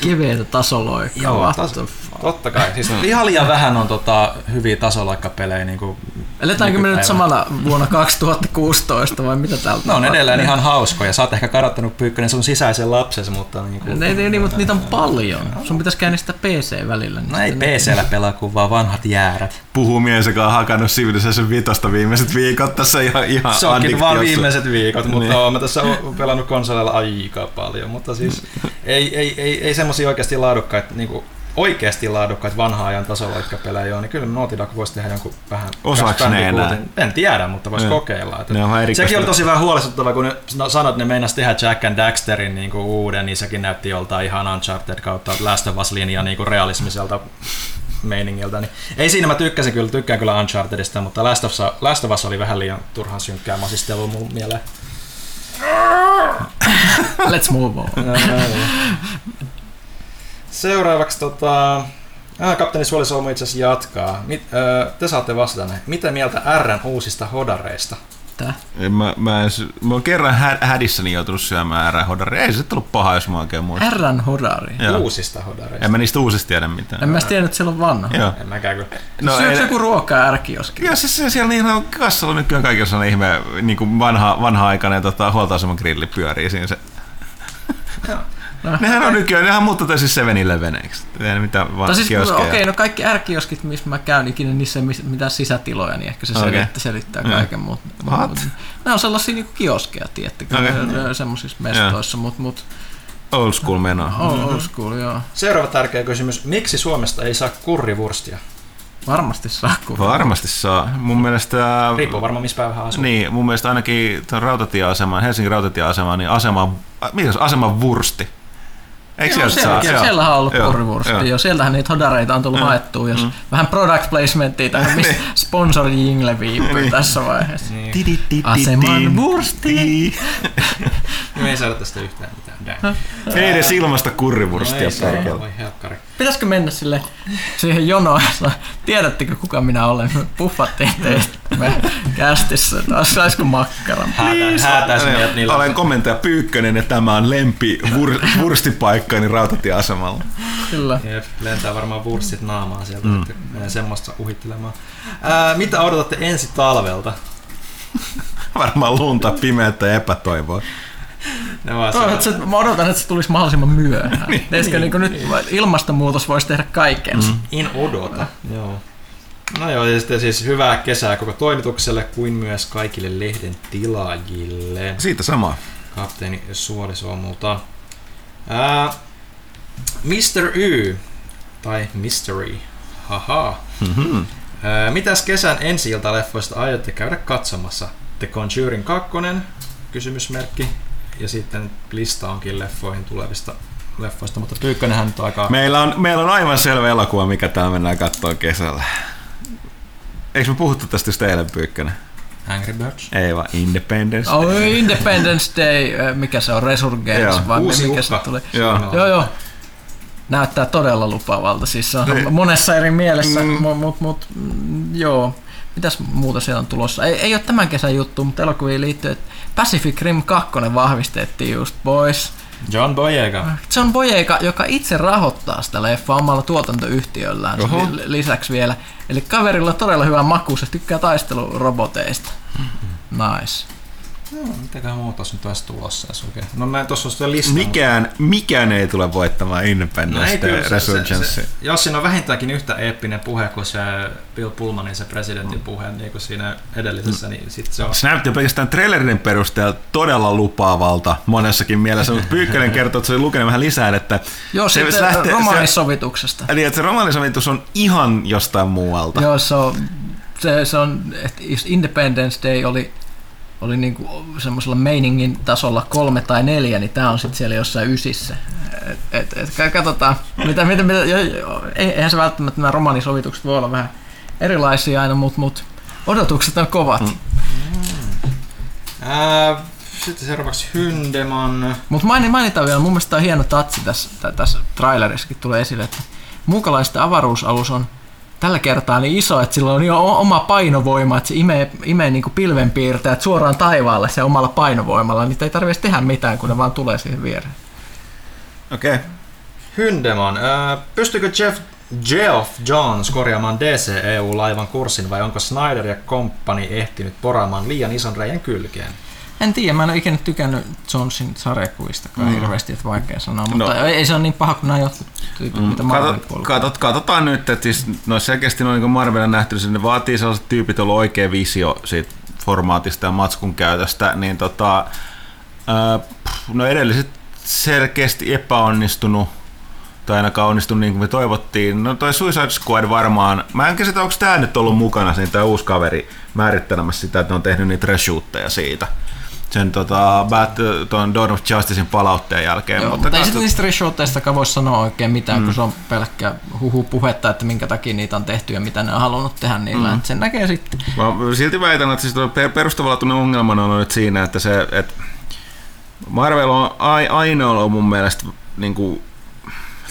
Keveitä tasoloikkaa. Joo, what tas- totta kai. Siis ihan liian vähän on tota, hyviä tasoloikkapelejä. Niinku, Eletäänkö me nyt samana vuonna 2016 vai mitä täältä Ne on edelleen ihan hauskoja. Sä oot ehkä kadottanut Pyykkönen sun sisäisen lapsesi, mutta niinku, Ne, ne, ne, mutta niitä on paljon. Sun pitäisi käynnistää PC välillä. niin no ei PCllä pelaa kuin vaan vanhat jäärät. Puhuu mies, joka on hakannut Civilization vitosta viimeiset viikot tässä ihan, ihan Se onkin vaan viimeiset viikot, mutta Niin. niin. mä tässä oon pelannut konsoleilla aika paljon, mutta siis ei, ei, ei, ei semmosia oikeasti laadukkaita, niinku oikeasti laadukkaita vanhaa ajan tasoloikkapelejä ole, niin kyllä Naughty Dog voisi tehdä jonkun vähän... Osaaks Crash ne enää? En tiedä, mutta voisi kokeilla. Että Ne on sekin oli tosi vähän huolestuttavaa, kun ne no, sanot, että ne meinas tehdä Jack and Daxterin niin kuin uuden, niin sekin näytti joltain ihan Uncharted kautta Last of Us-linja niin kuin realismiselta meiningiltä. Niin ei siinä mä tykkäsin kyllä, tykkään kyllä Unchartedista, mutta Last of, Us, Last of Us oli vähän liian turhan synkkää masistelua mun mieleen. Let's move on. Seuraavaksi tota, ah, kapteeni Suoli Solmu itse asiassa jatkaa. Mit, äh, te saatte vastata näin. Mitä mieltä Rn uusista hodareista? Tää. En Mä, mä, en, mä oon kerran hä- hädissäni joutunut syömään ääränhodaria. Ei se nyt ollut paha, jos mä oikein muistan. Herran hodari. Joo. Uusista hodareista. En mä niistä uusista tiedä mitään. En mä edes tiedä, että siellä on vanha. Joo. En mäkään kyllä. No, Syöks joku ruokaa ärkioskin? Joo, siis se siellä niin on kassalla nykyään kaikilla sellainen ihme niin kuin vanha, vanha-aikainen tota, huoltoaseman grilli pyörii siinä se. Nehän on nykyään, nehän muuttuu täysin 7-Eleveneiksi. Ei mitään vaan siis, kioskeja. okei, okay, no kaikki ärkioskit, missä mä käyn ikinä, niissä ei mitään sisätiloja, niin ehkä se Okei. selittää, selittää Joo. kaiken. Mut, What? mut, nämä on sellaisia niinku kioskeja, tiettäkö, Okei. okay. semmoisissa mestoissa, mutta mut, Old school meno. old, old school, joo. Seuraava tärkeä kysymys. Miksi Suomesta ei saa kurrivurstia? Varmasti saa kun... Varmasti saa. Mun mielestä... Riippuu varmaan missä päivä asuu. Niin, mun mielestä ainakin tuon rautatieaseman, Helsingin rautatieaseman, niin asema, mikä se on, aseman vursti. Eikö Joo, sieltä siellä, saa? siellä, siellähän on ollut joo. Jo, sieltähän niitä hodareita on tullut Mm. haettua, jos Mm. vähän product placementtia tai missä Niin. sponsor jingle viipyy Niin. tässä vaiheessa. Niin. Ti- ti- ti- Aseman ti- vursti. ti- Me ei saada tästä yhtään mitään. Dang. Ei edes ilmasta No kurrivurstia ei saa, perkele. Pitäisikö mennä sille siihen jonoon, tiedättekö kuka minä olen? Me puffattiin teistä me kästissä, taas saisiko makkaran? Niillä. Olen komentaja Pyykkönen ja tämä on lempi vur, vurstipaikkaani rautatieasemalla. Kyllä. Jep, lentää varmaan vurssit naamaan sieltä, mm. menee semmoista uhittelemaan. Ää, mitä odotatte ensi talvelta? Varmaan lunta, pimeätä ja epätoivoa. Toivon, että se, mä odotan, että se tulisi mahdollisimman myöhään. Niin. Teisikö niin nyt ilmastonmuutos voisi tehdä kaikkensa? Mm. In odota. Joo. No joo, ja sitten siis hyvää kesää koko toimitukselle kuin myös kaikille lehden tilaajille. Siitä sama. Kapteeni Suolisuomulta. Ää, Mr. Y, tai Mystery, haha. Mhm. Ää, mitäs kesän ensi leffoista aiotte käydä katsomassa? The Conjuring 2, kysymysmerkki. Ja sitten lista onkin leffoihin tulevista leffoista, mutta Pyykkönenhän nyt on aika... Meillä on, meillä on aivan selvä elokuva, mikä täällä mennään katsoa kesällä. Eikö me puhuttu tästä just eilen Pyykkönen? Angry Birds. Ei vaan Independence. Oh, Independence Day, äh, mikä se on, Resurgence, Joo, vai uusi mikä se uhka. tuli? Joo. Joo, joo. Näyttää todella lupaavalta, siis se on Niin. monessa eri mielessä, Mm. mm. mutta mut, mut, mm, joo. Mitäs muuta siellä on tulossa? Ei, ei ole tämän kesän juttu, mutta elokuviin liittyy, että Pacific Rim 2 vahvistettiin just pois. John Boyega. John Boyega, joka itse rahoittaa sitä leffaa omalla tuotantoyhtiöllään Oho. li- lisäksi vielä. Eli kaverilla todella hyvä maku, se tykkää taisteluroboteista. Nice. No, mitäköhän muuta tässä nyt olisi tulossa edes oikein? No mä en tuossa ole sitä listaa. Mikään, mikään ei tule voittamaan mutta- No Independence se, se, Resurgence. jos siinä on vähintäänkin yhtä eeppinen puhe kuin se Bill Pullmanin se presidentin puhe, niin kuin siinä edellisessä, niin sit se on... Se näytti pelkästään trailerin perusteella todella lupaavalta monessakin mielessä, mutta Pyykkönen kertoo, että se oli lukenut vähän lisää, että Joo, se, lähtee- romaanisovituksesta. Se, eli että se romaanisovitus on ihan jostain muualta. Joo, se on, se, se on että Independence Day oli, oli niinku semmoisella meiningin tasolla kolme tai neljä, niin tämä on sitten siellä jossain ysissä. Et, et, et, ka- katsotaan, mitä, mitä, mitä, jo, jo, ei- eihän se välttämättä nämä romaanisovitukset voi olla vähän erilaisia aina, mutta mut, odotukset on kovat. Mm. Ää, sitten seuraavaksi Hyndeman. Mutta mainitaan vielä, mun mielestä tämä on hieno tatsi tässä, tä- tässä trailerissakin tulee esille, että muukalaisten avaruusalus on tällä kertaa niin iso, että sillä on jo oma painovoima, että se imee, imee niin pilvenpiirtäjät suoraan taivaalle se omalla painovoimalla, niin ei tarvitse tehdä mitään, kun ne vaan tulee siihen viereen. Okei. Okay. Hyndeman. Ää, pystyykö Jeff, Geoff Johns korjaamaan DC-EU-laivan kurssin vai onko Snyder ja komppani ehtinyt poraamaan liian ison reijän kylkeen? En tiedä, mä en ole ikinä tykännyt Johnsin sarjakuvistakaan mm. hirveästi, että vaikea sanoa, mutta No. ei, se ole niin paha kuin nämä jotkut tyypit, mitä Marvelin puolella. katot, katsotaan nyt, että siis, no selkeästi no, niin Marvelin nähty, niin ne vaatii sellaiset tyypit, joilla on oikea visio siitä formaatista ja matskun käytöstä, niin tota, no edelliset selkeästi epäonnistunut tai ainakaan onnistunut niin kuin me toivottiin. No toi Suicide Squad varmaan, mä en käsitä, onko tää nyt ollut mukana, niin tämä uusi kaveri määrittelemässä sitä, että ne on tehnyt niitä reshootteja siitä. Sen tota, Bat, ton Dawn of Justicein palautteen jälkeen. Joo, mutta, mutta ei sitten niistä reshootteistakaan voi sanoa oikein mitään, mm. kun se on pelkkä huhu puhetta, että minkä takia niitä on tehty ja mitä ne on halunnut tehdä niillä. Mm. Sen näkee sitten. Mä silti väitän, että siis perustavanlaatuinen ongelmana on nyt siinä, että se, että Marvel on ai- ainoa ollut mun mielestä niin kuin,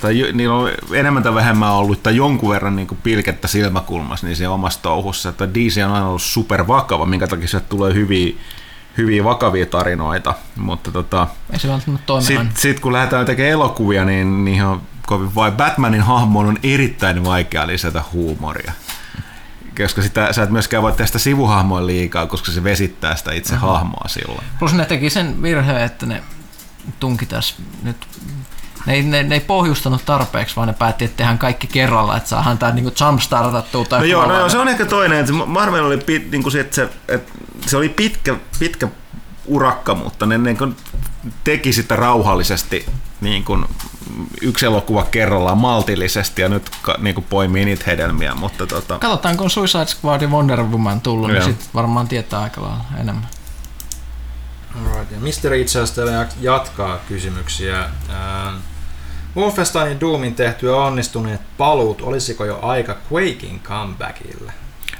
tai niillä on enemmän tai vähemmän ollut tai jonkun verran niin pilkettä silmäkulmassa niin siinä omassa touhussa, että DC on aina ollut super vakava, minkä takia sieltä tulee hyviä, hyviä vakavia tarinoita, mutta tota, Ei se sitten sit kun lähdetään tekemään elokuvia, niin niihin on kovin vai Batmanin hahmoon on erittäin vaikea lisätä huumoria. Koska sitä, sä et myöskään voi tästä sivuhahmoa liikaa, koska se vesittää sitä itse mm-hmm. hahmoa silloin. Plus ne teki sen virheen, että ne tunki tässä nyt Ne ei, ne, ne ei pohjustanut tarpeeksi, vaan ne päätti, että tehdään kaikki kerralla, että saadaan tämä niinku jumpstartattua. Tai No joo, no joo, se on ehkä toinen. Että Marvel oli, pit, niin kuin se, että se, että se oli pitkä, pitkä urakka, mutta ne niin kuin teki sitä rauhallisesti niin kuin yksi elokuva kerrallaan maltillisesti ja nyt ka- niin kuin poimii niitä hedelmiä, mutta tota, Katsotaan, kun Suicide Squad ja Wonder Woman tullut, Joo. niin sitten varmaan tietää aika lailla enemmän. Alright, ja Misteri itse asiassa jatkaa kysymyksiä. Wolfensteinin Doomin tehtyä onnistuneet paluut, olisiko jo aika Quakein comebackille?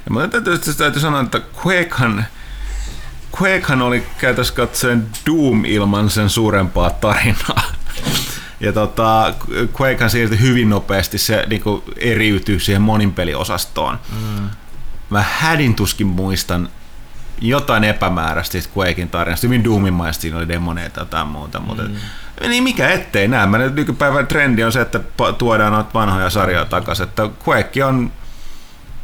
Ja mä täytyy, täytyy sanoa, että Quakehan, Quakehan oli käytössä katsoen Doom ilman sen suurempaa tarinaa. Ja tota, Quakehan siirtyi hyvin nopeasti, se niinku eriytyi siihen moninpeliosastoon. Mm. Mä hädin tuskin muistan jotain epämääräistä Quakein tarinasta. Hyvin Doomimaista siinä oli demoneita jotain muuta. Mutta mm. Niin mikä ettei näe. Mä nyt nykypäivän trendi on se, että tuodaan noita vanhoja sarjoja takaisin. Että Quake on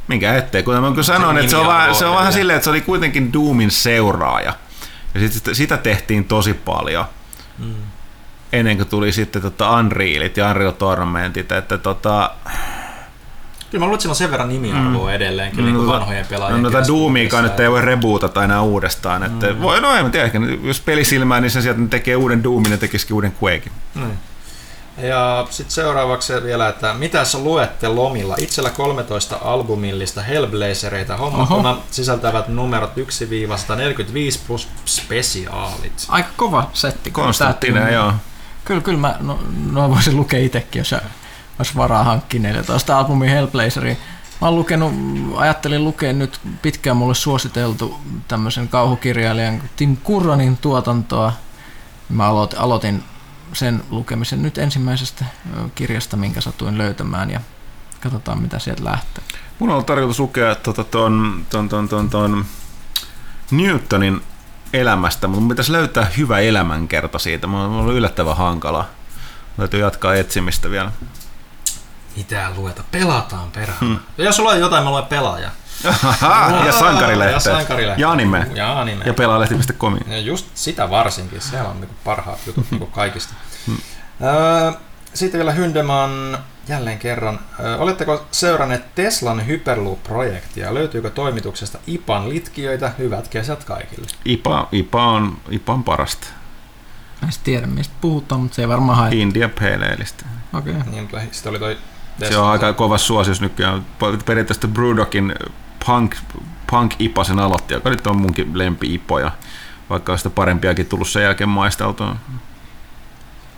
minkä ettei, kun mä sanoin, että se on, vähän, se on vähän silleen, että se oli kuitenkin Doomin seuraaja. Ja sit, sitä, sitä tehtiin tosi paljon. Mm. Ennen kuin tuli sitten tota Unrealit ja Unreal Tormentit, että tota, Kyllä mä luulen, että sillä on sen verran nimiarvoa mm. edelleenkin niin kuin vanhojen pelaajien No tätä Doomiakaan keskuudessa. nyt ei voi rebootata enää uudestaan. Että mm. voi, no en mä tiedä, ehkä jos pelisilmää, niin sen sieltä ne tekee uuden Doomin ja tekisikin uuden Quakein. Niin. Ja sitten seuraavaksi vielä, että mitä sä luette lomilla? Itsellä 13 albumillista Hellblazereita hommatuna sisältävät numerot 1-145 plus spesiaalit. Aika kova setti. täytyy- joo. Kyllä, kyllä mä no, no voisin lukea itsekin, jos olisi varaa hankkia 14 albumin Hellblazeria. Mä oon lukenut, ajattelin lukea nyt pitkään mulle suositeltu tämmöisen kauhukirjailijan Tim Curranin tuotantoa. Mä aloitin, sen lukemisen nyt ensimmäisestä kirjasta, minkä satuin löytämään ja katsotaan mitä sieltä lähtee. Mun on tarkoitus lukea tota, ton, ton, ton, ton, ton Newtonin elämästä, mutta mun pitäisi löytää hyvä elämänkerta siitä. Mulla on ollut yllättävän hankala. Täytyy jatkaa etsimistä vielä. Mitä lueta? Pelataan perään. Hmm. Ja jos sulla on jotain, mä luen pelaaja. ja sankarilehteen. Ja sankarilehteen. Ja anime. Ja anime. Ja pelaalehti.com. Ja just sitä varsinkin, siellä on niinku parhaat jutut niinku kaikista. Öö, sitten vielä Hyndeman jälleen kerran. Öö, oletteko seuranneet Teslan Hyperloop-projektia? Löytyykö toimituksesta IPAN litkiöitä? Hyvät kesät kaikille. IPA, IPA, on, IPA on parasta. Mä en tiedä mistä puhutaan, mutta se ei varmaan hae. India Pale. Okei. Okay. Niin, mutta sitten oli toi Se on aika kova suosius nykyään. Periaatteessa Brewdogin Punk, Punk IPA sen aloitti, joka nyt on munkin lempi IPA. Vaikka on sitä parempiakin tullut sen jälkeen maisteltua.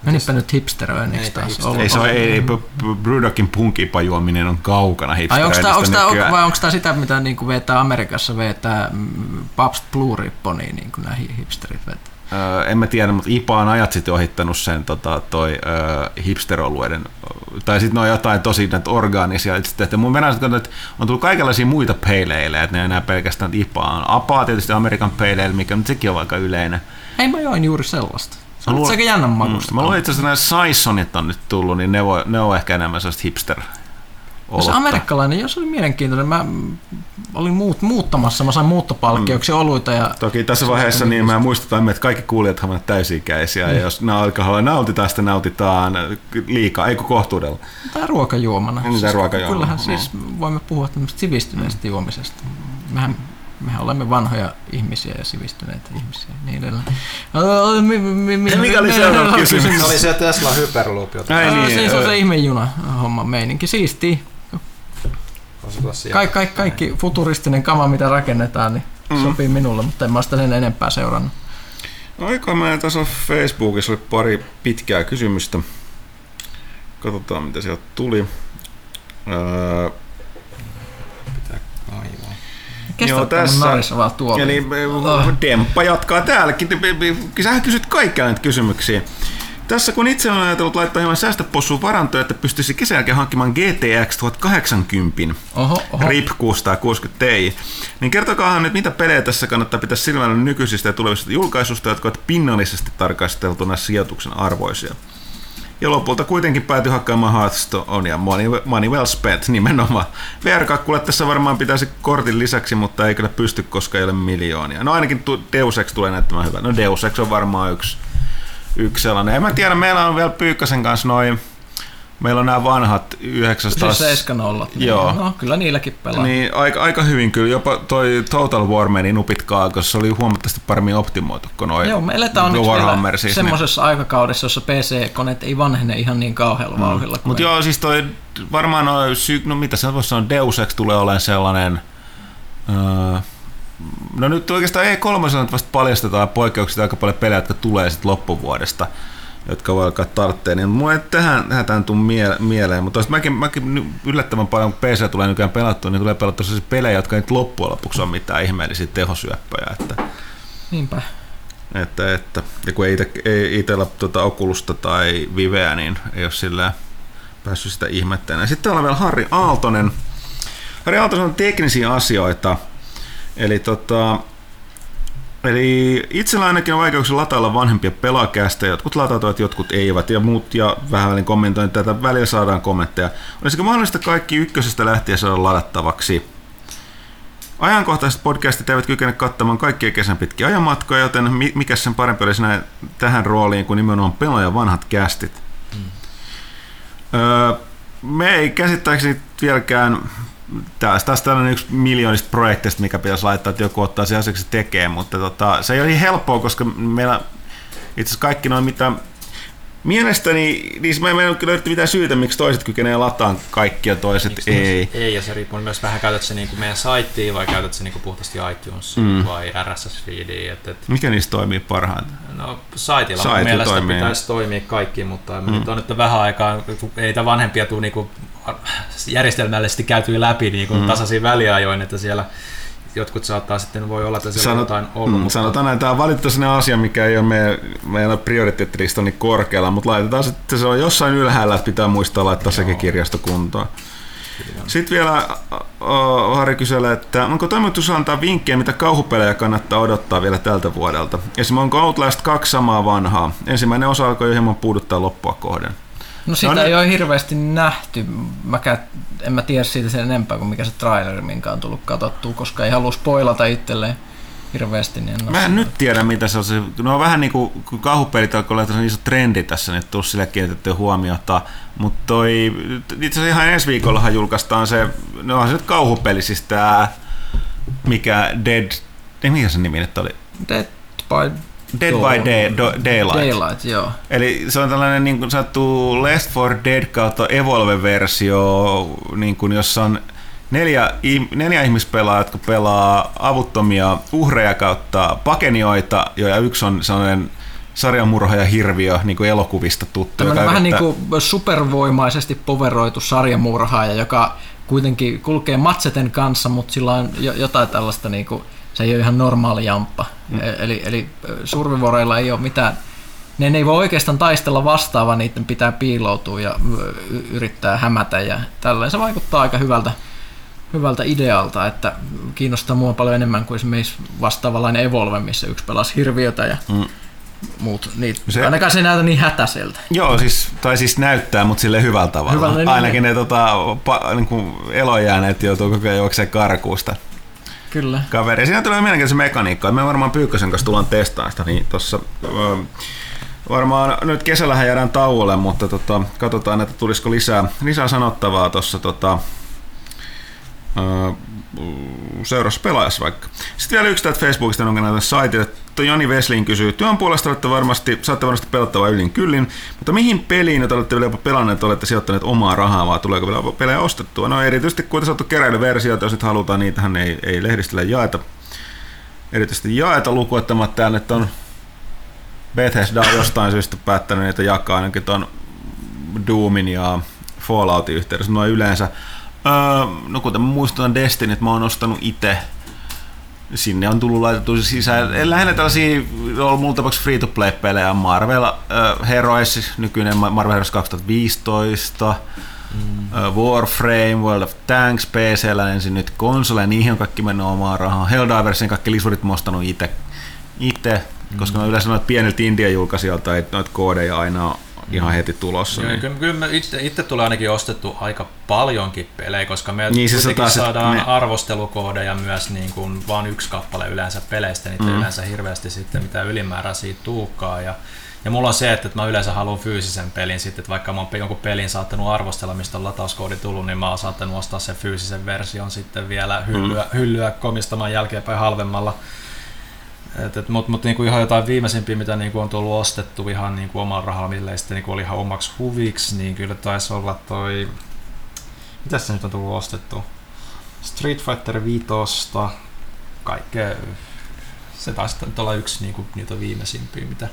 Menipä nyt hipsteröinniksi taas. hipster- Ei se on, ei, ei, Brewdogin Punk IPA juominen on kaukana Ai onko tämä, onko tämä, vai onko tämä sitä, mitä niin kuin vetää Amerikassa vetää mm, Pabst Blue Ribboni, niin kuin nämä hi- hipsterit vetää? Öö, en mä tiedä, mutta IPA on ajat sitten ohittanut sen tota, toi öö, hipsterolueiden, tai sitten ne on jotain tosi näitä orgaanisia. Et Sitten, että mun venäläiset että on tullut kaikenlaisia muita peileille, että ne ei enää pelkästään IPA on. APA tietysti Amerikan peileille, mikä nyt sekin on aika yleinen. Ei mä join juuri sellaista. Se on luulen- aika jännän makusta. Mm, mä luulen itse asiassa nämä Saisonit on nyt tullut, niin ne, voi, ne on ehkä enemmän sellaista hipster Se amerikkalainen, jos oli mielenkiintoinen. Mä mm, olin muut, muuttamassa, mä sain muuttopalkkioksi oluita ja Toki tässä vaiheessa niin mä muistutan, että kaikki kuulijat ovat täysi-ikäisiä, ja jos alkoholia nautitaan, sitä nautitaan liikaa, ei kohtuudella. tai ruokajuomana. Niin, tai ruokajuomana, Kyllähän niin. siis voimme puhua tämmöistä sivistyneestä juomisesta. Mehän, mehän olemme vanhoja ihmisiä ja sivistyneitä ihmisiä niin edelleen. Mi- mi- mi- Ja mikä oli seuraava kysymys? Se oli se Tesla Hyperloop, Ai niin, Siis on se ihmejuna homma meininki. Siistiä. Kaik, kaik, kaikki futuristinen kama, mitä rakennetaan, niin Mm. sopii minulle, mutta en mä sitä sen enempää seurannut. Aika mä tässä Facebookissa oli pari pitkää kysymystä. Katsotaan mitä sieltä tuli. Öö, Aivan. Kestää tässä- narissa vaan tuolla. eli äh, Demppa jatkaa täälläkin. Sähän kysyt kaikkia näitä kysymyksiä. Tässä kun itse olen ajatellut laittaa hieman säästöpossuun varantoja, että pystyisi kesän jälkeen hankkimaan GTX 1080 Oho, oho. RIP 660 Ti, niin kertokaahan nyt, mitä pelejä tässä kannattaa pitää silmällä nykyisistä ja tulevista julkaisusta, jotka ovat pinnallisesti tarkasteltuna sijoituksen arvoisia. Ja lopulta kuitenkin päätyi hakkaamaan Hearthstone ja money, money well spent nimenomaan. VR-kakkulle tässä varmaan pitäisi kortin lisäksi, mutta ei kyllä pysty, koska ei ole miljoonia. No ainakin Deus Ex tulee näyttämään hyvää. No Deus Ex on varmaan yksi, yksi sellainen. En mä tiedä, meillä on vielä Pyykkösen kanssa noin, meillä on nämä vanhat 900... Siis 70 niin, Joo. No, kyllä niilläkin pelaa. Niin, aika, aika hyvin kyllä. Jopa toi Total War meni nupit kaakossa. Se oli huomattavasti paremmin optimoitu kuin noin Joo, me eletään Warhammer vielä siis. semmoisessa aikakaudessa, jossa PC-koneet ei vanhene ihan niin kauhealla vauhdilla. kuin Mutta joo, siis toi varmaan sy- no mitä se voisi sanoa, Deus Ex tulee olemaan sellainen, öö, no nyt oikeastaan E3 on vasta paljastetaan poikkeuksista aika paljon pelejä, jotka tulee sitten loppuvuodesta jotka voi alkaa tartteen, niin mulla ei tähän, tähän tämän tuu mie- mieleen, mutta mäkin, mäkin yllättävän paljon, kun PC tulee nykyään pelattua, niin tulee pelattua sellaisia pelejä, jotka ei nyt loppujen lopuksi ole mitään ihmeellisiä tehosyöppöjä, että, Niinpä. että, että ja kun ei, ite, ei itsellä tuota Oculusta tai Viveä, niin ei ole sillä päässyt sitä ihmettelemään. Sitten täällä on vielä Harri Aaltonen. Harri Aaltonen on teknisiä asioita. Eli tota, Eli itsellä ainakin on vaikeuksia latailla vanhempia pelaakästä, jotkut latautuvat, jotkut eivät, ja muut, ja vähän välin kommentoin tätä, välillä saadaan kommentteja. Olisiko mahdollista kaikki ykkösestä lähtien saada ladattavaksi? Ajankohtaiset podcastit eivät kykene kattamaan kaikkia kesän pitkiä ajanmatkoja, joten mi- mikä sen parempi olisi näin tähän rooliin kuin nimenomaan pelaajan vanhat kästit. Mm. Öö, me ei käsittääkseni vieläkään taas, taas tällainen yksi miljoonista projekteista, mikä pitäisi laittaa, että joku ottaa se asiaksi tekee, mutta tota, se ei ole niin helppoa, koska meillä itse asiassa kaikki noin mitä Mielestäni, niin ei ole kyllä löydetty mitään syytä, miksi toiset kykenee lataan kaikki ja toiset Miksi ei. Ei, ja se riippuu myös vähän, käytät se niinku meidän saittiin vai käytät se niinku puhtaasti iTunes Mm. vai RSS-feediä. Et, et, Mikä niistä toimii parhaiten? no, saitilla mielestä toimii. pitäisi toimia kaikki, mutta mm. nyt on nyt vähän aikaa, kun ei niitä vanhempia tule niinku järjestelmällisesti käytyä läpi niinku mm. tasaisiin väliajoin, että siellä jotkut saattaa sitten, voi olla, että siellä on Sanot- jotain ollut. mm, mutta- Sanotaan näin, tämä on valittu sellainen asia, mikä ei ole meidän, meidän prioriteettilista niin korkealla, mutta laitetaan sitten, se on jossain ylhäällä, että pitää muistaa laittaa sekin kirjasto kuntoon. Sitten vielä uh, Harri kyselee, että onko toimitus antaa vinkkejä, mitä kauhupelejä kannattaa odottaa vielä tältä vuodelta? Esimerkiksi onko Outlast 2 samaa vanhaa? Ensimmäinen osa alkoi jo hieman puuduttaa loppua kohden. No sitä No ne- ei ole hirveästi nähty. Mäkään, en mä tiedä siitä sen enempää kuin mikä se traileri, minkä on tullut katsottua, koska ei halua spoilata itselleen hirveästi. Niin en Mä en nyt tiedä, mitä se on. Se, no on vähän niin kuin kun kauhupelit alkoi olla tämmöinen iso trendi tässä, niin tullut sille kiinnitettyä huomiota. Mutta toi, itse asiassa ihan ensi viikollahan julkaistaan se, no on se nyt kauhupeli, siis tää, mikä Dead, ei mikä se nimi nyt oli? Dead by Dead Dawn. by Day, do, Daylight. Daylight, joo. Eli se on tällainen niin kuin sanottu Left 4 Dead kautta Evolve-versio, niin kuin jossa on neljä, neljä ihmispelaa, jotka pelaa avuttomia uhreja kautta pakenioita, jo, ja yksi on sellainen sarjamurhaaja hirviö, niin kuin elokuvista tuttu. Tämmöinen joka vähän niin yrittää- kuin supervoimaisesti poveroitu sarjamurhaaja, joka kuitenkin kulkee matseten kanssa, mutta sillä on jo- jotain tällaista, niin kuin, se ei ole ihan normaali jamppa. Mm. Eli, eli survivoreilla ei ole mitään, ne ei voi oikeastaan taistella vastaan, vaan niiden pitää piiloutua ja yrittää hämätä ja tälleen. Se vaikuttaa aika hyvältä, hyvältä idealta, että kiinnostaa mua paljon enemmän kuin esimerkiksi vastaavanlainen Evolve, missä yksi pelasi hirviötä ja Mm. muut. Niin, Se- se, ainakaan se ei näytä niin hätäiseltä. Joo, siis, tai siis näyttää, mutta sille hyvällä tavalla. Hyvällä, niin, Ainakin ne tota, pa, niin kuin elojääneet joutuu koko ajan juoksemaan karkuusta. Kyllä. kaveri. Siinä tulee mielenkiintoista mekaniikkaa. Me varmaan Pyykkösen kanssa tullaan testaamaan sitä, niin tossa, ö, varmaan nyt kesällähän jäädään tauolle, mutta tota, katsotaan, että tulisiko lisää, lisää sanottavaa tuossa tota, ö, seuraavassa pelaajassa vaikka. Sitten vielä yksi täältä Facebookista, jonka näitä saitille. Joni Veslin kysyy, työn puolesta olette varmasti, saatte varmasti pelattavaa ylin kyllin, mutta mihin peliin, joita olette vielä jopa pelanneet, olette sijoittaneet omaa rahaa, vai tuleeko vielä pelejä ostettua? No erityisesti kun saatu keräilyversioita, jos nyt halutaan, niitähän ei, ei lehdistöllä jaeta. Erityisesti jaeta lukuottamatta täällä nyt on Bethesda on jostain syystä päättänyt niitä jakaa ainakin tuon Doomin ja Falloutin yhteydessä noin yleensä. Öö, no kuten mä muistutan Destiny, että mä oon ostanut itse sinne on tullut laitettu sisään. Lähinnä tällaisia, on mulla tapauksessa free-to-play-pelejä, Marvel äh, Heroes, nykyinen Marvel Heroes 2015, mm. äh, Warframe, World of Tanks, PCllä ensin nyt konsole, niihin on kaikki mennyt omaa rahaa. Helldiversin kaikki lisurit mä ostanut itse, itse koska mm. yleensä noita pieniltä India-julkaisijoilta ei noita koodeja aina ihan heti tulossa. Joo, Niin. kyllä, kyllä itse, itse tulee ainakin ostettu aika paljonkin pelejä, koska me Niin, niin, siis taas, että saadaan me- arvostelukoodeja myös niin kuin vain yksi kappale yleensä peleistä, niitä Mm. mm. yleensä hirveästi sitten mitä ylimääräisiä tuukkaa ja Ja mulla on se, että mä yleensä haluan fyysisen pelin sitten, että vaikka mä oon jonkun pelin saattanut arvostella, mistä on latauskoodi tullut, niin mä oon saattanut ostaa sen fyysisen version sitten vielä hyllyä, mm. hyllyä komistamaan jälkeenpäin halvemmalla. Mutta mut niinku ihan jotain viimeisimpiä, mitä niinku on tullut ostettu ihan niinku omalla rahalla, millä sitten niinku oli ihan omaksi huviksi, niin kyllä taisi olla toi... Mitäs se nyt on tullut ostettu? Street Fighter 5, kaikkea. Se taisi olla yksi niinku, niitä viimeisimpiä, mitä...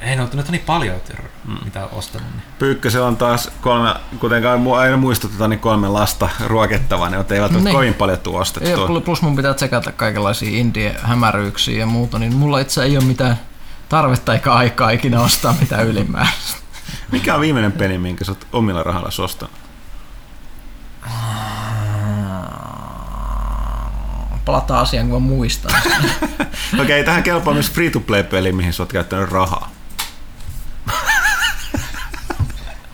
Ei, no, nyt on niin paljon, että Mm. mitä on ostanut. Niin. Pyykkösellä on taas kolme, kuitenkaan mu- aina muistutetaan, niin kolme lasta ruokettavaa, ne eivät ole Niin. kovin paljon tuu ostettu. Ja pl- plus mun pitää tsekata kaikenlaisia indie-hämäryyksiä ja muuta, niin mulla itse ei ole mitään tarvetta eikä aikaa ikinä ostaa mitään ylimääräistä. Mikä on viimeinen peli, minkä sä oot omilla rahalla ostanut? Palataan asiaan, kun mä muistan. Okei, okay, tähän kelpaa myös free-to-play-peli, mihin sä oot käyttänyt rahaa.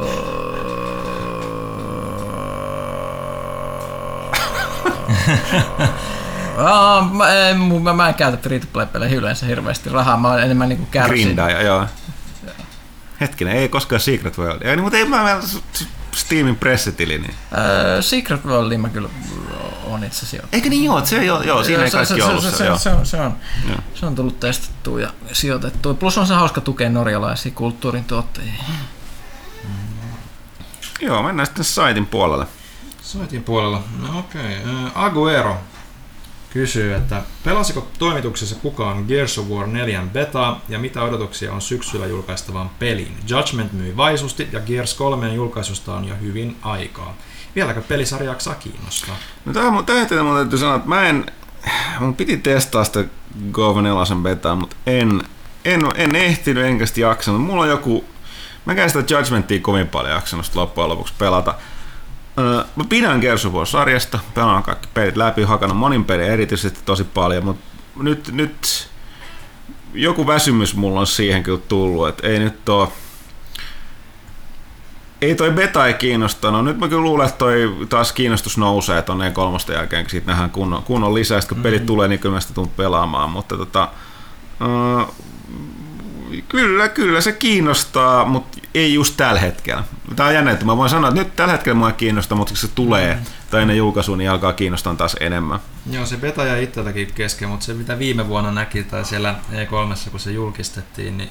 Aa, mä, en, mä, mä en käytä free to play pelejä yleensä hirveästi rahaa, mä oon enemmän niinku kärsin. Grindaaja, joo. Hetkinen, ei koskaan Secret World. Ei, niin, mutta ei mä Steamin pressetili. Niin. Öö, Secret Worldiin mä kyllä on itse asiassa Eikö niin joo, se, joo, joo siinä ei se, kaikki se, ollut se, se, se, joo. se, on, se, on, Joo. se on tullut testattua ja sijoitettua. Plus on se hauska tukea norjalaisia kulttuurin tuottajia. Joo, mennään sitten saitin puolelle. Soitin puolella. No okei. Okay. Aguero kysyy, että pelasiko toimituksessa kukaan Gears of War 4 beta ja mitä odotuksia on syksyllä julkaistavaan peliin? Judgment myi vaisusti ja Gears 3 julkaisusta on jo hyvin aikaa. Vieläkö pelisarja jaksaa kiinnostaa? No tähän, mun- tähän mun täytyy sanoa, että mä en, mun piti testaa sitä Gove 4 betaa, mutta en, en, en ehtinyt enkä sitä jaksanut. Mulla on joku, mä käyn sitä Judgmentia kovin paljon jaksanut loppujen lopuksi pelata. Öö, mä pidän Gears of War-sarjasta, pelaan kaikki pelit läpi, hakannut monin pelin erityisesti tosi paljon, mutta nyt, nyt joku väsymys mulla on siihen kyllä tullut, että ei nyt oo, ei toi beta ei kiinnostanut. Nyt mä kyllä luulen, että toi taas kiinnostus nousee tonne kolmosta jälkeen, kun siitä nähdään kunnon, kunnon lisää. Sitten kun pelit tulee, niin kyllä mä sitä tulen pelaamaan. Mutta tota, uh, kyllä, kyllä se kiinnostaa, mutta ei just tällä hetkellä. Tämä on jännä, että mä voin sanoa, että nyt tällä hetkellä mua ei kiinnosta, mutta se tulee tai ennen julkaisua, niin alkaa kiinnostaa taas enemmän. Joo, se beta jäi itseltäkin kesken, mutta se mitä viime vuonna näki tai siellä E3, kun se julkistettiin, niin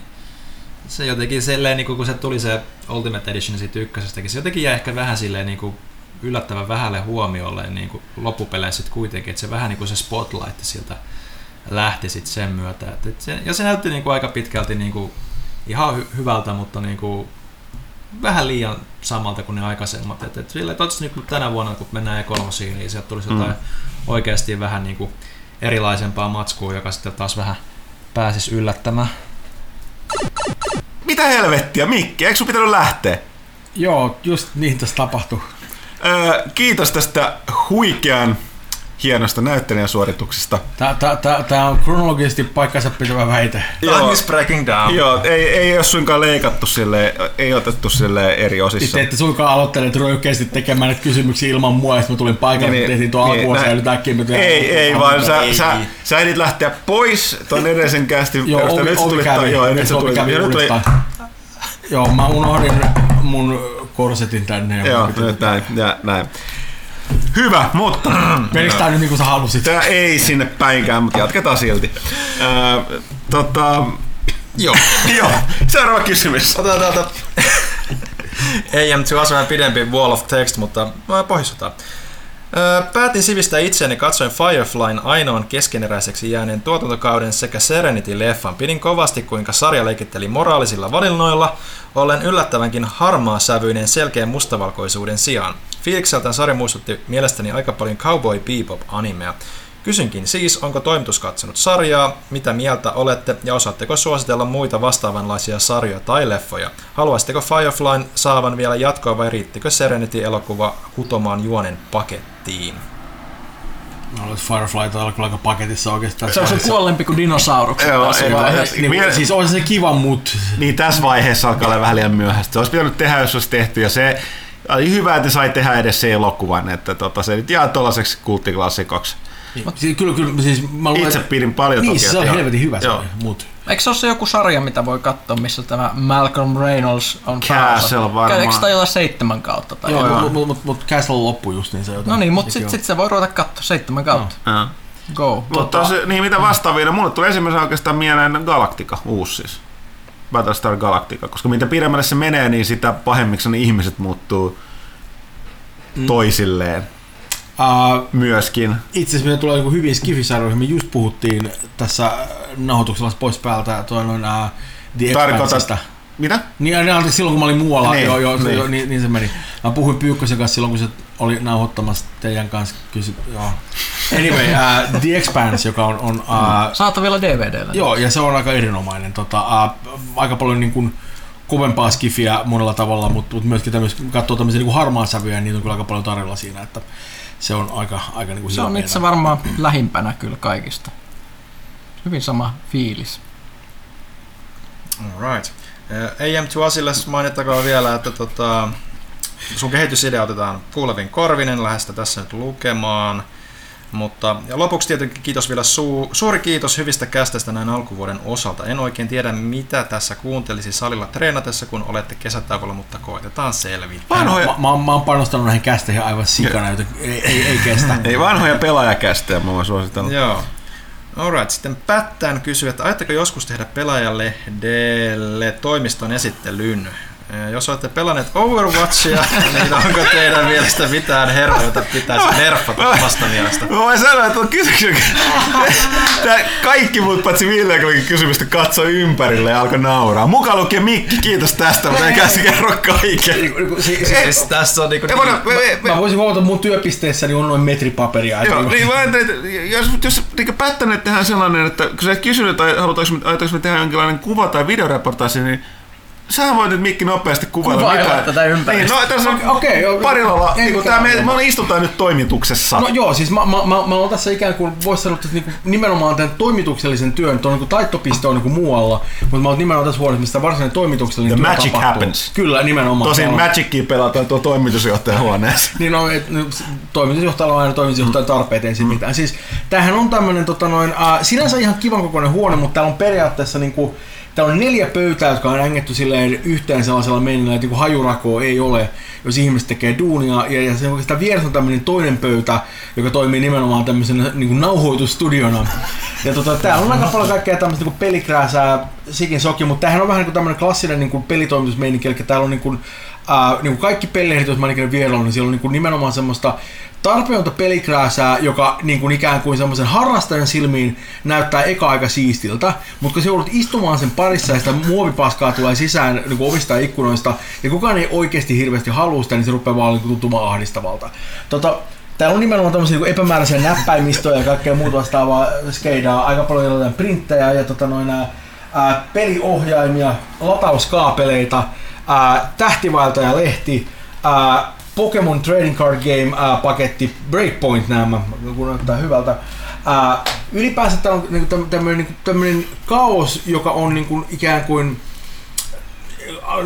se jotenkin silleen, niin kun se tuli se Ultimate Edition siitä ykkösestäkin, se jotenkin jäi ehkä vähän silleen niin kuin yllättävän vähälle huomiolle niin kuin loppupeleissä kuitenkin, että se vähän niin kuin se spotlight siltä lähti sitten sen myötä. Et, et se, ja se näytti niin kuin aika pitkälti niin kuin ihan hy- hyvältä, mutta niin kuin vähän liian samalta kuin ne aikaisemmat. Et, et sille, toivottavasti niin kuin tänä vuonna, kun mennään E3, niin sieltä tulisi jotain Mm. oikeasti vähän niin kuin erilaisempaa matskua, joka sitten taas vähän pääsisi yllättämään. Mitä helvettiä, Mikki? Eikö sun pitänyt lähteä? Joo, just niin tässä tapahtui. Öö, kiitos tästä huikean hienosta näyttelijän suorituksesta. Tää, tää, tää, tää on kronologisesti paikkansa pitävä väite. Time is breaking down. Joo, ei, ei ole suinkaan leikattu sille, ei otettu sille eri osissa. Sitten ette suinkaan aloittaneet roikeasti tekemään näitä kysymyksiä ilman mua, sitten mä tulin paikalle, niin, tehtiin tuo alkuosa näin. ja nyt äkkiä me tehdään- Ei, ei, vaan sä, Ei. sä, sä ehdit lähteä pois ton edellisen kästin Joo, ovi, Nyt ovi tulit kävi, joo, nyt sä ovi tulit, tuli. Joo, mä unohdin mun korsetin tänne. ja joo, nyt näin, ja näin. Hyvä, mutta Menikö tää nyt niin kuin sä halusit? tää ei sinne päinkään, mutta jatketaan silti. Öö, tota, Joo. joo, seuraava kysymys. Otetaan täältä. Ei nyt se vähän pidempi wall of text, mutta. Öö, Päätin sivistää itseäni katsoin Fireflyn ainoan keskeneräiseksi jääneen tuotantokauden sekä Serenity-leffan. Pidin kovasti, kuinka sarja leikitteli moraalisilla valinnoilla, ollen yllättävänkin harmaa sävyinen selkeän mustavalkoisuuden sijaan. Fiilikseltään sarja muistutti mielestäni aika paljon Cowboy Bebop-animea. Kysynkin siis, onko toimitus katsonut sarjaa, mitä mieltä olette ja osaatteko suositella muita vastaavanlaisia sarjoja tai leffoja? Haluaisitteko Fireflyn saavan vielä jatkoa vai riittikö Serenity-elokuva kutomaan juonen pakettiin? Että Firefly taitaa kyllä aika paketissa oikeastaan. Se on se kuollempi kuin dinosaurukset. Joo, tässä ei, vaiheessa. ei, Niin, Miele- siis on se kiva, mut Niin tässä vaiheessa alkaa olla vähän liian myöhäistä. Se olisi pitänyt tehdä, jos olisi tehty. Ja se oli hyvä, että sai tehdä edes se elokuvan. Että tota, se nyt jää tuollaiseksi kulttiklassikoksi. siis, kyllä, kyllä, siis mä luulen, Itse pidin paljon Niin, toki. se joo. helvetin hyvä se Joo. mut Eikö se ole se joku sarja, mitä voi katsoa, missä tämä Malcolm Reynolds on Castle varmaan. Eikö sitä jotain seitsemän kautta? Tai Joo, mutta mut, mut, mut Castle loppu just niin se jotain. No niin, mutta sitten on. sit se voi ruveta katsoa seitsemän kautta. Ja. Go. Mutta se, niin mitä vastaavia, mulle tuli ensimmäisenä oikeastaan mieleen Galactica, uusi siis. Battlestar Galactica, koska mitä pidemmälle se menee, niin sitä pahemmiksi ne ihmiset muuttuu toisilleen Uh, myöskin. itse asiassa tulee niinku hyvin skifisarjoihin. Me just puhuttiin tässä nauhoituksella pois päältä tuo noin uh, The Tarkoitat-. Mitä? Niin, anteeksi, silloin kun mä olin muualla, Niin, joo, joo, niin. niin. Joo, niin, niin se meni. Mä puhuin Pyykkösen kanssa silloin, kun se oli nauhoittamassa teidän kanssa. Kysy, joo. Anyway, uh, The Expanse, joka on, on uh, Saatavilla DVDllä. Joo, ja se on aika erinomainen. Tota, uh, aika paljon niin kuin, kovempaa skifiä monella tavalla, mutta, mutta myöskin tämmöis, kun katsoo tämmöisiä niin harmaa sävyjä, niin niitä on kyllä aika paljon tarjolla siinä, että se on aika, aika niin kuin Se on itse varmaan lähimpänä kyllä kaikista. Hyvin sama fiilis. Alright. Eh, AM2 Asille mainittakoon vielä, että tota, sun kehitysidea otetaan kuulevin korvinen, lähde sitä tässä nyt lukemaan. Mutta ja lopuksi tietenkin kiitos vielä su- suuri kiitos hyvistä kästeistä näin alkuvuoden osalta. En oikein tiedä mitä tässä kuuntelisi salilla treenatessa, kun olette kesätauolla, mutta koitetaan selvittää. Vanhoja, Mä, mä, mä oon panostanut näihin kästeihin aivan sikana, joten ei, ei, ei kestä. ei vanhoja pelaajakästejä, mä oon suositellut. Joo. Alright, sitten Pättään kysyy, että ajatteko joskus tehdä pelaajalehdelle toimiston esittelyn? Eh, Jos olette pelanneet Overwatchia, niin onko teidän mielestä mitään herroja, jota pitäisi nerfata vasta mielestä? Mä voin sanoa, että on kysymys. Tää kaikki muut paitsi Ville, kun kysymystä katsoi ympärille ja alkoi nauraa. Mukaan lukien Mikki, kiitos tästä, mutta eikä se kerro kaiken. Si, si, Siis tässä on niinku... Ei me- mä voisin huomata, että mun työpisteessäni on noin metripaperia. Joo, niin- niin mä ajattelin, että jos, jos niin päättäneet tehdä sellainen, että kun sä et kysynyt, että halutaanko me tehdä jonkinlainen kuva- tai videoreportaasi, niin Sähän voit nyt Mikki nopeasti kuvailla. Kuvailla mitä- tätä ympäristöä. Niin, no tässä on Okei, okei, joo. parilla, Ei niin mitään tää, me, me istutaan nyt toimituksessa. No joo, siis mä, mä, mä, mä olen tässä ikään kuin, voisi sanoa, että niinku nimenomaan tämän toimituksellisen työn, tuon niinku taittopiste on niinku muualla, mutta mä olen nimenomaan tässä huolissa, mistä varsinainen toimituksellinen The työ magic tapahtuu. happens. Kyllä, nimenomaan. Tosin on- Magicia pelataan tuo toimitusjohtajan huoneessa. Niin no, et, no, toimitusjohtajalla on aina toimitusjohtajan tarpeet ensin Mm. mitään. Siis tämähän on tämmönen tota noin, äh, sinänsä ihan kivan kokoinen huone, mutta täällä on periaatteessa niinku, täällä on neljä pöytää, jotka on ängetty silleen yhteen sellaisella mennellä, että niinku hajurakoa ei ole, jos ihmiset tekee duunia. Ja, ja se oikeastaan vieressä on tämmöinen toinen pöytä, joka toimii nimenomaan tämmöisenä niinku nauhoitustudiona. Ja tota, täällä on aika paljon kaikkea tämmöistä niinku pelikrääsää, sikin soki, mutta tämähän on vähän niinku tämmöinen klassinen niinku pelitoimitusmeininki, eli täällä on niinku, äh, niinku kaikki pellehdit, jos mä ainakin vierellä, niin siellä on niinku nimenomaan semmoista tarpeetonta pelikrääsää, joka niin kuin ikään kuin semmoisen harrastajan silmiin näyttää eka aika siistiltä, mutta kun se joudut istumaan sen parissa ja sitä muovipaskaa tulee sisään niin kuin ovista ja ikkunoista, ja kukaan ei oikeasti hirveästi halua sitä, niin se rupeaa vaan niin kuin tuntumaan ahdistavalta. Tota, Täällä on nimenomaan tämmöisiä niin epämääräisiä näppäimistöjä ja kaikkea muuta vastaavaa skeidaa, aika paljon jotain printtejä ja tota noin, ää, ää, peliohjaimia, latauskaapeleita, ää, tähtivaeltaja lehti, ää, Pokemon Trading Card Game ää, paketti, Breakpoint nämä, kun näyttää hyvältä. Ää, ylipäänsä täällä on niinku täm- tämmöinen niinku, tämmönen kaos, joka on niinku ikään kuin äh,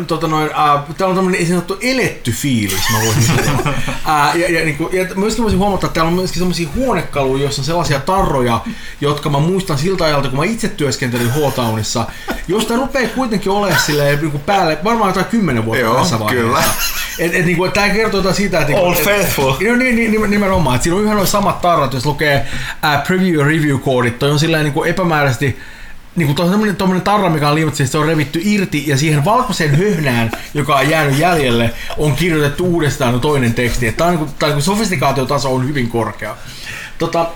tota noin, äh, täällä on tämmöinen niin sanottu eletty fiilis, mä voisin sanoa. äh, ja, ja, niin kuin, ja myöskin voisin huomata, että täällä on myöskin sellaisia huonekaluja, joissa on sellaisia tarroja, jotka mä muistan siltä ajalta, kun mä itse työskentelin H-Townissa, josta rupeaa kuitenkin olemaan silleen niin kuin päälle, varmaan jotain kymmenen vuotta Joo, tässä vaiheessa. kyllä. Et, et, niin kuin, tää kertoo jotain siitä, että... Old et, faithful. No niin, niin, niin, nimenomaan. Että siinä on yhä noin samat tarrat, jos lukee ää, preview ja review koodit, toi on silleen niin kuin epämääräisesti niin kuin tommonen, tommonen tarra, mikä on liimattu, se on revitty irti ja siihen valkoiseen höhnään, joka on jäänyt jäljelle, on kirjoitettu uudestaan toinen teksti. Tää on, niin kuin, tää, niin kuin sofistikaatiotaso on hyvin korkea. Tota,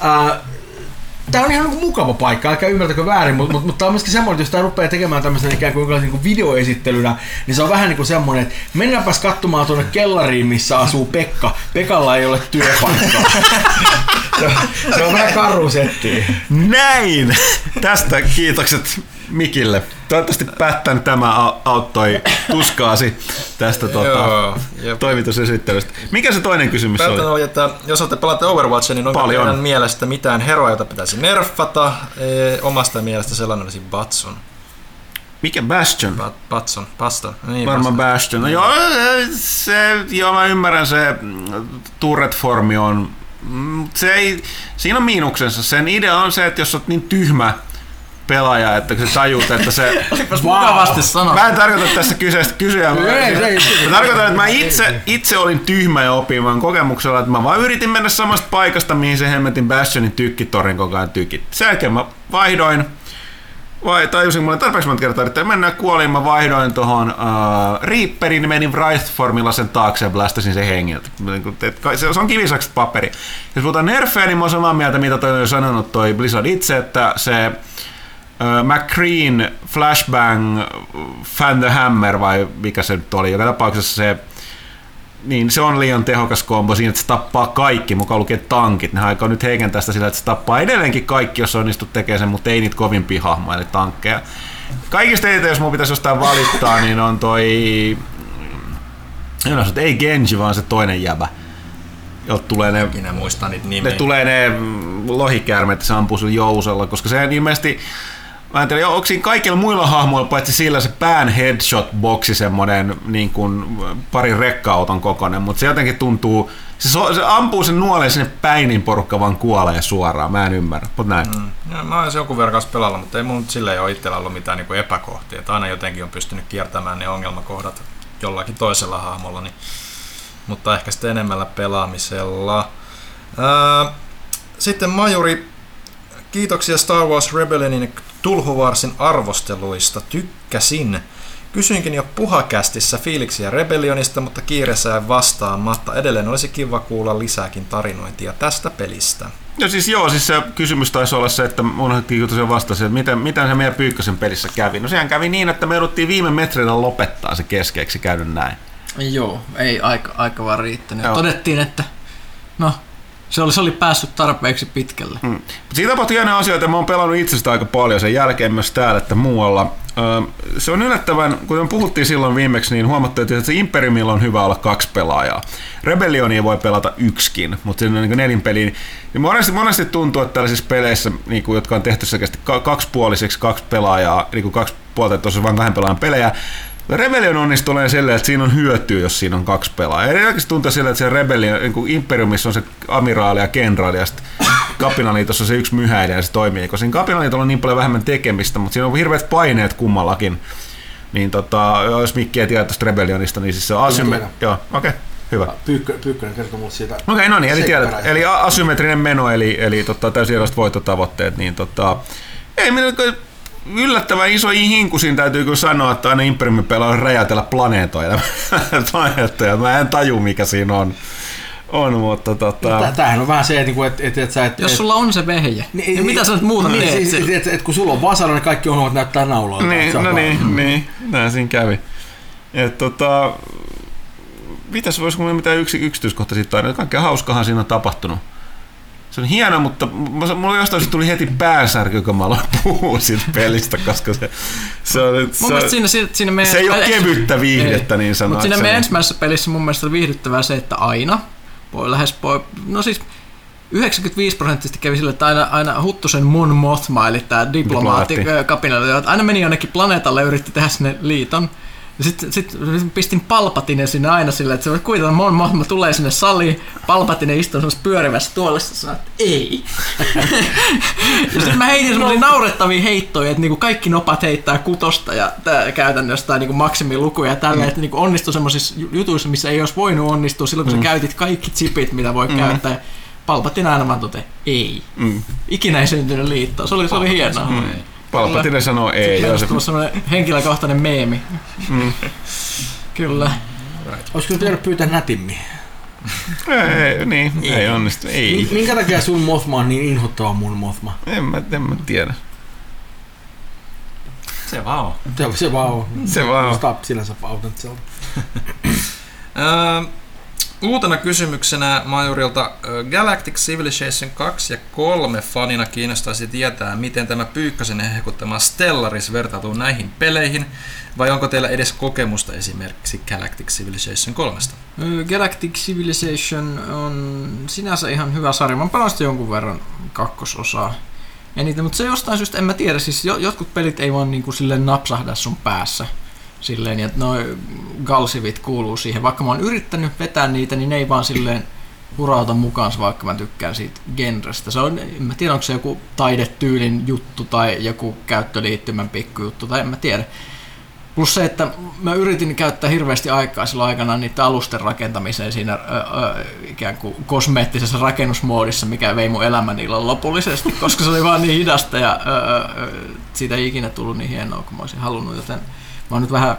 ää, Tämä on ihan niin mukava paikka, älkää ymmärtäkö väärin, mutta mut, mut tämä on myöskin semmoinen, että jos tämä rupeaa tekemään tämmöisen ikään kuin, niin kuin videoesittelynä, niin se on vähän niin kuin semmoinen, että mennäänpäs katsomaan tuonne kellariin, missä asuu Pekka. Pekalla ei ole työpaikkaa. se, on, se on vähän karusetti. Näin! Tästä kiitokset Mikille. Toivottavasti Pättän tämä au- auttoi tuskaasi tästä tuota, toimitusesittelystä. Mikä se toinen kysymys Pelton oli? oli, että jos olette pelaatte Overwatchia, niin onko Paljon. teidän mielestä mitään heroja, joita pitäisi nerfata? Ee, omasta mielestä sellainen olisi Batson. Mikä Bastion? Bat, Batson, Baston. Niin, Varmaan. Bastion. No joo, se, joo, mä ymmärrän se mm, turret-formi on, mm, se ei, siinä on miinuksensa. Sen idea on se, että jos olet niin tyhmä, pelaaja, että kun sä tajuut, että se... Olipas mukavasti sanottu. Mä en tarkoita tässä kyseistä kysyä. Mä, mä tarkoitan, että mä itse, itse olin tyhmä ja opivan kokemuksella, että mä vaan yritin mennä samasta paikasta, mihin se hemmetin Bastionin tykkitorin koko ajan tykit. Sen jälkeen mä vaihdoin vai tajusin mulle tarpeeksi monta kertaa, että mennään kuoliin, mä vaihdoin tuohon uh, Reaperin, menin Wraithformilla sen taakse ja blastasin sen hengiltä. Niinku, Se on kivisakset paperi. Jos puhutaan nerfejä, niin mä oon samaa mieltä, mitä toi on sanonut toi Blizzard itse, että se uh, McCreen, Flashbang, Fan the Hammer vai mikä se nyt oli, joka tapauksessa se niin se on liian tehokas kombo siinä, että se tappaa kaikki, mukaan lukee tankit. Ne aikoo nyt heikentää sitä sillä, että se tappaa edelleenkin kaikki, jos onnistut tekemään sen, mutta ei niitä kovimpia hahmoja, eli tankkeja. Kaikista eniten, jos mun pitäisi jostain valittaa, niin on toi... Että ei Genji, vaan se toinen jäbä. Jolta tulee ne Ikinä muista niitä ne nimiä. tulee ne lohikäärmeet, se ampuu jousella, koska se ilmeisesti Mä en tiedä, onko siinä kaikilla muilla hahmoilla, paitsi sillä se pään headshot-boksi semmoinen niin kuin pari rekka-auton kokoinen, mutta se jotenkin tuntuu, se, so, se ampuu sen nuoleen sinne päin, niin porukka vaan kuolee suoraan, mä en ymmärrä, mutta näin. Mm. Ja mä oon jonkun verran pelalla, mutta ei mun nyt silleen ole itsellä ollut mitään niinku epäkohtia. Että aina jotenkin on pystynyt kiertämään ne ongelmakohdat jollakin toisella hahmolla. Niin, mutta ehkä sitten enemmällä pelaamisella. Ää, sitten Majuri, kiitoksia Star Wars Rebellionin Tulhuvarsin arvosteluista. Tykkäsin. Kysyinkin jo puhakästissä fiiliksiä Rebellionista, mutta kiireessä jäin vastaamatta. Edelleen olisi kiva kuulla lisääkin tarinointia tästä pelistä. Ja siis joo, siis se kysymys taisi olla se, että unohdettiin tosiaan vastasi, että miten, miten se meidän Pyykkösen pelissä kävi. No sehän kävi niin, että me jouduttiin viime metreillä lopettaa se keskeeksi käynyt näin. Joo, ei aika, aika vaan riittänyt. Joo. Todettiin, että no, se oli, se oli päässyt tarpeeksi pitkälle. Mm. Siinä tapahtui hienoja asioita, mä oon pelannut itsestä aika paljon sen jälkeen myös täällä että muualla. Se on yllättävän, kuten puhuttiin silloin viimeksi, niin huomattiin, että se Imperiumilla on hyvä olla kaksi pelaajaa. Rebellionia voi pelata yksikin, mutta siinä on niin nelin peliä. Ja monesti, monesti tuntuu, että tällaisissa peleissä, niin kuin, jotka on tehty selkeästi ka- kaksipuoliseksi, kaksi pelaajaa, niin kuin kaksi puolta, että on vain kahden pelaajan pelejä, Rebellion onnistuu olemaan silleen, että siinä on hyötyä, jos siinä on kaksi pelaajaa. Eli oikeasti tuntuu silleen, että se Rebellion, niin kuin Imperiumissa on se amiraali ja kenraali, ja sitten kapinaliitossa on se yksi myhäilijä ja se toimii. Koska siinä kapinaliitolla on niin paljon vähemmän tekemistä, mutta siinä on hirveät paineet kummallakin. Niin tota, jos Mikki ei tiedä tästä Rebellionista, niin siis se on asymme... Joo, okei, okay, hyvä. Pyykkö, Pyykkönen kertoo mulle siitä. Okei, okay, no niin, eli tiedät. Eli asymmetrinen meno, eli, eli tota, täysin erilaiset voittotavoitteet, niin tota, ei minä yllättävän iso hinku siinä täytyy kyllä sanoa, että aina Imperiumin pelaa räjäytellä planeetoja. planeettoja. Mä en taju, mikä siinä on. On, mutta tota... Tää- Tämähän on vähän se, että, niinku, et, et, et sä et... Jos sulla on se vehje, niin, mitä sä nyt muuta niin, teet? siis, sillä? et, et, et, kun sulla on vasara, niin kaikki ohjelmat näyttää nauloilta. Niin, no niin, niin, näin siinä kävi. Et tota, mitäs voisiko mulla mitään yksi, yksityiskohtaisia tarinoita? Kaikkea hauskahan siinä on tapahtunut. Se on hieno, mutta mulla jostain se tuli heti päänsärky, kun mä aloin puhua siitä pelistä, koska se, se, on, se, Mun mielestä siinä, siinä, siinä meidän, se ei ole kevyttä viihdettä niin Mutta siinä meidän ensimmäisessä pelissä mun mielestä viihdyttävää se, että aina, voi lähes voi, no siis 95 prosenttisesti kävi sille, että aina, aina Huttusen Mon Mothma, eli tämä diplomaatti, Diplomaatti. kapinalli, että aina meni jonnekin planeetalle ja yritti tehdä sinne liiton. Sitten sit pistin Palpatinen sinne aina silleen, että se että Mon Mothma tulee sinne saliin, Palpatinen istuu semmoisessa pyörivässä tuolissa ja sanoo, että ei. ja sitten mä heitin semmoisia naurettavia heittoja, että niinku kaikki nopat heittää kutosta ja tää käytännössä tai niinku maksimilukuja ja tällä, mm. että niinku onnistui semmoisissa jutuissa, missä ei olisi voinut onnistua silloin, kun mm. sä käytit kaikki chipit, mitä voi mm. käyttää. Palpatin aina vaan tote, ei. Mm. Ikinä ei syntynyt liittoa. Se oli, se oli hienoa. Mm. Palpatinen sanoo ei. Se, Sitten semmoinen henkilökohtainen meemi. mm. Kyllä. Olisiko nyt pitänyt pyytää nätimmin? ei, niin, ei, ei onnistu. Ei. Mi- Minkä takia sun Mothma on niin inhottava mun Mothma? En mä, en mä tiedä. Se vaan on. Se, se vaan on. Se vaan on. Stop sinänsä. Öö, uutena kysymyksenä Majurilta ö, Galactic Civilization 2 ja 3 fanina kiinnostaisi tietää, miten tämä Pyykkösen hehkuttama Stellaris vertautuu näihin peleihin, vai onko teillä edes kokemusta esimerkiksi Galactic Civilization 3? Ö, Galactic Civilization on sinänsä ihan hyvä sarja. Mä oon jonkun verran kakkososaa. Eniten, mutta se jostain syystä, en mä tiedä, siis jo, jotkut pelit ei vaan niinku silleen napsahda sun päässä. Silleen, että noi galsivit kuuluu siihen. Vaikka mä oon yrittänyt vetää niitä, niin ne ei vaan silleen hurauta mukaansa, vaikka mä tykkään siitä genrestä. Se on, en mä tiedä, onko se joku taidetyylin juttu tai joku käyttöliittymän pikkujuttu, tai en mä tiedä. Plus se, että mä yritin käyttää hirveästi aikaa silloin aikana niiden alusten rakentamiseen siinä ö, ö, ikään kuin kosmeettisessa rakennusmoodissa, mikä vei mun elämän illan lopullisesti, koska se oli vaan niin hidasta ja ö, ö, siitä ei ikinä tullut niin hienoa kuin mä olisin halunnut, joten mä oon nyt vähän,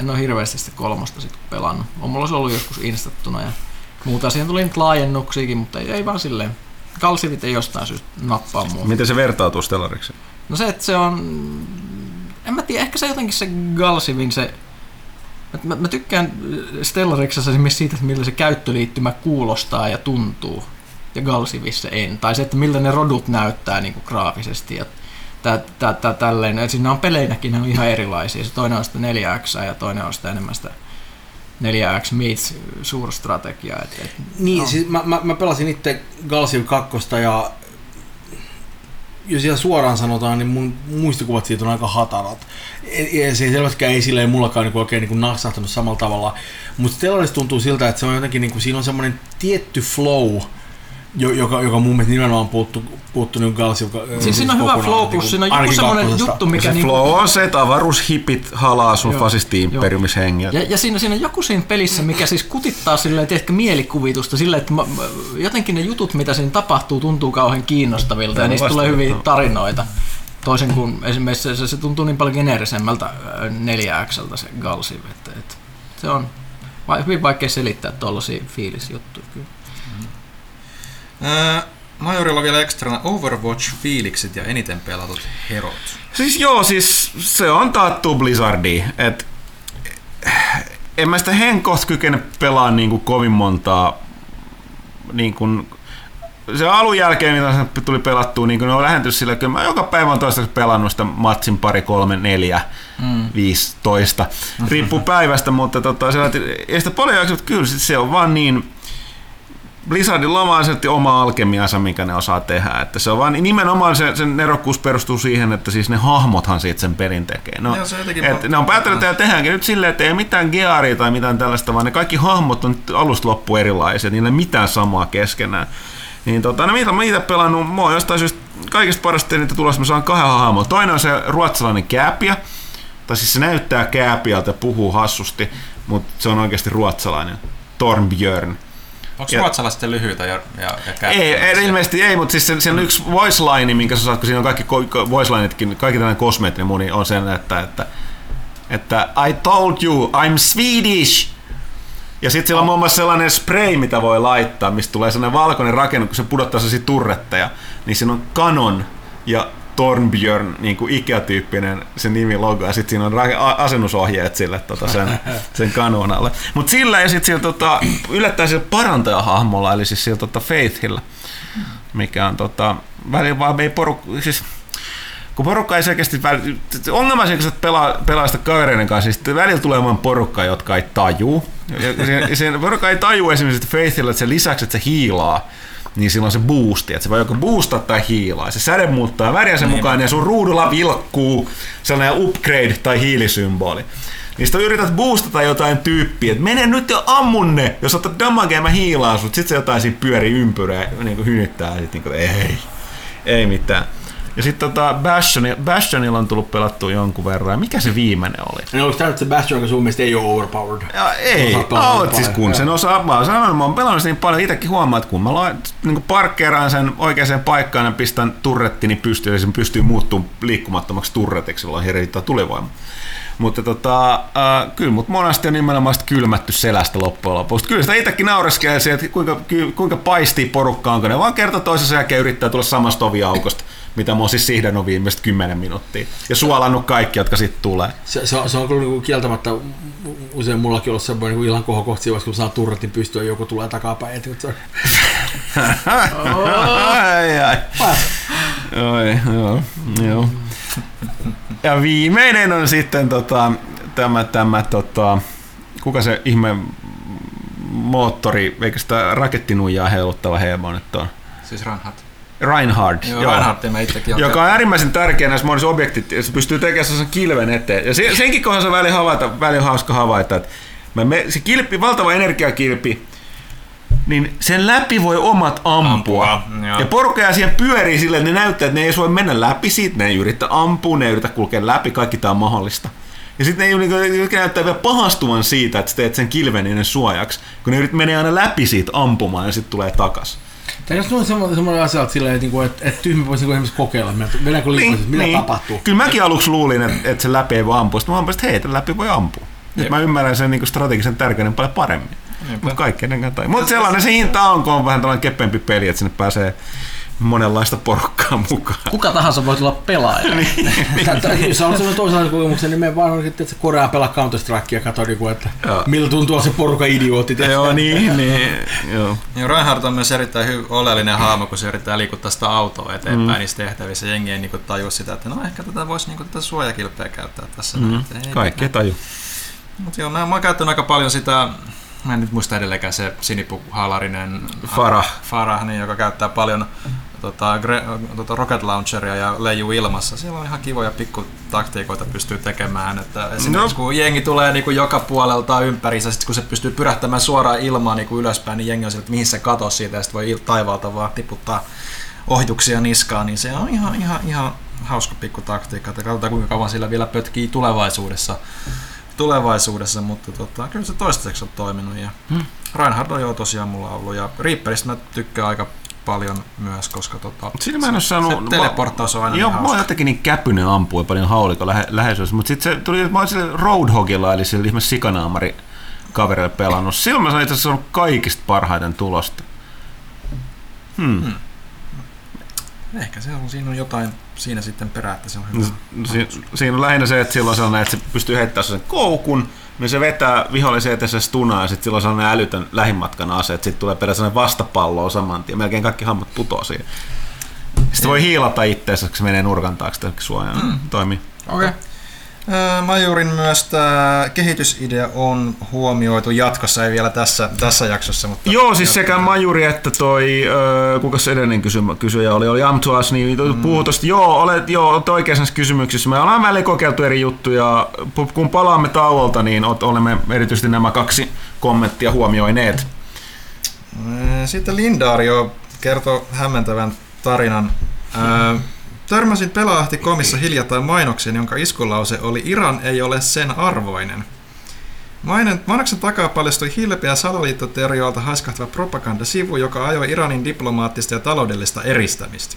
en ole hirveästi sitä kolmosta sit pelannut. On mulla se ollut joskus instattuna ja muuta. Siihen tuli nyt laajennuksiakin, mutta ei, ei vaan silleen. Kalsivit ei jostain syystä nappaa mua. Miten se vertautuu Stellariksi? No se, että se on... En mä tiedä, ehkä se jotenkin se Galsivin se... Mä, mä tykkään Stellariksessa esimerkiksi siitä, että millä se käyttöliittymä kuulostaa ja tuntuu. Ja Galsivissa en. Tai se, että miltä ne rodut näyttää niin kuin graafisesti. Ja tää, tää, tää, tälleen. Ja siinä on peleinäkin ne on ihan erilaisia. Se toinen on sitä 4X ja toinen on sitä enemmän sitä 4X meets suurstrategia. Et, et, Niin, no. siis mä, mä, mä pelasin itse Galsiv 2 ja jos ihan suoraan sanotaan, niin mun muistikuvat siitä on aika hatarat. E- e- Se ei selvästikään ei silleen mullakaan niin oikein niin naksahtanut samalla tavalla. Mutta Stellarissa tuntuu siltä, että se on jotenkin, niin kuin, siinä on semmoinen tietty flow, jo- joka, joka mun mielestä nimenomaan puuttu, puuttu niin Galsiv Siis siinä on hyvä flow, plus siinä on joku semmoinen juttu, mikä Se niinku- flow on se, että avaruushipit halaa sun Joo, fasisti-imperiumishengiä. Ja, ja siinä, siinä on joku siinä pelissä, mikä siis kutittaa silleen, tiedätkö, mielikuvitusta silleen, että mä, mä, jotenkin ne jutut, mitä siinä tapahtuu, tuntuu kauhean kiinnostavilta ja Joo, niistä tulee hyviä tarinoita. Toisin kuin esimerkiksi se, se, se tuntuu niin paljon geneerisemmältä 4 x se Galsiv, että, että se on vai, hyvin vaikea selittää tuollaisia fiilisjuttuja kyllä. Majorilla vielä ekstrana Overwatch-fiilikset ja eniten pelatut herot. Siis joo, siis se on taattu Blizzardi. Et, en mä sitä henkoht kykene pelaa niinku kovin montaa niinku, se alun jälkeen, mitä tuli pelattua, niin ne on lähentynyt sillä, että mä joka päivä on toistaiseksi pelannut sitä matsin pari, kolme, neljä, mm. 15. Riippuu päivästä, mutta tota, se, ei sitä paljon jaksa, mutta kyllä se on vaan niin, Blizzardilla on vaan se oma alkemiansa, mikä ne osaa tehdä. Että se on vaan nimenomaan se, sen nerokkuus perustuu siihen, että siis ne hahmothan siitä sen perin tekee. No, se jotenkin et ne on päättänyt, että tehdäänkin nyt silleen, että ei mitään gearia tai mitään tällaista, vaan ne kaikki hahmot on nyt alusta loppu erilaisia, niillä ei mitään samaa keskenään. Niin tota, no mitä mä itse pelannut, mä oon jostain syystä kaikista parasta niitä tulossa, mä saan kahden hahmoa. Toinen on se ruotsalainen kääpiä, tai siis se näyttää kääpiältä ja puhuu hassusti, mutta se on oikeasti ruotsalainen. Torbjörn. Onko Ja- ruotsalaiset lyhyitä ja, ja, ja Ei, ei, ilmeisesti ei, mutta siis se, se on yksi voice line, minkä sä saat, kun siinä on kaikki ko- ko- voice lineetkin, kaikki tällainen kosmeettinen muni on sen, että, että, että I told you, I'm Swedish. Ja sitten siellä on muun muassa sellainen spray, mitä voi laittaa, mistä tulee sellainen valkoinen rakenne, kun se pudottaa sellaisia turretteja, niin siinä on Canon ja Tornbjörn, niin kuin Ikea-tyyppinen se nimi logo, ja sitten siinä on asennusohjeet sille tota, sen, sen kanonalle. Mutta sillä ja sitten sillä tota, yllättäen sillä parantajahahmolla, eli siis sillä tota, Faithillä, mikä on tota, välillä vaan ei porukka, siis kun porukka ei selkeästi, väl- ongelma on se, kun sä pelaa, pelaa sitä kavereiden kanssa, niin sitten välillä tulee vaan porukka, jotka ei tajuu. Ja se, ja se porukka ei tajuu esimerkiksi Faithilla, että se lisäksi, että se hiilaa, niin silloin se boosti, että se voi joko boostaa tai hiilaa. Se säde muuttaa väriä sen mukaan ja sun ruudulla vilkkuu sellainen upgrade tai hiilisymboli. Niin sitten yrität boostata jotain tyyppiä, että mene nyt ja ammun ne, jos otat damagea mä hiilaan sut, sit se jotain siinä pyörii ympyrää, niin kuin hynyttää, ja sit niin kuin, ei, ei mitään. Ja sitten tota Bastion, Bastionilla on tullut pelattua jonkun verran. Mikä se viimeinen oli? Niin onko tämä nyt se Bastion, joka sun mielestä ei ole overpowered? Ja ei, oot niin siis kun sen osaa, mä oon sanonut, mä oon pelannut niin paljon, itsekin huomaa, että kun mä la, niin parkkeeraan sen oikeaan paikkaan ja pistän turrettini pystyyn, ja sen pystyy muuttumaan liikkumattomaksi turretiksi, silloin hirvittää tulivoima. Mutta tota, äh, kyllä mut monesti on nimenomaan kylmätty selästä loppujen lopuksi. Kyllä sitä itsekin naureskelee että kuinka, kuinka paistii porukka onko ne vaan kerta toisensa jälkeen yrittää tulla samasta oviaukosta, mitä mä oon siis sihdannut viimeiset kymmenen minuuttia. Ja suolannut kaikki, jotka sitten tulee. Se, se, on, se on kyllä niinku kieltämättä usein mullakin ollut semmoinen niinku illan kohokohti, kun saa turretin pystyä ja joku tulee takapäin. Et, se on, ai, ai. Oi, joo, joo. Ja viimeinen on sitten tota, tämä, tämä tota, kuka se ihme moottori, eikä sitä rakettinuijaa heiluttava heimo nyt on? Siis Ranhat. Reinhard. Joo, Reinhardtia mä itsekin olen joka on äärimmäisen tärkeä näissä monissa objektit, että se pystyy tekemään sen kilven eteen. Ja se, senkin kohdalla se on välillä havaita, välillä hauska havaita, että mä me, se kilpi, valtava energiakilpi, niin sen läpi voi omat ampua. Ampua, joo. ja porukka jää siihen pyörii silleen, että ne näyttää, että ne ei voi mennä läpi siitä, ne ei yritä ampua, ne ei yritä kulkea läpi, kaikki tämä on mahdollista. Ja sitten ne jotka näyttää vielä pahastuvan siitä, että sä teet sen kilven niiden suojaksi, kun ne yrit menee aina läpi siitä ampumaan ja sitten tulee takas. Tai jos on semmoinen, asia, että, silleen, että, niinku, että, että tyhmä voisi niinku esimerkiksi kokeilla, että mennäänkö liikaa, mitä tapahtuu. Kyllä mäkin aluksi luulin, että, että sen läpi ei voi ampua. Sitten mä ampuin, että hei, tämän läpi voi ampua. Nyt mä ymmärrän sen niin strategisen tärkeyden paljon paremmin. Mutta kaikki ennen tai. Mutta sellainen se hinta on, kun on vähän tällainen keppempi peli, että sinne pääsee monenlaista porukkaa mukaan. Kuka tahansa voi tulla pelaaja. Tai Jos on sellainen toisenlainen kokemuksen, niin me vaan onkin, että se Koreaan pelaa Counter Strikea ja katso, niinku, että Joo. miltä tuntuu se porukka idiootti. Joo, niin, niin. Joo. Ja Reinhardt on myös erittäin hy- oleellinen hahmo, kun se yrittää liikuttaa sitä autoa eteenpäin mm. niissä tehtävissä. Jengi ei niinku tajua sitä, että no ehkä tätä voisi niinku tätä suojakilpeä käyttää tässä. Mm. Ei Kaikki ei taju. Mutta joo, mä, mä oon käyttänyt aika paljon sitä, mä en nyt muista edelleenkään se sinipuhalarinen Farah. Farah niin, joka käyttää paljon tota, gre, tota rocket launcheria ja leijuu ilmassa. Siellä on ihan kivoja pikkutaktiikoita pystyy tekemään. Että esimerkiksi No. kun jengi tulee niin kuin joka puolelta ympärissä, sit kun se pystyy pyrähtämään suoraan ilmaan niin kuin ylöspäin, niin jengi on sillä, että mihin se katosi siitä ja sitten voi taivaalta vaan tiputtaa ohjuksia niskaan, niin se on ihan, ihan, ihan hauska pikku taktiikka, että katsotaan kuinka kauan sillä vielä pötkii tulevaisuudessa tulevaisuudessa, mutta tota, kyllä se toistaiseksi on toiminut. Ja hmm. Reinhard on jo tosiaan mulla ollut ja Reaperistä mä tykkään aika paljon myös, koska tota, Siinä mä en ole saanut... se teleporttaus on aina Joo, niin mä oon jotenkin niin käpynen ampua paljon haulikon lähe, läheisyydessä, mutta sitten se tuli, mä oon sille Roadhogilla, eli sillä ihme sikanaamari kaverille pelannut. Silloin mä sain itse asiassa kaikista parhaiten tulosta. Hmm. Ehkä se on, siinä on jotain siinä sitten perää, että se on hyvä. Si- siinä on lähinnä se, että silloin sellainen, että se pystyy heittämään sen koukun, niin se vetää vihollisen eteen se stunaa ja sitten silloin on sellainen älytön lähimatkan ase, että sitten tulee periaatteessa sellainen vastapallo saman tien, melkein kaikki hammat putoo siihen. Sitten voi hiilata itseensä, kun se menee nurkan taakse suojaan. Mm. Toimii. Okei. Okay. Majurin myös tämä kehitysidea on huomioitu jatkossa, ei vielä tässä, tässä jaksossa. Mutta Joo, siis sekä Majuri että toi, kuka se edellinen kysymä, kysyjä oli, oli Amtuas, niin mm. puhuu tosta, joo, olet, joo, olet oikeassa näissä kysymyksissä. Me ollaan välillä kokeiltu eri juttuja. Kun palaamme tauolta, niin olemme erityisesti nämä kaksi kommenttia huomioineet. Sitten Lindaario kertoo hämmentävän tarinan. Ää, Törmäsin komissa hiljattain mainokseen, jonka iskulause oli Iran ei ole sen arvoinen. Mainen, mainoksen takaa paljastui hilpeä salaliittoteorioilta haiskahtava propagandasivu, joka ajoi Iranin diplomaattista ja taloudellista eristämistä.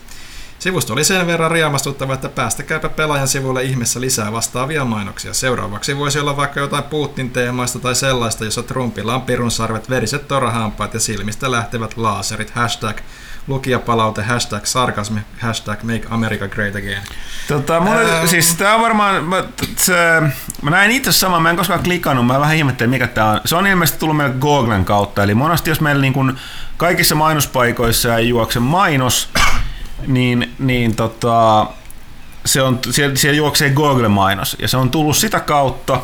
Sivusto oli sen verran riemastuttava, että päästäkääpä pelaajan sivulle ihmeessä lisää vastaavia mainoksia. Seuraavaksi voisi olla vaikka jotain Putin-teemaista tai sellaista, jossa Trumpilla on pirunsarvet, veriset torahampaat ja silmistä lähtevät laaserit. Hashtag lukijapalaute, hashtag sarkasmi, hashtag make America great again. Tota, mulla, Ää, siis tää on varmaan, mä, se, mä näin itse sama, mä en koskaan klikannut, mä vähän ihmettelin mikä tää on. Se on ilmeisesti tullut meille Googlen kautta, eli monesti jos meillä niin kun kaikissa mainospaikoissa ei juokse mainos, niin, niin tota, se on, siellä, siellä juoksee Google-mainos, ja se on tullut sitä kautta,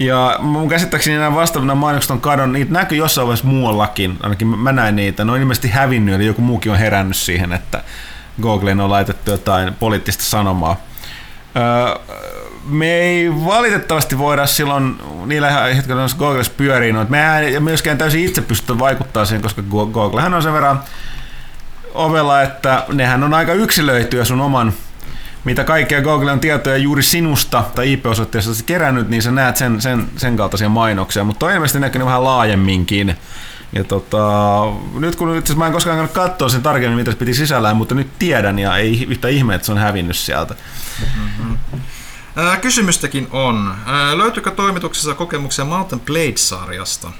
ja mun käsittääkseni nämä vastaavat mainokset on kadonnut, niitä näkyy jossain vaiheessa muuallakin, ainakin mä näin niitä, ne on ilmeisesti hävinnyt, eli joku muukin on herännyt siihen, että Googleen on laitettu jotain poliittista sanomaa. Öö, me ei valitettavasti voida silloin niillä hetkellä, kun Googlessa pyörii, no, me ei myöskään täysin itse pystytä vaikuttaa siihen, koska Go- Googlehan on sen verran ovella, että nehän on aika yksilöityjä sun oman mitä kaikkea Google on tietoja juuri sinusta tai IP-osoitteesta kerännyt, niin sä näet sen, sen, sen kaltaisia mainoksia, mutta on ilmeisesti näkynyt vähän laajemminkin. Ja tota, nyt kun itse mä en koskaan käynyt katsoa sen tarkemmin, mitä se piti sisällään, mutta nyt tiedän ja ei yhtä ihme, että se on hävinnyt sieltä. Ää, kysymystäkin on. Ää, löytyykö toimituksessa kokemuksia Mountain Blade-sarjasta?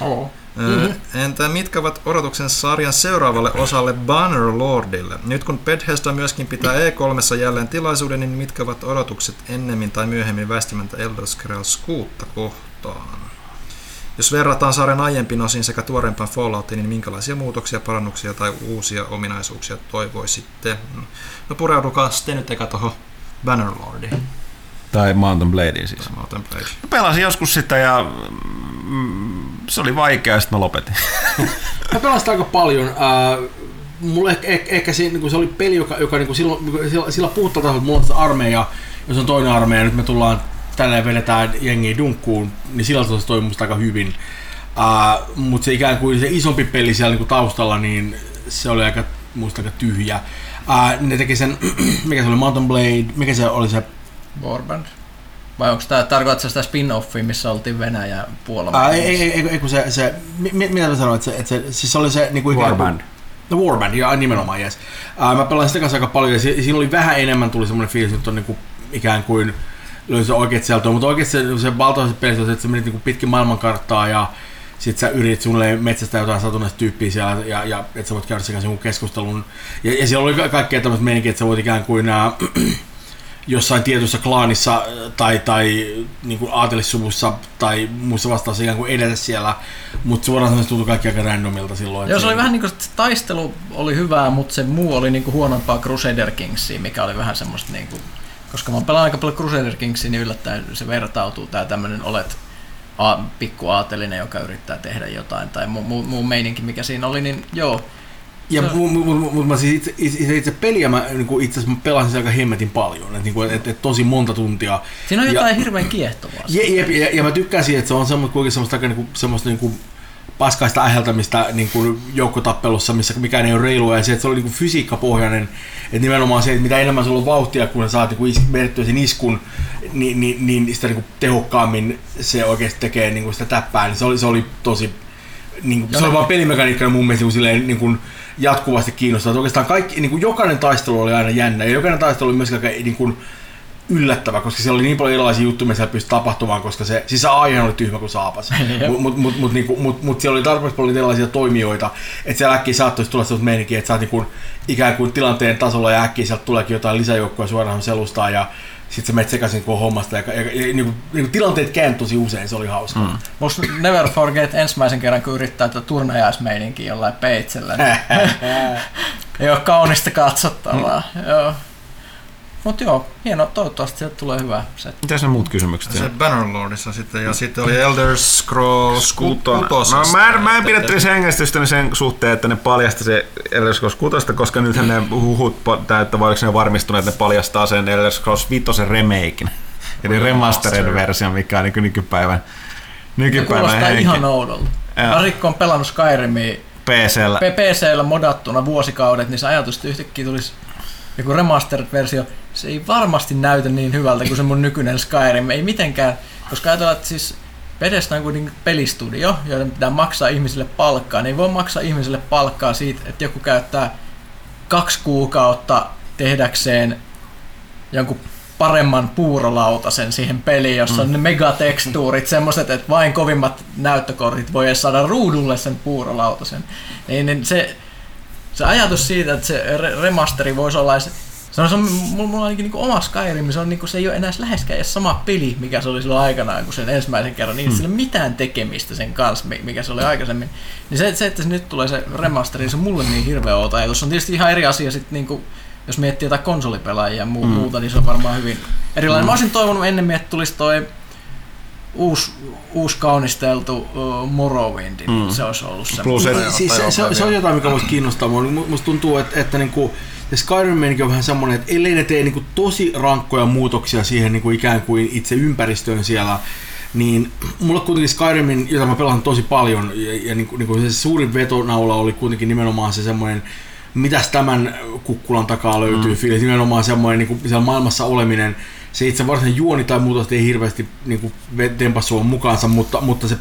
Oo. Mm-hmm. Entä mitkä ovat odotuksen sarjan seuraavalle osalle Bannerlordille? Nyt kun Bethesda myöskin pitää E3 jälleen tilaisuuden, niin mitkä ovat odotukset ennemmin tai myöhemmin väistämättä Elder Scrolls 6 kohtaan? Jos verrataan sarjan aiempiin osiin sekä tuoreempaan Falloutiin, niin minkälaisia muutoksia, parannuksia tai uusia ominaisuuksia toivoisitte? No pureudukaa sitten nyt eka tuohon Bannerlordiin. Tai Mountain Bladeen siis. Mountain Blade. Mä pelasin joskus sitä ja mm, se oli vaikea, sitten mä lopetin. Mä pelasin aika paljon. Äh, mulla ehkä, ehkä, ehkä se, niin se oli peli, joka, joka niin silloin, niin sillä, sillä puhuttaa taas, että mulla on se armeija, jos on toinen armeija, nyt me tullaan tälleen vedetään jengiä dunkkuun, niin sillä tavalla se toimii musta aika hyvin. Uh, mutta se ikään kuin se isompi peli siellä niinku taustalla, niin se oli aika, muista aika tyhjä. Uh, ne teki sen, mikä se oli, Mountain Blade, mikä se oli se Warband. Vai onko tämä, tarkoitatko sitä spin-offia, missä oltiin Venäjä puolella? Aa, ei, ei, ei, ei, kun se, se mi, mi- mitä mä sanoin, että se, että se, siis se oli se niinku ikään kuin- Warband. No Warband, joo, nimenomaan, yes. Uh, mä pelasin sitä kanssa aika paljon ja si- siinä oli vähän enemmän tuli semmoinen fiilis, että on niinku ikään kuin löysi oikeat sieltä, mutta oikeasti se, se valtaosassa pelissä on se, että sä menit niinku pitkin maailmankarttaa ja sit sä yritit suunnilleen metsästä jotain satunnaista tyyppiä siellä ja, ja että sä voit käydä sen kanssa jonkun keskustelun. Ja, ja siellä oli ka- kaikkea tämmöistä meininkiä, että sä voit ikään kuin äh, jossain tietyssä klaanissa äh, tai, tai niin kuin aatelissuvussa tai muissa vastaavassa ikään kuin edetä siellä, mutta suoraan sanoen se tuntui kaikki aika randomilta silloin. Joo, se oli vähän niin kuin, että taistelu oli hyvää, mutta se muu oli niin kuin huonompaa Crusader Kingsia, mikä oli vähän semmoista niin kuin, koska mä pelaan aika paljon Crusader Kingsia, niin yllättäen se vertautuu tää tämmönen olet a, pikku aatelinen, joka yrittää tehdä jotain, tai muu, muu, muu meininki, mikä siinä oli, niin joo. Ja Se- mu- mu- mu- mu- mä siis itse, itse, itse peliä mä niin itse asiassa pelasin sitä aika hemmetin paljon, että niin et, et, tosi monta tuntia. Siinä on Ja- jotain hirveän kiehtovaa. Je, jep, ja, ja, mä tykkään siitä, että se on semmoista, kuitenkin semmoista, aika niinku, semmoista niinku paskaista äheltämistä niin kuin joukkotappelussa, missä mikään ei ole reilua, ja se, että se oli niin kuin fysiikkapohjainen, että nimenomaan se, että mitä enemmän sulla on vauhtia, kun sä saat niin is, vedettyä sen iskun, niin, niin, niin sitä niin kuin tehokkaammin se oikeasti tekee niin kuin sitä täppää, niin se oli, se oli tosi, niin kuin, se oli vaan pelimekaniikkana mun mielestä niin kuin, silleen, niin kuin jatkuvasti kiinnostaa. Että oikeastaan kaikki, niin kuin jokainen taistelu oli aina jännä, ja jokainen taistelu oli myöskin aika niin kuin, yllättävä, koska siellä oli niin paljon erilaisia juttuja, mitä siellä pystyi tapahtumaan, koska se, siis se aihe oli tyhmä kuin saapas. Mutta mut, mut, mut, niinku, mut, mut siellä oli tarpeeksi paljon erilaisia toimijoita, että siellä äkkiä saattaisi tulla sellaista meininkiä, että sä oot niinku, ikään kuin tilanteen tasolla ja äkkiä sieltä tuleekin jotain lisäjoukkoja suoraan selustaa ja sitten sä menet sekaisin koko hommasta ja, ja, ja, ja niinku, niinku, tilanteet kääntyi tosi usein, se oli hauska. Mm. Musta Never Forget ensimmäisen kerran, kun yrittää tätä turnajaismeininkiä jollain peitsellä. Niin ei ole kaunista katsottavaa. Mm. Joo. Mut joo, hieno, toivottavasti sieltä tulee hyvä setti. Mitäs ne muut kysymykset? Se siellä? Bannerlordissa sitten, ja sitten oli Elder Scrolls Kutona. kutosesta. No, mä en, mä en pidettelisi hengästystäni sen suhteen, että ne paljasti se Elder Scrolls 6, koska nythän ne huhut täyttä, vai oliko ne varmistuneet, että ne paljastaa sen Elder Scrolls 5 remakein. Eli remastered versio, mikä on niin nykypäivän, Se nykypäivän kuulostaa henki. ihan oudolta. Joo. Varikko on pelannut Skyrimia PCllä. PCllä modattuna vuosikaudet, niin se ajatus, että yhtäkkiä tulisi joku remastered-versio, se ei varmasti näytä niin hyvältä kuin se mun nykyinen Skyrim. Ei mitenkään, koska ajatellaan, että siis Bethesda on kuitenkin pelistudio, joiden pitää maksaa ihmisille palkkaa. Ne ei voi maksaa ihmisille palkkaa siitä, että joku käyttää kaksi kuukautta tehdäkseen jonkun paremman puurolautasen siihen peliin, jossa on ne megatekstuurit, semmoiset, että vain kovimmat näyttökortit voi edes saada ruudulle sen puurolautasen. Niin, niin se, se ajatus siitä, että se re- remasteri voisi olla edes- se on, se on mulla, mulla on ainakin niin oma Skyrim, se, on, niin se ei ole enää läheskään edes sama peli, mikä se oli silloin aikanaan, kun sen ensimmäisen kerran, niin mm. sillä ei ole mitään tekemistä sen kanssa, mi- mikä se oli aikaisemmin. Niin se, se että se nyt tulee se remasteri, se on mulle niin hirveä outo ajatus. Se on tietysti ihan eri asia sitten niin kuin, jos miettii jotain konsolipelaajia ja muu, mm. muuta, niin se on varmaan hyvin erilainen. Mm. Mä olisin toivonut ennemmin, että tulisi toi uusi, uusi kaunisteltu uh, Morrowind, mm. se olisi ollut se. Plus, Siis, siis se, se, se, on jotain, mikä voisi kiinnostaa. mua. Mu- Musta tuntuu, että, että niinku, ja Skyrim on vähän semmoinen, että ellei ne tee niinku tosi rankkoja muutoksia siihen niinku ikään kuin itse ympäristöön siellä, niin mulle kuitenkin Skyrimin, jota mä pelaan tosi paljon, ja, ja niinku, niinku se suurin vetonaula oli kuitenkin nimenomaan se semmoinen, mitäs tämän kukkulan takaa löytyy mm. fiilis, nimenomaan semmoinen niin kuin siellä maailmassa oleminen, se itse varsinainen juoni tai muuta ei hirveästi niin kuin tempassua mukaansa, mutta, mutta se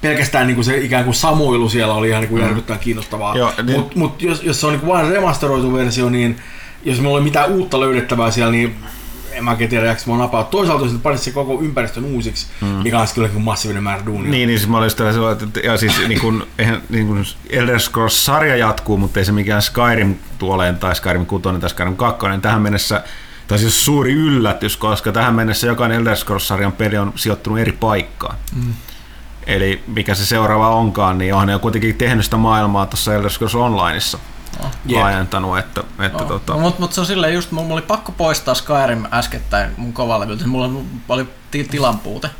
pelkästään niin kuin se ikään kuin samoilu siellä oli ihan niin kuin järkyttävän kiinnostavaa. Niin- Mutta mut jos, jos se on niin kuin vain remasteroitu versio, niin jos meillä oli mitään uutta löydettävää siellä, niin en mä tiedä, jääkö mä napaa. Toisaalta jos panisi se koko ympäristön uusiksi, mm. mikä olisi kyllä niin kuin massiivinen määrä duunia. Niin, niin siis mä olin sitä sellainen, että ja siis niin kuin, eihän, niin kuin Elder Scrolls-sarja jatkuu, mutta ei se mikään Skyrim tuoleen tai Skyrim 6 tai Skyrim 2, tähän mennessä tai siis suuri yllätys, koska tähän mennessä jokainen Elder Scrolls-sarjan peli on sijoittunut eri paikkaan. Mm. Eli mikä se seuraava onkaan, niin onhan ne jo kuitenkin tehnyt sitä maailmaa tuossa Elder Scrolls Onlineissa Oh. Jep. laajentanut, että, että Oh. tota, No, mutta mut se on silleen just, mulla oli pakko poistaa Skyrim äskettäin mun kovalevyltä, mulla oli ti- tilan puute.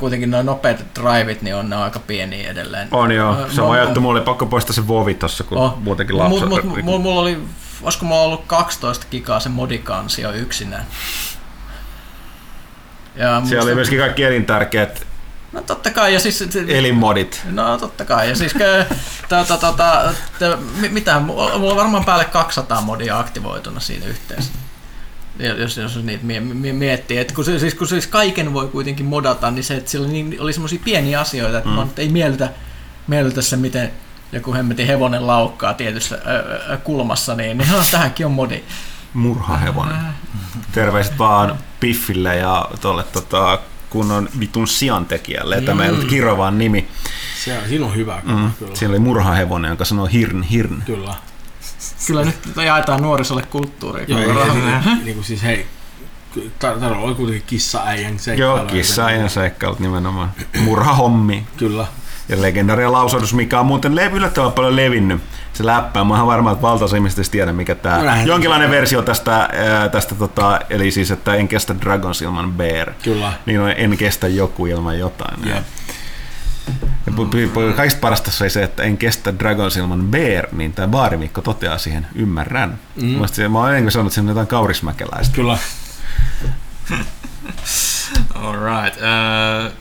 Kuitenkin noin nopeat driveit, niin on ne on aika pieniä edelleen. on joo. Se on ajattu, mulla oli pakko poistaa se Vovi tossa, kun Oh. muutenkin lapset. Mut, mut, mulla, mulla oli, olisiko mulla ollut 12 gigaa se modikansio yksinään. Ja Siellä oli myöskin kaikki elintärkeät No totta kai, ja siis... Elinmodit. No totta kai, ja siis kö, tota, tota, t- mi- mitä, mulla on varmaan päälle 200 modia aktivoituna siinä yhteensä. Jos, jos niitä mie- mie- miettii, että kun, se, siis, kun siis kaiken voi kuitenkin modata, niin se, että sillä niin, oli semmoisia pieniä asioita, että mm. ei miellytä, miellytä se, miten joku hemmetin hevonen laukkaa tietyssä kulmassa, niin, niin no, tähänkin on modi. Murhahevonen. Terveiset vaan Piffille ja tolle tota, kunnon vitun siantekijälle. Tämä ei ollut Kirovan nimi. Se, siinä on hyvä Mm. kyllä. Siinä oli murhahevonen, joka sanoi hirn, hirn. Kyllä. Kyllä nyt jaetaan nuorisolle kulttuuria. Joo, ei, ei, niin kuin siis hei, Tarvalla oli kuitenkin kissa-äijän seikkailu. Joo, kissa ja seikkailut nimenomaan. Murhahommi. Kyllä. Ja legendaria lausahdus, mikä on muuten le- yllättävän paljon levinnyt. Se läppää. Mä oon varma, että valtaosa ihmisistä ei tiedä, mikä tää No näin. Jonkinlainen versio tästä, ää, tästä tota, eli siis, että en kestä Dragons ilman Bear. Kyllä. Niin on, en kestä joku ilman jotain. Jep. Ja kaikista parasta se se, että en kestä Dragons ilman Bear, niin tämä baarimikko toteaa siihen, ymmärrän. Mm. Mä, mä oon ennen sanonut, että on jotain kaurismäkeläistä. Kyllä. Alright. Äh,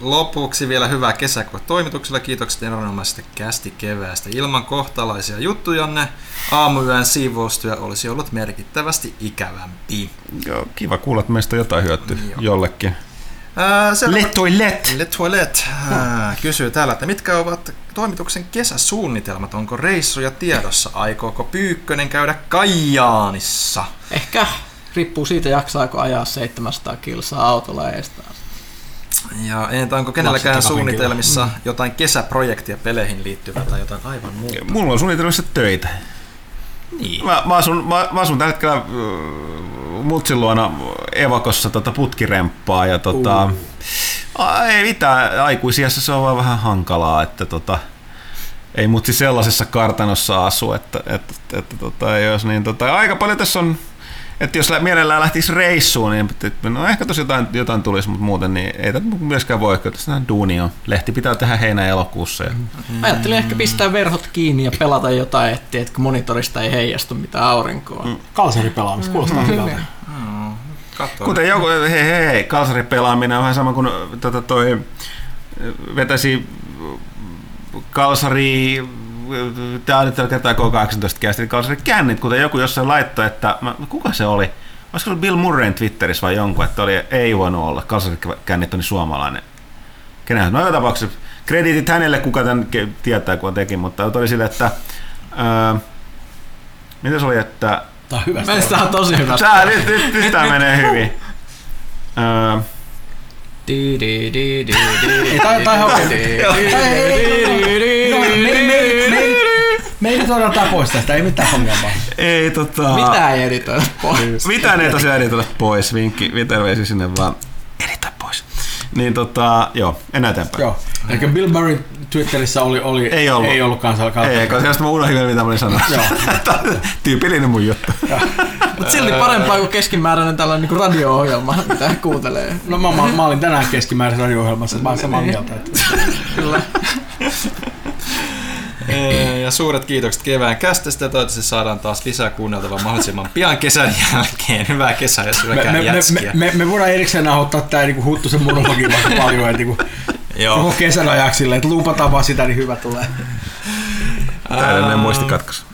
lopuksi vielä hyvää kesäkuun toimituksella. Kiitokset erinomaisesta kästi keväästä. Ilman kohtalaisia juttujanne aamuyön siivoustyö olisi ollut merkittävästi ikävämpi. Joo, kiva kuulla, että meistä on jotain hyötyä Joo. jollekin. Äh, Le toilet! Le äh, kysyy täällä, että mitkä ovat toimituksen kesäsuunnitelmat? Onko reissuja tiedossa? Aikooko Pyykkönen käydä Kajaanissa? Ehkä riippuu siitä, jaksaako ajaa 700 kilsaa autolla eestään. Ja entä onko kenelläkään suunnitelmissa jotain kesäprojektia peleihin liittyvää tai jotain aivan muuta? Mulla on suunnitelmissa töitä. Niin. Mä, mä, asun, mä, mä asun tällä hetkellä äh, Mutsin luona evakossa tota putkiremppaa ja tota, Uh. a, ei mitään, aikuisiassa se on vaan vähän hankalaa, että tota, ei mutsi sellaisessa kartanossa asu, että, että, että tota, jos niin, tota, aika paljon tässä on, että jos lä- mielellään lähtisi reissuun, niin että- no ehkä tosi jotain, jotain tulisi, mutta muuten niin ei tätä myöskään voi, kun tässä duuni on. Lehti pitää tehdä heinä-elokuussa. Ja, Ajattelin ehkä pistää verhot kiinni ja pelata jotain, ettei, että kun monitorista ei heijastu mitään aurinkoa. Mm. Kalsaripelaamista, kuulostaa hyvältä. Katso. Kuten joku, hei hei, hei kalsaripelaaminen on vähän sama kuin tota, toi vetäisi kalsari Tämä on nyt tällä kertaa K18 kästi, eli kalsari kännit, kuten joku jossain laittoi, että mä, kuka se oli? Olisiko ollut Bill Murrayn Twitterissä vai jonkun, että oli, ei voinut olla, kalsarikännit on niin suomalainen. Kenhän? No joka tapauksessa krediitit hänelle, kuka tämän tietää, kun teki, mutta oli sille, että öö, mitä se oli, että Tää on hyvä. Meistä on tosi hyvä. Tää, nyt, nyt, nyt tää menee hyvin. Öö, Di, di, di, di, di, Ei, tää- tää on. Me, ei nyt odottaa pois tästä, ei mitään ongelmaa. ei tota... Mitä ei editoida pois? Mitään ei tosiaan editoida pois, vinkki, terveisiä sinne vaan editoida pois. Niin tota, joo, enää eteenpäin. Joo. Eli Bill Murray Twitterissä oli, oli Ei ollut. ei ollut kanssa Ei, koska sitten mä unohdin vielä, mitä mä olin sanonut. Joo. Tyypillinen mun juttu. Mutta silti parempaa kuin keskimääräinen tällainen niin radio-ohjelma, mitä kuuntelee. No mä, mä, mä olin tänään keskimääräisessä radio-ohjelmassa, mä olen samaa mieltä. Että Kyllä. Ee, Ja suuret kiitokset kevään kästestä ja toivottavasti saadaan taas lisää kuunneltavaa mahdollisimman pian kesän jälkeen. Hyvää kesää ja me, syökää me, me, jätskiä. me, me, voidaan erikseen nauhoittaa tää niinku huttusen monologi vaikka paljon, että niinku, Joo. koko kesän ajaksi silleen, että luupataan vaan sitä, niin hyvä tulee. Täydellinen muistikatkos.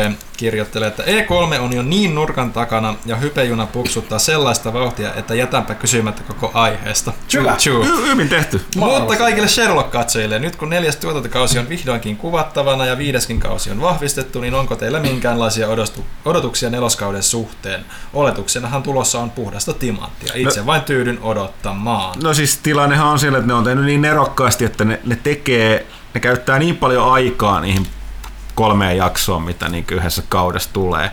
Jompe kirjoittelee, että E3 on jo niin nurkan takana ja hypejuna puksuttaa sellaista vauhtia, että jätänpä kysymättä koko aiheesta. Choo. Hy- hyvin tehty. Mutta kaikille Sherlock-katsojille, nyt kun neljäs tuotantokausi on vihdoinkin kuvattavana ja viideskin kausi on vahvistettu, niin onko teillä minkäänlaisia odotuksia neloskauden suhteen? Oletuksenahan tulossa on puhdasta timanttia. Itse No- vain tyydyn odottamaan. No siis tilannehan on siellä, että ne on tehnyt niin nerokkaasti, että ne, ne tekee, ne käyttää niin paljon aikaa niihin kolmeen jaksoon, mitä niin yhdessä kaudessa tulee.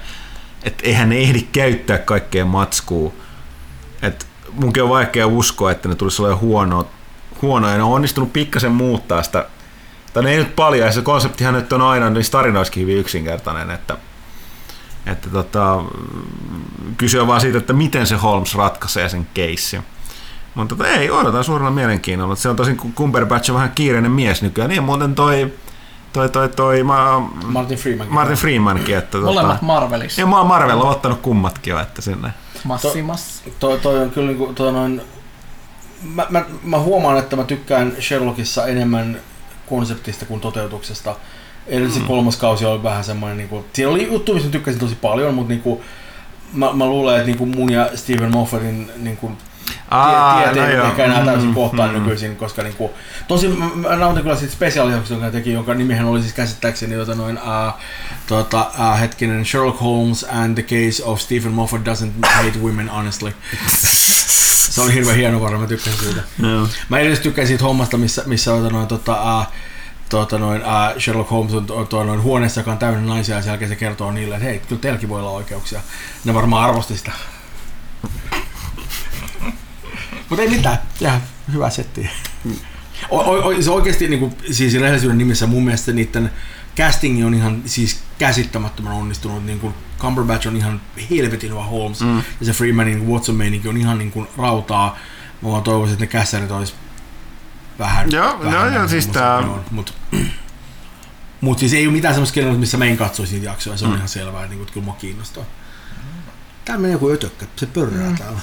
Että eihän ne ehdi käyttää kaikkea matskua. Et munkin on vaikea uskoa, että ne tulisi olemaan huono, huonoja. Ne on onnistunut pikkasen muuttaa sitä, tai ne ei nyt paljon, ja se konseptihan nyt on aina niissä tarinoissakin hyvin yksinkertainen, että, että tota, kysyä vaan siitä, että miten se Holmes ratkaisee sen keissin. Mutta tota, ei, odotan suurella mielenkiinnolla. Se on tosin Cumberbatch on vähän kiireinen mies nykyään. Niin muuten toi, toi, toi, toi ma, Martin Freeman. Martin Freemankin. Että, Molemmat tota, Marvelissa. ja mä Marvel on ottanut kummatkin jo, että sinne. Massimas. Toi, toi on kyllä niinku, toi noin, mä, mä, mä, huomaan, että mä tykkään Sherlockissa enemmän konseptista kuin toteutuksesta. Eli se kolmas kausi oli vähän semmoinen, niin kuin, siinä oli juttu, missä mä tykkäsin tosi paljon, mutta niin kuin, mä, mä luulen, että niin kuin mun ja Stephen Moffatin niin Aa, tie, tie, no ehkä enää täysin Mm, kohtaan mm. nykyisin, koska niinku, tosi mä, nautin kyllä siitä spesiaalijaksosta, jonka teki, jonka nimihän oli siis käsittääkseni jota noin uh, tota, uh, hetkinen Sherlock Holmes and the case of Stephen Moffat doesn't hate women honestly. Se oli hirveän hieno varma, mä tykkäsin siitä. Joo. Mä edes tykkäsin siitä hommasta, missä, missä tota, noin, tota, uh, tota, noin, uh, Sherlock Holmes on to, to, noin huoneessa, joka on täynnä naisia, ja sen jälkeen se kertoo niille, että hei, kyllä teilläkin voi olla oikeuksia. Ne varmaan arvosti sitä. Mutta ei mitään, ihan hyvä setti. O, o, o, se oikeasti niin kuin, siis rehellisyyden nimissä mun mielestä niiden casting on ihan siis käsittämättömän onnistunut. Niin kuin Cumberbatch on ihan helvetin hyvä Holmes mm. ja se Freemanin Watson meininki on ihan niin kuin rautaa. Mä vaan toivoisin, että ne kässärit olisi vähän... Joo, vähän joo, joo, siis tää- joo, Mut, mut siis ei ole mitään semmoista kelloa, missä mä en katsoisi niitä jaksoja. Se on Mm. ihan selvää, että, niin kuin, että kyllä mua kiinnostaa. Täällä menee joku ötökkä, se pörrää mm. täällä.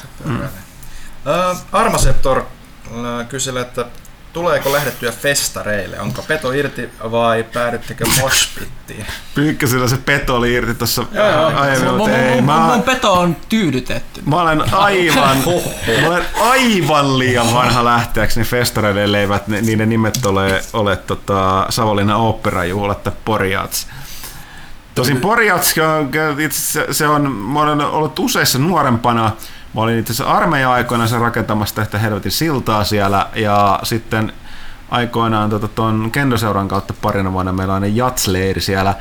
Äh, Armaseptor äh, kyselee, että tuleeko lähdettyä festareille? Onko peto irti vai päädyttekö moshpittiin? Pyykkösellä se peto oli irti tuossa aiemmin, mun, mutta ei. mun, Mä, mun peto on tyydytetty. mä olen aivan, mä olen aivan liian vanha niin festareille, elleivät ne, niiden nimet ole, ole tota, Savonlinnan oopperajuhlat tai Porjats. Tosin Porjats, itse asiassa se on, mä olen ollut useissa nuorempana, mä olin itse asiassa armeija-aikoina sen rakentamassa tästä helvetin siltaa siellä, ja sitten aikoinaan tuon tota, Kendoseuran kautta parina vuonna meillä on jatsleiri siellä.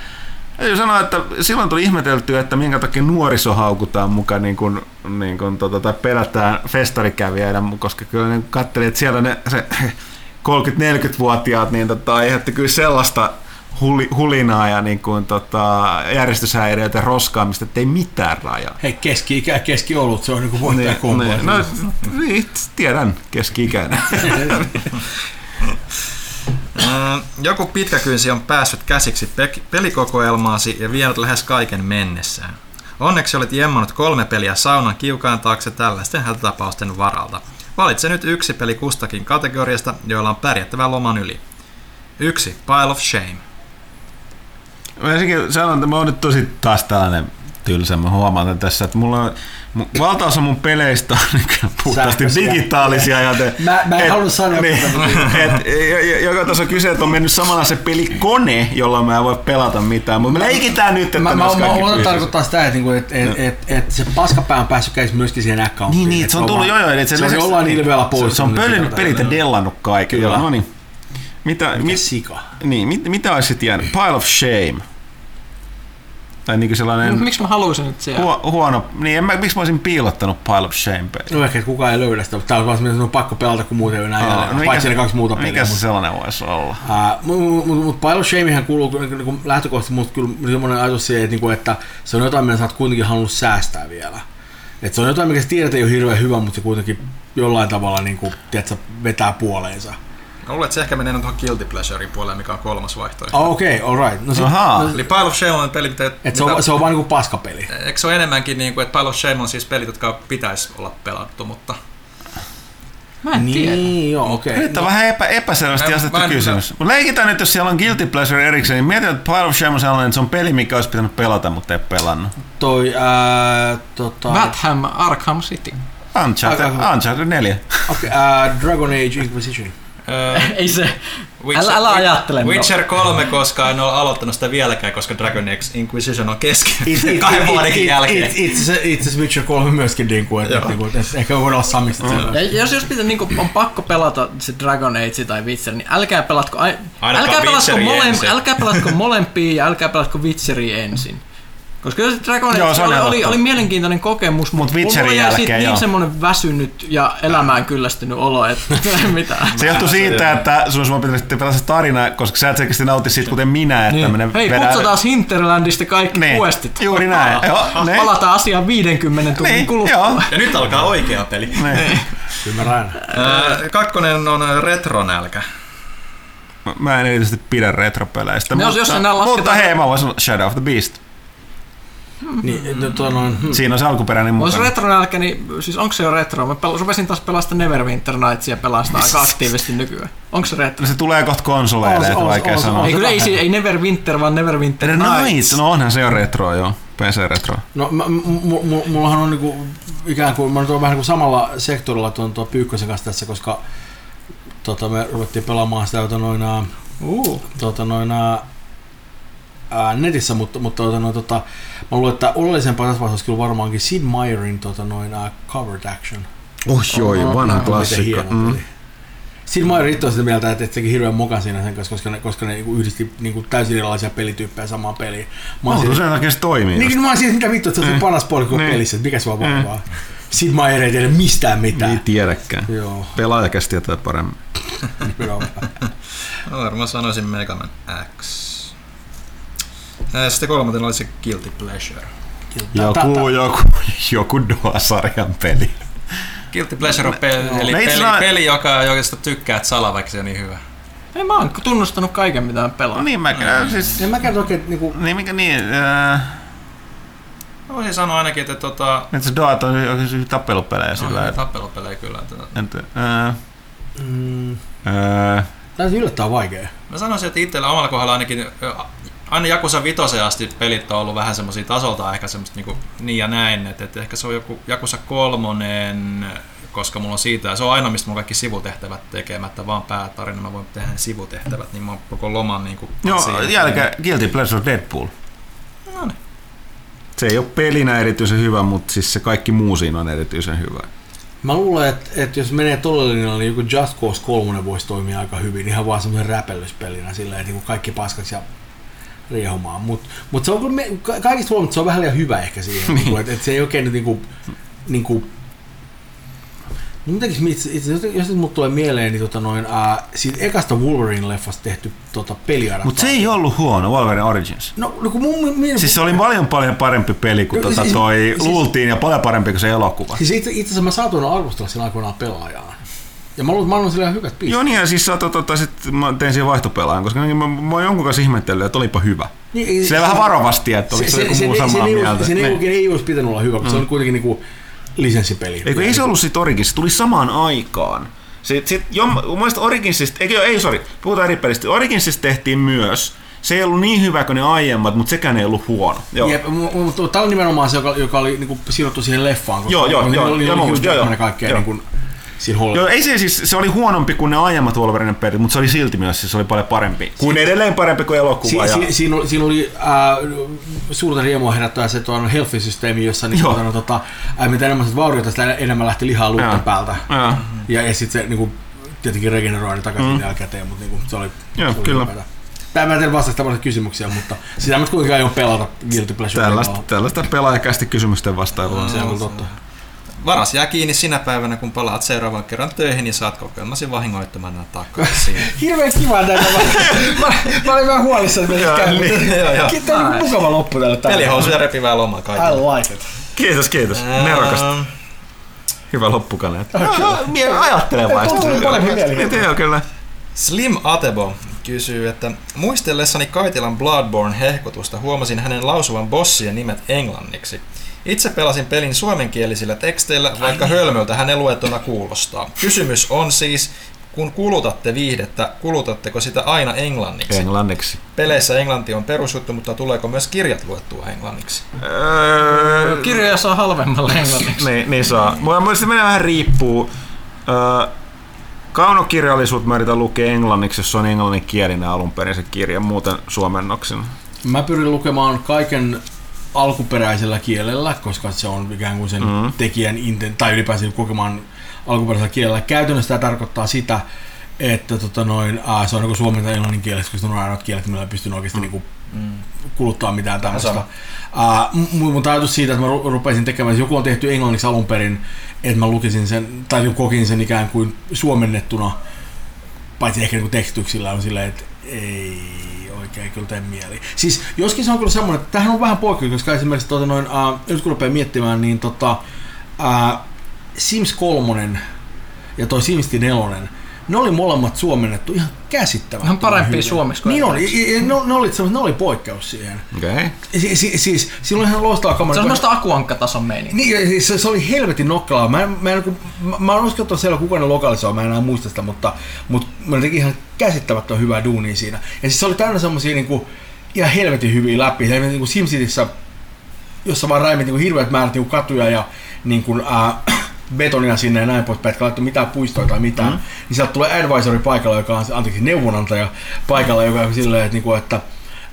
Täytyy sanoa, että silloin tuli ihmeteltyä, että minkä takia nuoriso haukutaan mukaan niin kuin, niin kuin, tota, tai pelätään festarikävijöitä, koska kyllä ne katselin, että siellä ne se 30-40-vuotiaat niin tota, aiheutti kyllä sellaista huli, hulinaa ja niin kuin, tota, järjestyshäiriöitä ja roskaamista, että ei mitään rajaa. Hei, keski-ikä ja keskiolut, se on niinku voittajakombo. Niin, no, niin, tiedän, keski-ikäinen. Mm, joku pitkäkynsi on päässyt käsiksi pe- pelikokoelmaasi ja vienyt lähes kaiken mennessään. Onneksi olet jemmannut kolme peliä saunan kiukaan taakse tällaisten hätätapausten varalta. Valitse nyt yksi peli kustakin kategoriasta, joilla on pärjättävä loman yli. Yksi, Pile of Shame. Mä ensinnäkin sanon, että mä oon nyt tosi taas tällainen tylsä. Mä huomaan että tässä, että mulla on, mu- valtaosa mun peleistä on nykyään puhtaasti Sähköisiä. digitaalisia. Joten, Mä- mä en halunnut sanoa niin, et, jo- jo- joka tuossa on kyse, että on mennyt samalla se pelikone, jolla mä en voi pelata mitään. Mutta me leikitään nyt, että Mä, mä, mä, kaikki mä tarkoittaa sitä, että, niinku, et, et, et, et se paskapää on päässyt käys myöskin siihen accountiin. Niin, niin, Et että se on tullut, vaan- joo. että Se on jollain ilveellä pois. Se, se on pöllinyt pelit ja dellannut kaiken. Kyllä. No niin. Mitä, Mikä mit, sika? niin, mit, mitä olisit jäänyt? Pile of shame. Tai niinku sellainen Mut Miksi mä haluaisin nyt siellä? huo, huono, niin en mä, miksi mä olisin piilottanut Pile of shame peli? No ehkä kukaan ei löydä sitä, mutta tää on vaan että on pakko pelata, kun muuten ei enää Aa, jäljellä. no mikä Paitsi se- ne kaksi muuta peliä. Mikä se mutta- sellainen voisi olla? Mutta mut, mut, mut Pile of Shamehän kuuluu niin kuin lähtökohtaisesti musta kyllä semmoinen ajatus siihen, että, niinku, että se on jotain, mitä sä oot kuitenkin halunnut säästää vielä. Et se on jotain, mikä sä tiedät ei ole hirveän hyvä, mutta se kuitenkin jollain tavalla niin kuin, tiedätkö, vetää puoleensa. Mä luulen, että se ehkä menee tuohon Guilty Pleasurein puoleen, mikä on kolmas vaihtoehto. Oh, Okei, okay, alright. No sit, Ahaa. no, Eli Pile of Shame on peli, mitä... et se, on, se on vaan niinku paskapeli. Eikö se ole enemmänkin niin kuin, että Pile of Shame on siis pelit, jotka pitäisi olla pelattu, mutta... Mä en tiedä. Niin, joo, okei. Okay. Nyt on vähän epä, epäselvästi Mä- asetettu mä kysymys. Mut leikitään nyt, jos siellä on Guilty Pleasure erikseen, niin mietin, että Pile of Shame on sellainen, että se on peli, mikä olisi pitänyt pelata, mutta ei pelannut. Toi, ää, tota... Batham Arkham City. Uncharted, Uncharted 4. Okei, ää, Dragon Age Inquisition. Öö, Ei se. Witcher- Älä- älä ajattele Witcher 3, koska en ole aloittanut sitä vieläkään, koska Dragon Age Inquisition on kesken It- it- kahden it- vuodenkin it- jälkeen. it- Itse asiassa- Witcher 3 myöskin, niinku, että, Joo. niinku, että ehkä voidaan olla samista siellä. Ja jos, jos pitää, niin on pakko pelata se Dragon Age tai Witcher, niin älkää pelatko, ai, älkää pelatko, Witcheria molem, ensin. älkää pelatko molempia ja älkää pelatko Witcheria ensin. Koska se Dragon Joo, Age oli, oli, oli, mielenkiintoinen kokemus, Mut mutta Witcherin mulla jäi siitä jälkeen, niin semmoinen väsynyt ja elämään kyllästynyt olo, että mitään. Se johtuu siitä, että sun pitäisi pelata se tarina, koska sä et selkeästi nauti siitä, kuten minä, että tämmönen Hei, vedää- putsataan Hinterlandista kaikki Niin, questit. juuri näin. Joo, ne. Palataan asiaan 50 tunnin Niin, kuluttua. joo. Ja nyt alkaa oikea peli. Niin. Ymmärrän. Öö, kakkonen on retronälkä. Mä- Mä en erityisesti pidä retropeleistä, jos- mutta, jos enää lasketaan- mutta hei, mä voisin sanoa Shadow of the Beast. Niin, no, tuo noin, hmm. Siinä on se alkuperäinen Olisi mukana. retro nälkä, niin siis onko se jo retro? Mä pel- rupesin taas pelasta Neverwinter Nightsia pelastaa aika aktiivisesti nykyään. Onko se retro? No se tulee kohta konsoleille, että vaikea sanoa. Ei, kyllä ei, se- ei Neverwinter, vaan Neverwinter Nights. Nice, no onhan se jo retro joo. PC-retro. No, mä, m- m- m- mullahan on niinku, ikään kuin, mä nyt oon vähän niinku samalla sektorilla tuon tuon Pyykkösen kanssa tässä, koska tota, me ruvettiin pelaamaan sitä tota, noin, ää, Uh. tota, noin, ää, ää, netissä, mutta, mutta tota, noin, tota, mä luulen, että oleellisempaa tässä vaiheessa olisi kyllä varmaankin Sid Meierin tota, noin, ää, Covered Action. Oh joo, vanha klassikko. Mm. Sid Meier itse on sitä mieltä, että, teki hirveän mokan siinä sen kanssa, koska ne, koska ne niinku yhdisti niinku täysin erilaisia pelityyppejä samaan peliin. Mä oon Oh, siinä- sen takia se toimii. niin, niin mä oon siis mitä vittu, että se on Mm. paras puoli koko Niin. pelissä, että mikä se on Mm. vaan. Sid Meier ei tiedä mistään mitään. Ei tiedäkään. Joo. Pelaajakäs tietää paremmin. No, varmaan sanoisin Mega Man X. Sitten kolmantena oli se Guilty Pleasure. Joku, joku, joku Doa-sarjan peli. Guilty Pleasure on peli, eli No peli, asiassa- peli joka josta tykkäät salaa, vaikka se on niin hyvä. Ei mä oon tunnustanut kaiken mitä mä pelaan. No niin, mä mm. siis... En mäkään oikein niinku... Niin, mikä niin... Äh, Mä voisin sanoa ainakin, että tota, että se Doat on oikeasti tappelupelejä sillä, no, että... tappelupelejä kyllä. Että, että äh, Mm, äh, Tää on yllättävän vaikea. mä sanoisin, että itsellä omalla kohdalla ainakin aina Jakusa vitosen asti pelit on ollut vähän semmosia tasolta ehkä semmoista niinku niin ja näin, että, että ehkä se on joku Jakusa kolmonen, koska mulla on siitä, ja se on aina mistä mulla on kaikki sivutehtävät tekemättä, vaan päätarina, mä voin tehdä sivutehtävät, niin mä oon koko loman niinku joo, siihen. jälkeen Guilty Pleasure Deadpool. No niin. Se ei ole pelinä erityisen hyvä, mutta siis se kaikki muu siinä on erityisen hyvä. Mä luulen, että, että jos menee linjalle, niin joku Just Cause 3 voisi toimia aika hyvin, ihan vaan semmoisen räpellyspelinä, silleen, että niinku kaikki paskaksi ja riehumaan. Mutta mut se on kyllä, me, kaikista huolimatta se on vähän liian hyvä ehkä siihen, niinku, että, että se ei oikein nyt niinku, niinku mitä itse, itse, jos, jos nyt mut tulee mieleen, niin tota noin, ää, siitä ekasta Wolverine-leffasta tehty tota, peliadaptaatio. Mutta se ei ollut huono, Wolverine Origins. No, no kun mun, mun, Siis se oli paljon paljon parempi peli kuin No, tota siis- toi siis- luultiin ja paljon parempi kuin se elokuva. Siis itse, itse asiassa mä saatoin arvostella sen aikoinaan pelaajaa. Ja mä luulen, että mä annan sille ihan hyvät pisteet. Joo niin, ja siis tota, tota, sit mä tein siihen vaihtopelaajan, koska mä, mä, mä oon jonkun kanssa ihmetellyt, että olipa hyvä. Niin, Se vähän varovasti, että oliko se, joku muu se, samaa ei, mieltä. Sen ei, Niin. ei olisi pitänyt olla hyvä, koska se oli kuitenkin niinku lisenssipeli. Eikö, ei se ollut sit Origins, se tuli samaan aikaan. Sit, sit, jo, mun mielestä Originsista, eikö, ei sorry, puhutaan eri pelistä. Originsista tehtiin myös, se ei ollut niin hyvä kuin ne aiemmat, mutta sekään ei ollut huono. Joo. Jep, mutta tämä on nimenomaan se, joka, joka oli niinku sidottu siihen leffaan. Koska Joo, joo, oli, joo, oli, joo, oli mä Hugh muistan, joo, Jackman ja joo. kaikkea Joo. niin kuin, siinä Hol- Joo, ei se siis, se oli huonompi kuin ne aiemmat Wolverine pelit, mutta se oli silti myös, siis se oli paljon parempi. Kuin edelleen parempi kuin elokuva. Si, ja... si, siinä oli, siinä oli äh, suurta riemua herättävä se tuon healthy-systeemi, jossa niin, Joo. tota, tota, äh, mitä enemmän sit vaurioita, sitä enemmän lähti lihaa luutten Joo. päältä. Joo. Ja, ja sitten se niin kuin, tietenkin regeneroidi takaisin mm. jälkikäteen, mutta niin kuin, se oli, Joo, se oli kyllä. upeata. Tämä mä en tiedä vastata tämmöisiä kysymyksiä, mutta sitä mä kuitenkin aion pelata Guilty Pleasure. Tällaista, tällaista pelaajakästi kysymysten vastailua. Se on totta. Varas jää kiinni sinä päivänä, kun palaat seuraavan kerran töihin, niin saat kokeilmasi vahingoittamana takaisin. Hirveän kiva näitä. Mä, mä, mä olin vähän huolissani, että Joo, käy, mutta. Tämä on mukava loppu tälle. Pelihousuja repivää lomaa I kaikille. like it. Kiitos, kiitos. Nerokasta. Ähm, Hyvä loppukaneet. Ajattelevaista. Tuli paremmin mieli. Niin, Joo, kyllä. Slim Atebo kysyy, että muistellessani Kaitilan Bloodborne hehkutusta huomasin hänen lausuvan bossien nimet englanniksi. Itse pelasin pelin suomenkielisillä teksteillä, vaikka hölmöltä hänen luettuna kuulostaa. Kysymys on siis, kun kulutatte viihdettä, kulutatteko sitä aina englanniksi? Englanniksi. Peleissä englanti on perusjuttu, mutta tuleeko myös kirjat luettua englanniksi? Öö, Kirjoja saa halvemmalla englanniksi. niin, niin saa. Mun mielestä se menee vähän riippuu. Öö, kaunokirjallisuutta mä yritän lukea englanniksi, jos se on englanninkielinen alun perin se kirja, muuten suomennoksena. Mä pyrin lukemaan kaiken alkuperäisellä kielellä, koska se on ikään kuin sen Mm. tekijän inten, tai ylipäänsä kokemaan alkuperäisellä kielellä. Käytännössä tämä tarkoittaa sitä, että tota noin, ää, se on niin suomen tai englannin kielestä, koska ne on ainoat kielet, millä pystyn oikeasti mm. niin kuluttaa mitään tämmöistä. m- mun ajatus siitä, että mä ru- rupesin tekemään, joku on tehty englanniksi alun perin, että mä lukisin sen, tai kokin sen ikään kuin suomennettuna, paitsi ehkä niin tekstyksillä on silleen, että ei oikein kyllä tee mieli. Siis joskin se on kyllä semmoinen, että tämähän on vähän poikkeus, koska esimerkiksi tota noin, uh, nyt kun rupeaa miettimään, niin tota, uh, Sims 3 ja toi Sims 4, ne oli molemmat suomennettu ihan käsittämättömän Ihan parempia hyvin. suomeksi kuin Niin oli, ne, ne, oli, ne oli poikkeus siihen. Okei. Okay. Si, si, siis, sillä oli ihan loistava kamera. Se on semmoista akuankkatason meininkiä. Niin, siis se, se, oli helvetin nokkelaa. Mä, en- mä, en, kun- mä, mä en usko, siellä kukaan ne lokalisoi, mä en enää muista sitä, mutta, mutta mä teki ihan käsittämättömän hyvää duunia siinä. Ja siis se oli täynnä semmosia niinku, ihan helvetin hyviä läpi. Helvetin niinku SimCityssä, jossa vaan räimit niinku hirveät määrät niinku katuja ja niinku, ää, betonia sinne ja näin poispäin, etkä laittu mitään puistoja tai mitään, mm. niin sieltä tulee advisory paikalla, joka on, anteeksi, neuvonantaja paikalla, joka on silleen, että, niinku, että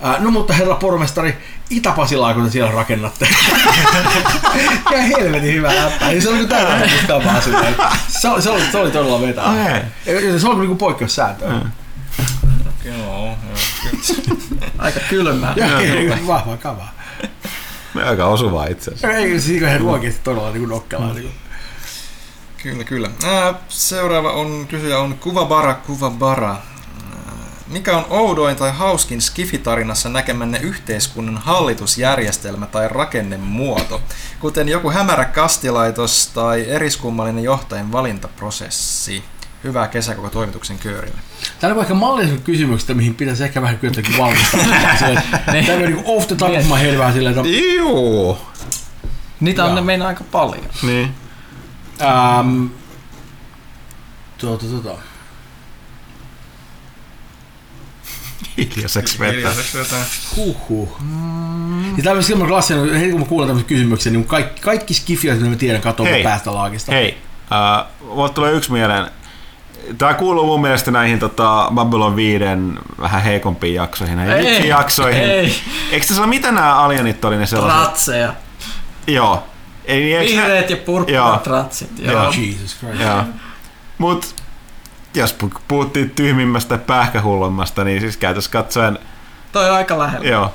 ää, no mutta herra pormestari, Itä-Pasilaa, kun te siellä rakennatte. ja helvetin hyvä läppä. Ja se oli mustavaa silleen. Se, oli- se, oli, se oli todella vetää. Ja- ja Se oli niinku poikkeussääntö. Mm. Joo, joo. Aika kylmää. Ja ja- vahva kavaa. Aika osuvaa itse asiassa. Ei, siinä he ruokisesti todella niinku nokkelaa. Niinku. Kyllä, kyllä. Ää, seuraava on, kysyjä on Kuvabara Kuvabara. Ää, Mikä on oudoin tai hauskin skifitarinassa näkemänne yhteiskunnan hallitusjärjestelmä tai rakennemuoto, kuten joku hämärä kastilaitos tai eriskummallinen johtajan valintaprosessi? Hyvää kesää koko toimituksen köörille. Täällä on vaikka malliset kysymykset, mihin pitäisi ehkä vähän valmistautua. Silleen, että Tää on niinku off the top of my head vähän silleen, että Juu. Niitä on ne meinaa aika paljon. Niin. Ähm, tuota, tuota. Hiljaiseksi vetää. Huhhuh. Mm. Ja tämä on semmoinen klassinen, heti kun mä kuulen tämmöisen kysymyksen, niin kaikki, kaikki skifiat, mitä mä tiedän, katsoa Hei. päästä laakista. Hei, äh, mulle tulee yksi mieleen. Tämä kuuluu mun mielestä näihin tota, Babylon 5 vähän heikompiin jaksoihin, näihin Ei, jaksoihin. ei. Eikö tässä ole, mitä nämä alienit oli ne sellaiset? Ratseja. Joo. Ei, niin, eikö Vihreät ja Joo. purppurat ratsit. Joo. Joo. Jesus Christ. Joo. Mut jos pu- puhuttiin tyhmimmästä pähkähullommasta, niin siis käytössä katsoen, Toi on aika lähellä. joo,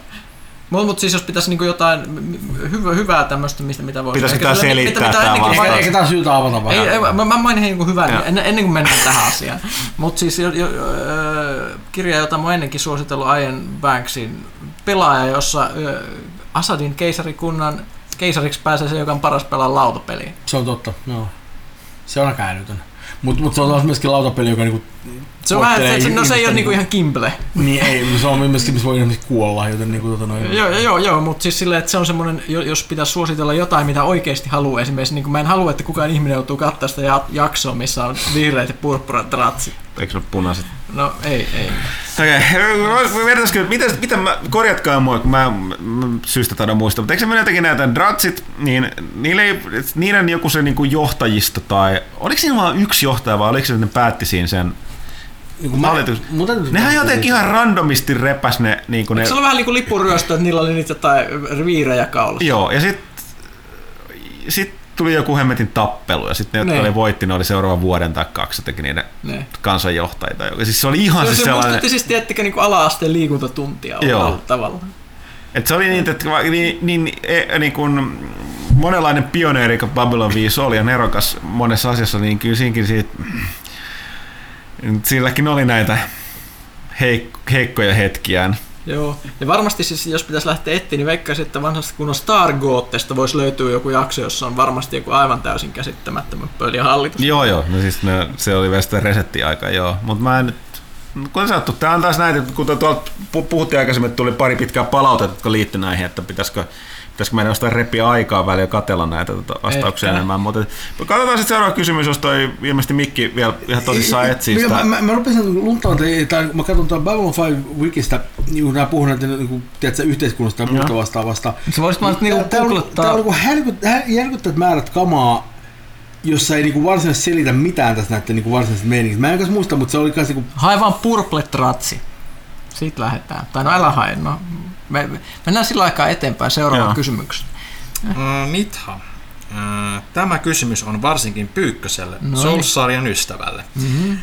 Mutta mut siis jos pitäisi niinku jotain m- m- hyvä, hyvää tämmöistä, mistä mitä voisi... Pitäisikö sille- selittää mitä- ennenkin- vastaus? Eikä, eikä tää syytä avata vähän. Ei, ei, mä, mä mainin niinku hyvää Joo. ennen, ennen kuin mennään tähän asiaan. Mutta siis jo, jo, ö, kirja, jota mä oon ennenkin suositellut Ian Banksin pelaaja, jossa ö, Assadin keisarikunnan keisariksi pääsee se, joka on paras pelaa lautapeliä. Se on totta, joo. Se on aika älytön. Mutta mut se on taas myöskin lautapeli, joka niinku Se on vähän, se, no se ei ole ihmistä niinku ihan kimble. Niin ei, se on myöskin, missä voi ihmiset kuolla, joten niinku tota noin. Joo, joo, joo, mutta siis silleen, että se on semmoinen, jo- jos pitäisi suositella jotain, mitä oikeasti haluaa. Esimerkiksi niin mä en halua, että kukaan ihminen joutuu katsoa sitä ja- jaksoa, missä on vihreät ja purppurat ratsit. eikö ne ole punaiset? No ei, ei. Okei, okay. miten, miten mä, korjatkaa mua, kun mä, mä syystä taida muista, mutta eikö se mene jotenkin näitä dratsit, niin niillä ei, niiden joku se niinku johtajisto tai, oliko siinä vaan yksi johtaja vai oliko se, että ne päätti siinä sen, Niinku mä, Hallitus. täytyy- nehän jotenkin ihan randomisti repäs ne, niinku ne Se on vähän niin kuin lippuryöstö, että niillä oli niitä jotain riirejä kaulassa. joo, ja sit, sit tuli joku hemmetin tappelu, ja sitten ne, jotka Ne. oli voitti, ne oli seuraavan vuoden tai kaksi jotenkin niiden Ne. kansanjohtajia. Ja siis se oli ihan Se, siis se sellainen... muistutti siis, tiettikö, niin ala-asteen liikuntatuntia Joo. Tavalla. Et se oli niin, että niin, niin, e, niin kuin monenlainen pioneeri, kun Babylon 5 oli ja nerokas monessa asiassa, niin kyllä siinkin siitä, silläkin oli näitä heik- heikkoja hetkiään. Joo. Ja varmasti siis, jos pitäisi lähteä etsiä, niin veikkaisin, että vanhasta kunnon Stargoattesta voisi löytyä joku jakso, jossa on varmasti joku aivan täysin käsittämättömän pöliä hallitus. Joo, joo, no siis ne, se oli vielä sitä resettiaika, joo. Mutta mä en nyt, kun sanottu, tämä on taas näitä, kun tuolta pu- puhuttiin aikaisemmin, että tuli pari pitkää palautetta, jotka liittyi näihin, että pitäisikö pitäisikö meidän jostain repiä aikaa välillä katella näitä tota, vastauksia Ehkä. enemmän. Mutta katsotaan sitten seuraava kysymys, jos toi ilmeisesti Mikki vielä ihan tosissaan etsii sitä. Mä, mä, mä rupesin luntaan, tai mä katson tuon Babylon 5 wikistä, niin kun nää puhuu näitä niin tiedätkö, yhteiskunnasta ja muuta vastaavasta. Se voisit vaan niinku googlettaa- tää on niinku järkyttävät määrät kamaa, jossa ei niinku varsinaisesti selitä mitään tästä näiden niinku varsinaisesta meiningistä. Mä en kanssa muista, mutta se oli kanssa niinku, Hae vaan purplet ratsi. Siitä lähdetään. Tai no älä hae. No, me, me- mennään sillä aikaa eteenpäin seuraavaan Joo. kysymykseen. Äh, Mitha. Äh, Tämä kysymys on varsinkin Pyykköselle, Noin. Souls-sarjan ystävälle. Mm-hmm.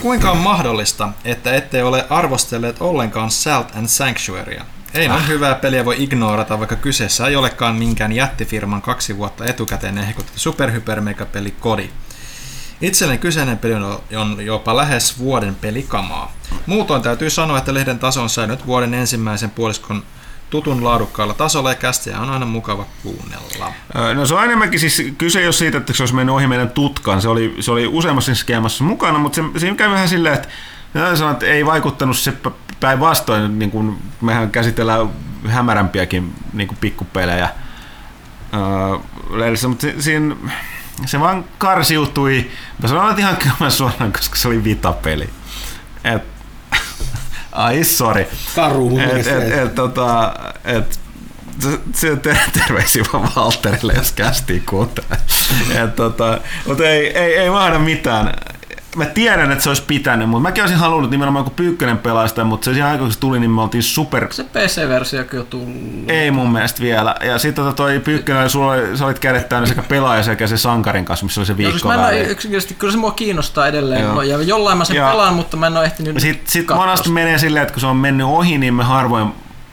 Kuinka on mahdollista, että ette ole arvostelleet ollenkaan Salt and Sanctuarya? Ei noin hyvää peliä voi ignorata, vaikka kyseessä ei olekaan minkään jättifirman kaksi vuotta etukäteen ehkutettu superhypermegapeli Kodi. Itselleni kyseinen peli on, jopa lähes vuoden pelikamaa. Muutoin täytyy sanoa, että lehden taso on säilynyt vuoden ensimmäisen puoliskon tutun laadukkaalla tasolla ja kästiä on aina mukava kuunnella. No se on enemmänkin siis kyse ole siitä, että se olisi mennyt ohi meidän tutkaan. Se oli, se oli useammassa skeemassa mukana, mutta se, siinä kävi vähän silleen, että Mä sanon, että ei vaikuttanut se päinvastoin, niin kuin mehän käsitellään hämärämpiäkin niin kuin pikkupelejä öö, mutta se, siinä, se vaan karsiutui. Mä sanon että ihan kyllä suoraan, koska se oli vitapeli. Et, ai sorry. Karu Et, et, et, tota, et, se- se ter- terveisiä vaan Valterille, jos kästiin kuuntelee. Tota, mutta ei, ei, ei mahda mitään. Mä tiedän, että se olisi pitänyt, mutta mäkin olisin halunnut nimenomaan kun Pyykkönen pelaa sitä, mutta se siinä aikoina kun se tuli, niin me oltiin super... Se PC-versiokin on tullut. Ei mun mielestä vielä. Ja sitten tota toi Pyykkönen, sulla oli, sä olit kädet täynnä sekä pelaaja sekä se sankarin kanssa, missä oli se Joo, siis viikko mä en yksinkertaisesti, kyllä se mua kiinnostaa edelleen. Joo. Ja jollain mä sen Ja- pelaan, mutta mä en ole ehtinyt Sitten sit katsoa monasti menee silleen, että kun se on mennyt ohi, niin me harvoin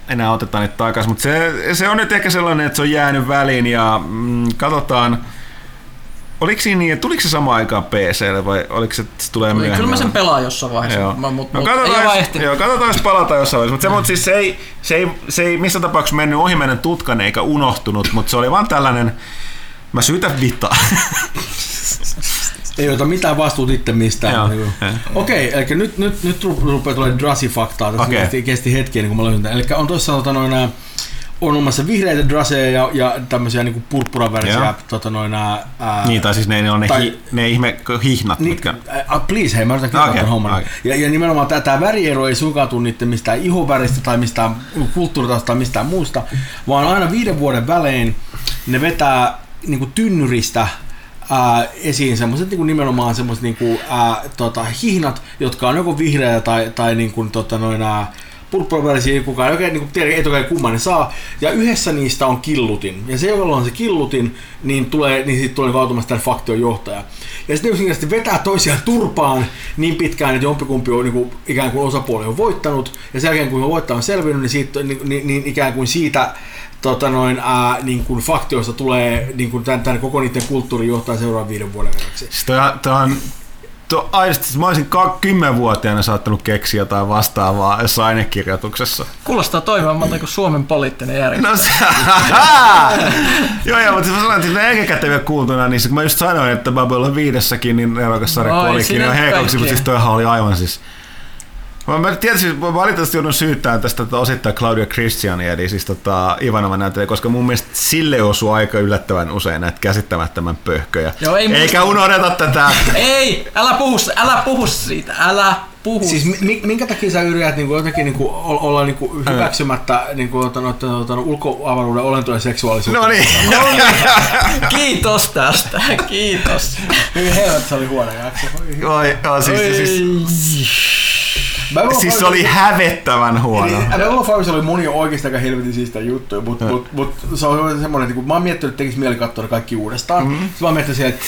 enää otetaan niitä takaisin. Mutta se, se on nyt ehkä sellainen, että se on jäänyt väliin ja mm, katsotaan. Oliko siinä niin, että tuliko se samaan aikaan PClle vai oliko se, että se tulee Kyllä myöhemmin? mä sen pelaan jossain vaiheessa, Joo. mä, mut, No mut ei katsotaan, ole vaan jos, ehtinyt. joo, katsotaan, jos palataan jossain vaiheessa. Mutta se, mut siis se, ei, se, ei, se ei missään tapauksessa mennyt ohi meidän tutkan eikä unohtunut, mutta se oli vaan tällainen, mä syytän vitaa. Ei ota mitään vastuuta itse mistään. Joo. Niin. Okei, eli nyt, nyt, nyt ru- rupeaa tulemaan Drassi-faktaa. Tässä Okei. kesti, kesti hetki ennen kuin mä löysin tämän. Eli on tuossa tota, noin, nää- on olemassa vihreitä draseja ja, ja tämmöisiä niin purppuravärisiä tota, noin, ää, niin, tai siis ne, ne on ne, Tai- hi, ne ihme hihnat, Niin, mitkä... äh, please, hei, mä yritän kertoa tämän homman. okei. Ja, ja nimenomaan tämä, tämä väriero ei suinkaan tule niiden mistään ihoväristä tai mistään kulttuuritasosta tai mistään muusta, vaan aina viiden vuoden välein ne vetää niin kuin tynnyristä ää, esiin semmoiset niin nimenomaan semmoiset niin kuin, ää, tota, hihnat, jotka on joko vihreitä tai, tai niin kuin, tota, noin, ää, purppuraversio, kukaan ei oikein niin tiedä etukäteen kumman ne saa. Ja yhdessä niistä on killutin. Ja se, jolla on se killutin, niin, tulee, niin siitä tulee automaattisesti tämän faktion johtaja. Ja sitten yksinkertaisesti vetää toisiaan turpaan niin pitkään, että jompikumpi on niin kuin, ikään kuin osapuoli on voittanut. Ja sen jälkeen kun on voittanut on selvinnyt, niin, siitä, niin, niin, niin ikään kuin siitä tota noin, ää, niin kuin faktioista tulee niin kuin tämän, tämän koko niiden kulttuurin johtaja seuraavan viiden vuoden ajaksi. Siis toi, toi on, toi, aidosti, mä olisin kymmenvuotiaana saattanut keksiä jotain vastaavaa jossain ainekirjoituksessa. Kuulostaa toimivalta kuin Suomen poliittinen järjestelmä. No se, joo, joo, mutta mä sanoin, että eikä kuultuna, niin kun mä just sanoin, että Babylon viidessäkin, niin nerokas sarja No, olikin, niin on heikoksi, mutta siis toihan oli aivan siis... Mä, mä tietysti mä valitettavasti joudun syyttämään tästä tota, osittain Claudia Christiania, eli siis tota, Ivanova näyttelijä, koska mun mielestä sille osuu aika yllättävän usein näitä käsittämättömän pöhköjä. Joo, ei Eikä muista- unohdeta tätä. Ei, älä puhu, älä puhu siitä, älä puhu. Siis mi- minkä takia sä yrität niinku jotenkin niinku olla niinku hyväksymättä niinku, ota, ota, ota, ulkoavaruuden olentojen seksuaalisuutta? No niin. Kiitos tästä, kiitos. Hyvin helvetti, se oli huono jakso. Oi, joo, siis, siis, Babylon siis se oli hävettävän huono. Eli Babylon 5 oli moni oikeasti aika helvetin siistä juttuja, mutta mut, mut, se on semmoinen, että kun mä oon miettinyt, että tekisi mieli katsoa kaikki uudestaan, Mhm. mm-hmm. mä oon miettinyt että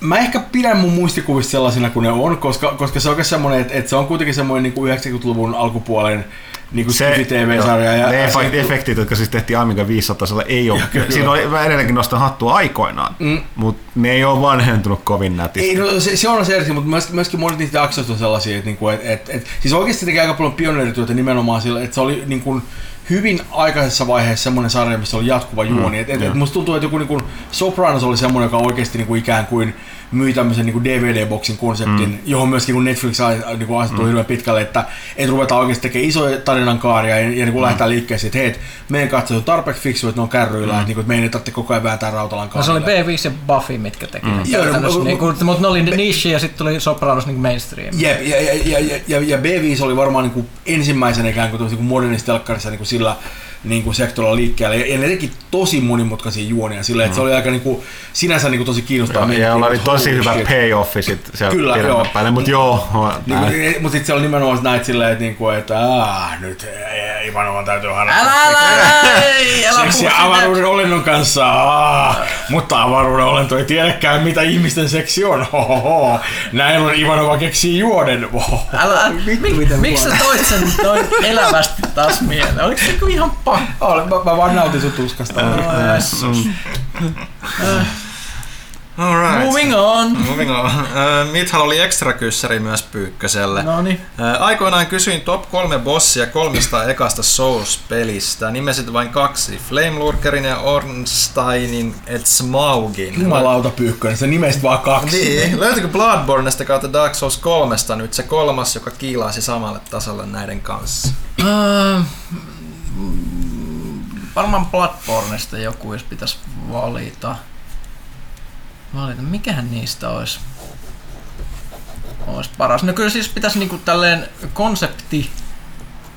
mä ehkä pidän mun muistikuvista sellaisina kuin ne on, koska, koska se on semmoinen, että, että se on kuitenkin semmoinen niin kuin 90-luvun alkupuolen niin kuin Se, TV-sarja. Ja, ne ja se- efektit, jotka siis tehtiin Amiga 500, ei ole, kyllä. siinä oli, mä edelleenkin nostan hattua aikoinaan, Mm. mutta ne ei ole vanhentunut kovin nätisti. Ei, no, se, se on se eri, mutta myöskin, myöskin monet niistä jaksoista on sellaisia, että, niinku, et, et, et, siis oikeasti teki aika paljon pioneerityötä nimenomaan sillä, että se oli niin kuin, hyvin aikaisessa vaiheessa semmoinen sarja, missä oli jatkuva juoni. Mm, et, et, et musta tuntuu, että joku niin kuin Sopranos oli semmoinen, joka oikeasti niin kuin ikään kuin myi tämmöisen niin DVD-boksin konseptin, mm. johon myöskin kun Netflix a- niin kuin asettuu mm. hirveän pitkälle, että et ruvetaan oikeasti tekemään isoja tarinankaaria ja, ja niin kuin mm. lähdetään liikkeelle siitä, että hei, meidän katsojat on tarpeeksi fiksu, että ne on kärryillä, mm. että, niin kuin, että meidän ei tarvitse koko ajan vääntää rautalankaa. No se oli B5 ja Buffy, mitkä teki mm. Joo, no, niin kuin, mutta ne oli niche ja sitten tuli Sopranos niin mainstream. Jep, ja, ja, ja, ja, ja, ja B5 oli varmaan niin kuin ensimmäisenä ikään kuin, niin kuin modernissa telkkarissa niin kuin sillä niin kuin sektorilla liikkeelle. Ja, ja ne teki tosi monimutkaisia juonia sillä, että se oli aika niin kuin, sinänsä niin kuin tosi kiinnostavaa. Mm. Joo, ja miettiä, oli tosi hyvä payoffi sit siellä Kyllä, joo. päälle, mutta joo, Niin, näin. kuin- mutta sitten se oli nimenomaan näitä silleen, että, niin kuin, että aah, nyt ei- Ivanovan täytyy harrastaa Älä, älä, älä avaruuden olennon kanssa, aah, mutta avaruuden olento ei tiedäkään, mitä ihmisten seksi on. Hohoho. Näin on Ivanova keksii juoden. Älä, miksi sä toit sen noin elävästi taas mieleen? Oliko se niinku ihan? Olen, mä, mä vaan nautin sun tuskasta. Mm. Alright. Moving on. Moving on. Mithal oli ekstra kyssäri myös Pyykköselle. Aikoinaan kysyin top kolme bossia kolmesta ekasta Souls-pelistä. Nimesit vain kaksi. Flame Lurkerin ja Ornsteinin et Smaugin. Jumalauta pyykkönen, se nimestä vaan kaksi. Niin, löytyykö Bloodborneista kautta Dark Souls 3 nyt se kolmas, joka kiilaisi samalle tasolle näiden kanssa? Äh, varmaan Bloodborneista joku, jos pitäisi valita. Valita, mikähän niistä olisi? Olisi paras. No kyllä siis pitäisi niinku tälleen konsepti,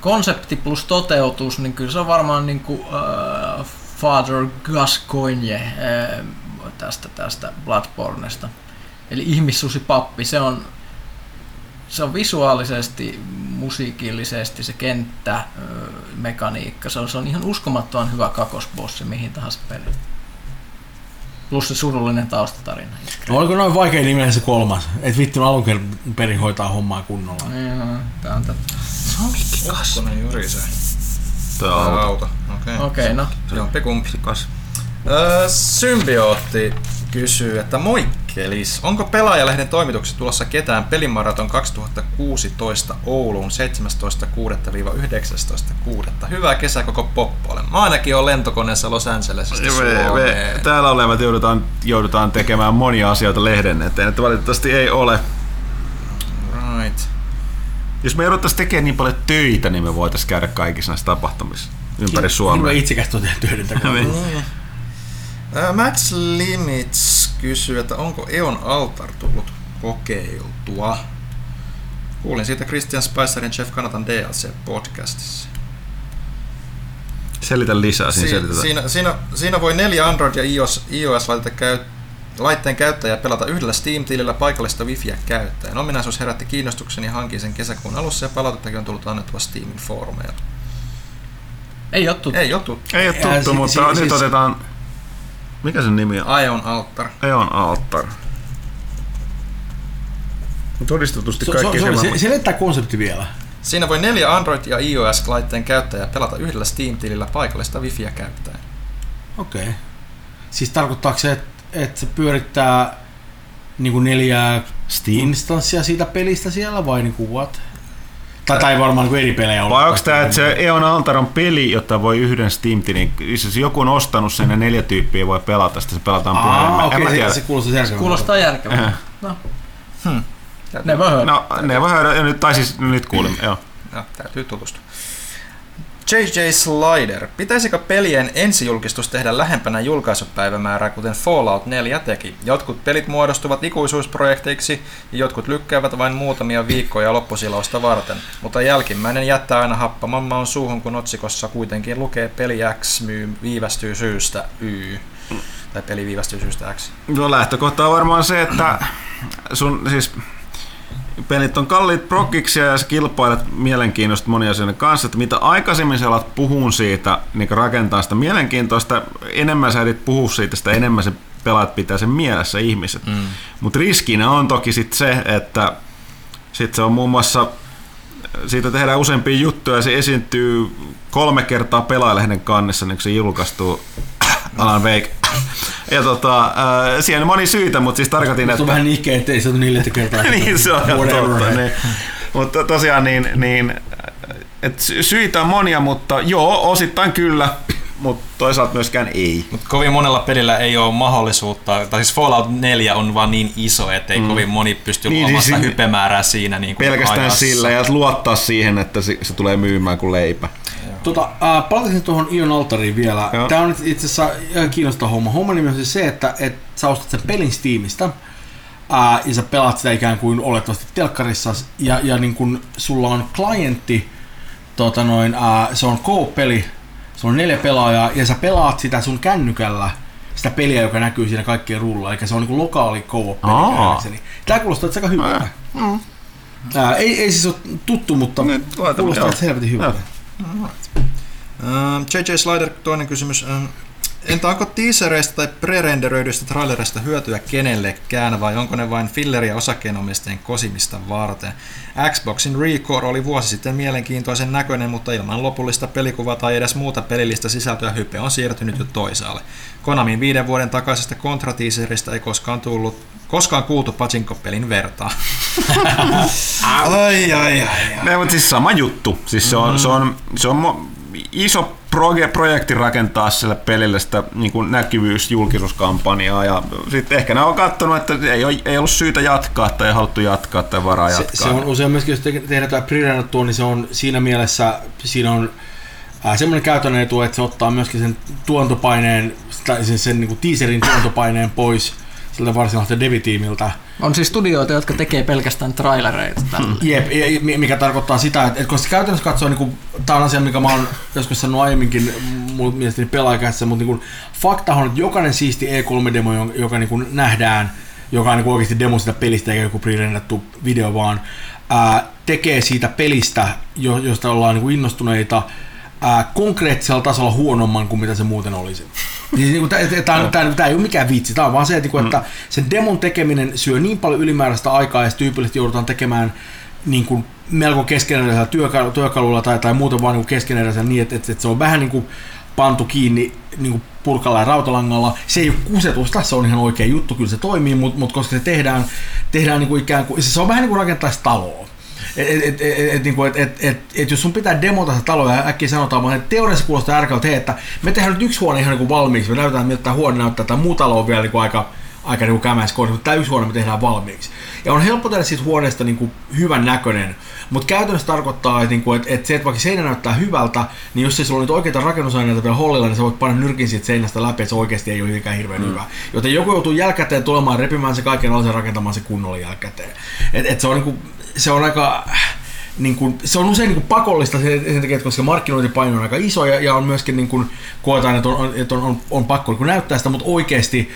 konsepti plus toteutus, niin kyllä se on varmaan niinku äh, Father Gascoigne äh, tästä, tästä Bloodborneista. Eli ihmissusipappi, se on, se on visuaalisesti, musiikillisesti se kenttä, ö, mekaniikka, se on, se on ihan uskomattoman hyvä kakosbossi mihin tahansa peliin. Plus se surullinen taustatarina. No oliko noin vaikea nimeä se kolmas? Et vittu alun perin hoitaa hommaa kunnolla. Joo, tää on tätä. Ukkonen juuri se. Tää Tää on auto. Okei. Okay. Okei, no. Jompikumpi. Öö, Symbiootti kysyy, että moikkelis, onko Pelaajalehden toimitukset tulossa ketään pelimaraton 2016 Ouluun 17.6-19.6. Hyvää kesää koko poppolle. Mä ainakin on lentokoneessa Los Angelesista me, me, Suomeen. täällä olevat joudutaan, joudutaan tekemään monia asioita lehden eteen, että valitettavasti ei ole. Right. Jos me jouduttaisiin tekemään niin paljon töitä, niin me voitaisiin käydä kaikissa näissä tapahtumissa ympäri Hyvä Suomea. itsekästä tehdä töiden takana. Max Limits kysyy, että onko Eon Altar tullut kokeiltua? Kuulin siitä Christian Spicerin Jeff Kanatan DLC-podcastissa. Selitä lisää, siinä Si- selitetään. siinä, siinä, siinä voi neljä Android- ja iOS, iOS käy, laitteen käyttäjää pelata yhdellä Steam-tilillä paikallista wifiä käyttäen. Ominaisuus herätti kiinnostuksen ja hankin sen kesäkuun alussa ja palautettakin on tullut annettua Steamin foorumeilla. Ei ole tuttu. Ei ole tuttu. Ei ole Ja tuttu, si- mutta si- nyt siis- otetaan... Mikä sen nimi on? Ion Altar. Eon Altar. Todistetusti So, kaikki so, so, se, se, selittää konsepti vielä. Siinä voi neljä Android- ja iOS-laitteen käyttäjää pelata yhdellä Steam-tilillä paikallista wifiä käyttäen. Okei. Okay. Siis tarkoittaako se, että et se pyörittää niinku neljää instanssia siitä pelistä siellä vai niinku what? Tai, tai varmaan niinku eri pelejä olla. Vai onko tämä, että se Eon Altar on peli, jota voi yhden Steam-tilin, siis jos joku on ostanut sen ja neljä tyyppiä voi pelata, sitten se pelataan Aa, puhelimella. okei, mä se, se kuulostaa järkevältä. Kuulostaa järkevältä. Äh. No. Never heard. No, ne voi höydä, ja nyt, tai siis nyt kuulimme, joo. No, täytyy tutustua. JJ Slider. Pitäisikö pelien ensijulkistus tehdä lähempänä julkaisupäivämäärää, kuten Fallout 4 teki? Jotkut pelit muodostuvat ikuisuusprojekteiksi ja jotkut lykkäävät vain muutamia viikkoja loppusilausta varten, mutta jälkimmäinen jättää aina happaman maun suuhun, kun otsikossa kuitenkin lukee peli X myy viivästyy syystä Y. Tai peli viivästyy syystä X. No lähtökohta on varmaan se, että sun siis pelit on kalliit prokkiksi ja sä kilpailet mielenkiintoista monia asioiden kanssa, että mitä aikaisemmin sä alat puhun siitä, niin rakentaa sitä mielenkiintoista, enemmän sä edit puhua siitä, sitä enemmän se pelaat pitää sen mielessä ihmiset. Mm. Mutta riskinä on toki sit se, että sit se on muun muassa siitä tehdään useampia juttuja ja se esiintyy kolme kertaa pelaajalehden kannessa, niin kun se julkaistuu Alan Wake. Ja tota, äh, siihen on moni syitä, mutta siis tarkoitin, Se että... on vähän nihkeä, ettei se ole neljättä kertaa. niin, se on totta. Niin. Mutta tosiaan niin, niin et sy- syitä on monia, mutta joo, osittain kyllä, mutta toisaalta myöskään ei. Mutta kovin monella pelillä ei ole mahdollisuutta, tai siis Fallout 4 on vaan niin iso, ettei mm. kovin moni pysty Niin, niin, siis hypemäärää siinä niin kuin Pelkästään ajassa. sillä ja luottaa siihen, että se, se tulee myymään kuin leipä. Tota, äh, palatasin tuohon Ion Altariin vielä. Joo. Tämä on itse asiassa ihan kiinnostava homma. Homma nimi on siis se, että et sä ostat sen pelin Steamista ää, ja sä pelaat sitä ikään kuin olettavasti telkkarissa ja, ja niin kun sulla on klientti, tota noin, ää, se on co-peli, se on neljä pelaajaa ja sä pelaat sitä sun kännykällä sitä peliä, joka näkyy siinä kaikkien ruulla, eli se on niin lokaali co-op-peli. Tää kuulostaa aika hyvältä. Ää, ei, ei siis ole tuttu, mutta kuulostaa joo. että se helvetin hyvältä. JJ Slider, toinen kysymys. Entä onko teasereista tai pre-renderöidyistä trailerista hyötyä kenellekään vai onko ne vain filleriä osakkeenomistajien kosimista varten? Xboxin Recore oli vuosi sitten mielenkiintoisen näköinen, mutta ilman lopullista pelikuvaa tai edes muuta pelillistä sisältöä hype on siirtynyt jo toisaalle. Konamin viiden vuoden takaisesta kontratiiserista ei koskaan tullut koskaan kuultu pachinko-pelin vertaa. ai, ai, ai, ai. Ne, mutta siis sama juttu. Siis se on, mm. se on, se on mo- iso proge- projekti rakentaa sille pelille sitä niin kuin näkyvyys, julkisuuskampanjaa ja sitten ehkä ne on katsonut, että ei, ole, ei ollut syytä jatkaa tai ei haluttu jatkaa tai varaa Se, jatkaa. se on usein myöskin, jos te- tehdään jotain pre niin se on siinä mielessä, siinä on äh, semmoinen käytännön etu, että se ottaa myöskin sen tuontopaineen, tai sen, sen niin kuin teaserin tuontopaineen pois siltä varsinaiselta devitiimiltä. On siis studioita, jotka tekee pelkästään trailereita. tälle. Jep, mikä tarkoittaa sitä, että, että koska käytännössä katsoo, niin kuin, tämä on asia, mikä mä oon joskus sanonut aiemminkin mun mielestäni pelaajakässä, mutta niin kuin, fakta on, että jokainen siisti E3-demo, joka, niin kuin nähdään, joka on niin kuin oikeasti demo sitä pelistä eikä joku pre video, vaan ää, tekee siitä pelistä, jo, josta ollaan niin kuin innostuneita, ää, konkreettisella tasolla huonomman kuin mitä se muuten olisi. Siis niin tämä ei ole mikään vitsi, tämä on vaan se, että, niinku, että sen demon tekeminen syö niin paljon ylimääräistä aikaa ja tyypillisesti joudutaan tekemään niin kuin melko keskeneräisellä työkalu, työkalulla tai, tai muuten vaan niin keskeneräisellä niin, että, että, että se on vähän niin kuin pantu kiinni niin kuin purkalla ja rautalangalla. Se ei ole kusetusta, se on ihan oikea juttu, kyllä se toimii, mutta, mutta koska se tehdään, tehdään niin kuin ikään kuin, se on vähän niin kuin rakentaisi taloa. Et, et, et, et, et, niinku, et, et, et, et, jos sun pitää demota sitä taloa ja äkkiä sanotaan vaan, että teoriassa kuulostaa järkevältä, että hei, että me tehdään nyt yksi huone ihan niin kuin valmiiksi, me näytetään miltä tämä huone näyttää, tämä muu talo on vielä niin kuin aika, aika niin kämäis mutta tämä yksi huone me tehdään valmiiksi. Ja on helppo tehdä siitä huoneesta niin kuin hyvän näköinen, mutta käytännössä tarkoittaa, että, niin kuin, että, että se, että vaikka seinä näyttää hyvältä, niin jos ei sulla on niitä oikeita rakennusaineita vielä hollilla, niin sä voit panna nyrkin siitä seinästä läpi, että se oikeasti ei ole mitenkään hirveän mm. hyvä. Joten joku joutuu jälkikäteen tulemaan repimään se kaiken alaisen rakentamaan se kunnolla jälkikäteen. Et, et se, on, niin kuin, se on aika niin kuin, se on usein niin kuin pakollista sen sen takia, että koska markkinointipaino on aika iso ja, ja on myöskin niin kuin, koetaan, että on, että on, on, on pakko niin kuin näyttää sitä, mutta oikeasti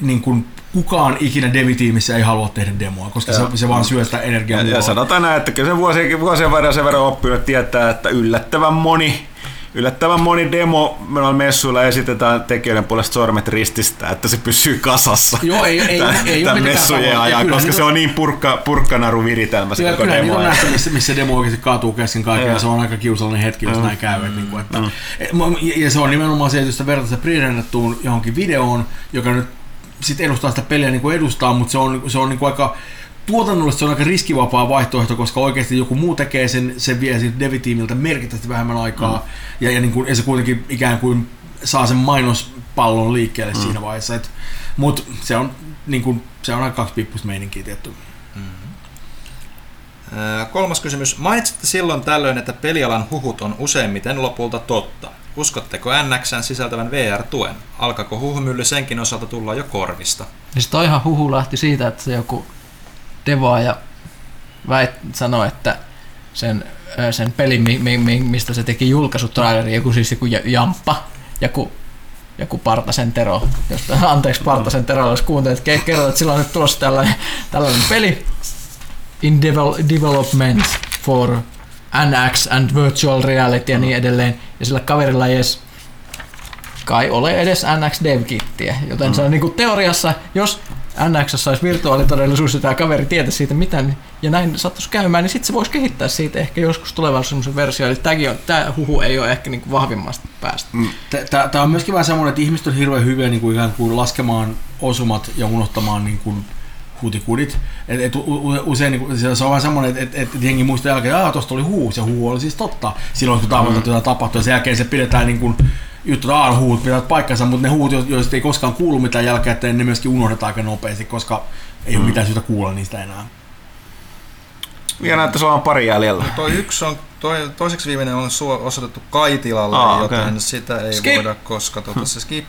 niin kuin, kukaan ikinä devitiimissä ei halua tehdä demoa, koska se, se vaan syö sitä energiaa. Ja, ja sanotaan näin, että kyllä se vuosien, vuosien varrella sen verran oppinut tietää, että yllättävän moni Yllättävän moni demo noilla messuilla esitetään tekijöiden puolesta sormet rististä, että se pysyy kasassa. Joo, ei- ei- Tän- ei mitenkään messujen ajan, Kyllä koska niitä se on- on niin purkka, purkkanaru viritelmä se Kyllä, koko kyllä niitä demo. on nähty, missä, missä demo oikeasti kaatuu kesken kaiken, ja Joo. se on aika kiusallinen hetki, jos näin käy. Että, niin kuin, että, ja- ja se on nimenomaan se, että jos sitä vertaa pre johonkin videoon, joka nyt sit edustaa sitä peliä niin kuin edustaa, mutta se on, se on niin kuin aika tuotannollisesti se on aika riskivapaa vaihtoehto, koska oikeasti joku muu tekee sen, se vie siitä devitiimiltä merkittävästi vähemmän aikaa, mm. ja, ja, niin kuin, ja se kuitenkin ikään kuin saa sen mainospallon liikkeelle mm. siinä vaiheessa. Mutta se on, niin kuin, se on aika kaksipiippuista meininkiä tietty. Ää, Kolmas kysymys. Mainitsitte silloin tällöin, että pelialan huhut on useimmiten lopulta totta. Uskotteko NXn sisältävän VR-tuen? Alkaako huhumylly senkin osalta tulla jo korvista? Niin sit ihan huhu lähti siitä, että se joku devaaja väit, sanoi, että sen, sen pelin, mi, mi, mi, mistä se teki julkaisutraileri, joku siis joku jamppa, joku, joku Partasen Tero, josta, anteeksi Partasen Tero, jos kuuntelet, ke- kerrot, että sillä on nyt tulossa tällainen, tällainen peli in devel, development for NX and virtual reality ja niin edelleen, ja sillä kaverilla ei edes kai ole edes NX Dev-kittiä, joten mm. se on niinku teoriassa, jos NX olisi virtuaalitodellisuus ja tämä kaveri tietäisi siitä mitä, niin- ja näin sattuisi käymään, niin sitten se voisi kehittää siitä ehkä joskus tulevaisuudessa semmoisen versio. Eli tämäkin on, tämä huhu ei ole ehkä niinku vahvimmasta päästä. Mm. Tämä on myöskin vähän semmoinen, että ihmiset on hirveän hyviä niin kuin ikään kuin laskemaan osumat ja unohtamaan niin kuin hutikudit. Et, et, usein niin kuin, se on vähän semmoinen, että et, et jengi muistaa jälkeen, että tuosta oli huu, se huu oli siis totta. Silloin kun tavoittaa mm. jotain tapahtuu ja sen jälkeen se pidetään niin kuin, juttu, että aah, huut pitävät paikkansa, mutta ne huut, jo- joista ei koskaan kuulu mitään jälkeen, ne myöskin unohdetaan aika nopeasti, koska ei ole mitään syytä kuulla niistä enää. Vielä näyttäisi olevan pari jäljellä. Toi yksi on, toi, toiseksi viimeinen on suo, osoitettu Kaitilalle, Aa, joten okei. sitä ei Skip. voida koska tuota se skip.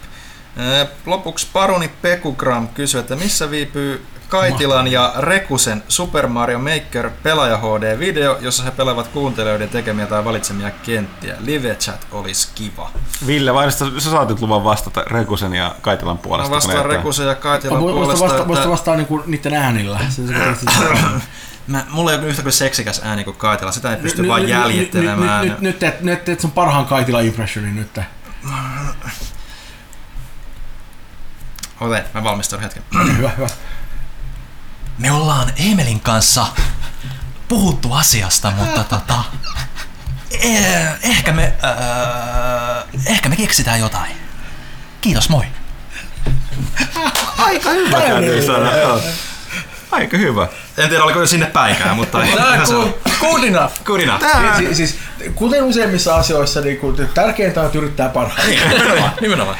Lopuksi Paroni Pekugram kysyy, että missä viipyy Kaitilan ja Rekusen Super Mario Maker pelaaja HD-video, jossa he pelaavat kuuntelijoiden tekemiä tai valitsemia kenttiä. Live chat olisi kiva. Ville, vai sä sä saat nyt luvan vastata Rekusen ja Kaitilan Mä puolesta. kun vastaan Rekusen ja Kaitilan Voisi puolesta, vasta, vasta että vastaa niin kuin niiden äänillä. Mä, mulla ei ole yhtä kuin seksikäs ääni kuin Kaitila, sitä ei pysty Nyt- vaan nyt- jäljittelemään. Nyt, nyt, nyt, teet, nyt teet sun parhaan kaitila impressionin nyt. Ote, mä valmistaudun hetken. Hyvä, hyvä. Me ollaan Emelin kanssa puhuttu asiasta, mutta tota... Eh, ehkä me... Äh, ehkä me keksitään jotain. Kiitos, moi. Aika hyvä. Aika hyvä. En tiedä, oliko jo sinne päinkään, mutta ihan se on. Good enough. Good enough. Tää, Si- siis, kuten useimmissa asioissa, niin kun tärkeintä on, että yrittää parhaan. Nimenomaan, nimenomaan.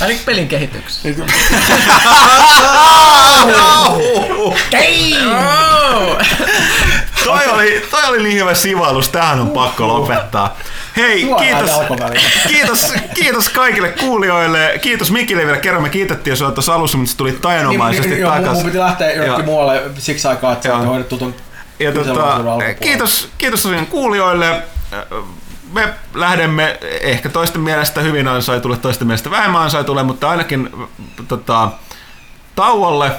Ainakin pelin kehityksessä. toi, oli, toi oli niin hyvä sivallus, tähän on pakko lopettaa. Hei, Suoraan kiitos, kiitos, kiitos kaikille kuulijoille. Kiitos Mikille vielä kerran. Me kiitettiin jo tuossa alussa, mutta se tuli tajanomaisesti Niin, joo, mun- Mun takaisin. piti lähteä jonnekin muualle siksi aikaa, että saatte hoidettu ton Ja tota, kiitos, kiitos tosiaan kuulijoille. Me lähdemme ehkä toisten mielestä hyvin ansaitulle, toisten mielestä vähemmän ansaitulle, mutta ainakin tota, tauolle.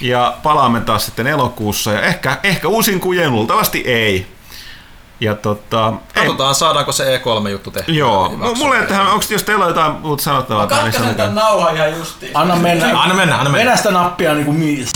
Ja palaamme taas sitten elokuussa. Ja ehkä, ehkä uusin kujen, luultavasti ei. Ja tota, ei, Katsotaan, saadaanko se E3-juttu tehty. joo, M- mulle ei tähän, onko jos teillä on jotain muuta sanottavaa? tai niin Katkaisen sanotaan? tän nauhan ihan justiin. Anna mennä. Anna mennä, anna mennä. Venä sitä nappia niin kuin mies.